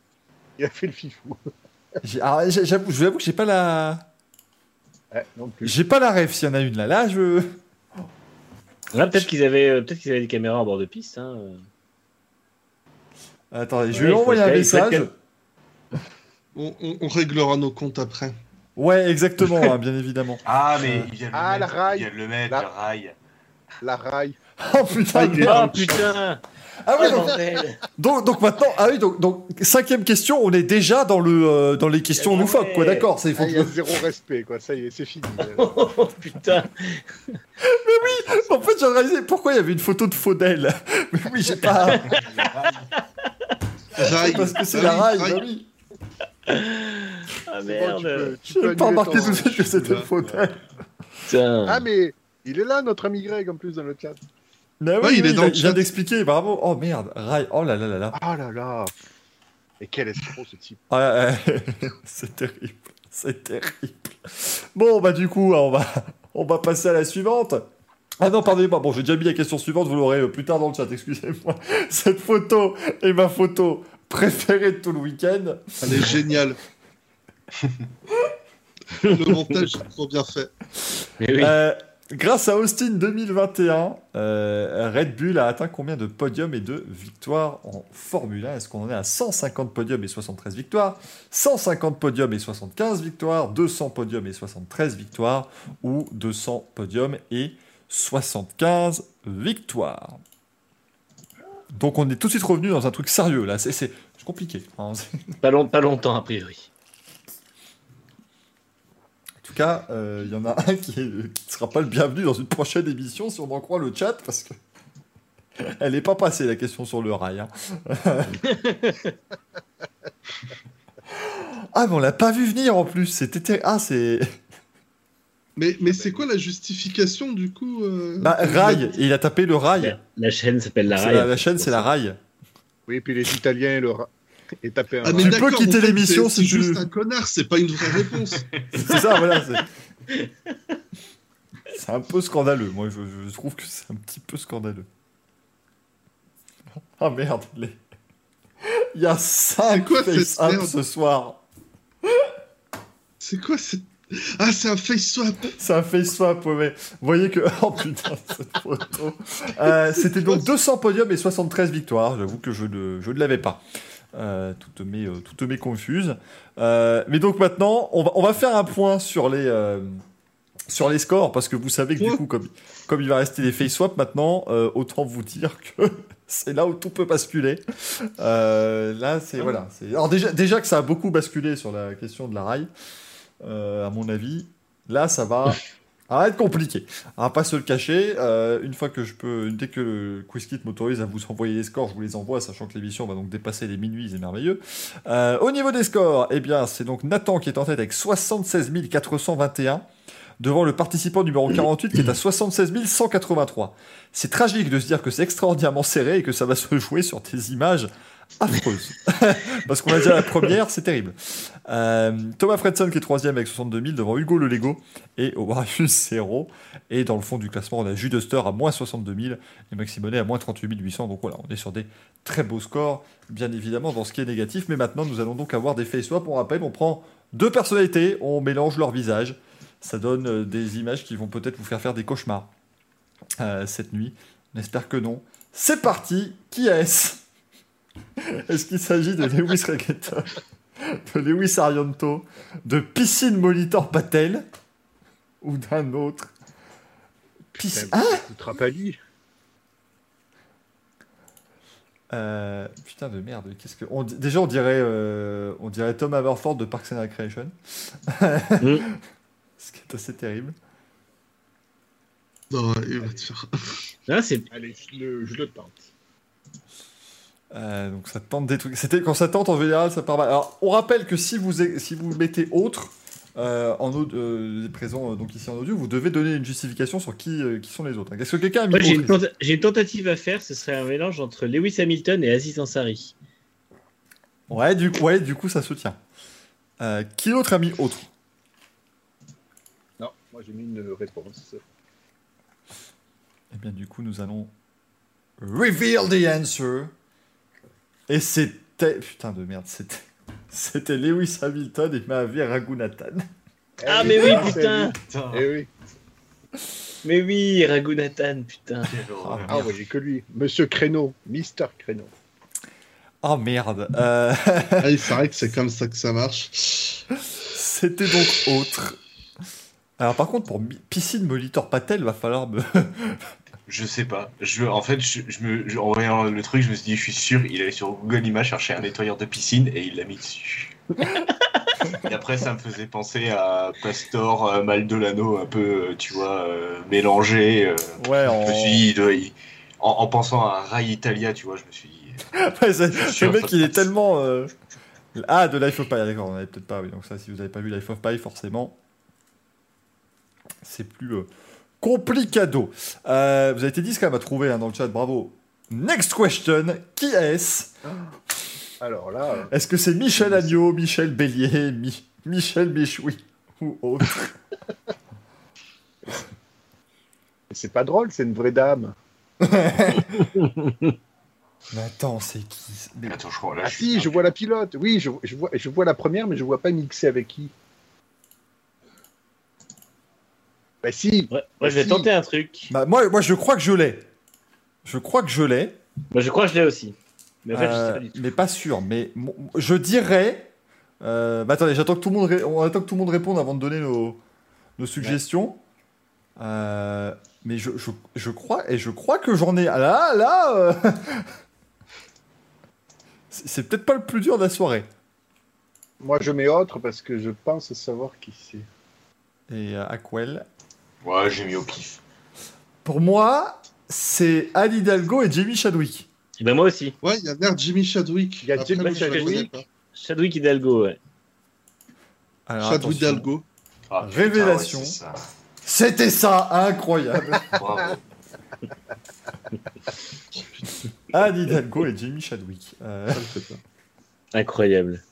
il a fait le fifou. J'ai- alors, j'ai- J'avoue, je vous avoue que j'ai pas la, Ouais, non plus. j'ai pas la rêve s'il y en a une là. Là, je, Là, peut-être qu'ils avaient, euh, peut-être qu'ils avaient des caméras en bord de piste. Hein. euh. attendez, je Ouais, vais il faut envoyer un être- il faut être message. On, on- on réglera nos comptes après. Ouais, exactement, hein, bien évidemment. Ah, mais il vient de le Ah, la mettre. rail. Il vient de le mettre, La- la rail. La rail. Oh putain, Oh le putain ah oui, Oh, donc, donc, donc maintenant, ah oui, donc, donc cinquième question, on est déjà dans le, euh, dans les questions Ah ouais. loufoques, quoi. D'accord, c'est il faut Ah, que y a zéro respect, quoi. Ça y est, c'est fini. Oh putain En fait, j'ai réalisé pourquoi il y avait une photo de Faudel? Mais oui, j'ai pas. Rail. Parce que c'est Ah la oui, rail, rail. bah oui. Ah bon, merde tu peux- tu J'ai peux pas remarqué tout de suite que c'était Ah, mais il est là, notre ami Greg, en plus, dans le chat. Mais oui, Ouais, il oui, est dans le vient d'expliquer, bravo. Oh merde, rail. Oh là là là là. Ah là là. Et quel escroc, ce type. Ah, ouais, c'est terrible. C'est terrible. Bon, bah du coup, on va, on va passer à la suivante. Ah non, pardonnez-moi. Bon, j'ai déjà mis la question suivante, vous l'aurez euh, plus tard dans le chat, excusez-moi. Cette photo est ma photo préférée de tout le week-end. Elle est géniale. Le montage est trop bien fait. Mais oui. Euh, grâce à Austin 2021, euh, Red Bull a atteint combien de podiums et de victoires en Formule 1 Est-ce qu'on en est à 150 podiums et 73 victoires 150 podiums et 75 victoires 200 podiums et 73 victoires Ou 200 podiums et 75 victoires? Donc on est tout de suite revenu dans un truc sérieux là, c'est compliqué. hein. Pas, long- pas longtemps, a priori. En tout cas, euh, il y en a un qui ne sera pas le bienvenu dans une prochaine émission si on en croit le chat, parce que elle n'est pas passée la question sur le rail. hein. ah, mais on l'a pas vu venir en plus. C'était ah, c'est Mais, mais c'est quoi la justification du coup euh, bah, rail. Et il a tapé le rail. La, la chaîne s'appelle La C'est Rail. la, la chaîne, c'est la rail. Oui, puis les Italiens, le ra- et taper un Ah, mais Tu peux quitter l'émission c'est- si C'est tu- juste un connard, c'est pas une vraie réponse. C'est ça, voilà. c'est- C'est un peu scandaleux. Moi, je, je trouve que c'est un petit peu scandaleux. Ah merde, les- il y a 5 quoi cette face-up merde ce soir. C'est quoi cette... Ah, c'est un face swap C'est un face swap, ouais, mais vous voyez que. Oh putain, cette photo. Euh, C'était donc 200 podiums et 73 victoires. J'avoue que je ne, je ne l'avais pas. Euh, toutes, mes, euh, toutes mes confuses. Mais donc maintenant, on va, on va faire un point sur les, sur les scores parce que vous savez que du coup, comme, comme il va rester des face swaps maintenant, autant vous dire que c'est là où tout peut basculer. Là, c'est. Voilà. c'est- Alors déjà, déjà que ça a beaucoup basculé sur la question de la rail, à mon avis. Là, ça va. Ça va être compliqué. On va pas se le cacher. Euh, une fois que je peux, dès que le QuizKit m'autorise à vous envoyer les scores, je vous les envoie, sachant que l'émission va donc dépasser les minuit, c'est merveilleux. Euh, au niveau des scores, eh bien, c'est donc Nathan qui est en tête avec 76 421. devant le participant numéro 48 qui est à 76 183. C'est tragique de se dire que c'est extraordinairement serré et que ça va se jouer sur des images affreuses. Parce qu'on a déjà la première, c'est terrible. Euh, Thomas Fredson qui est troisième avec 62 000 devant Hugo Le Lego et Warius 0. Et dans le fond du classement, on a Jude Oster à moins 62 000 et Maximonet à moins 38 800. Donc voilà, on est sur des très beaux scores, bien évidemment, dans ce qui est négatif. Mais maintenant, nous allons donc avoir des face swaps. On rappelle, on prend deux personnalités, on mélange leurs visages. Ça donne euh, des images qui vont peut-être vous faire faire des cauchemars euh, cette nuit. On espère que non. C'est parti Qui est-ce? Est-ce qu'il s'agit de Lewis Reguetta, de Lewis Arianto, de Piscine Molitor Patel ou d'un autre Piscine... Putain, écoutera pas lui. Euh, putain de merde, qu'est-ce que on, déjà on dirait euh, on dirait Tom Haverford de Parks and Recreation, Mm. ce qui est assez terrible. Non, il va te faire. Ah, c'est Allez, je le, je le tente. Euh, donc ça tente des trucs. C'était quand ça tente en général, ça part mal. Alors on rappelle que si vous si vous mettez autre euh, en audio, euh, présent euh, donc ici en audio, vous devez donner une justification sur qui euh, qui sont les autres. Est-ce que quelqu'un a mis j'ai une, autre ici tenta- j'ai une tentative à faire, ce serait un mélange entre Lewis Hamilton et Aziz Ansari. Ouais, du coup, ouais, du coup ça se tient. Euh, qui d'autre a mis autre? Non, moi j'ai mis une réponse. Eh bien, du coup, nous allons reveal the answer. Et c'était. Putain de merde, c'était. C'était Lewis Hamilton et Mahavir Raghunathan. Ah, Eh mais oui, putain. Eh oui. Mais oui, Raghunathan, putain. horreur. Ah, ouais, j'ai que lui. Monsieur Créneau, Mister Créneau. Oh merde. Euh, Ah, il paraît que c'est comme ça que ça marche. C'était donc autre. Alors, par contre, pour Piscine Molitor Patel, va falloir me. Je sais pas. Je, en fait, je, je me, je- en voyant le truc, je me suis dit, je suis sûr, il allait sur Google Images chercher un nettoyeur de piscine et il l'a mis dessus. et après, ça me faisait penser à Pastor, euh, Maldelano, un peu, euh, tu vois, euh, mélangé. euh. Ouais, Je en. me suis dit, il doit- il- en, en pensant à Rai Italia, tu vois, je me suis dit. Ouais, Je suis le mec, ça il est tellement. euh, Ah, de Life of Pi, d'accord, on avait peut-être pas, oui. Donc, ça, si vous n'avez pas vu Life of Pi, forcément, c'est plus complicado. Euh, vous avez été 10 quand même à trouver hein, dans le chat, bravo. Next question, qui est-ce Alors là, euh, Est-ce que c'est Michel Agneau, Michel Bélier, Mi- Michel Béchoui ou autre c'est pas drôle, c'est une vraie dame. Mais attends, c'est qui? Mais- Attends, je crois là. Ah je si, je perdu. vois la pilote. Oui, je, je vois, je vois la première, mais je vois pas mixer avec qui. Bah si, Ouais, moi, je vais Si. tenter un truc. Bah, moi, moi, je crois que je l'ai. Je crois que je l'ai. Moi, je crois que je l'ai aussi. Mais en fait, je sais Euh, pas du tout. mais pas sûr. Mais je dirais. euh, bah attendez, j'attends que tout le monde, ré- on attend que tout le monde réponde avant de donner nos, nos suggestions. Euh, mais je, je, je crois et je crois que j'en ai. ah, Là, là. euh, c'est peut-être pas le plus dur de la soirée. moi je mets autre parce que je pense savoir qui c'est. Et euh, Aquel. Ouais, j'ai mis au pif. Pour moi, c'est Anne Hidalgo et Jamie Chadwick. Et ben, moi aussi. Ouais, il y a l'air Jimmy Chadwick. Il y a Après, Jimmy Chadwick. Chadwick Hidalgo, ouais. Alors, Chadwick attention. Dalgo. Ah, putain, Révélation. ouais, c'est ça. C'était ça, incroyable. Bravo. Anne Hidalgo et Jamie Chadwick. Euh. Incroyable.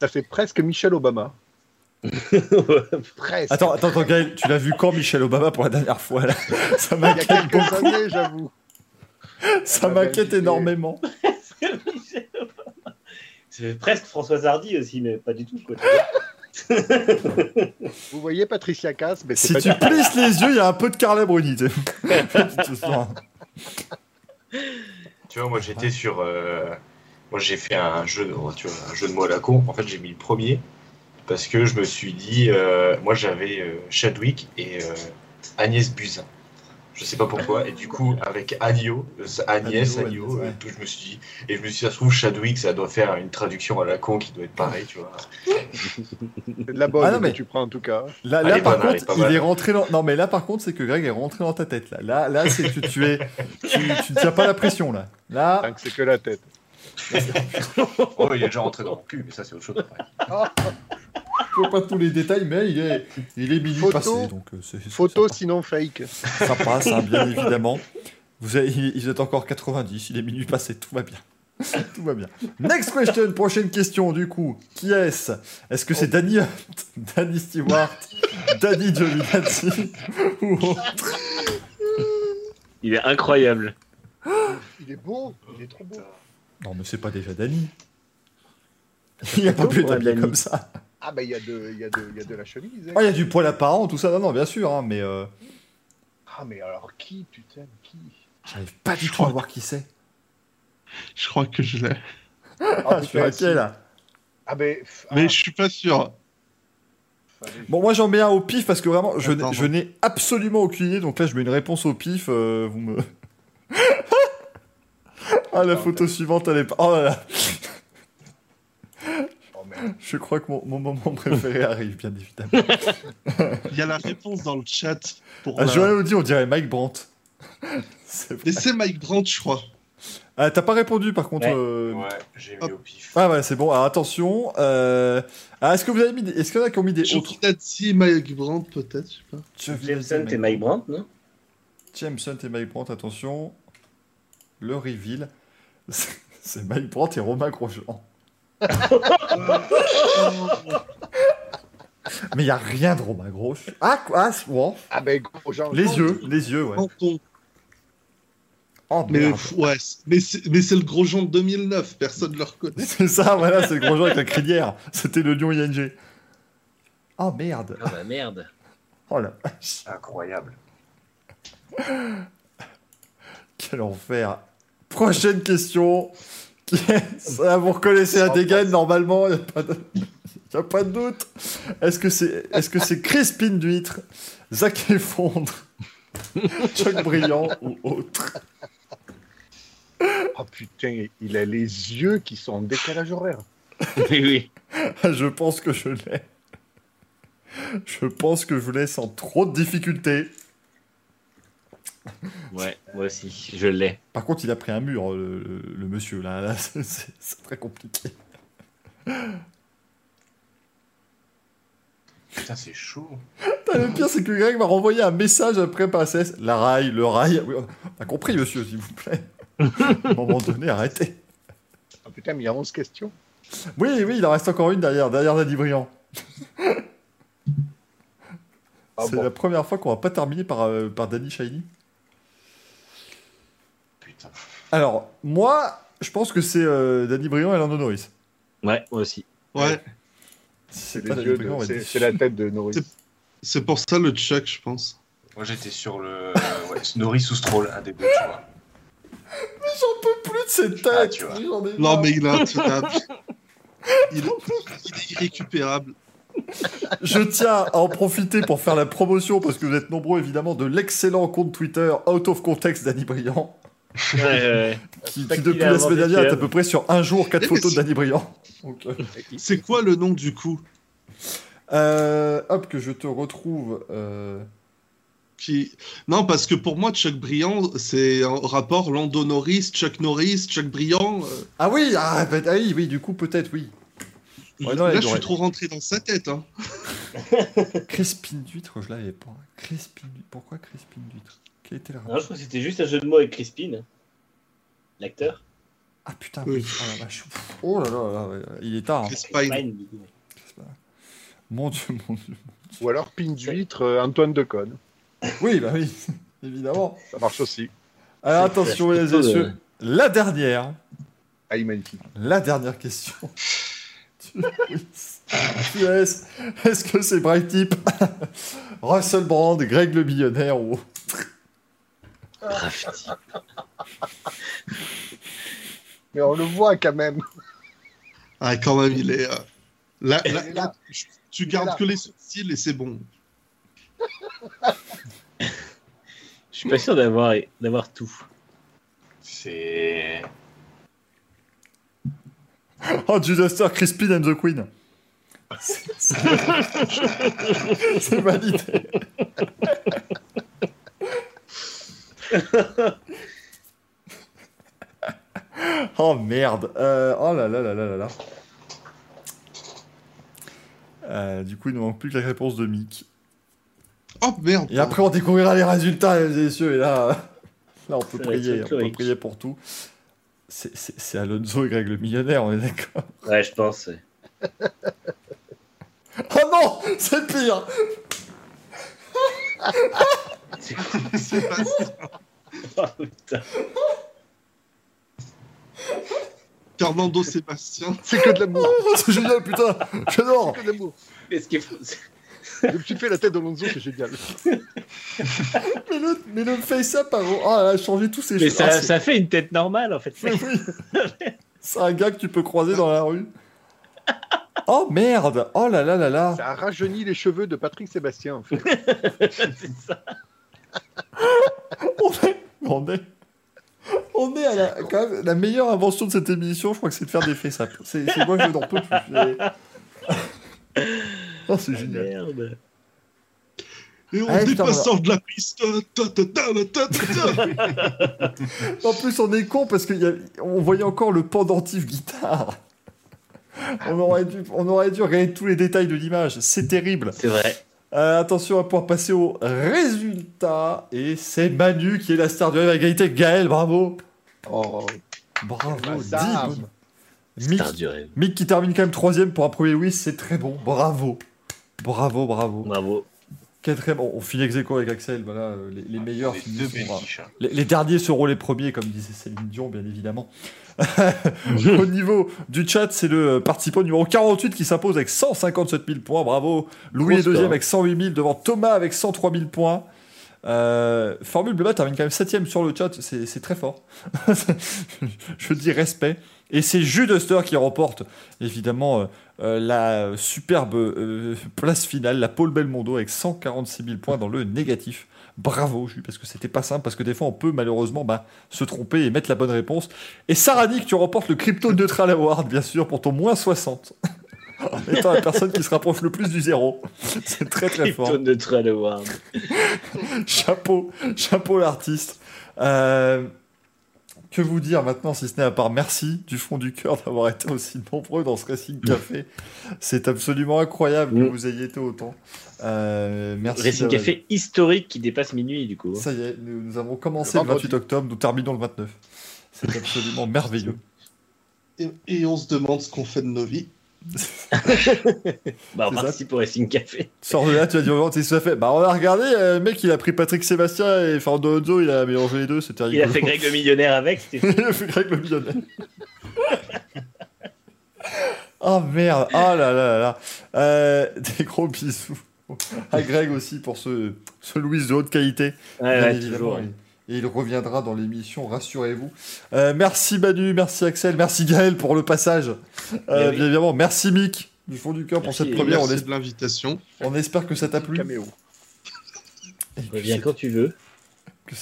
Ça fait presque Michelle Obama. Presque. Attends, attends, attends, Gaël, tu l'as vu quand Michelle Obama pour la dernière fois là? Ça Il y a m'inquiète quelques beaucoup, années, j'avoue. ça m'inquiète énormément. C'est presque François Hardy aussi, mais pas du tout. Quoi. Vous voyez Patricia Cass, mais c'est Si pas tu plisses les yeux, il y a un peu de Carla Bruni. tu vois, moi j'étais sur. euh, Moi j'ai fait un jeu, de... tu vois, un jeu de mots à la con. En fait, j'ai mis le premier parce que je me suis dit. euh, Moi j'avais euh, Chadwick et euh, Agnès Buzyn. Je sais pas pourquoi. Et du coup, avec euh, Agnès, ouais. je me suis dit. Et je me suis dit, ça se trouve, Chadwick, ça doit faire une traduction à la con qui doit être pareil, tu vois. De la bonne Ah non, mais- que tu prends en tout cas. Là, là est par contre, il mal. est rentré dans. Non, mais là, par contre, c'est que Greg est rentré dans ta tête. Là, là, là c'est que tu es. Tu, tu ne tiens pas la pression là. Là, c'est que la tête. Oh, il est déjà rentré dans mon cul, mais ça c'est autre chose. après. Je vois pas tous les détails, mais il est, il est minuit Photo. passé. Donc euh, c'est- Photo ça, sinon fake. ça passe, hein, bien évidemment. Vous avez, il il est encore 90, il est minuit passé, tout va bien. Tout va bien. Next question, prochaine question du coup. Qui est-ce? Est-ce que c'est Danny Hunt, Danny Stewart, Danny Giovinazzi ou autre? Il est incroyable. Il est beau, il est trop beau. Non, mais c'est pas déjà Danny. Il a pas pu être Ouais, habillé Danny. comme ça. Ah bah il y, a de- il y, a de- il y a de la chemise. hein. Ah, il y a du poil apparent, tout ça. Non, non, bien sûr, hein, mais euh, Ah mais alors qui putain qui? j'arrive pas du tout à voir qui c'est. Je crois que je l'ai. Ah, je suis putain, inquiet là. Ah mais... pff, Mais ah, je suis pas sûr. fallait- Bon, moi j'en mets un au pif parce que vraiment, je n'ai- Attends. je n'ai absolument aucune idée. Donc là, je mets une réponse au pif. euh, vous me. ah, la photo suivante, elle est pas. Oh là là. Oh. Je crois que mon, mon moment préféré arrive, bien évidemment. Il y a la réponse dans le chat. Pour Ah, la- Joël nous dit, on dirait Mike Brandt. C'est vrai. Mais c'est Mike Brandt, je crois. Ah, t'as pas répondu par contre. Ouais. euh, Ouais, j'ai mis Hop. au pif. Ah, ouais, c'est bon. Alors attention. euh, ah, est-ce que vous avez mis. des- Est-ce qu'il y en a qui ont mis des autres? Giovinazzi, Mike Brandt, peut-être, je sais pas. Jameson et Mike Brandt, non? James Hunt et Mike Brandt, attention. Le reveal. C'est- Brandt et Romain Grosjean. Mais il n'y a rien de Romain Grosjean. Ah, quoi ah, ouais. Ah ben gros Jean. Les yeux, les yeux, ouais. Oh, Mais ouais, c'est- mais c'est le gros Jean de 2009, personne ne le reconnaît. C'est ça, voilà, c'est le Grosjean avec la crinière. C'était le lion ING. Oh, merde. Ah bah merde. Oh la vache. Incroyable. Quel enfer. Prochaine question. Ça, vous reconnaissez la dégaine normalement, il n'y a, pas de... y a pas de doute. Est-ce que c'est est -ce c'est Crispin d'huître, Zach Effondre, Chuck Brillant ou autre? Oh putain, il a les yeux qui sont en décalage horaire. oui, oui. Je pense que je l'ai. Je pense que je vous laisse sans trop de difficultés. Ouais, moi aussi, je l'ai. Par contre, il a pris un mur, le, le- le monsieur, là. là c'est- très compliqué. Putain, c'est chaud. Putain, Le pire, c'est que Greg m'a renvoyé un message après par SS. La rail, le rail. Oui, on a compris, monsieur, s'il vous plaît. À un moment donné, arrêtez. Ah putain, mais il y a 11 questions. Oui, oui, il en reste encore une derrière, derrière Daddy Briand. Ah c'est bon. la première fois qu'on va pas terminer par, euh, par Danny Shiny. Alors, moi, je pense que c'est euh, Danny Briand et Lando Norris. Ouais, moi aussi. Ouais, C'est la tête de Norris. C'est- pour ça le Chuck, je pense. Moi, j'étais sur le. euh, ouais, Norris ou Stroll, un des deux, tu vois. J'en peux plus de cette Ah, tête. tu vois. J'en ai Non, mais il est intenable. il, il est irrécupérable. Je tiens à en profiter pour faire la promotion, parce que vous êtes nombreux évidemment, de l'excellent compte Twitter Out of Context Danny Briand, Ouais, ouais. qui, depuis la semaine dernière est à peu près sur un jour, quatre photos de c'est- Danny Briand. Euh, C'est quoi le nom du coup? Euh, hop, que je te retrouve. euh, qui... Non, parce que pour moi, Chuck Briand, c'est un rapport Lando Norris, Chuck Norris, Chuck Briand. euh, Ah oui, ah, bah, ah oui, oui, du coup, peut-être, oui. Ouais, non, Là, je suis trop rentré dans sa tête. Hein. Crispin d'huître, je l'avais pas. Crispin. Pourquoi Crispin d'huître Quel était le Non, je crois que c'était juste un jeu de mots avec Crispin, l'acteur. Ah putain, Oui. Oh la vache. Oh là là, il est tard. hein. Mon dieu, mon dieu. Ou alors pin d'huître, euh, Antoine Deconne. Oui, bah oui, évidemment. Ça marche aussi. Alors attention, de- messieurs. La dernière. Ah, il est magnifique. La dernière question. Tu tu es- Est-ce que c'est Bright Tip, Russell Brand, Greg le millionnaire ou Rafti. Mais on le voit quand même. Ah, quand même, il est. euh, Là, là, est là. tu gardes là. que les sourcils et c'est bon. Je suis pas sûr d'avoir d'avoir tout. C'est. Oh, Disaster, Crispin and the Queen c'est validé. oh merde. Euh, oh là là là là là là. Euh, du coup, il ne manque plus que la réponse de Mick. Oh merde Et après, on découvrira les résultats, mesdames et messieurs. Et là, là on peut prier, on peut prier pour tout. C'est- C'est c'est Alonso et Greg le millionnaire, on est d'accord. Ouais, je pense. Oh non, c'est pire. C'est Sébastien. Oh, putain. Fernando Sébastien. C'est que de l'amour. Oh, c'est génial, putain. J'adore. C'est que de l'amour. Qu'est-ce qu'il faut Donc tu fais la tête d'Alonso, c'est génial. Mais le, mais le face-up avant. Oh, elle a changé tous ses Mais cheveux. ça, Ah, ça fait une tête normale en fait. Mais oui. C'est un gars que tu peux croiser dans la rue. Oh merde Oh là là là là Ça a rajeuni les cheveux de Patrick Sébastien. En fait. C'est ça. on est, on est, on est à la, quand même, la meilleure invention de cette émission, je crois que c'est de faire des face-up. C'est c'est moi, je n'en peux plus. Oh, c'est génial. Merde. Et on Ah, dépassant de la piste. Ta, ta, ta, ta, ta, ta. En plus, on est con parce qu'on voyait encore le pendentif guitare. On aurait, dû, on aurait dû regarder tous les détails de l'image. C'est terrible. C'est vrai. Euh, attention, on va pouvoir passer au résultat. Et c'est Manu qui est la star du rêve à égalité. avec Gaël, bravo. Oh, Bravo. Dix Sam. bonnes. Mick, Star du rêve. Mick qui termine quand même troisième pour un premier oui, c'est très bon. Bravo. Bravo, bravo. Bravo. Quatrième, on, on finit ex avec Axel. Voilà, euh, les, les meilleurs Les finissent hein. les, les derniers seront les premiers, comme disait Céline Dion, bien évidemment. Au niveau du chat, c'est le participant numéro 48 qui s'impose avec 157 000 points. Bravo. Louis est deuxième avec 108 000 devant Thomas avec 103 000 points. Euh, Formule Bleu termine quand même 7 sur le chat, c'est très fort. Je dis respect. Et c'est Juduster qui remporte évidemment euh, euh, la superbe euh, place finale, la Paul Belmondo avec 146 000 points dans le négatif. Bravo, Jules, parce que c'était pas simple, parce que des fois on peut malheureusement bah, se tromper et mettre la bonne réponse. Et Sarah Nick, tu remportes le Crypto Neutral Award, bien sûr, pour ton moins 60. en étant la personne qui se rapproche le plus du zéro. C'est très très fort. Crypto Neutral Award. chapeau, chapeau l'artiste. Euh, que vous dire maintenant, si ce n'est à part merci du fond du cœur d'avoir été aussi nombreux dans ce Racing Café. C'est absolument incroyable que Mm. vous ayez été autant. Euh, merci. Racing Café historique qui dépasse minuit du coup. Ça y est, nous, nous avons commencé Le le, vendredi. 28 octobre, nous terminons le 29. C'est absolument merveilleux. Et, et on se demande ce qu'on fait de nos vies. Bah, on C'est ça. participe au Racing Café. Sors de là, tu vas dire, qu'est-ce que ça fait Bah, on a regardé, euh, le mec, il a pris Patrick Sébastien et Fernando Alonso, il a mélangé les deux, c'était Il rigolo. a fait Greg le millionnaire avec. c'était Il a fait Greg le millionnaire. oh merde, oh là là là là. Euh, des gros bisous à Greg aussi pour ce, ce Louis de haute qualité. Ouais, ouais, toujours. Et il reviendra dans l'émission, rassurez-vous. Euh, merci Manu, merci Axel, merci Gaël pour le passage. Euh, Bien oui. Bien évidemment, merci Mick du fond du cœur pour Merci, cette et première. On, Merci es- de l'invitation. on espère que ça t'a plu. caméo. Reviens quand tu veux. que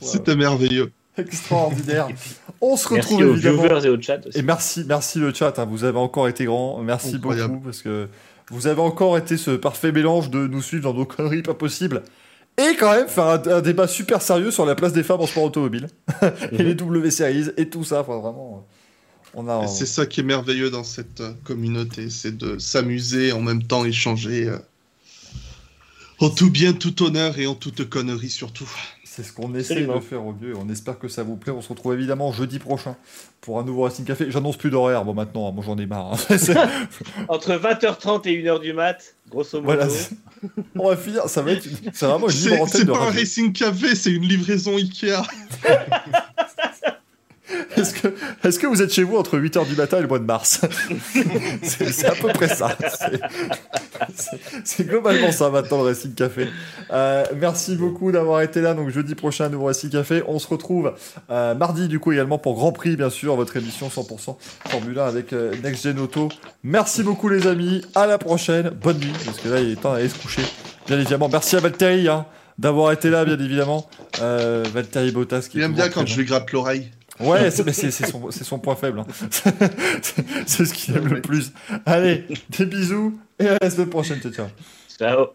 c'était merveilleux. extraordinaire. On se Merci retrouve aux évidemment. viewers et au chat aussi. Et merci, merci le chat, hein, vous avez encore été grand, merci Incroyable. beaucoup parce que vous avez encore été ce parfait mélange de nous suivre dans nos conneries pas possibles et quand même faire un, un débat super sérieux sur la place des femmes en sport automobile et les W Series et tout ça, enfin vraiment, on a. C'est ça qui est merveilleux dans cette euh, communauté, c'est de s'amuser en même temps échanger euh, en tout bien, tout honneur et en toute connerie surtout. C'est ce qu'on essaie de faire au mieux. On espère que ça vous plaît. On se retrouve évidemment jeudi prochain pour un nouveau Racing Café. J'annonce plus d'horaire. Bon, maintenant, moi j'en ai marre. hein. Entre 20h30 et 1h du mat, grosso modo. voilà. On va finir. Ça va être. C'est vraiment une libre C'est pas un. Racing Café, c'est une livraison Ikea. Est-ce que, est-ce que vous êtes chez vous entre 8h du matin et le mois de mars c'est, à peu près ça. C'est, globalement ça maintenant le Racing Café. Euh, merci beaucoup d'avoir été là. Donc jeudi prochain, nouveau Racing Café. On se retrouve euh, mardi du coup également pour Grand Prix, bien sûr, votre émission 100% Formule 1 avec euh, Next Gen Auto. Merci beaucoup les amis. À la prochaine. Bonne nuit parce que là il est temps d'aller se coucher. Bien évidemment. Merci à Valtteri hein, d'avoir été là, bien évidemment. Euh, Valtteri Bottas qui est Il aime bien quand je lui gratte l'oreille. Ouais, c'est, mais c'est, c'est son, c'est son point faible. hein. C'est- ce qu'il aime le plus. Allez, des bisous et à la semaine prochaine. Ciao. Ciao.